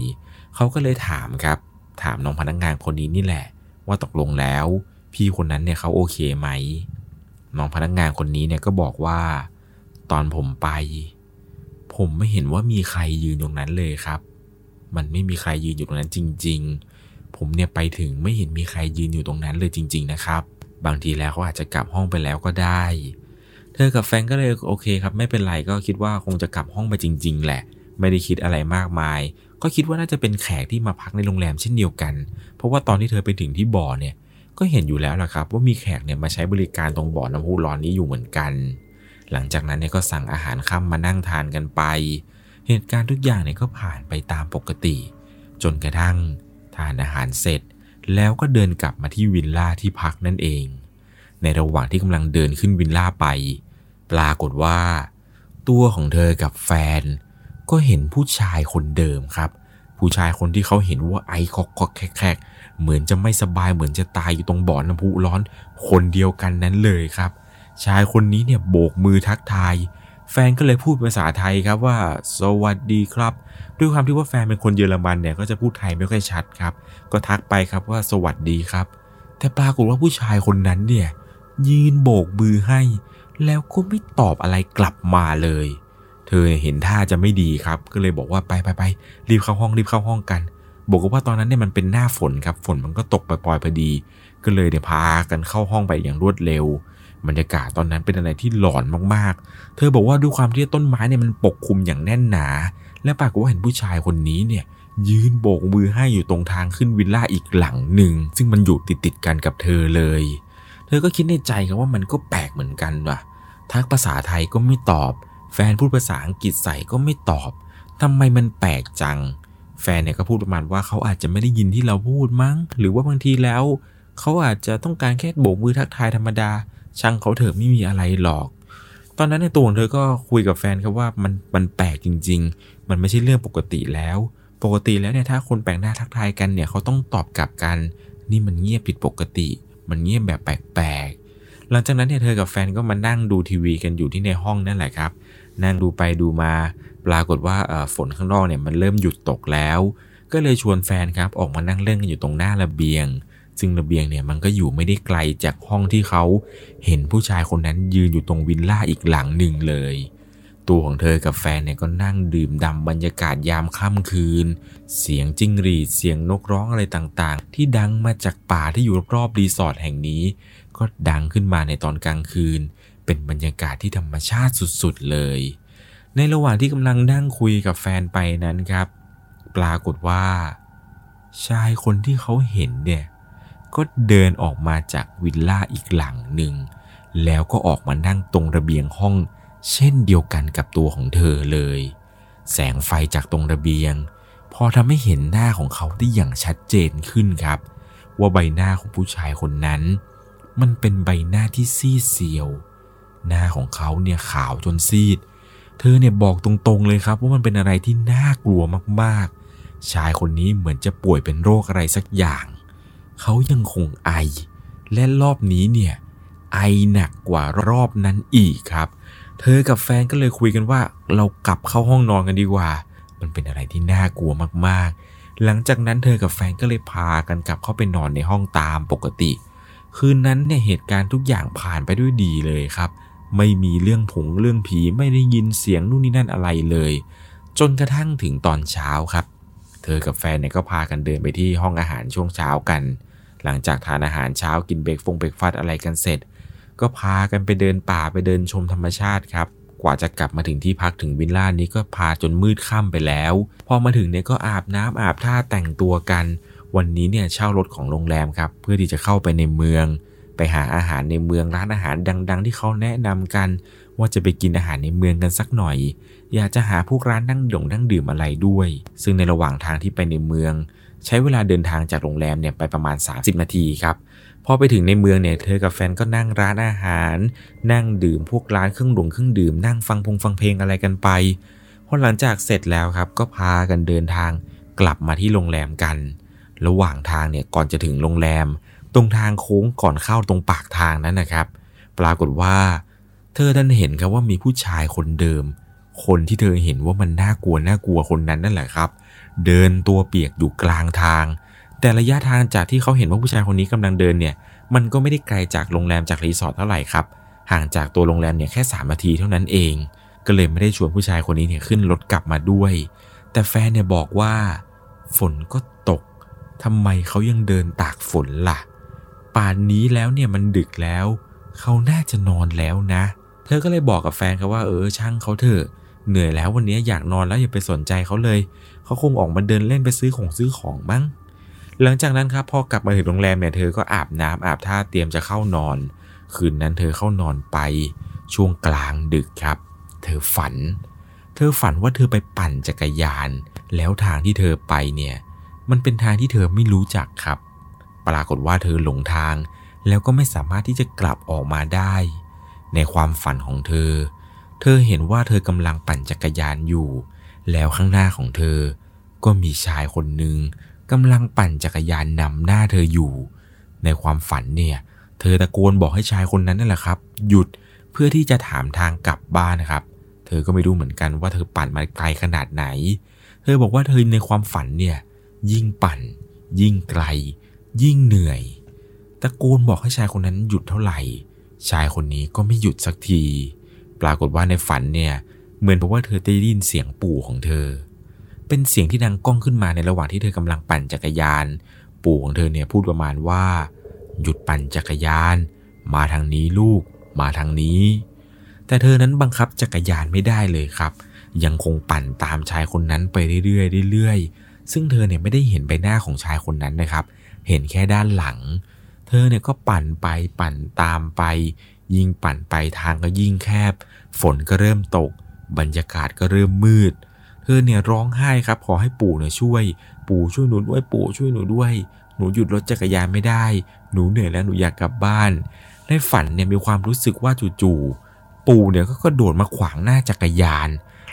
เขาก็เลยถามครับ ถามน้องพนักงงานคนนี้นี่แหละ ว่าตกลงแล้ว พี่คนนั้นเนี่ยเขาโอเคไหมน้องพนักงงานคนนี้เนี่ยก็บอกว่า ตอนผมไป ผมไม่เห็นว่ามีใครยืนตรงนั้นเลยครับ มันไม่มีใครยืนอยู่ตรงนั้นจริง ๆ ผมเนี่ยไปถึงไม่เห็นมีใครยืนอยู่ตรงนั้นเลยจริง ๆ นะครับ บางทีแล้วเขาอาจจะกลับห้องไปแล้วก็ได้ เธอกับแฟนก็เลยโอเคครับ ไม่เป็นไรก็คิดว่าคงจะกลับห้องไปจริง ๆ แหละ ไม่ได้คิดอะไรมากมาย ก็คิดว่าน่าจะเป็นแขกที่มาพักในโรงแรมเช่นเดียวกัน เพราะว่าตอนที่เธอไปถึงที่บ่อเนี่ย ก็เห็นอยู่แล้วล่ะครับ ว่ามีแขกเนี่ยมาใช้บริการตรงบ่อน้ำพุร้อนนี้อยู่เหมือนกัน หลังจากนั้นเนี่ยก็สั่งอาหารค่ำมานั่งทานกันไป เหตุการณ์ทุกอย่างเนี่ยก็ผ่านไปตามปกติ จนกระทั่ง ทานอาหารเสร็จ แล้วก็เดินกลับมาที่วิลล่าที่พักนั่นเอง ในระหว่างที่กำลังเดินขึ้นวิลล่าไป ปรากฏว่า ตัวของเธอกับแฟน ก็เห็นผู้ชายคนเดิมครับ ผู้ชายคนที่เขาเห็นว่าไอคอกคอกแคกเหมือนจะไม่สบายเหมือนจะตายอยู่ตรงบ่อน้ำพุร้อนคนเดียวกันนั้นเลยครับ ชายคนนี้เนี่ยโบกมือทักทาย แฟนก็เลยพูดภาษาไทยครับว่า สวัสดีครับ ด้วยความที่ว่าแฟนเป็นคนเยอรมันเนี่ยก็จะพูดไทยไม่ค่อยชัดครับ ก็ทักไปครับว่าสวัสดีครับ แต่ปรากฏว่าผู้ชายคนนั้นเนี่ยยืนโบกมือให้ แล้วก็ไม่ตอบอะไรกลับมาเลย เธอเห็นท่าจะไม่ดีครับ ก็เลยบอกว่าไปไปไปรีบเข้าห้องรีบเข้าห้องกัน บอกว่าตอนนั้นเนี่ยมันเป็นหน้าฝนครับฝนมันก็ตกปล่อยๆพอดี ก็เลยเดี๋ยวพากันเข้าห้องไปอย่างรวดเร็ว บรรยากาศตอนนั้นเป็นอะไรที่หลอนมากๆ เธอบอกว่าด้วยความที่ต้นไม้เนี่ยมันปกคลุมอย่างแน่นหนา และปรากฏว่าเห็นผู้ชายคนนี้เนี่ยยืนโบกมือให้อยู่ตรงทางขึ้นวิลล่าอีกหลังหนึ่ง ซึ่งมันอยู่ติดติดกันกับเธอเลย เธอก็คิดในใจกันว่ามันก็แปลกเหมือนกันว่ะ ทักภาษาไทยก็ไม่ตอบ แฟนพูดภาษาอังกฤษใส่ก็ไม่ตอบทำไมมันแปลกจัง แฟนเนี่ยก็พูดประมาณว่าเขาอาจจะไม่ได้ยินที่เราพูดมั้ง หรือว่าบางทีแล้ว เขาอาจจะต้องการแค่โบกมือทักทายธรรมดา ช่างเขาเถอะไม่มีอะไรหรอก ตอนนั้นในตัวของเธอก็คุยกับแฟนครับว่ามันมันแปลกจริง ๆ มันไม่ใช่เรื่องปกติแล้ว ปกติแล้วเนี่ยถ้าคนแปลกหน้าทักทายกันเนี่ยเขาต้องตอบกลับกัน นี่มันเงียบผิดปกติ มันเงียบแบบแปลกๆ หลังจากนั้นเนี่ยเธอกับแฟนก็มานั่งดูทีวีกันอยู่ที่ในห้องนั่นแหละครับ นั่งดูไปดูมา ปรากฏว่าฝนข้างนอกเนี่ยมันเริ่มหยุดตกแล้ว ก็เลยชวนแฟนครับออกมานั่งเล่นกันอยู่ตรงหน้าระเบียง ซึ่งระเบียงเนี่ยมันก็อยู่ไม่ได้ไกลจากห้องที่เขาเห็นผู้ชายคนนั้นยืนอยู่ตรงวิลล่าอีกหลังหนึ่งเลย ตัวของเธอกับแฟนเนี่ยก็นั่งดื่มด่าบรรยากาศยามค่ำคืน เสียงจิ้งหรีดเสียงนกร้องอะไรต่างๆ ที่ดังมาจากป่าที่อยู่รอบๆรีสอร์ทแห่งนี้ ก็ดังขึ้นมาในตอนกลางคืน เป็นบรรยากาศที่ธรรมชาติสุดๆเลย ในระหว่างที่กำลังนั่งคุยกับแฟนไปนั้นครับ ปรากฏว่า ชายคนที่เขาเห็นเนี่ย ก็เดินออกมาจากวิลล่าอีกหลังหนึ่ง แล้วก็ออกมานั่งตรงระเบียงห้อง เช่นเดียวกันกับตัวของเธอเลย แสงไฟจากตรงระเบียง พอทำให้เห็นหน้าของเขาได้อย่างชัดเจนขึ้นครับ ว่าใบหน้าของผู้ชายคนนั้น มันเป็นใบหน้าที่ซีดเซียว หน้าของเขาเนี่ยขาวจนซีด เธอเนี่ยบอกตรงๆเลยครับ ว่ามันเป็นอะไรที่น่ากลัวมากๆ ชายคนนี้เหมือนจะป่วยเป็นโรคอะไรสักอย่าง เขายังคงไอ และรอบนี้เนี่ยไอหนักกว่ารอบนั้นอีกครับ เธอกับแฟนก็เลยคุยกันว่า เรากลับเข้าห้องนอนกันดีกว่า มันเป็นอะไรที่น่ากลัวมากๆ หลังจากนั้นเธอกับแฟนก็เลยพากันกลับเข้าไปนอนในห้องตามปกติ คืนนั้นเนี่ยเหตุการณ์ทุกอย่างผ่านไปด้วยดีเลยครับ ไม่มีเรื่องผงเรื่องผีไม่ได้ยินเสียงนู่นนี่นั่นอะไรเลย จนกระทั่งถึงตอนเช้าครับ เธอกับแฟนเนี่ยก็พากันเดินไปที่ห้องอาหารช่วงเช้ากัน หลังจากทานอาหารเช้ากินเบรกฟงเบรกฟาดอะไรกันเสร็จ ก็พากันไปเดินป่าไปเดินชมธรรมชาติครับ กว่าจะกลับมาถึงที่พักถึงวิลล่านี้ก็พาจนมืดค่ำไปแล้ว พอมาถึงเนี่ยก็อาบน้ำอาบท่าแต่งตัวกัน วันนี้เนี่ยเช่ารถของโรงแรมครับเพื่อที่จะเข้าไปในเมือง ไปหาอาหารในเมืองร้านอาหารดัง ๆ ที่เขาแนะนำกัน ว่าจะไปกินอาหารในเมืองกันสักหน่อย อยากจะหาพวกร้านนั่งดงนั่งดื่มอะไรด้วย ซึ่งในระหว่างทางที่ไปในเมือง ใช้เวลาเดินทางจากโรงแรมเนี่ยไปประมาณ 30 นาทีครับพอไปถึงในเมืองเนี่ยเธอกับแฟนก็นั่งร้านอาหาร นั่งดื่มพวกร้านเครื่องดื่มเครื่องดื่มนั่งฟังพงฟังเพลงอะไรกันไปพอหลังจากเสร็จแล้วครับก็พากันเดินทางกลับมาที่โรงแรมกัน ระหว่างทางเนี่ยก่อนจะถึงโรงแรม ตรงทางโค้งก่อนเข้าตรงปากทางนั้นนะครับ ปรากฏว่า เธอดันเห็นครับว่ามีผู้ชายคนเดิม คนที่เธอเห็นว่ามันน่ากลัวน่ากลัวคนนั้นนั่นแหละครับ เดินตัวเปียกอยู่กลางทาง แต่ระยะทางจากที่เขาเห็นว่าผู้ชายคนนี้กำลังเดินเนี่ย มันก็ไม่ได้ไกลจากโรงแรมจากรีสอร์ทเท่าไหร่ครับ ห่างจากตัวโรงแรมเนี่ยแค่ 3 นาทีเท่านั้นเอง ก็เลยไม่ได้ชวนผู้ชายคนนี้เนี่ยขึ้นรถกลับมาด้วย แต่แฟนเนี่ยบอกว่า ฝนก็ตกทำไมเขายังเดินตากฝนละ่ะ ป่านนี้แล้วเนี่ยมันดึกแล้ว เขาน่าจะนอนแล้วนะ เธอก็เลยบอกกับแฟนเขาว่าเออช่างเขาเถอะเหนื่อยแล้ววันนี้อยากนอนแล้วอย่าไปสนใจเขาเลย เขาคงออกมาเดินเล่นไปซื้อของซื้อของมั้งหลังจากนั้นครับพอกลับมาถึงโรงแรมเนี่ยเธอก็อาบน้ำอาบท่าเตรียมจะเข้านอน คืนนั้นเธอเข้านอนไปช่วงกลางดึกครับ เธอฝัน เธอฝันว่าเธอไปปั่นจักรยาน แล้วทางที่เธอไปเนี่ย มันเป็นทางที่เธอไม่รู้จักครับ ปรากฏว่าเธอหลงทาง แล้วก็ไม่สามารถที่จะกลับออกมาได้ ในความฝันของเธอ เธอเห็นว่าเธอกำลังปั่นจักรยานอยู่ แล้วข้างหน้าของเธอ ก็มีชายคนหนึ่งกำลังปั่นจักรยานนำหน้าเธออยู่ ในความฝันเนี่ย เธอตะโกนบอกให้ชายคนนั้นนั่นแหละครับ หยุดเพื่อที่จะถามทางกลับบ้านนะครับ เธอก็ไม่รู้เหมือนกันว่าเธอปั่นมาไกลขนาดไหน เธอบอกว่าเธอในความฝันเนี่ย ยิ่งปั่น ยิ่งไกล ยิ่งเหนื่อย ตะโกนบอกให้ชายคนนั้นหยุดเท่าไหร่ ชายคนนี้ก็ไม่หยุดสักที ปรากฏว่าในฝันเนี่ย เหมือนกับว่าเธอได้ยินเสียงปู่ของเธอ เป็นเสียงที่ดังก้องขึ้นมาในระหว่างที่เธอกำลังปั่นจักรยาน ปู่ของเธอเนี่ยพูดประมาณว่า หยุดปั่นจักรยาน มาทางนี้ลูก มาทางนี้ แต่เธอนั้นบังคับจักรยานไม่ได้เลยครับ ยังคงปั่นตามชายคนนั้นไปเรื่อยๆเรื่อยๆ ซึ่งเธอเนี่ยไม่ได้เห็นใบหน้าของชายคนนั้นนะครับ เห็นแค่ด้านหลัง เธอเนี่ยก็ปั่นไปปั่นตามไป ยิ่งปั่นไปทางก็ยิ่งแคบ ฝนก็เริ่มตก บรรยากาศก็เริ่มมืด เธอเนี่ยร้องไห้ครับ ขอให้ปู่เนี่ยช่วย ปู่ช่วยหนูด้วยปู่ช่วยหนูด้วย หนูหยุดรถจักรยานไม่ได้ หนูเหนื่อยแล้วหนูอยากกลับบ้าน ในฝันเนี่ยมีความรู้สึกว่าจู่ๆปู่เนี่ยก็กระโดดมาขวางหน้าจักรยาน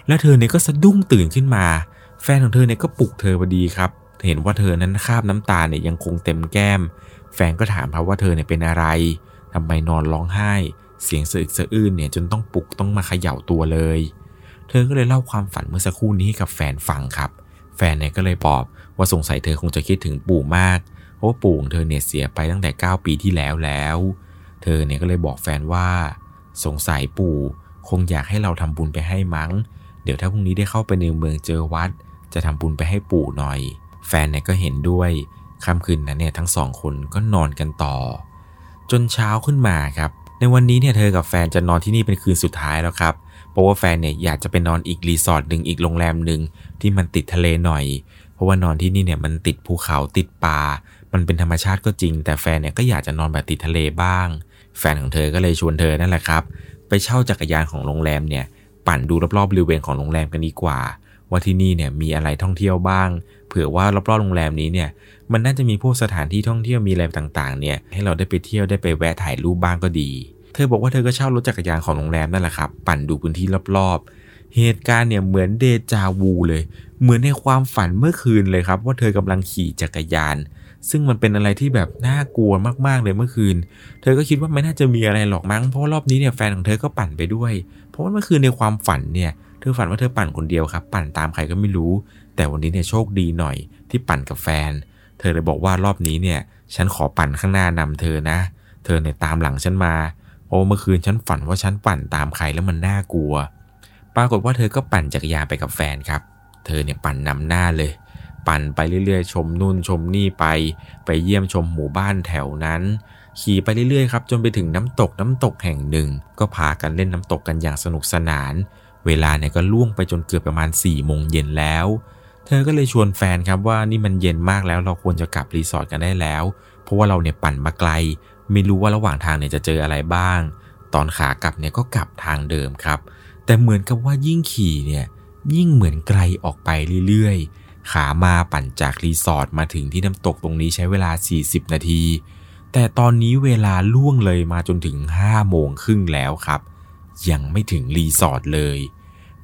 แล้วเธอเนี่ยก็สะดุ้งตื่นขึ้นมา แฟนของเธอเนี่ยก็ปลุกเธอพอดีครับเห็นว่าเธอนั้นคาบน้ำตาเนี่ยยังคงเต็มแก้ม แฟนก็ถามเขาว่าเธอเนี่ยเป็นอะไรทำไมนอนร้องไห้ เสียงสะอึกสะอื้นเนี่ยจนต้องปลุกต้องมาเขย่าตัวเลย เธอก็เลยเล่าความฝันเมื่อสักครู่นี้ให้กับแฟนฟังครับ แฟนเนี่ยก็เลยปอบว่าสงสัยเธอคงจะคิดถึงปู่มาก เพราะว่าปู่ของเธอเนี่ยเสียไปตั้งแต่ 9 ปีที่แล้วแล้ว เธอเนี่ยก็เลยบอกแฟนว่า สงสัยปู่คงอยากให้เราทำบุญไปให้มั้ง เดี๋ยวถ้าพรุ่งนี้ได้เข้าไปในเมืองเจอวัด จะทำบุญไปให้ปู่หน่อย แฟนเนี่ยก็เห็นด้วยค่ำคืนนั้นเนี่ยทั้งสองคนก็นอนกันต่อ จนเช้าขึ้นมาครับ ในวันนี้เนี่ยเธอกับแฟนจะนอนที่นี่เป็นคืนสุดท้ายแล้วครับ เพราะว่าแฟนเนี่ยอยากจะไปนอนอีกรีสอร์ทหนึ่งอีกโรงแรมหนึ่งที่มันติดทะเลหน่อย เพราะว่านอนที่นี่เนี่ยมันติดภูเขาติดป่า มันเป็นธรรมชาติก็จริง แต่แฟนเนี่ยก็อยากจะนอนแบบติดทะเลบ้าง แฟนของเธอก็เลยชวนเธอนั่นแหละครับ ไปเช่าจักรยานของโรงแรมเนี่ยปั่นดูรอบๆบริเวณของโรงแรมกันดีกว่า ว่าที่นี่เนี่ยมีอะไรท่องเที่ยวบ้าง เผื่อว่ารอบๆโรงแรมนี้เนี่ยมันน่าจะมีพวกสถานที่ท่องเที่ยวมีอะไรต่างๆเนี่ยให้เราได้ไปเที่ยวได้ไปแวะถ่ายรูปบ้างก็ดี ธอบอกว่าเธอก็เช่ารถจักรยานของโรงแรมนั่นแหละครับปั่นดูพื้นที่รอบๆ เหตุการณ์เนี่ยเหมือนเดจาวูเลย เหมือนในความฝันเมื่อคืนเลยครับ ว่าเธอกำลังขี่จักรยาน ซึ่งมันเป็นอะไรที่แบบน่ากลัวมากๆเลยเมื่อคืน เธอก็คิดว่าไม่น่าจะมีอะไรหรอกมั้งเพราะรอบนี้เนี่ยแฟนของเธอก็ปั่นไปด้วย เพราะว่าเมื่อคืนในความฝันเนี่ยเธอฝันว่าเธอปั่นคนเดียวครับ ปั่นตามใครก็ไม่รู้ แต่วันนี้เนี่ยโชคดีหน่อย ที่ปั่นกับแฟน เธอเลยบอกว่ารอบนี้เนี่ย ฉันขอปั่นข้างหน้านำเธอนะ เธอเนี่ยตามหลังฉันมา โอ้เมื่อคืนฉันฝันว่าฉันปั่นตามใครแล้วมันน่ากลัว ปรากฏว่าเธอก็ปั่นจักรยานไปกับแฟนครับ เธอเนี่ยปั่นนำหน้าเลย ปั่นไปเรื่อยๆ ชมนู่นชมนี่ไป ไปเยี่ยมชมหมู่บ้านแถวนั้น ขี่ไปเรื่อยๆครับจนไปถึงน้ำตกน้ำตกแห่งหนึ่ง ก็พากันเล่นน้ำตกกันอย่างสนุกสนาน เวลาเนี่ยก็ล่วงไปจนเกือบประมาณ4ี่โมงเย็นแล้วเธอก็เลยชวนแฟนครับว่านี่มันเย็นมากแล้วเราควรจะกลับรีสอร์ทกันได้แล้ว เพราะว่าเราเนี่ยปั่นมาไกล ไม่รู้ว่าระหว่างทางเนี่ยจะเจออะไรบ้าง ตอนขากลับเนี่ยก็กลับทางเดิมครับ แต่เหมือนกับว่ายิ่งขี่เนี่ยยิ่งเหมือนไกลออกไปเรื่อยๆ ขามาปั่นจากรีสอร์ทมาถึงที่น้ำตกตรงนี้ใช้เวลา 40 นาที แต่ตอนนี้เวลาล่วงเลยมาจนถึง5โมงครึ่งแล้วครับ ยังไม่ถึงรีสอร์ทเลย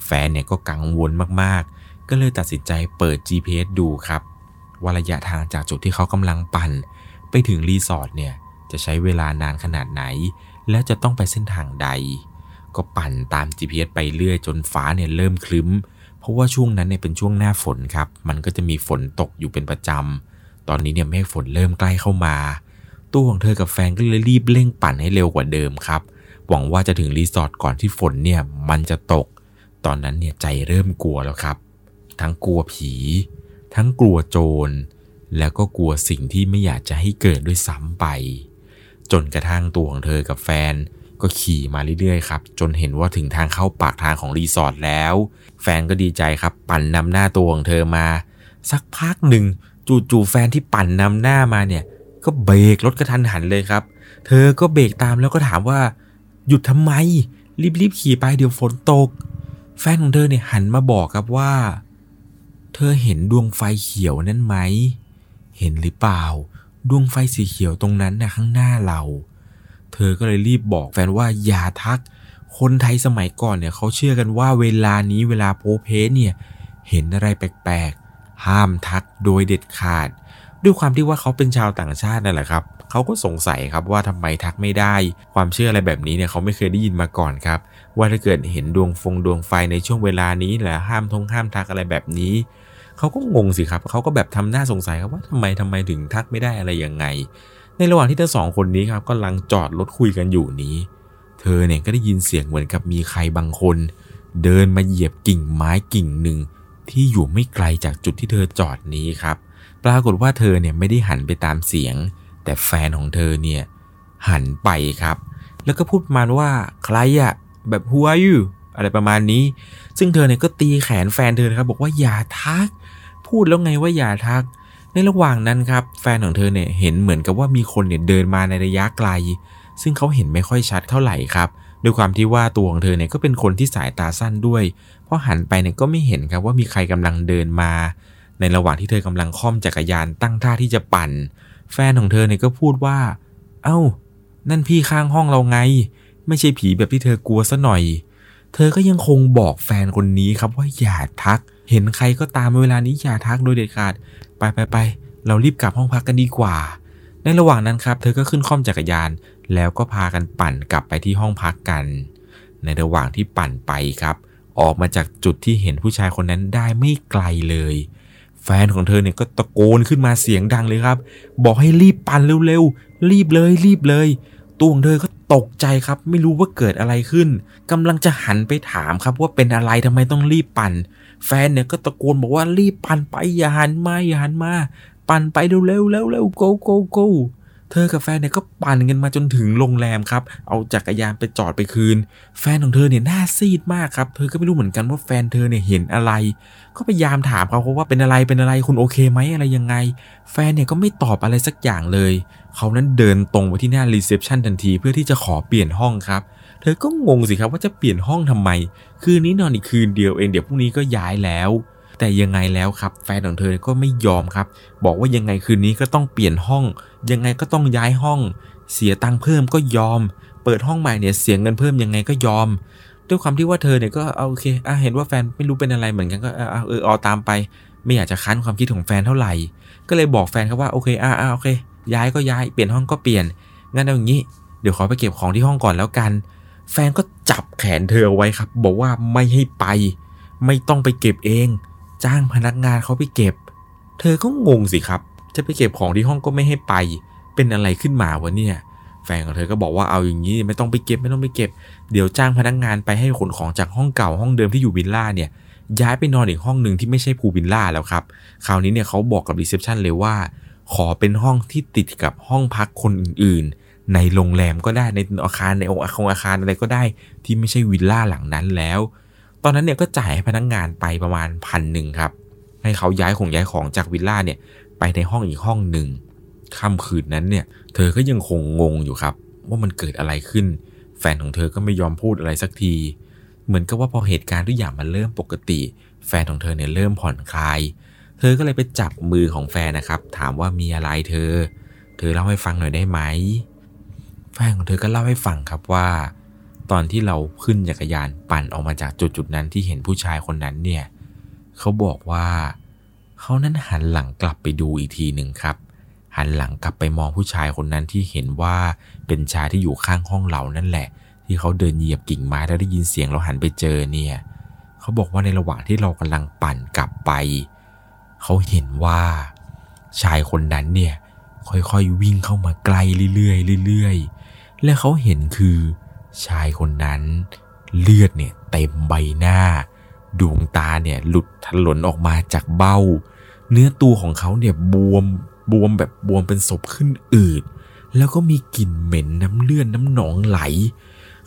แฟนเนี่ยก็กังวลมากๆ ก็เลยตัดสินใจเปิด GPS ดูครับว่าระยะทางจากจุดที่เขากำลังปั่น ไปถึงรีสอร์ทเนี่ย จะใช้เวลานานขนาดไหน และจะต้องไปเส้นทางใด ก็ปั่นตาม GPS ไปเรื่อยจนฟ้าเนี่ยเริ่มคลึ้ม เพราะว่าช่วงนั้นเนี่ยเป็นช่วงหน้าฝนครับ มันก็จะมีฝนตกอยู่เป็นประจำ ตอนนี้เนี่ยเมฆฝนเริ่มใกล้เข้ามาตัวของเธอกับแฟนก็เลยรีบเร่งปั่นให้เร็วกว่าเดิมครับ หวังว่าจะถึงรีสอร์ทก่อนที่ฝนเนี่ยมันจะตก ตอนนั้นเนี่ยใจเริ่มกลัวแล้วครับ ทั้งกลัวผี ทั้งกลัวโจร แล้วก็กลัวสิ่งที่ไม่อยากจะให้เกิดด้วยซ้ำไป จนกระทั่งตัวของเธอกับแฟน ก็ขี่มาเรื่อยๆครับ จนเห็นว่าถึงทางเข้าปากทางของรีสอร์ทแล้ว แฟนก็ดีใจครับ ปั่นนำหน้าตัวของเธอมา สักพักหนึ่งจู่ๆแฟนที่ปั่นนำหน้ามาเนี่ย ก็เบรกรถกระทันหันเลยครับ เธอก็เบรกตามแล้วก็ถามว่า หยุดทำไม รีบๆขี่ไปเดี๋ยวฝนตก แฟนของเธอเนี่ยหันมาบอกครับว่า เธอเห็นดวงไฟเขียวนั่นไหม เห็นหรือเปล่า ดวงไฟสีเขียวตรงนั้นนะข้างหน้าเรา เธอก็เลยรีบบอกแฟนว่าอย่าทัก คนไทยสมัยก่อนเนี่ยเขาเชื่อกันว่าเวลานี้เวลาโพเพเนี่ยเห็นอะไรแปลกๆ ห้ามทักโดยเด็ดขาด ด้วยความที่ว่าเขาเป็นชาวต่างชาตินั่นแหละครับเขาก็สงสัยครับว่าทำไมทักไม่ได้ ความเชื่ออะไรแบบนี้เนี่ยเขาไม่เคยได้ยินมาก่อนครับ ว่าถ้าเกิดเห็นดวงฟงดวงไฟในช่วงเวลานี้แหละห้ามทงห้ามทักอะไรแบบนี้ เขาก็งงสิครับเขาก็แบบทำหน้าสงสัยครับว่าทำไมทำไมถึงทักไม่ได้อะไรยังไง ในระหว่างที่ทั้งสองคนนี้ครับกำลังจอดรถคุยกันอยู่นี้ เธอเนี่ยก็ได้ยินเสียงเหมือนกับมีใครบางคน เดินมาเหยียบกิ่งไม้กิ่งหนึ่งที่อยู่ไม่ไกลจากจุดที่เธอจอดนี้ครับ ปรากฏว่าเธอเนี่ยไม่ได้หันไปตามเสียง แต่แฟนของเธอเนี่ยหันไปครับ แล้วก็พูดมาว่าใครอะแบบ who are you อะไรประมาณนี้ ซึ่งเธอเนี่ยก็ตีแขนแฟนเธอนะครับ บอกว่าอย่าทัก พูดแล้วไงว่าอย่าทัก ในระหว่างนั้นครับแฟนของเธอเนี่ยเห็นเหมือนกับว่ามีคนเนี่ยเดินมาในระยะไกล ซึ่งเขาเห็นไม่ค่อยชัดเท่าไหร่ครับด้วยความที่ว่าตัวของเธอเนี่ยก็เป็นคนที่สายตาสั้นด้วยเพราะหันไปเนี่ยก็ไม่เห็นครับว่ามีใครกำลังเดินมา ในระหว่างที่เธอกำลังค่อมจักรยานตั้งท่าที่จะปั่น แฟนของเธอเนี่ยก็พูดว่า เอา้า นั่นพี่ข้างห้องเราไง ไม่ใช่ผีแบบที่เธอกลัวซะหน่อย เธอก็ยังคงบอกแฟนคนนี้ครับว่าอย่าทัก เห็นใครก็ตามเวลานี้อย่าทักโดยเด็ดขาด ไปไปไปเรารีบกลับห้องพักกันดีกว่า ในระหว่างนั้นครับเธอก็ขึ้นค่อมจักรยาน แล้วก็พากันปั่นกลับไปที่ห้องพักกัน ในระหว่างที่ปั่นไปครับ ออกมาจากจุดที่เห็นผู้ชายคนนั้นได้ไม่ไกลเลย แฟนของเธอเนี่ยก็ตะโกนขึ้นมาเสียงดังเลยครับ บอกให้รีบปั่นเร็วๆรีบเลย รีบเลยตัวของเธอก็ตกใจครับ ไม่รู้ว่าเกิดอะไรขึ้นกำลังจะหันไปถามครับว่าเป็นอะไรทำไมต้องรีบปั่น แฟนเนี่ยก็ตะโกนบอกว่ารีบปั่นไปอย่าหันมาอย่าหันมา ปั่นไปเร็วๆเร็วเร็ว go go go เธอกับแฟนเนี่ยก็ปั่นกันมาจนถึงโรงแรมครับ เอาจักรยานไปจอดไปคืน แฟนของเธอเนี่ยหน้าซีดมากครับ เธอก็ไม่รู้เหมือนกันว่าแฟนเธอเนี่ยเห็นอะไร ก็พยายามถามเขาว่าเป็นอะไรเป็นอะไรคุณโอเคไหมอะไรยังไง แฟนเนี่ยก็ไม่ตอบอะไรสักอย่างเลย เขานั้นเดินตรงไปที่หน้า reception ทันทีเพื่อที่จะขอเปลี่ยนห้องครับ เธอก็งงสิครับว่าจะเปลี่ยนห้องทำไม คืนนี้นอนอีกคืนเดียวเองเดี๋ยวพรุ่งนี้ก็ย้ายแล้ว แต่ยังไงแล้วครับ แฟนของเธอก็ไม่ยอมครับ บอกว่ายังไงคืนนี้ก็ต้องเปลี่ยนห้อง ยังไงก็ต้องย้ายห้อง เสียตังค์เพิ่มก็ยอม เปิดห้องใหม่เนี่ยเสียเงินเพิ่มยังไงก็ยอมด้วยความที่ว่าเธอเนี่ยก็เอาโอเคอะเห็นว่าแฟนไม่รู้เป็นอะไรเหมือนกันก็เออเออเอาตามไป ไม่อยากจะค้านความคิดของแฟนเท่าไหร่ ก็เลยบอกแฟนครับว่าโอเคอะอะโอเค ย้ายก็ย้ายเปลี่ยนห้องก็เปลี่ยนงั้นเอาอย่างนี้เดี๋ยวขอไปเก็บของที่ห้องก่อนแล้วกัน แฟนก็จับแขนเธอเอาไว้ครับ บอกว่าไม่ให้ไป ไม่ต้องไปเก็บเอง จ้างพนักงานเขาไปเก็บ เธอก็งงสิครับ จะไปเก็บของที่ห้องก็ไม่ให้ไป เป็นอะไรขึ้นมาวะเนี่ยแฟนของเธอก็บอกว่าเอาอย่างนี้ไม่ต้องไปเก็บไม่ต้องไปเก็บ เดี๋ยวจ้างพนักงานไปให้ขนของจากห้องเก่าห้องเดิมที่อยู่วิลล่าเนี่ยย้ายไปนอนอีกห้องหนึ่งที่ไม่ใช่ pool villa แล้วครับ คราวนี้เนี่ยเขาบอกกับ reception เลยว่า ขอเป็นห้องที่ติดกับห้องพักคนอื่นๆ ในโรงแรมก็ได้ในอาคารในองค์อาคารอะไรก็ได้ ที่ไม่ใช่วิลล่าหลังนั้นแล้ว ตอนนั้นเนี่ยก็จ่ายให้พนักงานไปประมาณพันหนึ่งครับ ให้เขาย้ายของย้ายของจากวิลล่าเนี่ยไปในห้องอีกห้องหนึ่งค่ำคืนนั้นเนี่ย เธอก็ยังคงงงอยู่ครับ ว่ามันเกิดอะไรขึ้น แฟนของเธอก็ไม่ยอมพูดอะไรสักที เหมือนกับว่าพอเหตุการณ์ทุกอย่างมันเริ่มปกติ แฟนของเธอเนี่ยเริ่มผ่อนคลาย เธอก็เลยไปจับมือของแฟนนะครับ ถามว่ามีอะไรเธอ เธอเล่าให้ฟังหน่อยได้ไหม แฟนของเธอก็เล่าให้ฟังครับว่า ตอนที่เราขึ้นจักรยานปั่นออกมาจากจุดจุดนั้นที่เห็นผู้ชายคนนั้นเนี่ยเขาบอกว่าเขานั้นหันหลังกลับไปดูอีกทีหนึ่งครับ หันหลังกลับไปมองผู้ชายคนนั้นที่เห็นว่าเป็นชายที่อยู่ข้างห้องเรานั่นแหละ ที่เขาเดินเหยียบกิ่งไม้แล้วได้ยินเสียงเราหันไปเจอเนี่ยเขาบอกว่าในระหว่างที่เรากำลังปั่นกลับไปเขาเห็นว่าชายคนนั้นเนี่ยค่อยๆวิ่งเข้ามาใกล้เรื่อยๆเรื่อยๆ และเขาเห็นคือชายคนนั้นเลือดเนี่ยเต็มใบหน้า ดวงตาเนี่ยหลุดถลนออกมาจากเบ้า เนื้อตัวของเขาเนี่ยบวมบวมแบบบวมเป็นศพขึ้นอืดแล้วก็มีกลิ่นเหม็นน้ำเลือดน้ำหนองไหล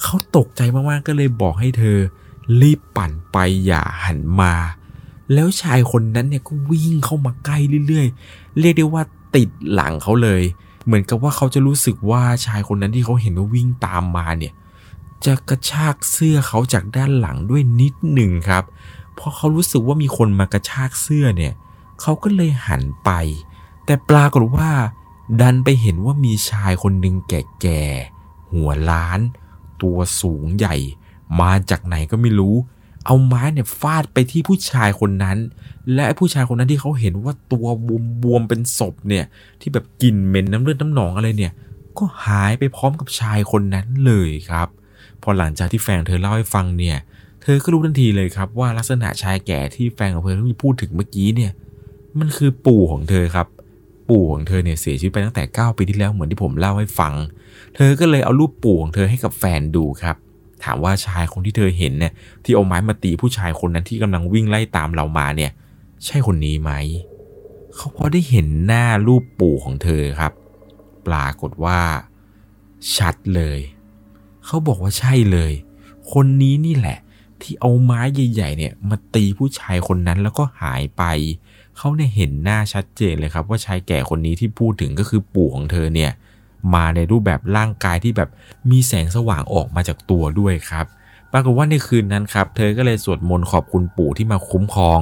เขาตกใจมากๆก็เลยบอกให้เธอ รีบปั่นไปอย่าหันมา แล้วชายคนนั้นเนี่ยก็วิ่งเข้ามาใกล้เรื่อยๆ เรียกได้ว่าติดหลังเขาเลย เหมือนกับว่าเขาจะรู้สึกว่าชายคนนั้นที่เขาเห็นว่าวิ่งตามมาเนี่ย จะกระชากเสื้อเขาจากด้านหลังด้วยนิดหนึ่งครับ เพราะเขารู้สึกว่ามีคนมากระชากเสื้อเนี่ย เขาก็เลยหันไป แต่ปรากฏว่า ดันไปเห็นว่ามีชายคนหนึ่งแก่ๆหัวล้าน ตัวสูงใหญ่ มาจากไหนก็ไม่รู้ เอาไม้เนี่ยฟาดไปที่ผู้ชายคนนั้น และผู้ชายคนนั้นที่เขาเห็นว่าตัวบวมๆเป็นศพเนี่ย ที่แบบกลิ่นเหม็นน้ำเลือดน้ำหนองอะไรเนี่ย ก็หายไปพร้อมกับชายคนนั้นเลยครับ พอหลังจากที่แฟนเธอเล่าให้ฟังเนี่ย เธอก็รู้ทันทีเลยครับว่าลักษณะชายแก่ที่แฟนของเธอที่พูดถึงเมื่อกี้เนี่ย มันคือปู่ของเธอครับปู่ของเธอเนี่ยเสียชีวิตไปตั้งแต่ 9 ปีที่แล้วเหมือนที่ผมเล่าให้ฟัง เธอก็เลยเอารูปปู่ของเธอให้กับแฟนดูครับ ถามว่าชายคนที่เธอเห็นเนี่ยที่เอาไม้มาตีผู้ชายคนนั้นที่กำลังวิ่งไล่ตามเรามาเนี่ย ใช่คนนี้ไหมเขาพอได้เห็นหน้ารูปปู่ของเธอครับ ปรากฏว่า ชัดเลยเขาบอกว่าใช่เลย คนนี้นี่แหละ ที่เอาไม้ใหญ่ๆเนี่ย มาตีผู้ชายคนนั้นแล้วก็หายไปเขาเนี่ยเห็นหน้าชัดเจนเลยครับ ว่าชายแก่คนนี้ที่พูดถึงก็คือปู่ของเธอเนี่ย มาในรูปแบบร่างกายที่แบบมีแสงสว่างออกมาจากตัวด้วยครับ ปรากฏว่าในคืนนั้นครับ เธอก็เลยสวดมนต์ขอบคุณปู่ที่มาคุ้มครอง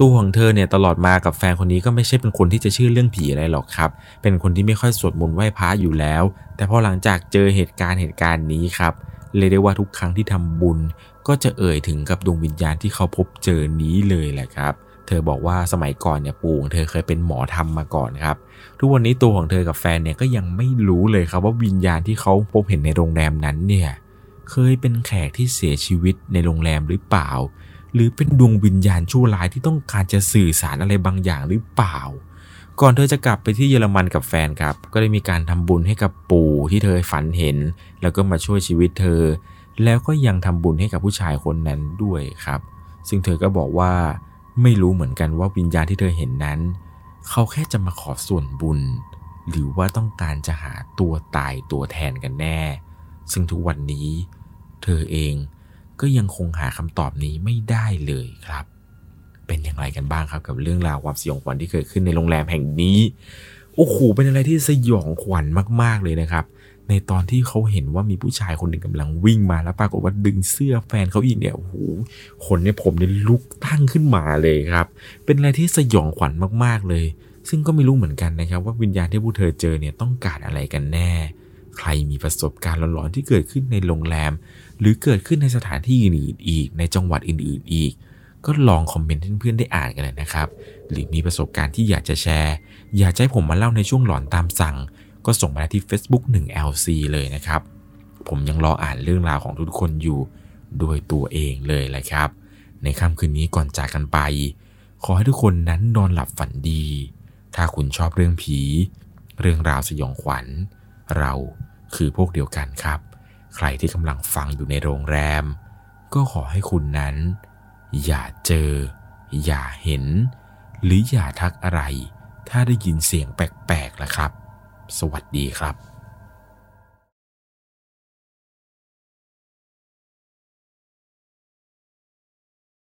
ตัวของเธอเนี่ยตลอดมากับแฟนคนนี้ก็ไม่ใช่เป็นคนที่จะเชื่อเรื่องผีอะไรหรอกครับ เป็นคนที่ไม่ค่อยสวดมนต์ไหว้พระอยู่แล้ว แต่พอหลังจากเจอเหตุการณ์เหตุการณ์นี้ครับเรียได้ว่าทุกครั้งที่ทำบุญ ก็จะเอ่ยถึงกับดวงวิญญาณที่เขาพบเจอนี้เลยแหละครับ เธอบอกว่าสมัยก่อนเนี่ยปู่ของเธอเคยเป็นหมอทำมาก่อนครับ ทุกวันนี้ตัวของเธอกับแฟนเนี่ยก็ยังไม่รู้เลยครับว่าวิญญาณที่เขาพบเห็นในโรงแรมนั้นเนี่ยเคยเป็นแขกที่เสียชีวิตในโรงแรมหรือเปล่า หรือเป็นดวงวิญญาณชั่วร้ายที่ต้องการจะสื่อสารอะไรบางอย่างหรือเปล่า ก่อนเธอจะกลับไปที่เยอรมันกับแฟนครับ ก็ได้มีการทำบุญให้กับปู่ที่เธอฝันเห็น แล้วก็มาช่วยชีวิตเธอ แล้วก็ยังทำบุญให้กับผู้ชายคนนั้นด้วยครับ ซึ่งเธอก็บอกว่า ไม่รู้เหมือนกันว่าวิญญาณที่เธอเห็นนั้น เขาแค่จะมาขอส่วนบุญ หรือว่าต้องการจะหาตัวตายตัวแทนกันแน่ ซึ่งทุกวันนี้ เธอเองก็ยังคงหาคำตอบนี้ไม่ได้เลยครับ เป็นอย่างไรกันบ้างครับกับเรื่องราวความสยองขวัญที่เกิดขึ้นในโรงแรมแห่งนี้โอ้โหเป็นอะไรที่สยองขวัญมาก ๆเลยนะครับ ในตอนที่เขาเห็นว่ามีผู้ชายคนหนึ่งกำลังวิ่งมาแล้วปรากฏว่าดึงเสื้อแฟนเขาอีกเนี่ยโอ้โหคนเนี่ยผมเนี่ยลุกตั้งขึ้นมาเลยครับ เป็นอะไรที่สยองขวัญมากๆเลย ซึ่งก็ไม่รู้เหมือนกันนะครับ ว่าวิญญาณที่ผู้เธอเจอเนี่ยต้องการอะไรกันแน่ ใครมีประสบการณ์หลอนๆที่เกิดขึ้นในโรงแรม หรือเกิดขึ้นในสถานที่อื่นๆอีก ในจังหวัดอื่นๆอีกก็ลองคอมเมนต์เพื่อนๆได้อ่านกันเลยนะครับ หรือมีประสบการณ์ที่อยากจะแชร์ อยากให้ผมมาเล่าในช่วงหลอนตามสั่ง ก็ส่งมาที่ Facebook 1LC เลยนะครับ ผมยังรออ่านเรื่องราวของทุกคนอยู่โดยตัวเองเลยแหละครับ ในค่ำคืนนี้ก่อนจากกันไป ขอให้ทุกคนนั้นนอนหลับฝันดี ถ้าคุณชอบเรื่องผี เรื่องราวสยองขวัญ เราคือพวกเดียวกันครับ ใครที่กำลังฟังอยู่ในโรงแรม ก็ขอให้คุณนั้น อย่าเจอ อย่าเห็น หรืออย่าทักอะไร ถ้าได้ยินเสียงแปลกๆล่ะครับ สวัสดีครับ